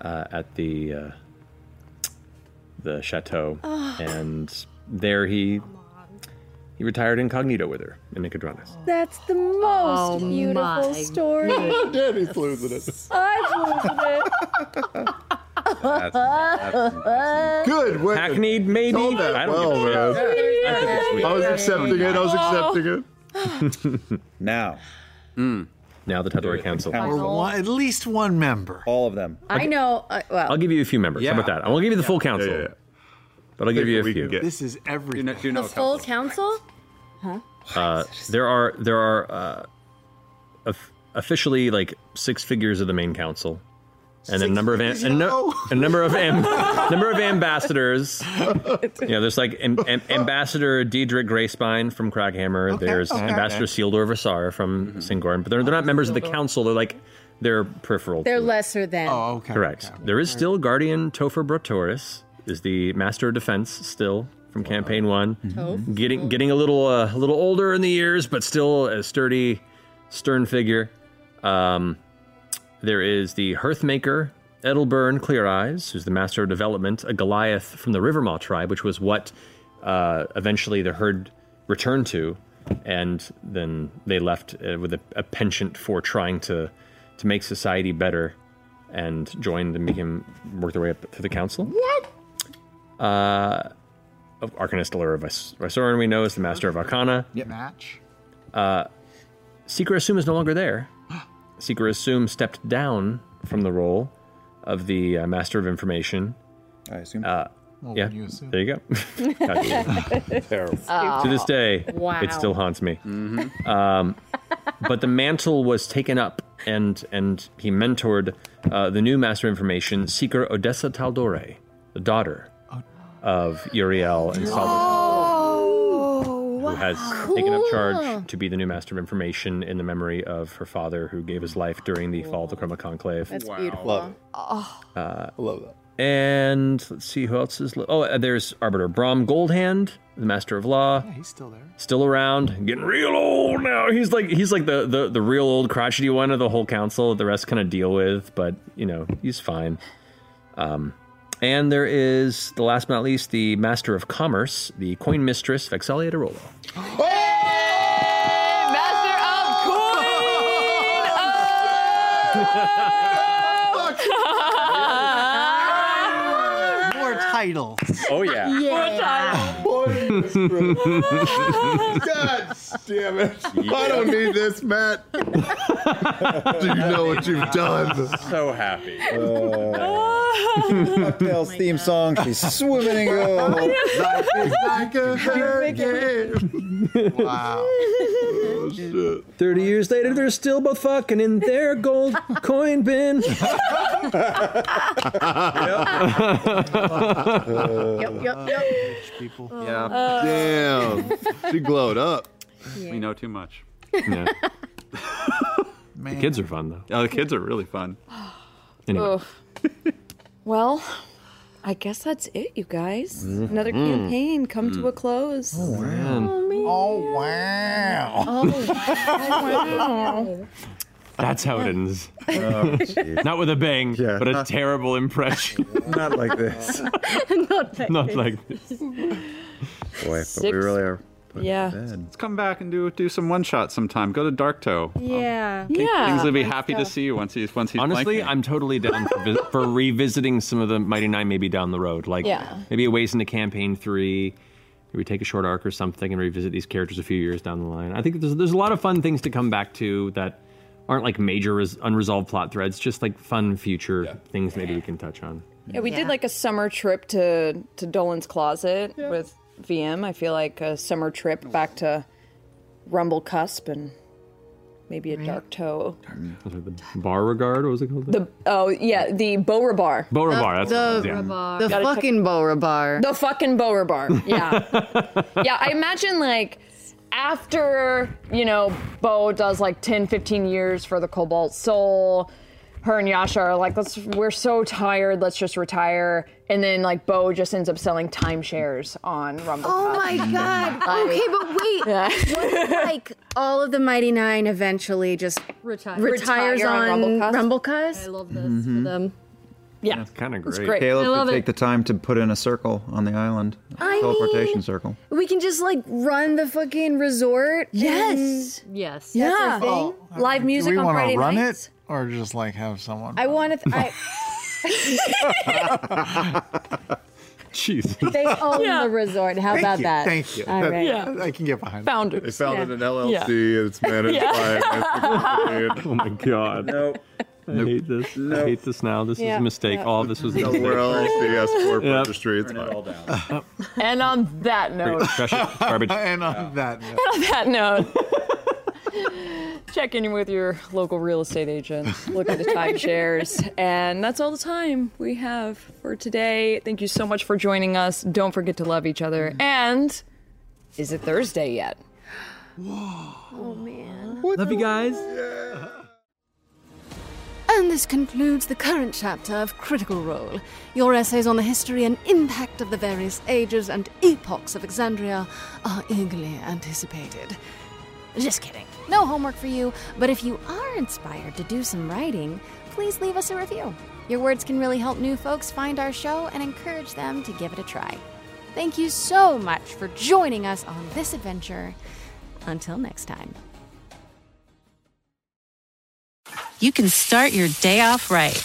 uh, at the uh, the chateau, Oh. and there he he retired incognito with her in Nicodranas. That's the most Oh beautiful my story. Danny's losing it. I've losing it. Good. Way Hackneyed, maybe. Told that I don't well, give a man. shit. I think it's sweet. I was accepting it. I was accepting it. now. Now the Tal'Dorei Council. Or one, at least one member. All of them. I know. Uh, well, I'll give you a few members. How about that? I won't give you the full council. But I'll give you a few. This is everything. the full council? Huh? Uh, there are there are uh, of- officially like six figures of the main council, and a number of am- a, no- a number of am- number of ambassadors. you know, there's like am- am- Ambassador Diedrich Grayspine from Craghammer. there's okay, Ambassador okay. Sealdor Vassar from Syngorn, but they're, they're not members of the council. They're like they're peripheral. They're lesser than. Oh, okay. Correct. There is still Guardian Tofor Brotoras, is the Master of Defense still from Campaign One. Toph. Getting getting a little uh, a little older in the years, but still a sturdy, stern figure. Um, there is the Hearthmaker Edelburn Clear Eyes, who's the Master of Development, a Goliath from the Rivermaw tribe, which was what uh, eventually the herd returned to, and then they left uh, with a, a penchant for trying to to make society better, and joined and became worked their way up to the council. What? Uh, of Arcanist Allura Vis- Vysoren, we know, is the Master of Arcana. Yep. Match. Uh, Seeker Asum is no longer there. Seeker Asum stepped down from the role of the uh, Master of Information. I assume. Uh, Well, yeah, you assume. there you go. Gotcha. Terrible. to this day, Wow. it still haunts me. Um, but the mantle was taken up, and and he mentored uh, the new Master of Information, Seeker Odessa Tal'Dorei, the daughter of Uriel and Salvador who has taken up charge to be the new Master of Information in the memory of her father, who gave his life during the fall of the Chroma Conclave. That's beautiful. Love it. Oh. Uh, Love that. and let's see who else is. Li- oh, uh, there's Arbiter Brom Goldhand, the Master of Law, Yeah, he's still there. still around, getting real old now. He's like he's like the the, the real old crotchety one of the whole council. that The rest kind of deal with, but you know he's fine. Um, and there is the last but not least the Master of Commerce, the Coin Mistress Vex'ahlia de Rolo. Master of Coin! More titles. Oh yeah. God damn it. I don't need this, Matt. Do you know what you've done? So happy. Uh, DuckTales theme song. She's swimming in gold. Life is like a hurricane. Wow. Oh, shit. Thirty years later, they're still both fucking in their gold coin bin. Yep, yep, yep. People. Yeah. Damn. She glowed up. We know too much. Yeah. Man. The kids are fun though. Oh, the kids are really fun. Anyway. Well, I guess that's it, you guys. Mm-hmm. Another campaign come to a Mm. close. Man. Oh wow. Oh, That's how it ends. Oh, not with a bang, Yeah, but a not- terrible impression. Not like this. Not like Not this. like this. Boy, but we really are. put Yeah. Let's come back and do do some one shot sometime. Go to Darktow. Yeah. Um, yeah. Things will be happy to see you once he's once he's Honestly, blanking. I'm totally down for, vis- for revisiting some of the Mighty Nein maybe down the road. Like Yeah. maybe a ways into campaign three, we take a short arc or something and revisit these characters a few years down the line. I think there's there's a lot of fun things to come back to that aren't like major res- unresolved plot threads, just like fun future things maybe we can touch on. Yeah, we did like a summer trip to to Dalen's Closet with VM. I feel like a summer trip back to Rumblecusp and maybe a Darktow. Was it the Bar Regard? What was it called? The oh yeah, the Bowra Bar. Bowra Bar, that's- the, yeah. the Gotta check- fucking Bowra bar. The fucking Bowra Bar. Yeah. yeah, I imagine like after, you know, Beau does like 10, 15 years for the Cobalt Soul, her and Yasha are like, let's we're so tired, let's just retire. And then like Beau just ends up selling timeshares on Rumble. Oh my god. Like- okay, but wait. Yeah. What like all of the Mighty Nein eventually just Retire. retires Retire on on Rumblecusp? Rumblecusp? I love this Mhm. for them. Yeah. That's kind of great. great. I Caleb love could it. take the time to put in a circle on the island. I Teleportation mean- circle. We can just like run the fucking resort. Yes. Yes. That's Yeah. our thing. Oh, Live Do music we on wanna Friday run nights. it or just like have someone? I want to. Th- Jeez. they own the resort. How Thank about you, that? Thank you. All That- right. Yeah. I can get behind. Founders. They founded Yeah. an LLC. Yeah. It's managed Yeah. by. oh my god. Nope. I hate this. I hate this now. This is a mistake. Yeah. All of this was a mistake. Nowhere else. The S corp Yep. registry. It's fine. And on that note, Trash. Garbage. and on that note, And on that note, check in with your local real estate agent. Look at the timeshares, and that's all the time we have for today. Thank you so much for joining us. Don't forget to love each other. And is it Thursday yet? Oh man. Love you guys. And this concludes the current chapter of Critical Role. Your essays on the history and impact of the various ages and epochs of Exandria are eagerly anticipated. Just kidding. No homework for you, but if you are inspired to do some writing, please leave us a review. Your words can really help new folks find our show and encourage them to give it a try. Thank you so much for joining us on this adventure. Until next time. you can start your day off right.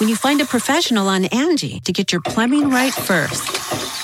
When you find a professional on Angie to get your plumbing right first.